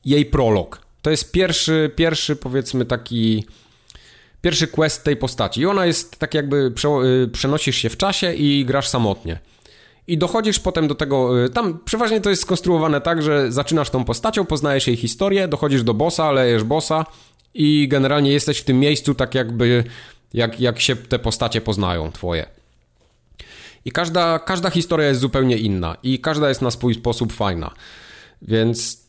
jej prolog. To jest pierwszy, pierwszy powiedzmy taki pierwszy quest tej postaci. I ona jest tak jakby y, przenosisz się w czasie i grasz samotnie. I dochodzisz potem do tego, y, tam przeważnie to jest skonstruowane tak, że zaczynasz tą postacią, poznajesz jej historię, dochodzisz do bossa, lejesz bossa i generalnie jesteś w tym miejscu tak jakby, jak, jak się te postacie poznają twoje. I każda, każda historia jest zupełnie inna i każda jest na swój sposób fajna. Więc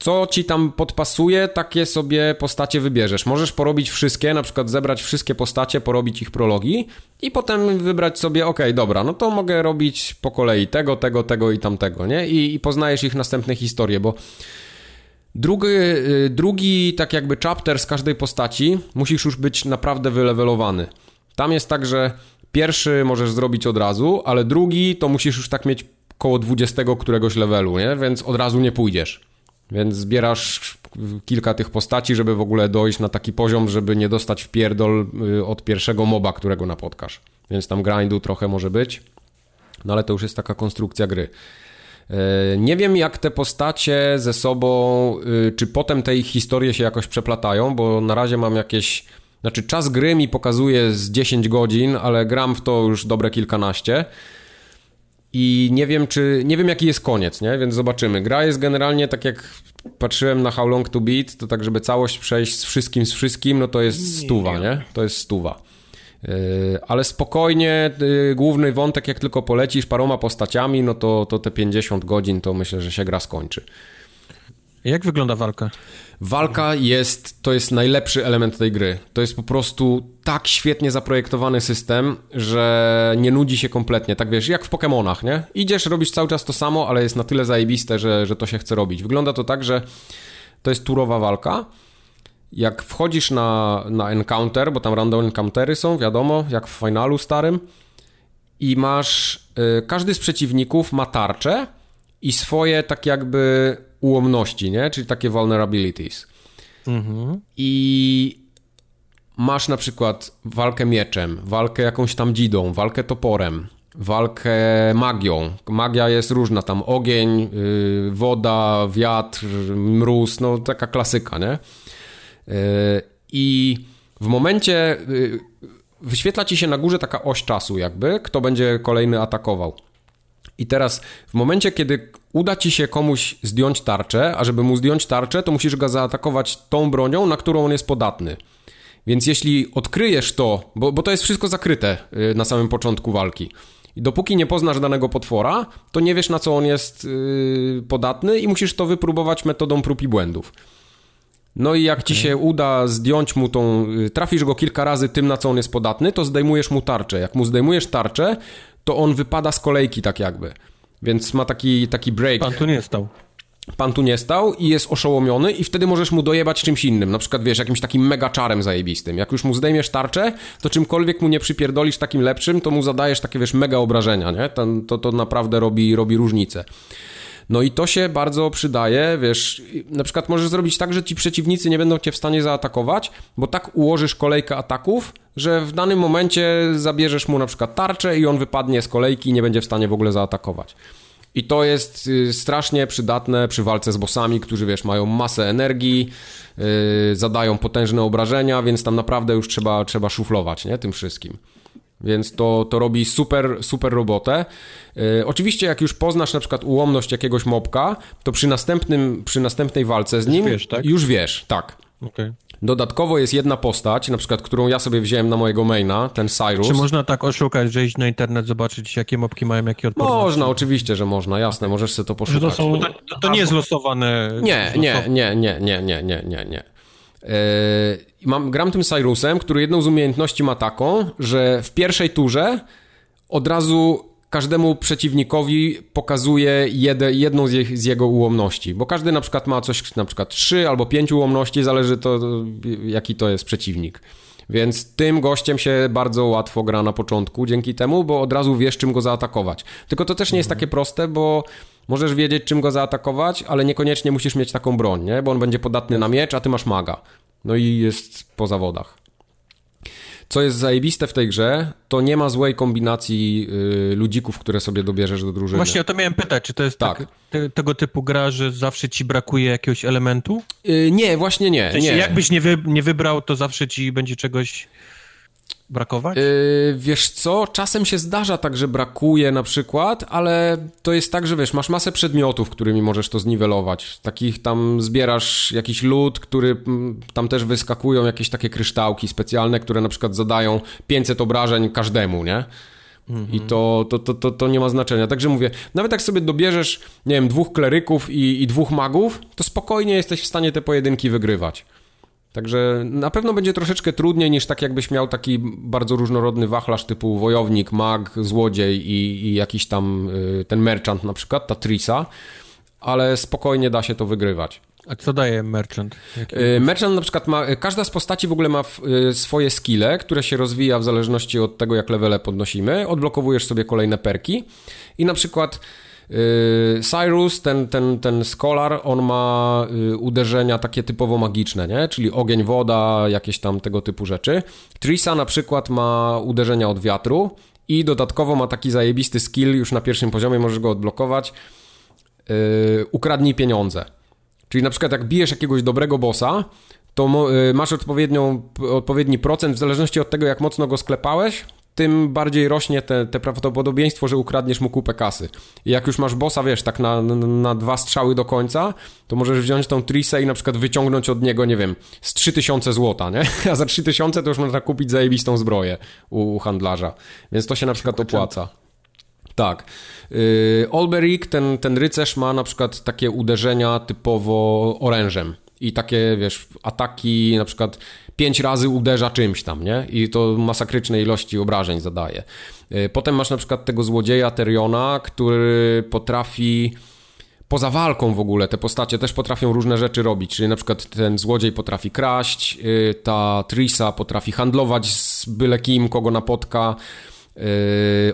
co ci tam podpasuje, takie sobie postacie wybierzesz. Możesz porobić wszystkie, na przykład zebrać wszystkie postacie, porobić ich prologi i potem wybrać sobie, ok, dobra, no to mogę robić po kolei tego, tego, tego i tamtego, nie? I, i poznajesz ich następne historie, bo drugi, y, drugi, tak jakby chapter z każdej postaci musisz już być naprawdę wylewelowany. Tam jest tak, że pierwszy możesz zrobić od razu, ale drugi to musisz już tak mieć koło 20 któregoś levelu, nie? Więc od razu nie pójdziesz. Więc zbierasz kilka tych postaci, żeby w ogóle dojść na taki poziom, żeby nie dostać w pierdol y, od pierwszego moba, którego napotkasz. Więc tam grindu trochę może być, no ale to już jest taka konstrukcja gry. E, nie wiem, jak te postacie ze sobą, y, czy potem te ich historie się jakoś przeplatają, bo na razie mam jakieś. Znaczy, czas gry mi pokazuje z 10 godzin, ale gram w to już dobre kilkanaście. I nie wiem, czy. Nie wiem, jaki jest koniec, nie? Więc zobaczymy. Gra jest generalnie tak jak patrzyłem na How Long to Beat, to tak, żeby całość przejść z wszystkim, z wszystkim, no to jest stuwa, nie? To jest stuwa. Yy, ale spokojnie, yy, główny wątek, jak tylko polecisz paroma postaciami, no to, to te 50 godzin to myślę, że się gra skończy. Jak wygląda walka? Walka jest, to jest najlepszy element tej gry. To jest po prostu tak świetnie zaprojektowany system, że nie nudzi się kompletnie. Tak wiesz, jak w Pokémonach, nie? Idziesz, robisz cały czas to samo, ale jest na tyle zajebiste, że, że to się chce robić. Wygląda to tak, że to jest turowa walka. Jak wchodzisz na, na encounter, bo tam random encountery są, wiadomo, jak w finalu starym, i masz. Yy, każdy z przeciwników ma tarczę i swoje tak jakby ułomności, nie? Czyli takie vulnerabilities. Mhm. I masz na przykład walkę mieczem, walkę jakąś tam dzidą, walkę toporem, walkę magią. Magia jest różna, tam ogień, yy, woda, wiatr, mróz, no taka klasyka, nie? Yy, I w momencie yy, wyświetla ci się na górze taka oś czasu jakby, kto będzie kolejny atakował. I teraz w momencie, kiedy uda ci się komuś zdjąć tarczę, a żeby mu zdjąć tarczę, to musisz go zaatakować tą bronią, na którą on jest podatny. Więc jeśli odkryjesz to, bo, bo to jest wszystko zakryte y, na samym początku walki. I dopóki nie poznasz danego potwora, to nie wiesz na co on jest yy, podatny i musisz to wypróbować metodą prób i błędów. No i jak okay. ci się uda zdjąć mu tą, y, trafisz go kilka razy tym, na co on jest podatny, to zdejmujesz mu tarczę. Jak mu zdejmujesz tarczę, to on wypada z kolejki tak jakby. Więc ma taki, taki break. Pan tu nie stał. Pan tu nie stał i jest oszołomiony i wtedy możesz mu dojebać czymś innym, na przykład wiesz, jakimś takim mega czarem zajebistym. Jak już mu zdejmiesz tarczę, to czymkolwiek mu nie przypierdolisz takim lepszym, to mu zadajesz takie wiesz, mega obrażenia, nie? To, to, to naprawdę robi, robi różnicę. No i to się bardzo przydaje, wiesz, na przykład możesz zrobić tak, że ci przeciwnicy nie będą cię w stanie zaatakować, bo tak ułożysz kolejkę ataków, że w danym momencie zabierzesz mu na przykład tarczę i on wypadnie z kolejki i nie będzie w stanie w ogóle zaatakować. I to jest y, strasznie przydatne przy walce z bossami, którzy wiesz, mają masę energii, yy, zadają potężne obrażenia, więc tam naprawdę już trzeba, trzeba szuflować, nie? Tym wszystkim. Więc to, to robi super, super robotę. Yy, oczywiście, jak już poznasz na przykład ułomność jakiegoś mobka, to przy, następnym, przy następnej walce z nim już wiesz, tak? Już wiesz, tak. Okay. Dodatkowo jest jedna postać, na przykład, którą ja sobie wziąłem na mojego maina, ten Cyrus. Czy można tak oszukać, że iść na internet, zobaczyć, jakie mopki mają jakie odporności? Można, oczywiście, że można, jasne, możesz sobie to poszukać. To, są... to, to, nie jest losowane. Nie, nie, nie, nie, nie, nie, nie, nie, nie. Yy, mam, gram tym Cyrusem, który jedną z umiejętności ma taką, że w pierwszej turze od razu każdemu przeciwnikowi pokazuje jede, jedną z, je, z, jego ułomności, bo każdy na przykład ma coś, na przykład trzy albo pięć ułomności, zależy to jaki to jest przeciwnik. Więc tym gościem się bardzo łatwo gra na początku dzięki temu, bo od razu wiesz, czym go zaatakować. Tylko to też nie jest mhm. takie proste, bo możesz wiedzieć, czym go zaatakować, ale niekoniecznie musisz mieć taką broń, nie? bo on będzie podatny na miecz, a ty masz maga. No i jest po zawodach. Co jest zajebiste w tej grze, to nie ma złej kombinacji y, ludzików, które sobie dobierzesz do drużyny. Właśnie o to miałem pytać, czy to jest tak. tak te, tego typu gra, że zawsze ci brakuje jakiegoś elementu? Yy, nie, właśnie nie. W sensie, nie. Jakbyś nie, wy, nie wybrał, to zawsze ci będzie czegoś brakować? Yy, wiesz co, czasem się zdarza tak, że brakuje na przykład, ale to jest tak, że wiesz, masz masę przedmiotów, którymi możesz to zniwelować. Takich tam zbierasz jakiś lód, który mm, tam też wyskakują jakieś takie kryształki specjalne, które na przykład zadają 500 obrażeń każdemu, nie? I to, to, to, to, to nie ma znaczenia. Także mówię, nawet jak sobie dobierzesz, nie wiem, dwóch kleryków i, i dwóch magów, to spokojnie jesteś w stanie te pojedynki wygrywać. Także na pewno będzie troszeczkę trudniej niż tak jakbyś miał taki bardzo różnorodny wachlarz typu wojownik, mag, złodziej i, i jakiś tam y, ten merchant na przykład, ta Trisa, ale spokojnie da się to wygrywać. A co daje merchant? Jaki... Y, merchant na przykład ma, każda z postaci w ogóle ma y, swoje skille, które się rozwija w zależności od tego, jak levele podnosimy. Odblokowujesz sobie kolejne perki i na przykład Y, Cyrus, ten, ten, ten Scholar, on ma y, uderzenia takie typowo magiczne, nie? Czyli ogień, woda, jakieś tam tego typu rzeczy. Trisa na przykład ma uderzenia od wiatru i dodatkowo ma taki zajebisty skill, już na pierwszym poziomie możesz go odblokować. Yy, ukradnij pieniądze. Czyli na przykład jak bijesz jakiegoś dobrego bossa, to masz odpowiednią, odpowiedni procent, w zależności od tego, jak mocno go sklepałeś, tym bardziej rośnie te, te prawdopodobieństwo, że ukradniesz mu kupę kasy. I jak już masz bossa, wiesz, tak na, na, na dwa strzały do końca, to możesz wziąć tą trisę i na przykład wyciągnąć od niego, nie wiem, z 3000 złota, nie? [laughs] A za 3000 to już można kupić zajebistą zbroję u, u handlarza. Więc to się na przykład opłaca. Tak. Yy, Olberic, ten, ten rycerz ma na przykład takie uderzenia typowo orężem. I takie, wiesz, ataki na przykład pięć razy uderza czymś tam, nie? I to masakrycznej ilości obrażeń zadaje. E, potem masz na przykład tego złodzieja Teriona, który potrafi poza walką w ogóle te postacie też potrafią różne rzeczy robić, czyli na przykład ten złodziej potrafi kraść, e, ta Trisa potrafi handlować z byle kim, kogo napotka,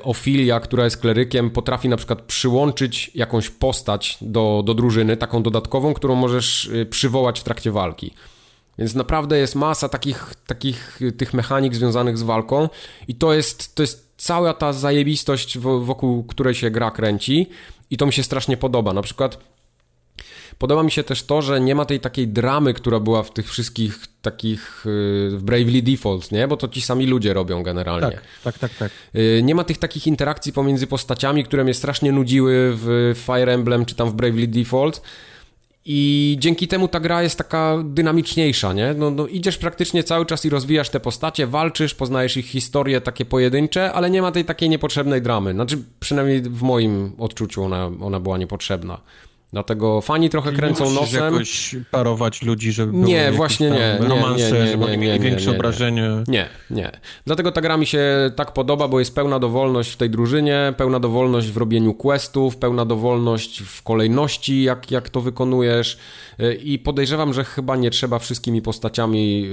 Ofilia, która jest klerykiem, potrafi na przykład przyłączyć jakąś postać do, do drużyny, taką dodatkową, którą możesz przywołać w trakcie walki. Więc naprawdę jest masa takich, takich tych mechanik związanych z walką i to jest, to jest cała ta zajebistość, wokół której się gra kręci i to mi się strasznie podoba. Na przykład podoba mi się też to, że nie ma tej takiej dramy, która była w tych wszystkich takich y, w Bravely Default, nie? Bo to ci sami ludzie robią generalnie. Tak, tak, tak, tak. Y, nie ma tych takich interakcji pomiędzy postaciami, które mnie strasznie nudziły w Fire Emblem czy tam w Bravely Default i dzięki temu ta gra jest taka dynamiczniejsza, nie? No, no, idziesz praktycznie cały czas i rozwijasz te postacie, walczysz, poznajesz ich historie takie pojedyncze, ale nie ma tej takiej niepotrzebnej dramy. Znaczy, przynajmniej w moim odczuciu ona, ona była niepotrzebna. Dlatego fani trochę Czyli kręcą nie nosem. jakoś parować ludzi, żeby Nie, właśnie nie. Romanse, nie, nie, żeby oni mieli większe obrażenie. Nie, nie. Dlatego ta gra mi się tak podoba, bo jest pełna dowolność w tej drużynie, pełna dowolność w robieniu questów, pełna dowolność w kolejności, jak, jak to wykonujesz. I podejrzewam, że chyba nie trzeba wszystkimi postaciami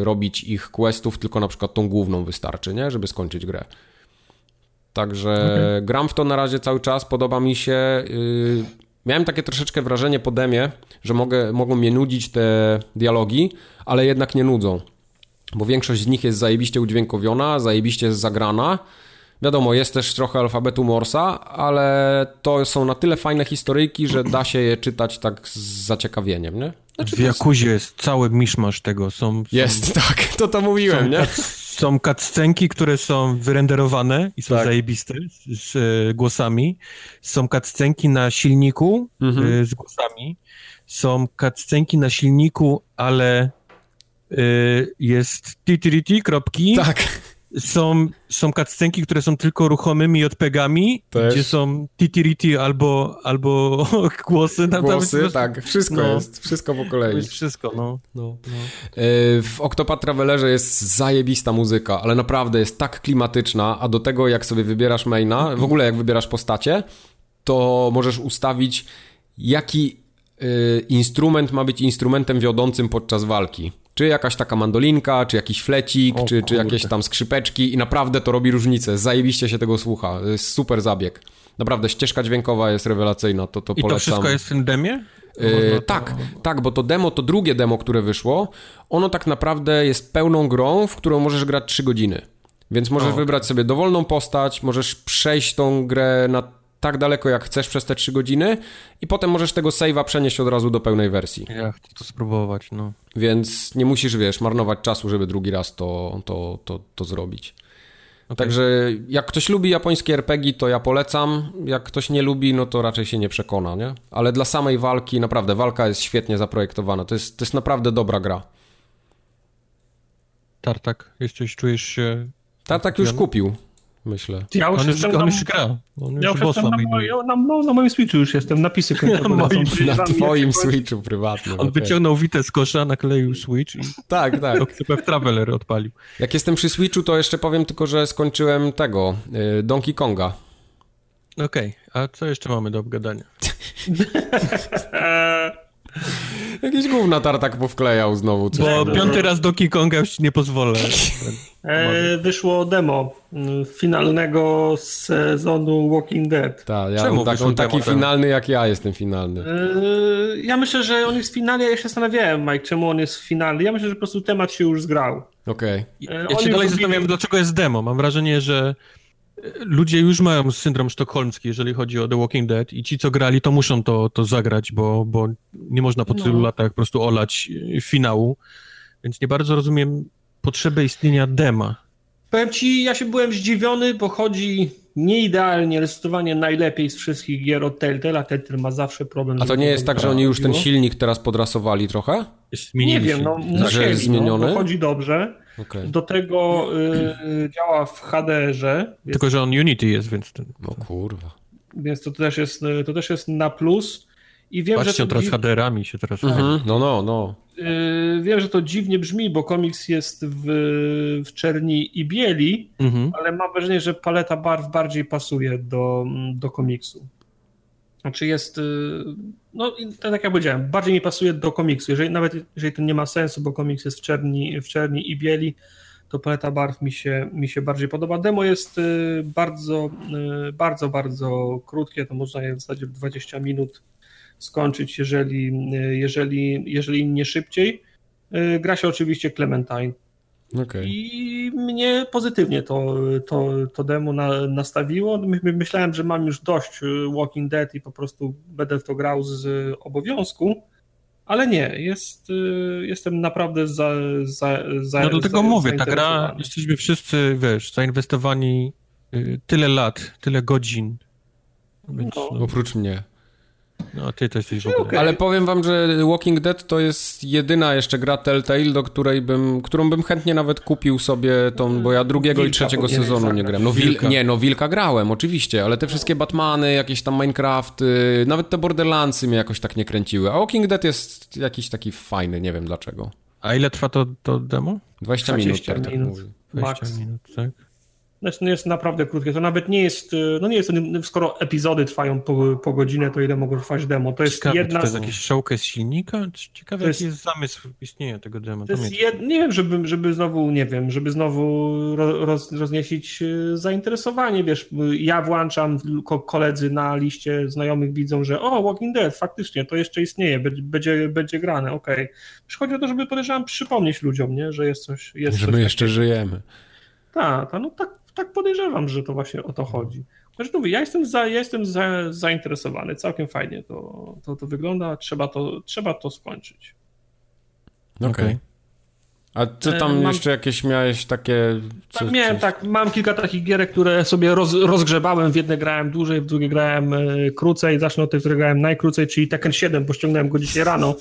y, robić ich questów, tylko na przykład tą główną wystarczy, nie? Żeby skończyć grę. Także okay. gram w to na razie cały czas, podoba mi się. Y, miałem takie troszeczkę wrażenie po demie, że mogę, mogą mnie nudzić te dialogi, ale jednak nie nudzą. Bo większość z nich jest zajebiście udźwiękowiona, zajebiście zagrana. Wiadomo, jest też trochę alfabetu Morsa, ale to są na tyle fajne historyjki, że da się je czytać tak z zaciekawieniem, nie? Znaczy, w Jakuzie jest cały miszmasz tego. Są, są, jest, [laughs] tak, to to mówiłem, są nie? są cutscenki, które są wyrenderowane i są tak. zajebiste z, z, e, głosami. Są cutscenki na silniku mhm. y, z głosami. Są cutscenki na silniku, ale y, jest titiriti, kropki. Tak są, są cutscenki, które są tylko ruchomymi JPEGami, Też. gdzie są titiriti albo, albo [laughs] głosy. Tam, głosy, tam tak, wszystko no, jest, wszystko po kolei. Jest wszystko, no. no, no. E, w Octopath Travelerze jest zajebista muzyka, ale naprawdę jest tak klimatyczna, a do tego jak sobie wybierasz maina, w ogóle jak wybierasz postacie, to możesz ustawić jaki y, instrument ma być instrumentem wiodącym podczas walki. Czy jakaś taka mandolinka, czy jakiś flecik, o, czy, czy jakieś tam skrzypeczki i naprawdę to robi różnicę. Zajebiście się tego słucha. Jest super zabieg. Naprawdę, ścieżka dźwiękowa jest rewelacyjna, to, to I polecam. to wszystko jest w tym demie? Yy, tak, tak, bo to demo, to drugie demo, które wyszło, ono tak naprawdę jest pełną grą, w którą możesz grać 3 godziny. Więc możesz o, okay. wybrać sobie dowolną postać, możesz przejść tą grę na tak daleko, jak chcesz przez te 3 godziny i potem możesz tego save'a przenieść od razu do pełnej wersji. Ja chcę to spróbować, no. Więc nie musisz, wiesz, marnować czasu, żeby drugi raz to, to, to, to zrobić. Okay. Także jak ktoś lubi japońskie RPG, to ja polecam. Jak ktoś nie lubi, no to raczej się nie przekona, nie? Ale dla samej walki, naprawdę, walka jest świetnie zaprojektowana. To jest, to jest naprawdę dobra gra. Tartak, jesteś, czujesz się... Tartak już kupił myślę. Ja już on, już, on już gra. On już ja już jestem na, na, na, na, moim Switchu już jestem, napisy [laughs] końcowe. na, moim, na twoim Switchu prywatnym. On okay. wyciągnął Witę z kosza, nakleił Switch i tak, tak. [laughs] w Traveler odpalił. Jak jestem przy Switchu, to jeszcze powiem tylko, że skończyłem tego, y, Donkey Konga. Okej, okay. a co jeszcze mamy do obgadania? [laughs] [laughs] Jakiś gówna tartak powklejał znowu. Coś Bo piąty raz do Konga już nie pozwolę. E, wyszło demo mm, finalnego sezonu Walking Dead. Tak, ja Czemu tak, on taki finalny jak ja jestem finalny. E, ja myślę, że on jest finalny, ja się zastanawiałem, Mike, czemu on jest finalny. Ja myślę, że po prostu temat się już zgrał. Okej. Okay. E, ja się dalej zastanawiam, dlaczego jest demo. Mam wrażenie, że ludzie już mają syndrom sztokholmski, jeżeli chodzi o The Walking Dead i ci, co grali, to muszą to, to zagrać, bo, bo nie można po tylu no. latach po prostu olać finału, więc nie bardzo rozumiem potrzebę istnienia dema. Powiem ci, ja się byłem zdziwiony, bo chodzi nieidealnie, rysowanie najlepiej z wszystkich gier od Telltale, a Telltale ma zawsze problem. A to nie jest tak, że oni już ten silnik teraz podrasowali trochę? nie wiem, no musieli, zmieniony? No, chodzi dobrze. Okay. Do tego y, działa w HDR-ze. Tylko, że on Unity jest, więc... Ten... No kurwa. Więc to też jest, to też jest na plus. I wiem, Patrzcie, że to teraz. HDR-ami się teraz... Mhm. No, no, no. Yy, wiem, że to dziwnie brzmi, bo komiks jest w, w czerni i bieli, mhm. ale mam wrażenie, że paleta barw bardziej pasuje do, do komiksu. Znaczy jest, yy, no tak jak ja powiedziałem, bardziej mi pasuje do komiksu. Jeżeli, nawet jeżeli to nie ma sensu, bo komiks jest w czerni, w czerni i bieli, to paleta barw mi się, mi się bardziej podoba. Demo jest yy, bardzo, bardzo, bardzo krótkie, to można je w zasadzie w 20 minut skończyć, jeżeli, jeżeli, jeżeli nie szybciej. Y, gra się oczywiście Clementine. Okay. I mnie pozytywnie to, to, to demo na, nastawiło. Myślałem, że mam już dość y, Walking Dead i po prostu będę w to grał z obowiązku, ale nie, jest, y, jestem naprawdę za, za, za No do tego za, mówię, ta gra, jesteśmy wszyscy, wiesz, zainwestowani tyle lat, tyle godzin. Więc, no. Oprócz mnie. No, ty to jesteś w ogóle. Okay. Ale powiem wam, że Walking Dead to jest jedyna jeszcze gra Telltale, do której bym, którą bym chętnie nawet kupił sobie tą, bo ja drugiego Wilka, i trzeciego sezonu nie grałem. No Wilka. nie, no Wilka grałem, oczywiście, ale te wszystkie Batmany, jakieś tam Minecrafty, nawet te Borderlandsy mnie jakoś tak nie kręciły. A Walking Dead jest jakiś taki fajny, nie wiem dlaczego. A ile trwa to, to demo? 20, 20 minut, minut. Tak 20 minut, tak. Znaczy, no jest naprawdę krótkie. To nawet nie jest, y, no nie jest, skoro epizody trwają po, po godzinę, to ile mogą trwać demo. To jest Ciekawe, jedna. To jest jakiś showcase silnika? Ciekawe, to jest, jaki jest zamysł istnienia tego demo. To jest jed... Nie wiem, żeby, żeby znowu, nie wiem, żeby znowu roz, rozniesić y, zainteresowanie. Wiesz, ja włączam, koledzy na liście znajomych widzą, że o, Walking Dead, faktycznie, to jeszcze istnieje, będzie, będzie grane, okej. Okay. Chodzi o to, żeby podejrzewam przypomnieć ludziom, nie, że jest coś. Jest że coś my jeszcze takiego. żyjemy. Tak, no tak, tak podejrzewam, że to właśnie o to chodzi. Znaczy mówię, ja jestem, za, ja jestem za, zainteresowany, całkiem fajnie to, to, to wygląda, trzeba to, trzeba to skończyć. Okej. Okay. A tam e, mam, jeszcze jakieś miałeś takie... Co, tak, miałem, coś... tak, mam kilka takich gierek, które sobie roz, rozgrzebałem, w jedne grałem dłużej, w drugie grałem e, krócej, zacznę od tej, w której grałem najkrócej, czyli Tekken 7, bo ściągnąłem go dzisiaj rano.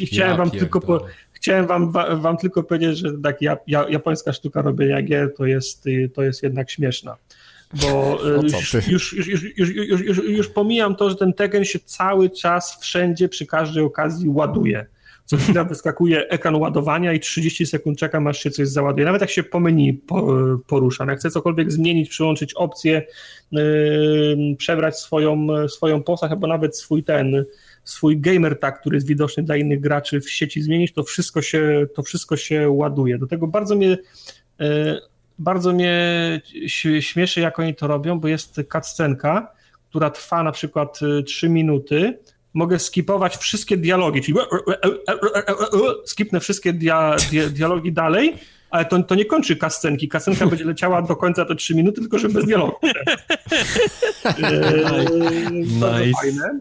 I [laughs] chciałem ja wam tylko... Po, chciałem wam, wam tylko powiedzieć, że tak ja, ja, japońska sztuka robienia gier to jest, to jest jednak śmieszna. Bo no już, już, już, już, już, już, już pomijam to, że ten Tekken się cały czas wszędzie przy każdej okazji ładuje. Co [laughs] chwila wyskakuje ekran ładowania i 30 sekund czekam, aż się coś załaduje. Nawet jak się po menu poruszam, jak chcę cokolwiek zmienić, przyłączyć opcję, przebrać swoją, swoją postać, albo nawet swój ten swój gamer tag, który jest widoczny dla innych graczy w sieci zmienić, to wszystko się, to wszystko się ładuje. Do tego bardzo mnie e, bardzo mnie śmieszy, jak oni to robią, bo jest cutscenka, która trwa na przykład 3 e, minuty mogę skipować wszystkie dialogi, czyli skipnę wszystkie dia, dia, dialogi dalej, ale to, to nie kończy kascenki. Kascenka będzie leciała do końca te 3 minuty, tylko że bez dialogu. [laughs] nice. fajne.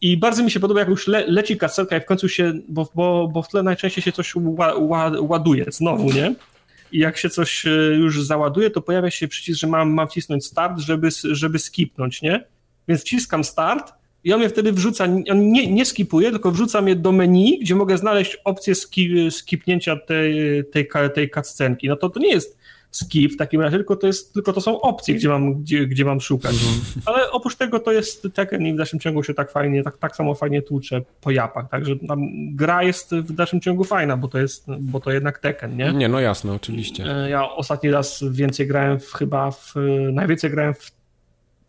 I bardzo mi się podoba, jak już le, leci kascenka i w końcu się, bo, bo, bo w tle najczęściej się coś ła, ła, ładuje znowu, nie? I jak się coś już załaduje, to pojawia się przycisk, że mam, mam wcisnąć start, żeby, żeby skipnąć, nie? Więc wciskam start i on mnie wtedy wrzuca, on nie, nie skipuje, tylko wrzuca mnie do menu, gdzie mogę znaleźć opcję ski, skipnięcia tej, tej, tej cutscenki. No to to nie jest skip w takim razie, tylko to, jest, tylko to są opcje, gdzie mam, gdzie, gdzie mam szukać. Mhm. Ale oprócz tego to jest Tekken i w dalszym ciągu się tak fajnie, tak, tak samo fajnie tłucze po japach, także gra jest w dalszym ciągu fajna, bo to jest, bo to jednak Tekken, nie? Nie, no jasne, oczywiście. E, ja ostatni raz więcej grałem w, chyba w, najwięcej grałem w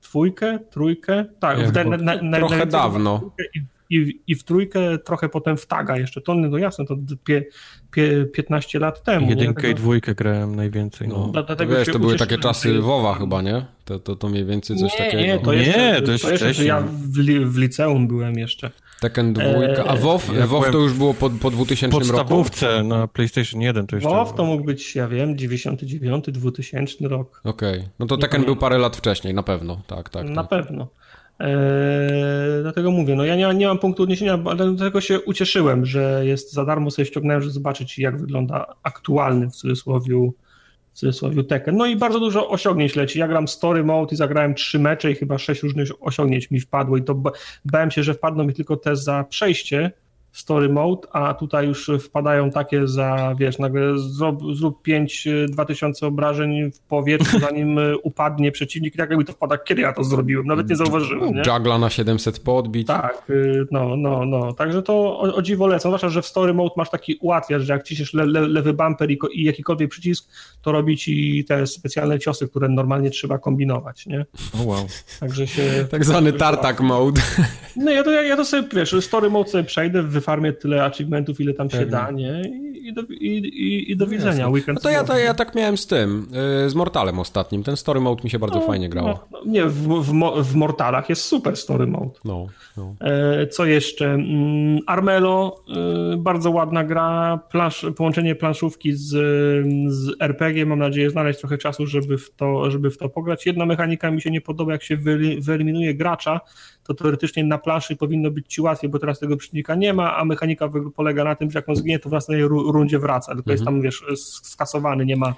dwójkę, trójkę, tak, w na, na, na, trochę dawno. I, i, I, w trójkę, trochę potem w taga jeszcze. To no jasne, to pie, pie, 15 lat temu. Jedynkę i dwójkę grałem najwięcej. No. no. to, wiesz, to były takie czasy WoWa chyba, nie? To, to, to mniej więcej coś nie, takiego. Nie, to, jeszcze, nie, to, jest to jeszcze, ja w, li, w liceum byłem jeszcze. Tekken 2, a WoW, ja WoW to już było po, po 2000 roku? podstawówce na PlayStation 1 to jeszcze... WoW to mógł być, ja wiem, 99, 2000 rok. Okej, okay. no to nie Tekken był parę lat wcześniej, na pewno, tak, tak. Na tak. pewno. Eee, dlatego mówię, no ja nie, nie, mam punktu odniesienia, ale dlatego się ucieszyłem, że jest za darmo, sobie ściągnąłem, żeby zobaczyć jak wygląda aktualny w cudzysłowie, w cudzysłowie Tekken. No i bardzo dużo osiągnięć leci. Ja gram story mode i zagrałem trzy mecze i chyba sześć różnych osiągnięć mi wpadło i to bałem się, że wpadną mi tylko te za przejście, story mode, a tutaj już wpadają takie za, wiesz, nagle zrób, zrób 5 2000 obrażeń w powietrzu, [laughs] zanim upadnie przeciwnik, tak jakby to wpada, kiedy ja to zrobiłem, nawet nie zauważyłem, nie? Juggla na 700 podbić. Tak, y, no, no, no, także to o, o dziwo lecą, zwłaszcza, że w story mode masz taki ułatwiacz, że jak ciśniesz le, le, lewy bumper i, i, jakikolwiek przycisk, to robi ci te specjalne ciosy, które normalnie trzeba kombinować, nie? Oh, wow. Także się... [laughs] tak zwany tartak mode. No ja to, ja, ja to sobie, wiesz, story mode sobie przejdę, wyfarmię tyle achievementów, ile tam Pewnie. się da, nie? I do, i, i, i do no widzenia. Weekend no to ja, to ja tak miałem z tym, y, z Mortalem ostatnim. Ten story mode mi się bardzo no, fajnie grało. No, no, nie, w, w, w, Mortalach jest super story mode. No, no. E, co jeszcze? Mm, Armelo, y, bardzo ładna gra, plansz, połączenie planszówki z, z RPG. Mam nadzieję znaleźć trochę czasu, żeby w, to, żeby w to pograć. Jedna mechanika mi się nie podoba, jak się wyeliminuje gracza, to teoretycznie na planszy powinno być ci łatwiej, bo teraz tego przeciwnika nie ma, a mechanika polega na tym, że jak on zginie, to w następnej rundzie wraca, tylko mhm. jest tam, wiesz, skasowany, nie ma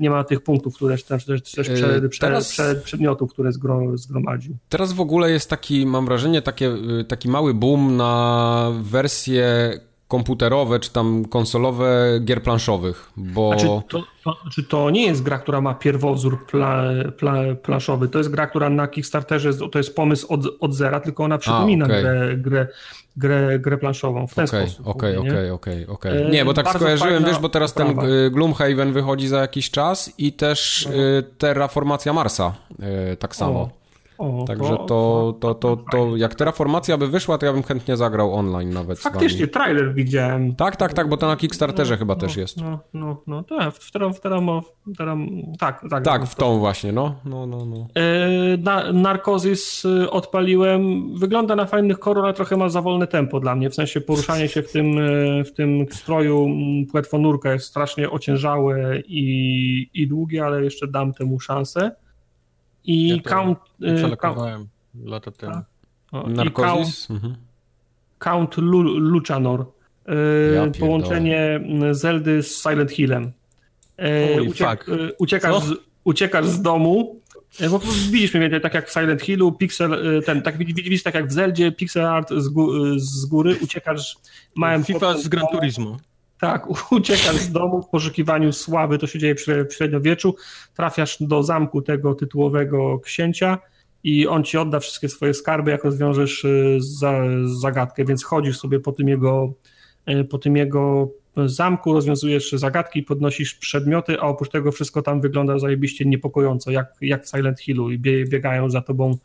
nie ma tych punktów, które też, też, też prze, prze, teraz, prze, przedmiotów, które zgro, zgromadził. Teraz w ogóle jest taki, mam wrażenie, takie, taki mały boom na wersję komputerowe czy tam konsolowe gier planszowych, bo... Znaczy, to, to, znaczy to nie jest gra, która ma pierwowzór pla, pla, planszowy, to jest gra, która na Kickstarterze, to jest pomysł od, od zera, tylko ona przypomina okay. grę, grę, grę, grę planszową w ten okay, sposób. Okej, okej, okej, okej. Nie, bo tak skojarzyłem, wiesz, bo teraz ten y, Gloomhaven wychodzi za jakiś czas i też no. Y, Terraformacja Marsa y, tak samo. O. O, Także to, to, to, to, jak Terraformacja by wyszła, to ja bym chętnie zagrał online nawet. Faktycznie, trailer widziałem. Tak, tak, tak, bo to na Kickstarterze no, chyba no, też jest. No, no, no, tak, w, w, w, tak, tak. Tak, w tą właśnie, no, no, no. no. Na, Narkozis y, odpaliłem, wygląda na fajnych kolor, ale trochę ma za wolne tempo dla mnie, w sensie poruszanie się w tym, y, w tym stroju płetwonurka jest strasznie ociężałe i, i długie, ale jeszcze dam temu szansę. I ja Count... Przelekowałem y, lata temu. Narkozis? Count, mhm. Count Luchanor. Y, ja połączenie Zeldy z Silent Hillem. Y, Uciek, uciekasz, z, uciekasz z domu, bo widzisz więcej tak jak w Silent Hillu, pixel, ten, tak widzisz tak jak w Zeldzie, pixel art z, gó z góry, uciekasz małem FIFA z Gran Turismo. Tak, uciekasz z domu w poszukiwaniu sławy, to się dzieje w średniowieczu, trafiasz do zamku tego tytułowego księcia i on ci odda wszystkie swoje skarby, jak rozwiążesz y, za, zagadkę, więc chodzisz sobie po tym jego, y, po tym jego zamku, rozwiązujesz zagadki, podnosisz przedmioty, a oprócz tego wszystko tam wygląda zajebiście niepokojąco, jak, jak w Silent Hillu i biegają za tobą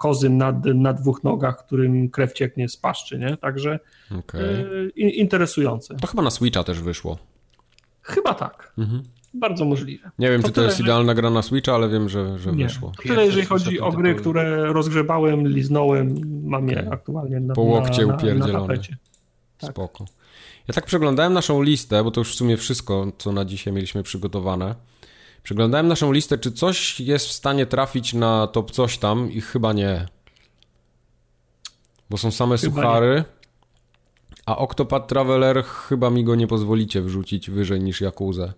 kozy na, na dwóch nogach, którym krew cieknie z paszczy, nie? Także okay. y, interesujące. To chyba na Switcha też wyszło. Chyba tak. Mhm. Bardzo możliwe. Nie wiem, To czy to tyle, jest że- idealna gra na Switcha, ale wiem, że, że Nie. wyszło. Tyle jeżeli chodzi o gry, które rozgrzebałem, liznąłem, mam je Okej. aktualnie na, Po łokcie na, na, na upierdzielone. tapecie. Tak. Spoko. Ja tak przeglądałem naszą listę, bo to już w sumie wszystko, co na dzisiaj mieliśmy przygotowane. Przeglądałem naszą listę, czy coś jest w stanie trafić na top coś tam i chyba nie. Bo są same Chyba suchary. A Octopath Traveler chyba mi go nie pozwolicie wrzucić wyżej niż Jakuzę.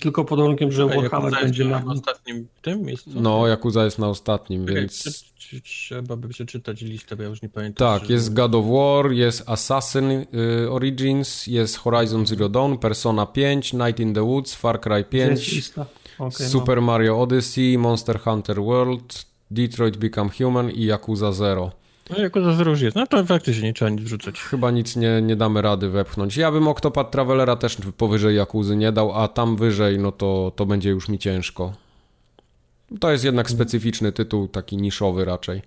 Tylko pod warunkiem, że Warhammer będzie na... ostatnim tym miejscu? No, Yakuza jest na ostatnim, Czekaj, więc... trze- Trzeba by przeczytać listę, bo ja już nie pamiętam. Tak, jest God of War, jest Assassin y, Origins, jest Horizon Zero Dawn, Persona 5, Night in the Woods, Far Cry Jest 5, lista. Okay, Super Mario Odyssey, Monster Hunter World, Detroit Become Human i Yakuza Zero. No jako za zero już jest. No to faktycznie nie trzeba nic wrzucać. Chyba nic nie, nie damy rady wepchnąć. Ja bym Octopath Travelera też powyżej Yakuzy nie dał, a tam wyżej, no to, to będzie już mi ciężko. To jest jednak specyficzny tytuł, taki niszowy raczej.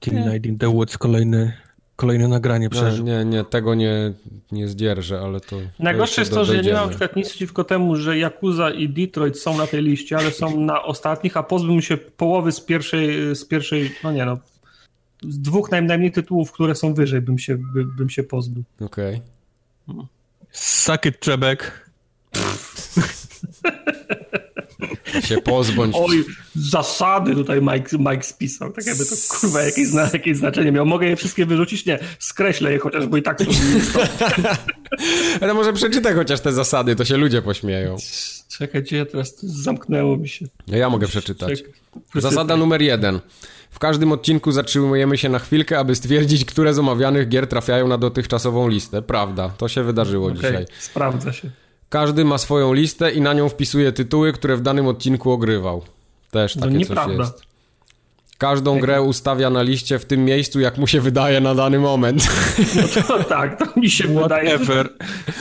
Team Night in the Woods, kolejny, kolejne nagranie Nie, przeżył. nie, nie, tego nie, nie zdzierżę, ale to. Najgorsze to jest to, że ja nie mam przykład nic przeciwko temu, że Yakuza i Detroit są na tej liście, ale są na ostatnich, a pozbyłbym się połowy z pierwszej, z pierwszej no nie no, z dwóch najmniej tytułów, które są wyżej, bym się, by, bym się pozbył. Okej. Suck it, Czebek. [laughs] Się pozbądź. Oj, zasady tutaj Mike, Mike spisał, tak jakby to kurwa jakieś, zna, jakieś znaczenie miał. Mogę je wszystkie wyrzucić? Nie, skreślę je chociaż, bo i tak to [laughs] Ale może przeczytaj chociaż te zasady, to się ludzie pośmieją. Czekajcie, teraz to zamknęło mi się. Ja, ja mogę przeczytać. Czek- Zasada numer jeden. W każdym odcinku zatrzymujemy się na chwilkę, aby stwierdzić, które z omawianych gier trafiają na dotychczasową listę. Prawda, to się wydarzyło Okej, dzisiaj. sprawdza się. Każdy ma swoją listę i na nią wpisuje tytuły, które w danym odcinku ogrywał. Też No takie coś nieprawda. jest. Każdą grę ustawia na liście w tym miejscu, jak mu się wydaje na dany moment. No to tak, to mi się wydaje, że, Whatever.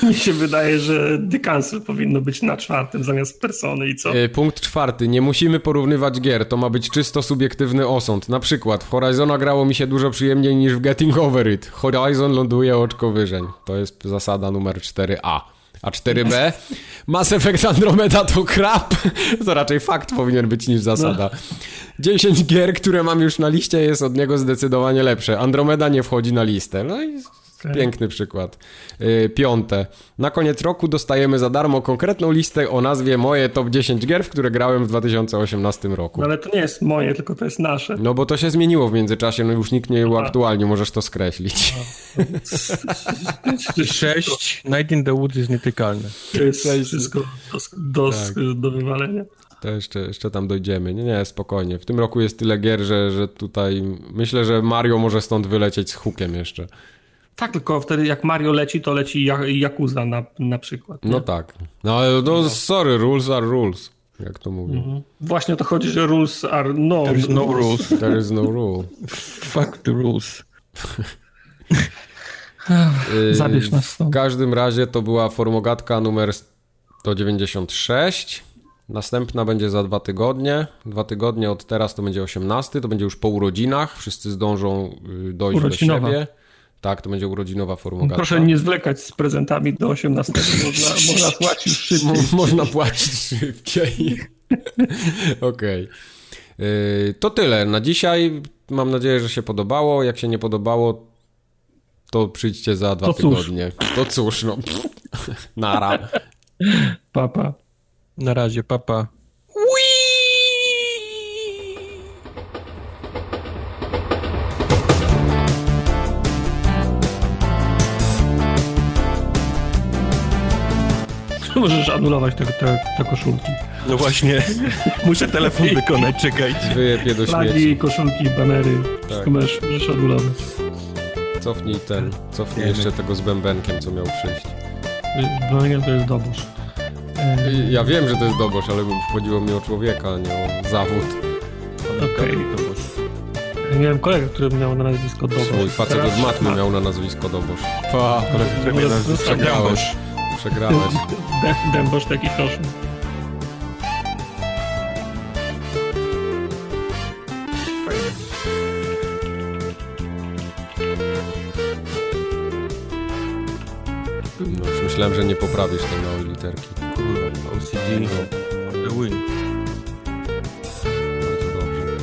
mi się wydaje, że The Cancel powinno być na czwartym zamiast persony i co? E, Punkt czwarty. Nie musimy porównywać gier. To ma być czysto subiektywny osąd. Na przykład w Horizona grało mi się dużo przyjemniej niż w Getting Over It. Horizon ląduje oczko wyżej. To jest zasada numer 4a. A 4b? Mass Effect Andromeda to krap. [laughs] To raczej fakt powinien być niż zasada. 10 gier, które mam już na liście jest od niego zdecydowanie lepsze. Andromeda nie wchodzi na listę. No i Piękny przykład. Yy, piąte. Na koniec roku dostajemy za darmo konkretną listę o nazwie Moje top 10 gier, w które grałem w 2018 roku. No ale to nie jest moje, tylko to jest nasze. No bo to się zmieniło w międzyczasie, no już nikt nie uaktualni, możesz to skreślić. [laughs] Sześć. Night in the Woods jest nietykalne. To jest wszystko do, do, Tak. do wywalenia. To jeszcze, jeszcze tam dojdziemy. Nie, nie, spokojnie. W tym roku jest tyle gier, że, że tutaj myślę, że Mario może stąd wylecieć z hukiem jeszcze. Tak, tylko wtedy jak Mario leci, to leci Yakuza na, na przykład. nie? No tak. No ale no, sorry, rules are rules. Jak to mówią. Właśnie o to chodzi, że rules are no. There is no rules. There is no rule. [laughs] Fuck the rules. Yy, [laughs] Zabierz nas W stąd. każdym razie to była formogatka numer 196. Następna będzie za dwa tygodnie. Dwa tygodnie od teraz to będzie 18. To będzie już po urodzinach. Wszyscy zdążą y, dojść Urodzinowa. do siebie. Tak, to będzie urodzinowa formogatka. Proszę nie zwlekać z prezentami do 18. Można, [laughs] można płacić szybciej. Mo- Można płacić szybciej. Okej. Yy, To tyle na dzisiaj. Mam nadzieję, że się podobało. Jak się nie podobało, to przyjdźcie za dwa To cóż. tygodnie. To cóż, no. [laughs] Nara. Papa. Na razie, papa. [laughs] Możesz anulować te, te, te koszulki. No właśnie, [laughs] muszę telefon wykonać, czekajcie. Wyjebie do śmieci. Flagi, koszulki, banery. Wszystko możesz, możesz anulować. Cofnij ten, cofnij jeszcze tego z bębenkiem, co miał przyjść. Bronian to jest dobosz. E, I- Ja wiem, że to jest dobosz, ale chodziło mi o człowieka, a nie o zawód. Okej. Ja miałem kolegę, który miał na nazwisko dobosz. Swój facet Teraz- od matmy miał na nazwisko dobosz. Pa, Kolega nas Może- przegrałeś. Przegrałeś. Dę- [laughs] Dębosz taki proszę. No już Myślałem, że nie poprawisz tej małej literki. Kurwa, OCD, no, the win. Bardzo dobrze.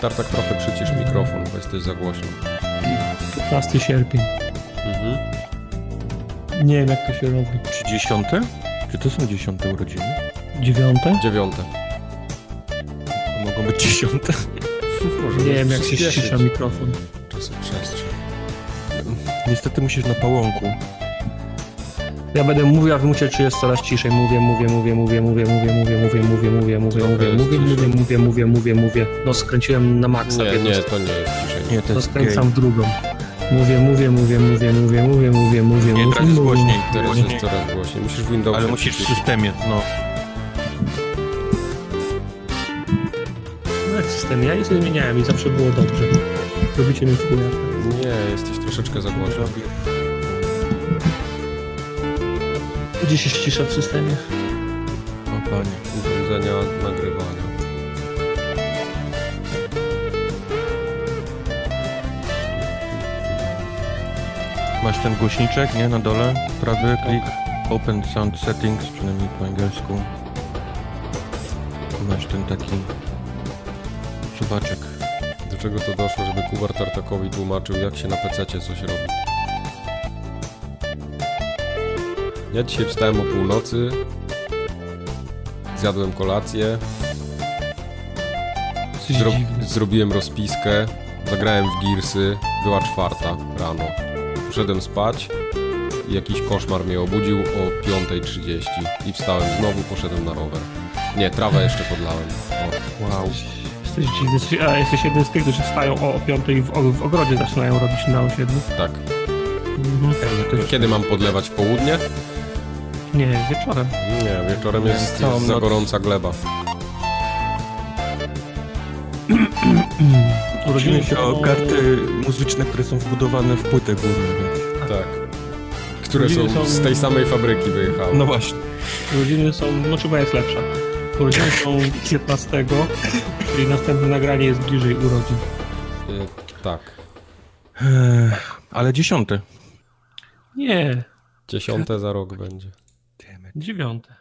Tartak trochę przycisz mikrofon, bo jesteś za głośno. 15 sierpień. Mhm. Nie wiem, jak to się robi. Czy dziesiąte? Czy to są dziesiąte urodziny? Dziewiąte? Dziewiąte. To mogą być dziesiąte. Może Nie wiem, jak się ścisza mikrofon. Czasy przestrzeń. Niestety musisz na pałąku. Ja będę mówił, a wy musicie, czy jest coraz ciszej. Mówię, mówię, mówię, mówię, mówię, mówię, mówię, mówię, mówię, mówię, mówię, mówię, mówię, mówię, mówię, mówię, mówię, mówię. No skręciłem na maksa. Nie, nie, to nie jest ciszej. Nie, to To jest gej. skręcam w drugą. Mówię, mówię, mówię, mówię, mówię, mówię, mówię, mówię, Nie, mówię, teraz jest mówię. głośniej. Teraz jest coraz głośniej. Musisz w Windowsie Ale musisz w systemie, no. No system, ja nic nie zmieniałem i zawsze było dobrze. Robicie mi w chuja. Nie, jesteś troszeczkę za głośno. Robię. Gdzie się ścisza w systemie? O panie. Urządzenia nagrywania. Masz ten głośniczek, nie? Na dole? Prawy klik. Open Sound Settings, przynajmniej po angielsku. Masz ten taki suwaczek. Do czego to doszło, żeby Kubar Tartakowi tłumaczył, jak się na PC coś robi? Ja dzisiaj wstałem o północy, zjadłem kolację, zro zrobiłem rozpiskę, zagrałem w Gearsy, była czwarta rano. Poszedłem spać i jakiś koszmar mnie obudził o 5.30 i wstałem znowu, poszedłem na rower. Nie, trawę jeszcze podlałem. O. Wow. Jesteś dziwny. Jesteś, a jesteś jeden z tych, którzy wstają o, o 5 w, w ogrodzie zaczynają robić na osiedlu. Tak. Mhm. To jest Kiedy mam podlewać w południe? Nie, wieczorem. Nie, wieczorem jest, jest za gorąca gleba. [clears throat] Urodzimy się o karty muzyczne, które są wbudowane w płytę główną, więc... Tak. Które Urodziny są są- z tej samej fabryki wyjechały. No właśnie. Urodziny są, no chyba jest lepsza. Urodziny są 15, czyli następne nagranie jest bliżej urodzin. Y, tak. Ale dziesiąte. Nie, Dziesiąte za rok będzie. dziewiąte.